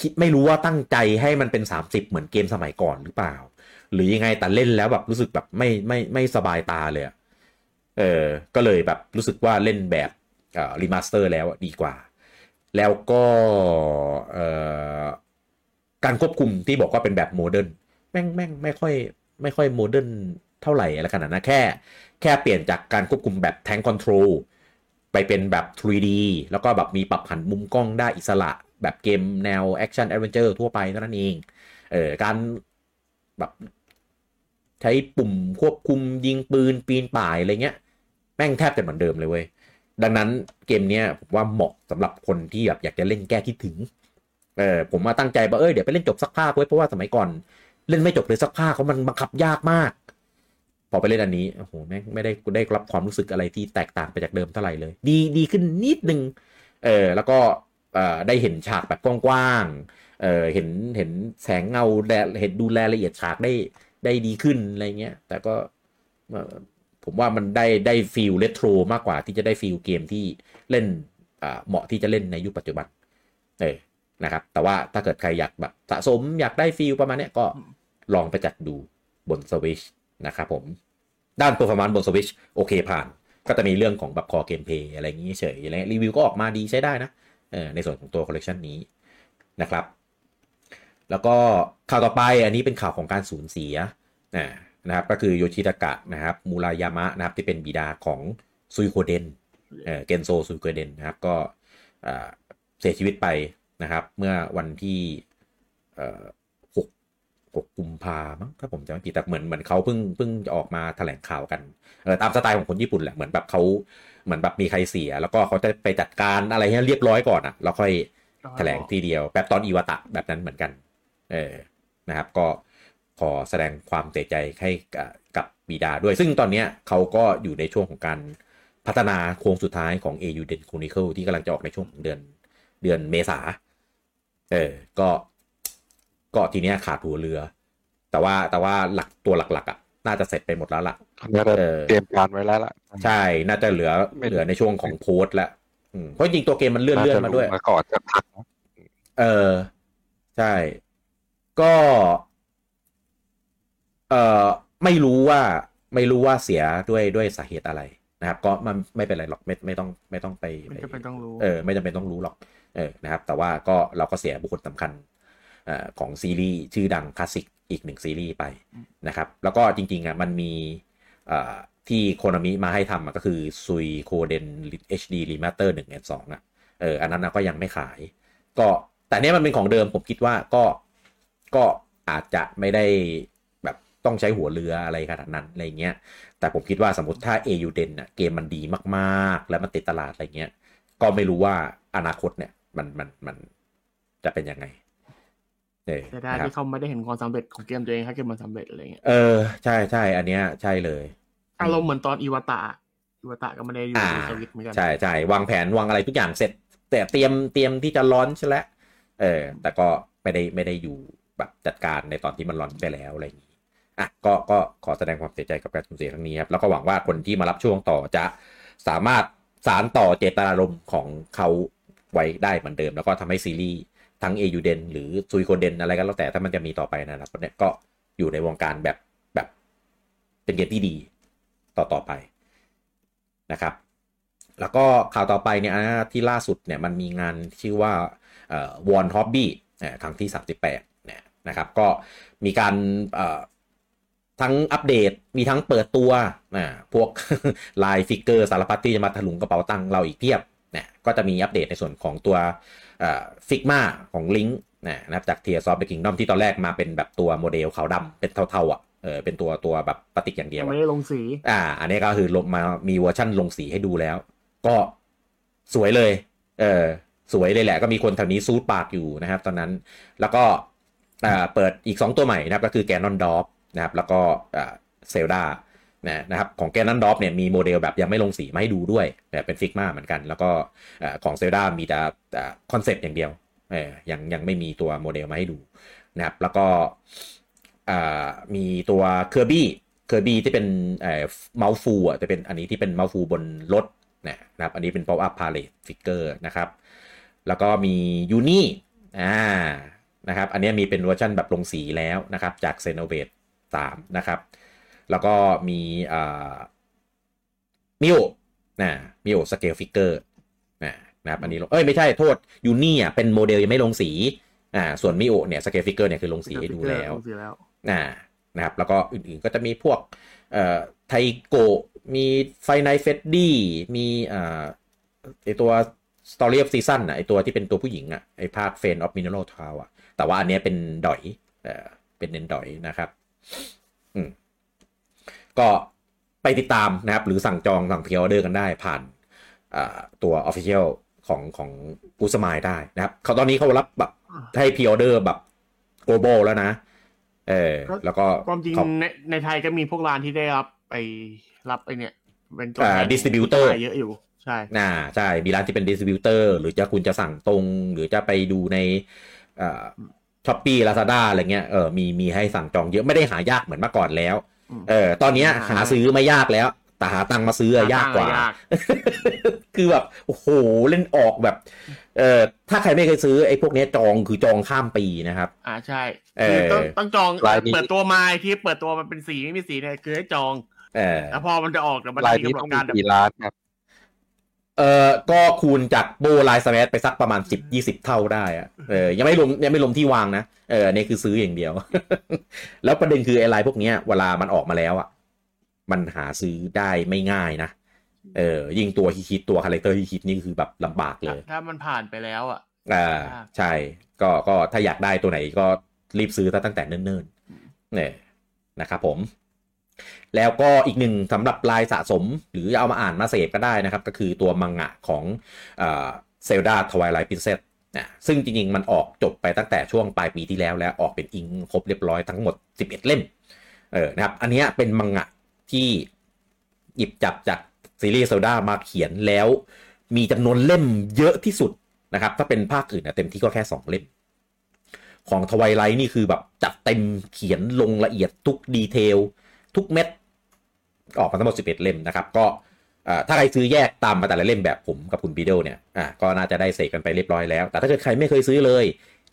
Speaker 1: คิดไม่รู้ว่าตั้งใจให้มันเป็น 30 เหมือนเกมสมัยก่อนหรือเปล่า หรือยังไงแต่เล่นแล้วแบบรู้สึกแบบไม่ไม่ไม่สบายตาเลยเออก็เลยแบบรู้สึกว่าเล่นแบบ remaster แล้วดีกว่า แล้วก็การควบคุมที่บอกว่าเป็นแบบ modern แม่งแม่งไม่ค่อยไม่ค่อย modern เท่าไหร่อะไรขนาดนั้นแค่ แค่เปลี่ยนจากการควบคุมแบบ tank control ไปเป็นแบบ 3D แล้วก็แบบมีปรับหันมุมกล้องได้อิสระแบบเกมแนว action adventure ทั่วไปเท่านั้นเอง เออการแบบ ใช้ปุ่มควบคุมยิงปืนปีนป่ายอะไรเงี้ยแม่งแทบจะเหมือนเดิมเลยเว้ยดังนั้นเกมเนี้ยผมว่าเหมาะสำหรับคนที่แบบอยากจะเล่นแก้คิดถึงเออผมมาตั้งใจว่าเออเดี๋ยวไปเล่นจบสักภาคไว้เพราะว่าสมัยก่อน เล่นไม่จบเลยสักภาคเขามันบังคับยากมาก พอไปเล่นอันนี้โอ้โหแม่งไม่ได้ได้รับความรู้สึกอะไรที่แตกต่างไปจากเดิมเท่าไหร่เลย ดีดีขึ้นนิดนึงเออแล้วก็เอ่อได้เห็นฉากแบบกว้างๆเออเห็นเห็นแสงเงาแดเห็นดูแลละเอียดฉากได้ ได้ดีขึ้นอะไรเงี้ย แต่ก็ผมว่ามันได้ได้ฟีลเรโทรมากกว่าที่จะได้ฟีลเกมที่เล่นเหมาะที่จะเล่นในยุคปัจจุบันเออนะครับ แต่ว่าถ้าเกิดใครอยากแบบสะสมอยากได้ฟีลประมาณเนี้ยก็ลองไปจัดดูบนสวิชนะครับผม ด้าน performance บน Switch โอเคผ่าน ก็จะมีเรื่องของแบบ core gameplay อะไรอย่างนี้เฉยอะไรรีวิวก็ออกมาดีใช้ได้นะเออในส่วนของตัว collection นี้นะครับ แล้วก็ข่าวต่อไปอันนี้เป็นข่าวของการสูญเสียนะนะครับก็คือโยชิตากะนะครับมูรายามะนะครับที่เป็นบิดาของซุยโคเดนเกนโซซุยโคเดนนะครับก็เสียชีวิตไปนะครับ เมื่อวันที่หกหกกุมภามั้งถ้าผมจำไม่ผิดแต่เหมือนเหมือนเขาเพิ่งเพิ่งจะออกมาแถลงข่าวกันเออตามสไตล์ของคนญี่ปุ่นแหละเหมือนแบบเขาเหมือนแบบมีใครเสีย แล้วก็เขาจะไปจัดการอะไรให้เรียบร้อยก่อนอะแล้วค่อยแถลงทีเดียวแบบตอนอีวาตะแบบนั้นเหมือนกัน เออนะครับ ก็ขอแสดงความเสียใจให้กับกับบีดาด้วย ซึ่งตอนเนี้ยเขาก็อยู่ในช่วงของการพัฒนาโค้งสุดท้ายของ AU Den Chronicle ที่กำลังจะออกในช่วงของเดือนเดือนเมษาเออก็ก็ทีเนี้ยขาดหัวเรือ แต่ว่าแต่ว่าหลักตัวหลักๆอะน่าจะเสร็จไปหมดแล้วล่ะ
Speaker 4: น่าจะ
Speaker 1: เออ
Speaker 4: เตรียมการไว้แล้วล่ะ
Speaker 1: ใช่น่าจะเหลือ
Speaker 4: ไม่
Speaker 1: เหลือในช่วงของโพสต์แล้วอืมเพราะจริงๆตัวเกมมันเลื่อนเลื่อนมาด้วย
Speaker 4: มาก่อนจะพักนะ
Speaker 1: เออ ใช่ ก็เออไม่รู้ว่าไม่รู้ว่าเสียด้วยด้วยสาเหตุอะไรนะครับ ก็มันไม่เป็นไรหรอกไม่ไม่ต้องไม่ต้องไป
Speaker 3: ไม่จำเป็นต้องรู้
Speaker 1: เออไม่จำเป็นต้องรู้หรอกเออนะครับ แต่ว่าก็เราก็เสียบุคคลสำคัญเอ่อของซีรีส์ชื่อดังคลาสสิกอีกหนึ่งซีรีส์ไปนะครับ แล้วก็จริงๆอะมันมีเอ่อที่โคนามิมาให้ทำอะก็คือซุยโคเดน HD Remaster หนึ่งแอนสองอะเอออันนั้นนะก็ยังไม่ขาย ก็แต่เนี้ยมันเป็นของเดิมผมคิดว่าก็ ก็อาจจะไม่ได้แบบต้องใช้หัวเรืออะไรขนาดนั้นอะไรเงี้ย แต่ผมคิดว่าสมมติถ้า AU Den อะเกมมันดีมากๆ แล้วมันติดตลาดอะไรเงี้ย ก็ไม่รู้ว่าอนาคตเนี่ยมันมันมันจะเป็นยังไงเออ
Speaker 3: เสียดาย
Speaker 1: นะครับ
Speaker 3: ที่เขาไม่ได้เห็นความสำเร็จของเกมตัวเองถ้าเกมมันสำเร็จอะไรเงี้ย
Speaker 1: เออใช่ใช่อันเนี้ยใช่เลย
Speaker 3: อารมณ์เหมือนตอนอีวาตะอีวาตะก็ไม่ได้อยู่
Speaker 1: อ่า
Speaker 3: ในสวิตช์เหมือนกัน
Speaker 1: ใช่ใช่วางแผนวางอะไรทุกอย่างเสร็จ แต่เตรียมเตรียมที่จะร้อนใช่แล้วเออ แต่ก็ไม่ได้ไม่ได้อยู่ แบบจัดการในตอนที่มันร้อนไปแล้วอะไรอย่างนี้อะก็ก็ขอแสดงความเสียใจกับการสูญเสียครั้งนี้ครับ แล้วก็หวังว่าคนที่มารับช่วงต่อจะสามารถสารต่อเจตนารมณ์ของเขาไว้ได้เหมือนเดิม แล้วก็ทำให้ซีรีส์ทั้งเอยูเดนหรือซุยโคเดนอะไรก็แล้วแต่ถ้ามันจะมีต่อไปนอนาคตเนี่ยก็อยู่ในวงการแบบแบบเป็นเกมที่ดีต่อต่อไปนะครับ แล้วก็ข่าวต่อไปเนี่ยที่ล่าสุดเนี่ยมันมีงานชื่อว่า Wonder Hobby ครั้งที่ 38 นี่ยนะครับ ก็มีการเอ่อทั้งอัปเดตมีทั้งเปิดตัวนะพวก line figure สารพัดที่จะมาถลุงกระเป๋าตังค์เราอีกเพียบเนี่ยก็จะมีอัปเดตในส่วนของตัว figma ของลิงก์นะครับจาก Tears of the Kingdom ที่ตอนแรกมาเป็นแบบตัวโมเดลขาวดำเป็นเทาๆอะเออเป็นตัวตัวแบบพลาสติกอย่างเดียว
Speaker 3: ยัง
Speaker 1: อะ
Speaker 3: ไม่ได้ลงสี
Speaker 1: อ่า อันนี้ก็คือลงมามีเวอร์ชั่นลงสีให้ดูแล้ว ก็สวยเลย เออสวยเลยแหละก็มีคนแถวนี้ซูดปากอยู่นะครับ ตอนนั้นแล้วก็อ่า เปิดอีก 2 ตัวใหม่นะครับก็คือ Ganondorf นะครับแล้วก็ Zelda นะครับของ Ganondorf เนี่ยมีโมเดลแบบยังไม่ลงสีมาให้ดูด้วยแบบเป็น figma เหมือนกัน แล้วก็ของ Zelda มีแต่ concept อย่างเดียวเออยังยังไม่มีตัวโมเดลมาให้ดูนะครับแล้วก็อ่ามีตัว Kirby Kirby ที่เป็นเอ่อ Mouthful อะจะเป็นอันนี้ที่เป็น Mouthful บนรถนะครับอันนี้เป็น Pop Up Parade figure นะครับ แล้วก็มี Eunie อ่า นะครับ อันนี้มีเป็นเวอร์ชันแบบลงสีแล้วนะครับ จาก x e n o v a t e 3 นะครับ แล้วก็มีอ่า Mio นะ Mio scale figure นะนะครับอันนี้ลงเอ้ยไม่ใช่โทษ Eunie อะเป็นโมเดลยังไม่ลงสีอ่าส่วน Mio เนี่ย scale figure เนี่ยคือลงสีให้ดูแล้ว
Speaker 3: ลงสีแล้ว
Speaker 1: อ่านะครับ แล้วก็อื่นๆก็จะมีพวกเอ่อ Taiko มี Five Nights at Freddy's มีอ่าไอตัว Story of Seasons อะไอตัวที่เป็นตัวผู้หญิงอะไอภาค Friends of Mineral Town อะ แต่ว่าอันเนี้ยเป็นดอยเอ่อเป็นเน้นดอยนะครับอืมก็ไปติดตามนะครับ หรือสั่งจองสั่ง pre-order กันได้ผ่านอ่าตัว Official ของของกูสมายได้นะครับเขาตอนนี้เขารับแบบให้ pre-order แบบ global แล้วนะ เออ แล้วก็
Speaker 3: ความจริง
Speaker 1: เขา
Speaker 3: ในในไทยก็มีพวกร้านที่ได้รับไปรับไอเนี่ยเป็นตัว
Speaker 1: อ่า
Speaker 3: แทน
Speaker 1: distributor
Speaker 3: เยอะอยู่ ใช่
Speaker 1: น่าใช่ มีร้านที่เป็น distributor หรือจะคุณจะสั่งตรง หรือจะไปดูใน ช้อปปี้ลาซาด้าอะไรเงี้ยเออมีมีให้สั่งจองเยอะไม่ได้หายากเหมือนเมื่อก่อนแล้ว
Speaker 3: อืม
Speaker 1: เออตอนเนี้ย
Speaker 3: หา
Speaker 1: หาซื้อไม่ยากแล้ว แต่หาตังค์มาซื้ออะยากกว่า
Speaker 3: ยาก
Speaker 1: คือแบบโอ้โหเล่นออกแบบเออถ้าใครไม่เคยซื้อไอ้พวกเนี้ยจองคือจองข้ามปีนะครับ
Speaker 3: อ่าใช่
Speaker 1: เออ
Speaker 3: คือต้องต้องจอง
Speaker 4: รายนี้
Speaker 3: เปิดตัวมาที่เปิดตัวมันเป็นสีไม่มีสีเนี่ยคือให้จอง
Speaker 1: เออ
Speaker 3: แล้วพอมันจะออกเดี๋ยวมัน
Speaker 4: ราย
Speaker 3: มี
Speaker 4: นี้
Speaker 3: กำหน
Speaker 4: ต้อ
Speaker 3: ด
Speaker 4: ง
Speaker 3: การ
Speaker 4: มี
Speaker 3: แบบ
Speaker 4: กี่ล้านครับ
Speaker 1: เออก็คูณจากโบไลน์สแมทไปสักประมาณสิบยี่สิบเท่าได้อะเออยังไม่รวมยังไม่รวมที่วางนะเอออันนี่คือซื้ออย่างเดียว แล้วประเด็นคือไอ้ไลน์พวกเนี้ยเวลามันออกมาแล้วอะมันหาซื้อได้ไม่ง่ายนะเออยิ่งตัวฮิตๆตัวคาแรคเตอร์ฮิตๆนี่คือแบบลำบากเลย
Speaker 3: ถ้ามันผ่านไปแล้วอะ
Speaker 1: อ่า
Speaker 3: ครับ
Speaker 1: ใช่ ก็ก็ถ้าอยากได้ตัวไหนก็รีบซื้อตั้งแต่เนิ่นๆเนี่ยนะครับผม แล้วก็อีกหนึ่งสำหรับลายสะสมหรือเอามาอ่านมาเสพก็ได้นะครับ ก็คือตัวมังงะของ Zelda Twilight Princess นะซึ่งจริง ๆ มันออกจบไปตั้งแต่ช่วงปลายปีที่แล้วแล้วออกเป็น Eng ครบเรียบร้อยทั้งหมด 11 เล่มเออนะครับ อันนี้เป็นมังงะที่หยิบจับจากซีรีส์ Zelda มาเขียนแล้ว มีจำนวนเล่มเยอะที่สุดนะครับ ถ้าเป็นภาคอื่นนะเต็มที่ก็แค่ 2 เล่ม ของ Twilight นี่คือแบบจัดเต็มเขียนลงละเอียดทุกดีเทล ทุกเม็ด ออกมาทั้งหมด 11 เล่มนะครับ ก็ถ้าใครซื้อแยกตามมาแต่ละเล่มแบบผมกับคุณบีโดลเนี่ยอ่าก็น่าจะได้เสกกันไปเรียบร้อยแล้ว แต่ถ้าเกิดใครไม่เคยซื้อเลย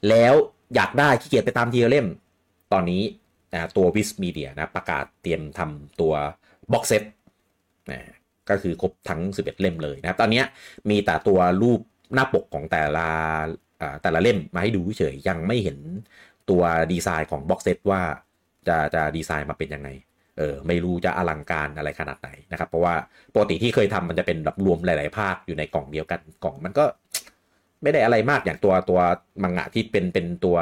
Speaker 1: แล้วอยากได้ขี้เกียจไปตามทีละเล่ม ตอนนี้ตัววิสมีเดียนะประกาศเตรียมทำตัวบ็อกเซตก็คือครบทั้ง 11 เล่มเลยนะครับ ตอนนี้มีแต่ตัวรูปหน้าปกของแต่ละแต่ละเล่มมาให้ดูเฉยยังไม่เห็นตัวดีไซน์ของบ็อกเซตว่าจะจะดีไซน์มาเป็นยังไง เออไม่รู้จะอลังการอะไรขนาดไหนนะครับ เพราะว่าปกติที่เคยทำมันจะเป็นแบบรวมหลาย ๆ ภาคอยู่ในกล่องเดียวกันกล่องมันก็ ไม่ได้อะไรมากอย่างตัวตัวมังงะที่เป็นเป็นตัว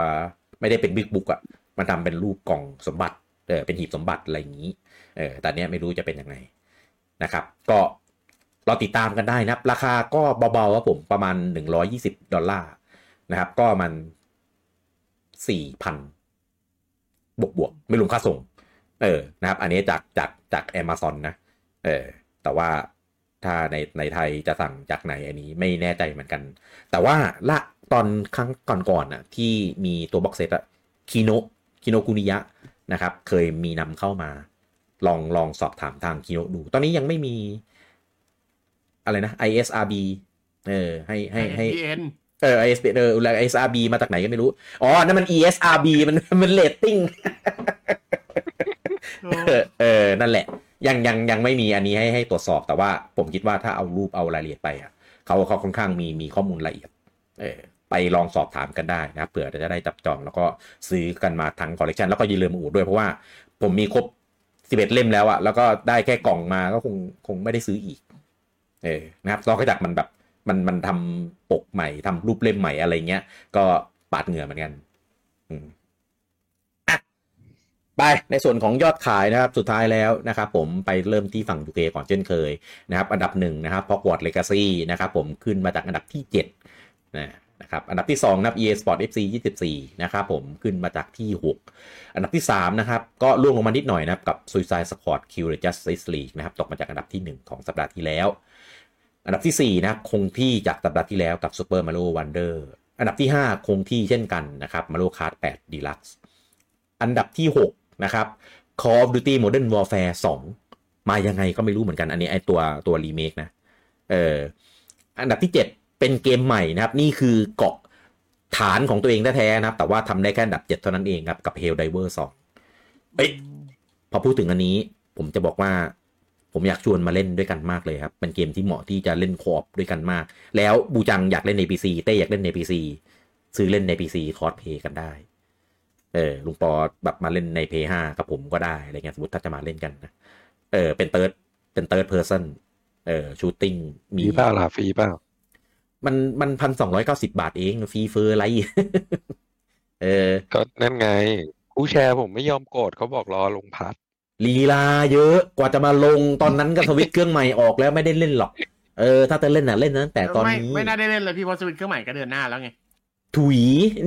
Speaker 1: ไม่ได้เป็นบิ๊กบุ๊กอะมันทำเป็นรูปกล่องสมบัติเออเป็นหีบสมบัติอะไรอย่างนี้เออแต่เนี้ยไม่รู้จะเป็นยังไงนะครับ ก็เรอติดตามกันได้นะครับ ราคาก็เบาๆครับผมประมาณ 120 ดอลลาร์นะครับ ก็มัน4,000บวกบวกๆไม่รวมค่าส่ง เออนะครับ อันนี้จากจากจาก Amazon นะเออแต่ว่าถ้าในในไทยจะสั่งจากไหนอันนี้ไม่แน่ใจเหมือนกัน แต่ว่าละตอนครั้งก่อนๆน่ะที่มีตัว box set อะ Kino Kinokuniya นะครับ เคยมีนำเข้ามา ลองลองสอบถามทางคิโนดู ตอนนี้ยังไม่มี อะไรนะ ISRB เออ ให้ให้ให้
Speaker 3: ISBN
Speaker 1: เออ ISB เออ ISRB มาจากไหนก็ไม่รู้ อ๋อ นั่นมัน ESRB มันมันเรตติ้ง
Speaker 3: โอ้
Speaker 1: เออนั่นแหละ ยังยังยังไม่มีอันนี้ให้ให้ตรวจสอบแต่ว่า ผมคิดว่าถ้าเอารูปเอารายละเอียดไปอะเขาเขาค่อนข้างมีมีข้อมูลละเอียด เออไปลองสอบถามกันได้นะเผื่อจะได้จับจองแล้วก็ซื้อกันมาทั้งคอลเลกชันแล้วก็อย่าลืมอูดด้วยเพราะว่าผมมีครบ11เอ็ดเล่มแล้วอะแล้วก็ได้แค่กล่องมาก็คงคงไม่ได้ซื้ออีก เออนะครับนอกจากมันแบบมันมันทำปกใหม่ทำรูปเล่มใหม่อะไรเงี้ย ก็ปาดเหงื่อเหมือนกัน อืม ไปในส่วนของยอดขายนะครับสุดท้ายแล้วนะครับผมไปเริ่มที่ฝั่ง UK ก่อนเช่นเคยนะครับอันดับหนึ่งนะครับ Hogwarts Legacy นะครับผมขึ้นมาจากอันดับที่7นะนะครับอันดับที่2นะครับ EA Sport FC 24 นะครับผมขึ้นมาจากที่ 6 อันดับที่3นะครับก็ล่วงลงมานิดหน่อยนะครับกับ Suicide Squad Kill the Justice League นะครับตกมาจากอันดับที่ 1 ของสัปดาห์ที่แล้ว อันดับที่ 4 นะครับคงที่จากสัปดาห์ที่แล้วกับ Super Mario Wonder อันดับที่ 5 คงที่เช่นกันนะครับ Mario Kart 8 Deluxe อันดับที่ 6 นะครับ Call of Duty Modern Warfare 2 มายังไงก็ไม่รู้เหมือนกันอันนี้ไอตัวตัวรีเมคนะเอออันดับที่ 7 เป็นเกมใหม่นะครับ นี่คือเกาะฐานของตัวเองแท้ๆนะครับ แต่ว่าทำได้แค่อันดับ 7 เท่านั้นเองครับ กับ Hell Diver 2เอ้ยพอพูดถึงอันนี้ ผมจะบอกว่าผมอยากชวนมาเล่นด้วยกันมากเลยครับ เป็นเกมที่เหมาะที่จะเล่นคอปด้วยกันมาก แล้วบูจังอยากเล่นใน PC เต้อยากเล่นใน PC ซื้อเล่นใน PC คอร์สเพย์กันได้ เออลุงปอแบบมาเล่นใน p 5กับผมก็ได้อะไรเงี้ยสมมติถ้าจะมาเล่นกันนะเออเป็นเติร์ดเป็นเติร์ดเพอร์ซันเออชูตติ้งมี
Speaker 4: ฟรีเปล่าล่ะฟรีเปล่า
Speaker 1: มันมันพันสองร้อยเก้าสิบาทเองฟรีเฟอร์อะไรเออ
Speaker 4: ก็นั่นไง ผู้แชร์ผมไม่ยอมกดเขาบอกรอลงพัด
Speaker 1: ลีลาเยอะกว่าจะมาลงตอนนั้นก็สวิตช์เครื่องใหม่ออกแล้วไม่ได้เล่นหรอก เออ ถ้าจะเล่นน่ะเล่นตั้งแต่ตอน
Speaker 3: ไม่
Speaker 1: นี้
Speaker 3: ไม่น่าได้เล่นเลยพี่เพราะสวิตช์เครื่องใหม่ก็เดินหน้าแล้วไง
Speaker 1: ถุย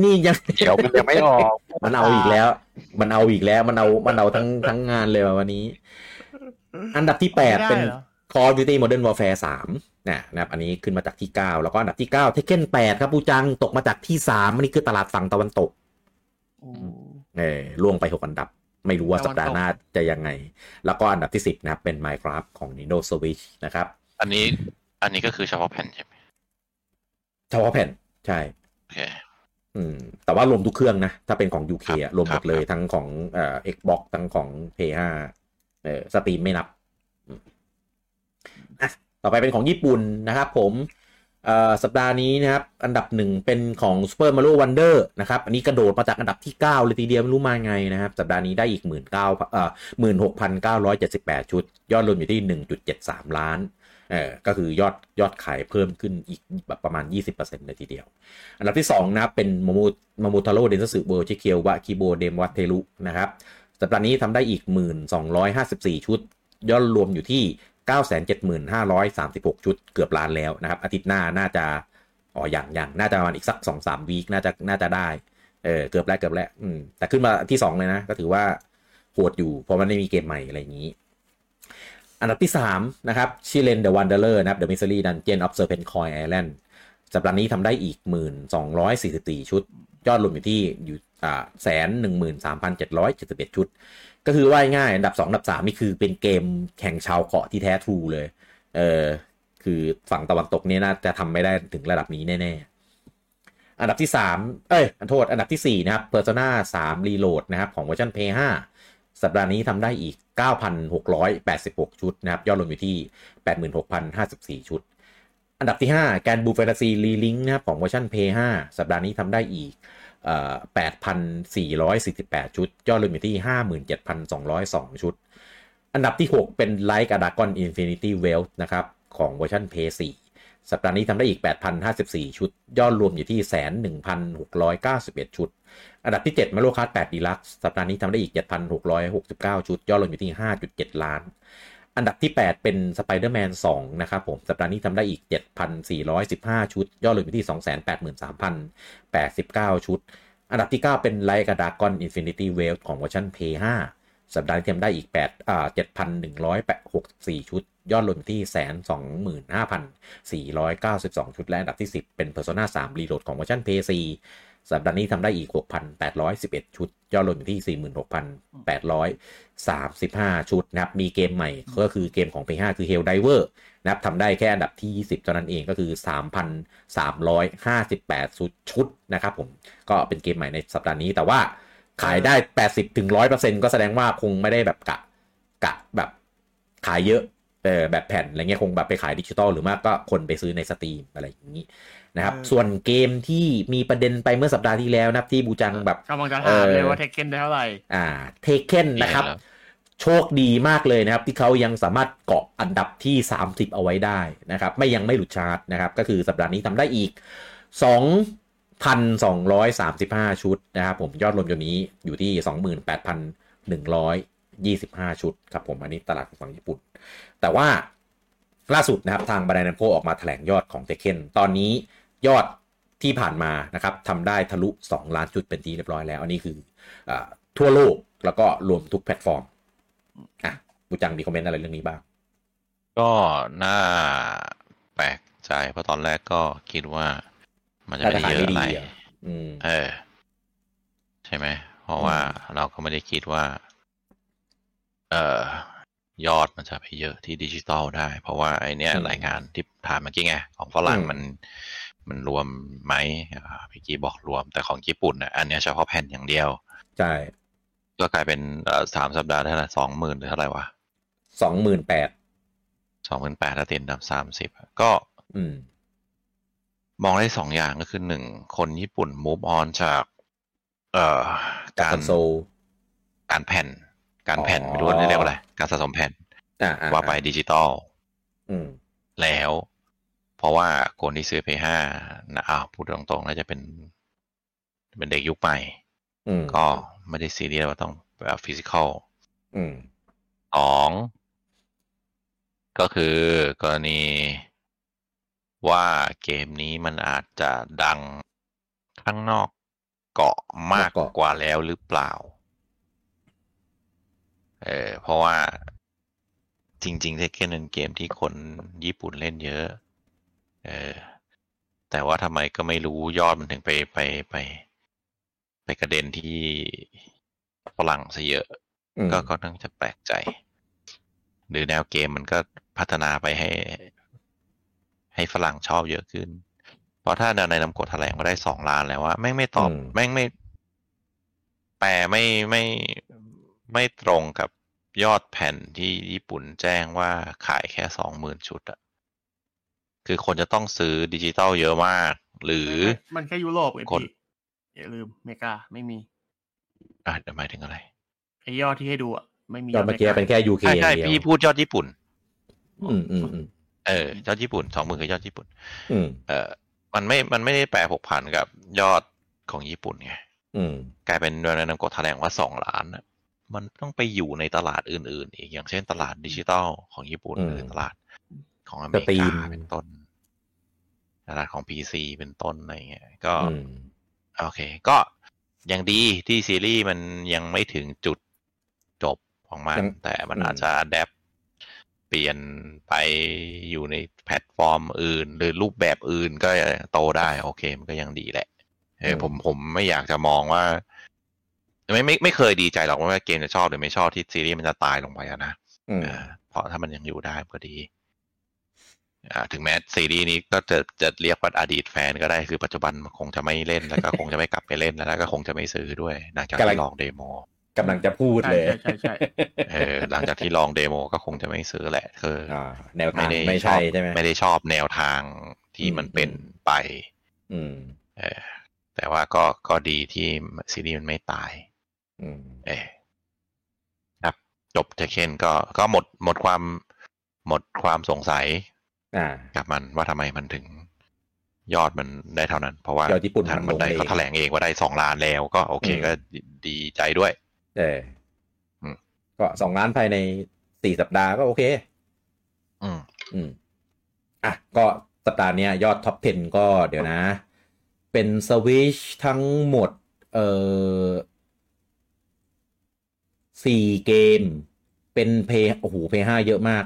Speaker 1: นี่ยัง
Speaker 4: เดี๋ยวมันยังไม่ออก
Speaker 1: มันเอาอีกแล้ว มันเอาอีกแล้ว มันเอา มันเอาทั้งทั้งงานเลยว่ะวันนี้ อันดับที่แปด
Speaker 3: ไม่ได้
Speaker 1: เป็น
Speaker 3: เหรอ
Speaker 1: Call of Duty Modern Warfare 3นะนะครับ อันนี้ขึ้นมาจากที่ 9 แล้วก็อันดับที่ 9 Tekken 8 ครับปูจังตกมาจากที่ 3 อันนี้คือตลาดฝั่งตะวันตก
Speaker 3: อืม
Speaker 1: เออล่วงไป 6 อันดับ ไม่รู้ว่า
Speaker 3: ตะ
Speaker 1: สั
Speaker 3: วั
Speaker 1: ป
Speaker 3: นตก
Speaker 1: ดาห์หน้าจะยังไง แล้วก็อันดับที่ 10 นะครับ เป็น Minecraft ของ Nintendo Switch นะครับ
Speaker 2: อันนี้ อันนี้ก็คือเฉพาะแผ่นใช่ไหม
Speaker 1: เฉพาะแผ่น ใช่
Speaker 2: โอเค
Speaker 1: อืม แต่ว่ารวมทุกเครื่องนะ ถ้าเป็นของ UK
Speaker 2: ครับ
Speaker 1: อะรวมหมดเลย
Speaker 2: ครับ
Speaker 1: ทั้งของเอ่อ Xbox ทั้งของ PS5 เออสตรีมไม่นับอืมอะต่อไปเป็นของญี่ปุ่นนะครับผมเอ่อสัปดาห์นี้นะครับ อันดับหนึ่งเป็นของ Super Mario Wonder นะครับ อันนี้กระโดดมาจากอันดับที่ 9 เลยทีเดียวไม่รู้มาไงนะครับ สัปดาห์นี้ได้อีก 1 9 0 0 0เอ่อ16,978 ชุด ยอดรวมอยู่ที่ 1.73 ล้าน เออก็คือยอดยอดขายเพิ่มขึ้นอีกแบบประมาณ 20%เลยทีเดียว อันดับที่2นะครับเป็นโมโม Momotaro Dentetsu World: Chikyuu wa Kibou de Mawatteru นะครับสัปดาห์นี้ทำได้อีก 1,254 ชุด ยอดรวมอยู่ที่ 975,536 ชุดเกือบล้านแล้วนะครับอาทิตย์หน้าน่าจะอ๋ออย่างอย่างน่าจะประมาณอีกสัก 2-3 week น่าจะน่าจะได้เออเกือบแล้วเกือบแล้วแต่ขึ้นมาที่ 2 เลยนะ ก็ถือว่าโหดอยู่เพราะมันไม่มีเกมใหม่อะไรอย่างนี้ อันดับที่ 3 นะครับ Shiren the Wanderer นะครับ The Mystery Dungeon of Serpentcoil Island สัปดาห์นี้ทำได้อีก 1,244 ชุด ยอดรวมอยู่ที่อยู่อ่าแสนหนึ่งหมื่นสามพันเจ็ดร้อยเจ็ดสิบเอ็ดชุด ก็คือว่าง่ายอันดับ2อันดับ3นี่คือเป็นเกมแข่งชาวเกาะที่แท้ทรูเลย เออคือฝั่งตะวันตกเนี่ยน่าจะทำไม่ได้ถึงระดับนี้แน่ๆ อันดับที่3เอ้ยอันโทษ อันดับทีสี่4นะครับ Persona 3 Reload นะครับของเวอร์ชัน Play 5 สัปดาห์นี้ทำได้อีก 9,686 ชุดนะครับ ยอดรวมอยู่ที่ 86,054 ชุด อันดับที่ 5 Granblue Fantasy Relink นะครับของเวอร์ชัน P5 สัปดาห์นี้ทำได้อีก8,448 ชุด ยอดรวมอยู่ที่ 57,202 ชุด อันดับที่ 6 เป็น Like a Dragon Infinite Wealth นะครับ ของเวอร์ชัน P4 สัปดาห์นี้ทำได้อีก 8,054 ชุด ยอดรวมอยู่ที่1,691 ชุด อันดับที่7 Mario Kart 8 Deluxe สัปดาห์นี้ทำได้อีก 7,669 ชุด ยอดรวมอยู่ที่ 5.7 ล้าน อันดับที่ 8 เป็น Spider-Man 2นะครับผม สัปดาห์นี้ทำได้อีก 7,415 ชุด ยอดรวมอยู่ที่ 283,089 ชุด อันดับที่ 9 เป็น Like a Dragon Infinity Wealth ของเวอร์ชัน P5 สัปดาห์นี้ทำได้อีก8อ่า7,164 ชุดยอดรวมอยู่ที่125,492ชุดและอันดับที่10เป็น Persona 3 Reload ของเวอร์ชัน P4 สัปดาห์นี้ทำได้อีก 6,811 ชุดยอดรวมอยู่ที่ 46,835 ชุดนะครับ มีเกมใหม่ก็คือเกมของ P5 คือ Helldiver นะครับทำได้แค่อันดับที่ 20 เท่านั้นเองก็คือ 3,358 ชุดชุดนะครับผม ก็เป็นเกมใหม่ในสัปดาห์นี้แต่ว่าขายได้ 80ถึง100%ก็แสดงว่าคงไม่ได้แบบกะกะแบบขายเยอะเออแบบแผ่นอะไรเงี้ยคงแบบไปขายดิจิตอลหรือมากก็คนไปซื้อใน Steam อะไรอย่างนี้ นะครับ
Speaker 3: เออ
Speaker 1: ส่วนเกมที่มีประเด็นไปเมื่อสัปดาห์ที่แล้วนะครับที่บูจังแบบ
Speaker 3: กำลังจะถามเลย
Speaker 1: เออ
Speaker 3: ว่า Tekken ได้เท่าไหร่
Speaker 1: อ่า Tekken นะครับ
Speaker 2: เห็นแล้ว
Speaker 1: โชคดีมากเลยนะครับ ที่เขายังสามารถเกาะอันดับที่ 30 เอาไว้ได้นะครับ ไม่ยังไม่หลุดชาร์ตนะครับ ก็คือสัปดาห์นี้ทำได้อีก 2,235 ชุดนะครับผมยอดรวมอยู่นี้อยู่ที่ 28,125 ชุดครับผมอันนี้ตลาดของฝั่งญี่ปุ่น แต่ว่าล่าสุดนะครับ ทาง Bandai Namco ออกมาแถลงยอดของ Tekken ตอนนี้ ยอดที่ผ่านมานะครับทำได้ทะลุ 2 ล้านชุดเป็นที่เรียบร้อยแล้ว อันนี้คืออาทั่วโลกแล้วก็รวมทุกแพลตฟอร์มอะบูจังมีคอมเมนต์อะไรเรื่องนี้บ้าง
Speaker 2: ก็น่าแปลกใจเพราะตอนแรกก็คิดว่า มันจะไม่ได้เยอะอะไร
Speaker 1: อะอืม
Speaker 2: เออ ใช่ไหม เพราะว่าเราก็ไม่ได้คิดว่า เอ่อยอดมันจะไปเยอะที่ดิจิตอลได้ เพราะว่าไอเนี้ย
Speaker 1: อืม
Speaker 2: รายงานที่ถามเมื่อกี้ไงของฝรั่ง
Speaker 1: อืม
Speaker 2: มัน มันรวมไหมอ่าพี่กี้บอกรวมแต่ของญี่ปุ่นอะอันเนี้ยเฉพาะแผ่นอย่างเดียว
Speaker 1: ใช่
Speaker 2: ก็กลายเป็นเอ่อสามสัปดาห์เท่าไหร่สองหมื่นหรือเท่าไหร่วะ
Speaker 1: สองหมื่นแปด
Speaker 5: สองหมื่นแปดแล้วติดอันดับสามสิบก็
Speaker 1: อืม
Speaker 5: มองได้สองอย่างก็คือหนึ่งคนญี่ปุ่น move on จาก เอ่อ
Speaker 1: จาก
Speaker 5: การ
Speaker 1: คอนโซล
Speaker 5: การแผ่น การแผ่น
Speaker 1: อ๋อ
Speaker 5: ไม่รู้ว่าเรียกว่าอะไรการสะสมแผ่น
Speaker 1: อ่าอ่า
Speaker 5: ว่าไปดิจิตอล
Speaker 1: อืม
Speaker 5: แล้ว เพราะว่าคนที่ซื้อ P5 นะอ้าวพูดตรงๆน่าจะเป็น เป็นเด็กยุคใหม่
Speaker 1: อืม
Speaker 5: ก็ไม่ได้ซีเรียสว่าต้องแบบฟิสิกอล
Speaker 1: อืม
Speaker 5: สองก็คือกรณีว่าเกมนี้มันอาจจะดังข้างนอกเกาะมาก
Speaker 1: นอกเกาะ
Speaker 5: กว่าแล้วหรือเปล่า เออเพราะว่าจริงๆเทคเก้นเป็นเกมที่คนญี่ปุ่นเล่นเยอะ เออ แต่ว่าทำไมก็ไม่รู้ยอดมันถึงไปไปไป ไปกระเด็นที่ฝรั่งซะเยอะ
Speaker 1: อืม
Speaker 5: ก็ก็ต้องจะแปลกใจ หรือแนวเกมมันก็พัฒนาไปให้ ให้ฝรั่งชอบเยอะขึ้น เพราะถ้าในนำกฎแถลงมาได้สองล้านแล้วว่าแม่งไม่ตอบ
Speaker 1: อืม
Speaker 5: แม่งไม่ แปลไม่ไม่ไม่ตรงกับยอดแผ่นที่ญี่ปุ่นแจ้งว่าขายแค่สองหมื่นชุดอะ คือคนจะต้องซื้อดิจิตอลเยอะมาก หรือ
Speaker 3: มันแค่ยุโรปไง
Speaker 5: คน
Speaker 3: พี่อย่าลืมอเมริกาไม่มี
Speaker 5: อะเดี๋ยวหมายถึงอะไร
Speaker 3: ไอ้ยอดที่ให้ดูอะไม่มี
Speaker 1: ยอดเมื่อกี้เป็นแค่ยูเค
Speaker 5: ใช่ใช่
Speaker 1: เดียว
Speaker 5: พี่พูดยอดญี่ปุ่น
Speaker 1: อืมอืมอืม
Speaker 5: เออยอดญี่ปุ่นสองหมื่นคือยอดญี่ปุ่น
Speaker 1: อืม
Speaker 5: เออมันไม่มันไม่ได้แปรผกผันกับยอดของญี่ปุ่นไง
Speaker 1: อืม
Speaker 5: กลายเป็นโดยนำกฎแถลงว่าสองล้านน่ะมันต้องไปอยู่ในตลาดอื่น ๆ อีกอย่างเช่นตลาดดิจิตอลของญี่ปุ่น
Speaker 1: อืม
Speaker 5: หรือตลาดของอเม
Speaker 1: ส
Speaker 5: ริ
Speaker 1: ตรีม
Speaker 5: กาเป็นต้น ตลาดของ PC เป็นต้นอะไรเงี้ยก็
Speaker 1: อืม
Speaker 5: โอเค ก็ยังดีที่ซีรีส์มันยังไม่ถึงจุดจบของมัน
Speaker 1: ยัง
Speaker 5: แต่มัน
Speaker 1: อืม
Speaker 5: อาจจะ adapt เปลี่ยนไปอยู่ในแพลตฟอร์มอื่น หรือรูปแบบอื่นก็โตได้ โอเค มันก็ยังดีแหละเออผมผมไม่อยากจะมองว่า ไม่ไม่ไม่เคยดีใจหรอกว่าเกมจะชอบหรือไม่ชอบที่ซีรีส์มันจะตายลงไปอะนะ
Speaker 1: อืม
Speaker 5: เออเพราะถ้ามันยังอยู่ได้ก็ดีอ่า ถึงแม้ซีรีส์นี้ก็จะจะเรียกว่าอดีตแฟนก็ได้คือปัจจุบันมันคงจะไม่เล่นแล้วก็คงจะไม่กลับไปเล่นแล้วแล้วก็คงจะไม่ซื้อด้วยหลังจาก
Speaker 1: กำลัง
Speaker 5: ที่ลองเดโม
Speaker 1: กำลังจะพูด
Speaker 3: ใช่
Speaker 1: เลย
Speaker 3: ใช่ใช่
Speaker 5: เออหลังจากที่ลองเดโมก็คงจะไม่ซื้อแหละคือ
Speaker 1: อ่าแนว
Speaker 5: ไม่
Speaker 1: ทาง
Speaker 5: ได้
Speaker 1: ไม่
Speaker 5: ชอ
Speaker 1: ใช่
Speaker 5: บ
Speaker 1: ใช่ไหม
Speaker 5: ไม่ได้ชอบแนวทางที่
Speaker 1: อืม
Speaker 5: มันเป็น
Speaker 1: อืม
Speaker 5: ไป
Speaker 1: อืม
Speaker 5: เออ แต่ว่าก็ก็ดีที่ซีรีส์มันไม่ตาย
Speaker 1: อืม
Speaker 5: เออครับจบเทคเคนก็ก็หมดหมดความหมดความสงสัย
Speaker 1: อ่า
Speaker 5: กับมันว่าทำไมมันถึงยอดมันได้เท่านั้น เพราะว่าย
Speaker 1: อดญี่ปุ่น
Speaker 5: ทาง
Speaker 1: มัน
Speaker 5: มันได้
Speaker 1: ลงเอง
Speaker 5: เขาแถลงเองว่าได้สองล้านแล้ว ก็โอเค
Speaker 1: อืม
Speaker 5: ก็ดีดีใจด้วย
Speaker 1: เอออ
Speaker 5: ม
Speaker 1: ก็สองล้านภายในสี่สัปดาห์ก็โอเค
Speaker 5: อืม
Speaker 1: อืมอะก็สัปดาห์เนี้ยยอดท็อป 10 ก็เดี๋ยวนะ เป็นสวิชทั้งหมด เอ่อสี่เกม เป็นเพย์โอ้โหเพย์ห้าเยอะมาก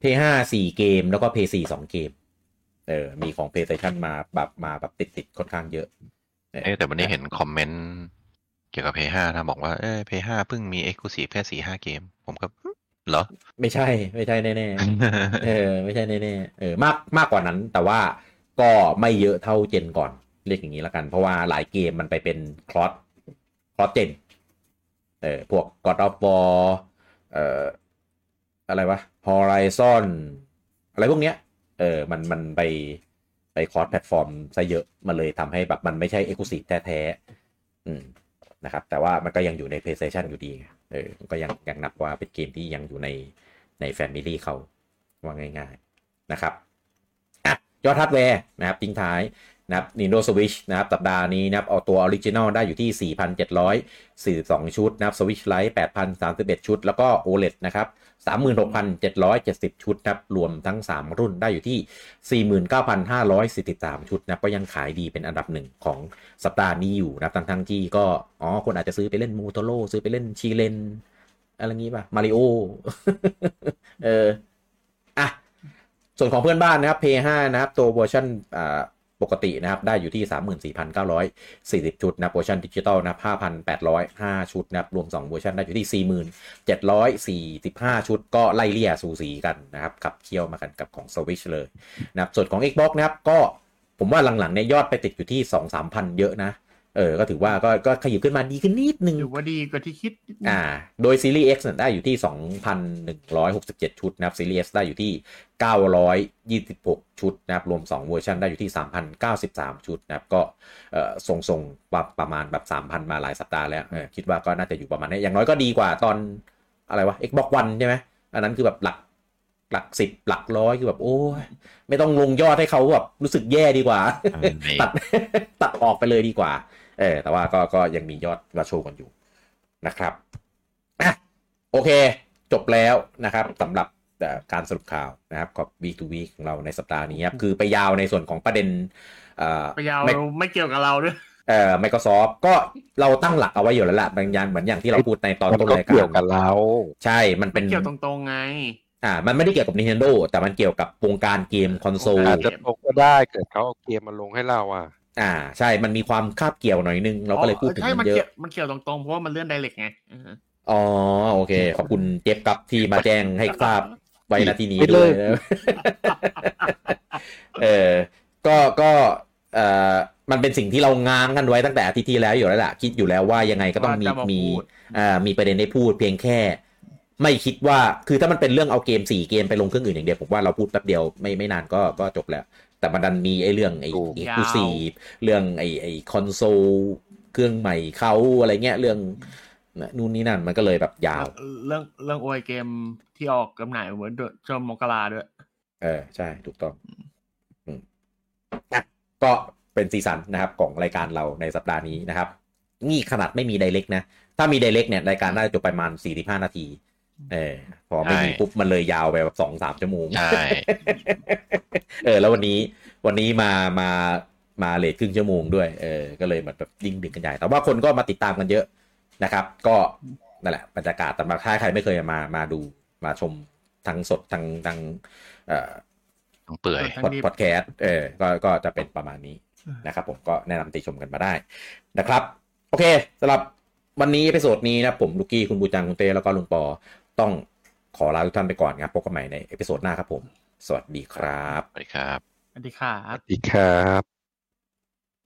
Speaker 1: เพย์ห้าสี่เกม แล้วก็เพย์สี่สองเกม เออ มีของ PlayStation มาแบบมาแบบติดติดๆค่อนข้างเยอะ
Speaker 5: เอ๊ะแต่วันนี้เห็นคอมเมนต์เกี่ยวกับ p 5นะบอกว่า เอ้เพลย์ห้าเพิ่งมี Exclusive แค่สี่ห้าเกม ผมก็เหรอ
Speaker 1: ไม่ใช่ไม่ใช่แน่ๆ เออ ไม่ใช่แน่ๆ เออ มากมากกว่านั้น แต่ว่าก็ไม่เยอะเท่า gen ก่อน เรียกอย่างนี้แล้วกัน เพราะว่าหลายเกมมันไปเป็น cross cross gen เออ พวก God of War เอ่อ อะไรวะ Horizon อะไรพวกเนี้ยเออมันมันไปไป cross platformซะเยอะ มันเลยทำให้แบบมันไม่ใช่ Exclusive แท้ๆอืมนะครับ แต่ว่ามันก็ยังอยู่ใน PlayStation อยู่ดีเออก็ยังยังนับว่าเป็นเกมที่ยังอยู่ในใน family เขาว่าง่าย ๆนะครับอะยอดฮาร์ดแวร์นะครับทิ้งท้ายนะครับ Nintendo Switch นะครับ สัปดาห์นี้นะครับเอาตัวออริจิน l ลได้อยู่ที่ 4,742 ชุดนะครับ Switch Lite 8,031 ชุด แล้วก็ OLED นะครับ 36,770 ชุดนะครับรวมทั้ง 3 รุ่นได้อยู่ที่ 49,543 ชุดนะครับก็ยังขายดีเป็นอันดับหนึ่งของสัปดาห์นี้อยู่นะทั้งทั้งที่ก็อ๋อคนอาจจะซื้อไปเล่นโมโมทาโร่ซื้อไปเล่นชิเรนอะไรงี้ป่ะมาริโอเอออะส่วนของเพื่อนบ้านนะครับ P5 นะครับตัวเวอร์ชันอ่า ปกตินะครับได้อยู่ที่ 34,940 ชุดนะเวอร์ชันดิจิตอลนะครับ5,805 ชุดนะครับรวม2เวอร์ชันได้อยู่ที่ 4745 ชุด ก็ไล่เลี่ยสูสีกันนะครับขับเคี่ยวมากันกับของ Switch เลยนะครับส่วนของ Xbox นะครับก็ผมว่าหลังๆเนี่ยยอดไปติดอยู่ที่ 2-3พันเยอะนะ เออ ก็ถือว่าก็ก็ขยับขึ้นมาดีขึ้นนิดนึง
Speaker 3: ถือว่าดีกว่าที่คิดนิดนึง
Speaker 1: อ่า โดยซีรีส์ X เนี่ยได้อยู่ที่ 2,167 ชุดนะครับซีรีส์ S ได้อยู่ที่ 926 ชุดนะครับ รวม 2 เวอร์ชันได้อยู่ที่ 3,093 ชุดนะครับ ก็เอ่อทรงๆประประมาณแบบ 3,000 มาหลายสัปดาห์แล้วเออคิดว่าก็น่าจะอยู่ประมาณนี้ อย่างน้อยก็ดีกว่าตอนอะไรวะ Xbox One ใช่ไหมอันนั้นคือแบบหลักหลักสิบหลักร้อยคือแบบโอ้ยไม่ต้องลงยอดให้เขาแบบรู้สึกแย่ดีกว่า ตัดตัดออกไปเลยดีกว่า เออแต่ว่าก็ก็ยังมียอดมาโชว์กันอยู่นะครับอะโอเค จบแล้วนะครับสำหรับเอ่อการสรุปข่าวนะครับกับ week to week ของเราในสัปดาห์นี้ครับคือไปยาวในส่วนของประเด็นเอ่อ
Speaker 3: ไปยาว
Speaker 1: ไม่
Speaker 3: ไม่เกี่ยวกับเราด้วย
Speaker 1: เอ่อ Microsoft ก็เราตั้งหลักเอาไว้อยู่แล้วล่ะบางอย่างเหมือนอย่างที่เราพูดในตอน
Speaker 4: มัน
Speaker 1: ต้น
Speaker 4: ก็
Speaker 1: ราย
Speaker 4: เกี่ยว
Speaker 1: กา
Speaker 4: กั
Speaker 1: ร
Speaker 4: บเรา
Speaker 1: ใช่มันเป็น
Speaker 3: เกี่ยวตรงๆไง
Speaker 1: อ่า มันไม่ได้เกี่ยวกับ Nintendo แต่มันเกี่ยวกับวงการเกมคอนโซล
Speaker 4: อาจจะตกก็ได้เกิดเขาเอาเกมมาลงให้เราอะ
Speaker 1: อ่า ใช่มันมีความคาบเกี่ยวหน่อยนึง เราก็เลยพูดถึง
Speaker 3: ใช่
Speaker 1: มั
Speaker 3: มัน
Speaker 1: นเย
Speaker 3: เกี่ย
Speaker 1: อะ
Speaker 3: วมันเกี่ยวตรงๆเพราะว่ามันเลื่อนไดเรกไงเออ
Speaker 1: อ๋อโอเค ขอบคุณเจฟครับที่มาแจ้งให้ทราบไว้นาทีนี้
Speaker 4: ไม่
Speaker 1: ด้
Speaker 4: เล
Speaker 1: วย
Speaker 4: ย
Speaker 1: เออก็ก็เอ่อมันเป็นสิ่งที่เราง้างกันไว้ตั้งแต่อาทิตย์ที่แล้วอยู่แล้วล่ะคิดอยู่แล้วว่ายังไงก็ต้องมี
Speaker 3: ว่าจะมา
Speaker 1: มี
Speaker 3: พูด
Speaker 1: อ่ามีประเด็นได้พูดเพียงแค่ ไม่คิดว่าคือถ้ามันเป็นเรื่องเอาเกมสี่เกมไปลงเครื่องอื่นอย่างเดียวผมว่าเราพูดแป๊บเดียวไม่ไม่นานก็ก็จบแล้ว แต่มันดันมีไอ้เรื่องไอ้
Speaker 4: ถูก
Speaker 1: เอ็กซ์คลูซีฟเรื่องไอ้ไอ้คอนโซลเครื่องใหม่เขาอะไรเงี้ยเรื่องนู่นนี่นั่นมันก็เลยแบบยาว
Speaker 3: เรื่องเรื่องโอยเกมที่ออกกำหน่ายเหมือนเดือนช่วงมกราด้วย
Speaker 1: เออ ใช่ ถูกต้องอืมอะก็เป็นซีซันนะครับของรายการเราในสัปดาห์นี้นะครับ นี่ขนาดไม่มีไดเ c กนะ ถ้ามีไดเ c กเนี่ย รายการน่าจะจบประมาณสี่สิบห้านาที เออพอไม่มี
Speaker 2: ใช่
Speaker 1: ปุ๊บมันเลยยาวไปแบบสองสามชั่วโมง
Speaker 2: ใช่
Speaker 1: เออ แล้ววันนี้วันนี้มามามาเลทครึ่งชั่วโมงด้วยเออก็เลยมันแบบยิ่งดึกกันใหญ่ แต่ว่าคนก็มาติดตามกันเยอะนะครับ ก็นั่นแหละบรรยากาศแต่มาถ้าใครไม่เคยมามาดูมาชมทั้งสดทั้งทั้งเอ่อ
Speaker 2: ต้องเปื่อย
Speaker 3: ทั้ง
Speaker 1: พอด
Speaker 3: นี้
Speaker 1: พอดแคสต์เออก็ก็จะเป็นประมาณนี้นะครับ ผมก็แนะนำติชมกันมาได้นะครับ โอเคสำหรับวันนี้ episode นี้นะผมลูกี้คุณบูจังคุณเต้แล้วก็ลุงปอ ต้องขอลาทุกท่านไปก่อนครับพบกันใหม่ใน episode หน้าครับผม สวัสดีครับ
Speaker 2: สวัสดีครับ
Speaker 3: สวัสดีครับ
Speaker 4: อีกครับ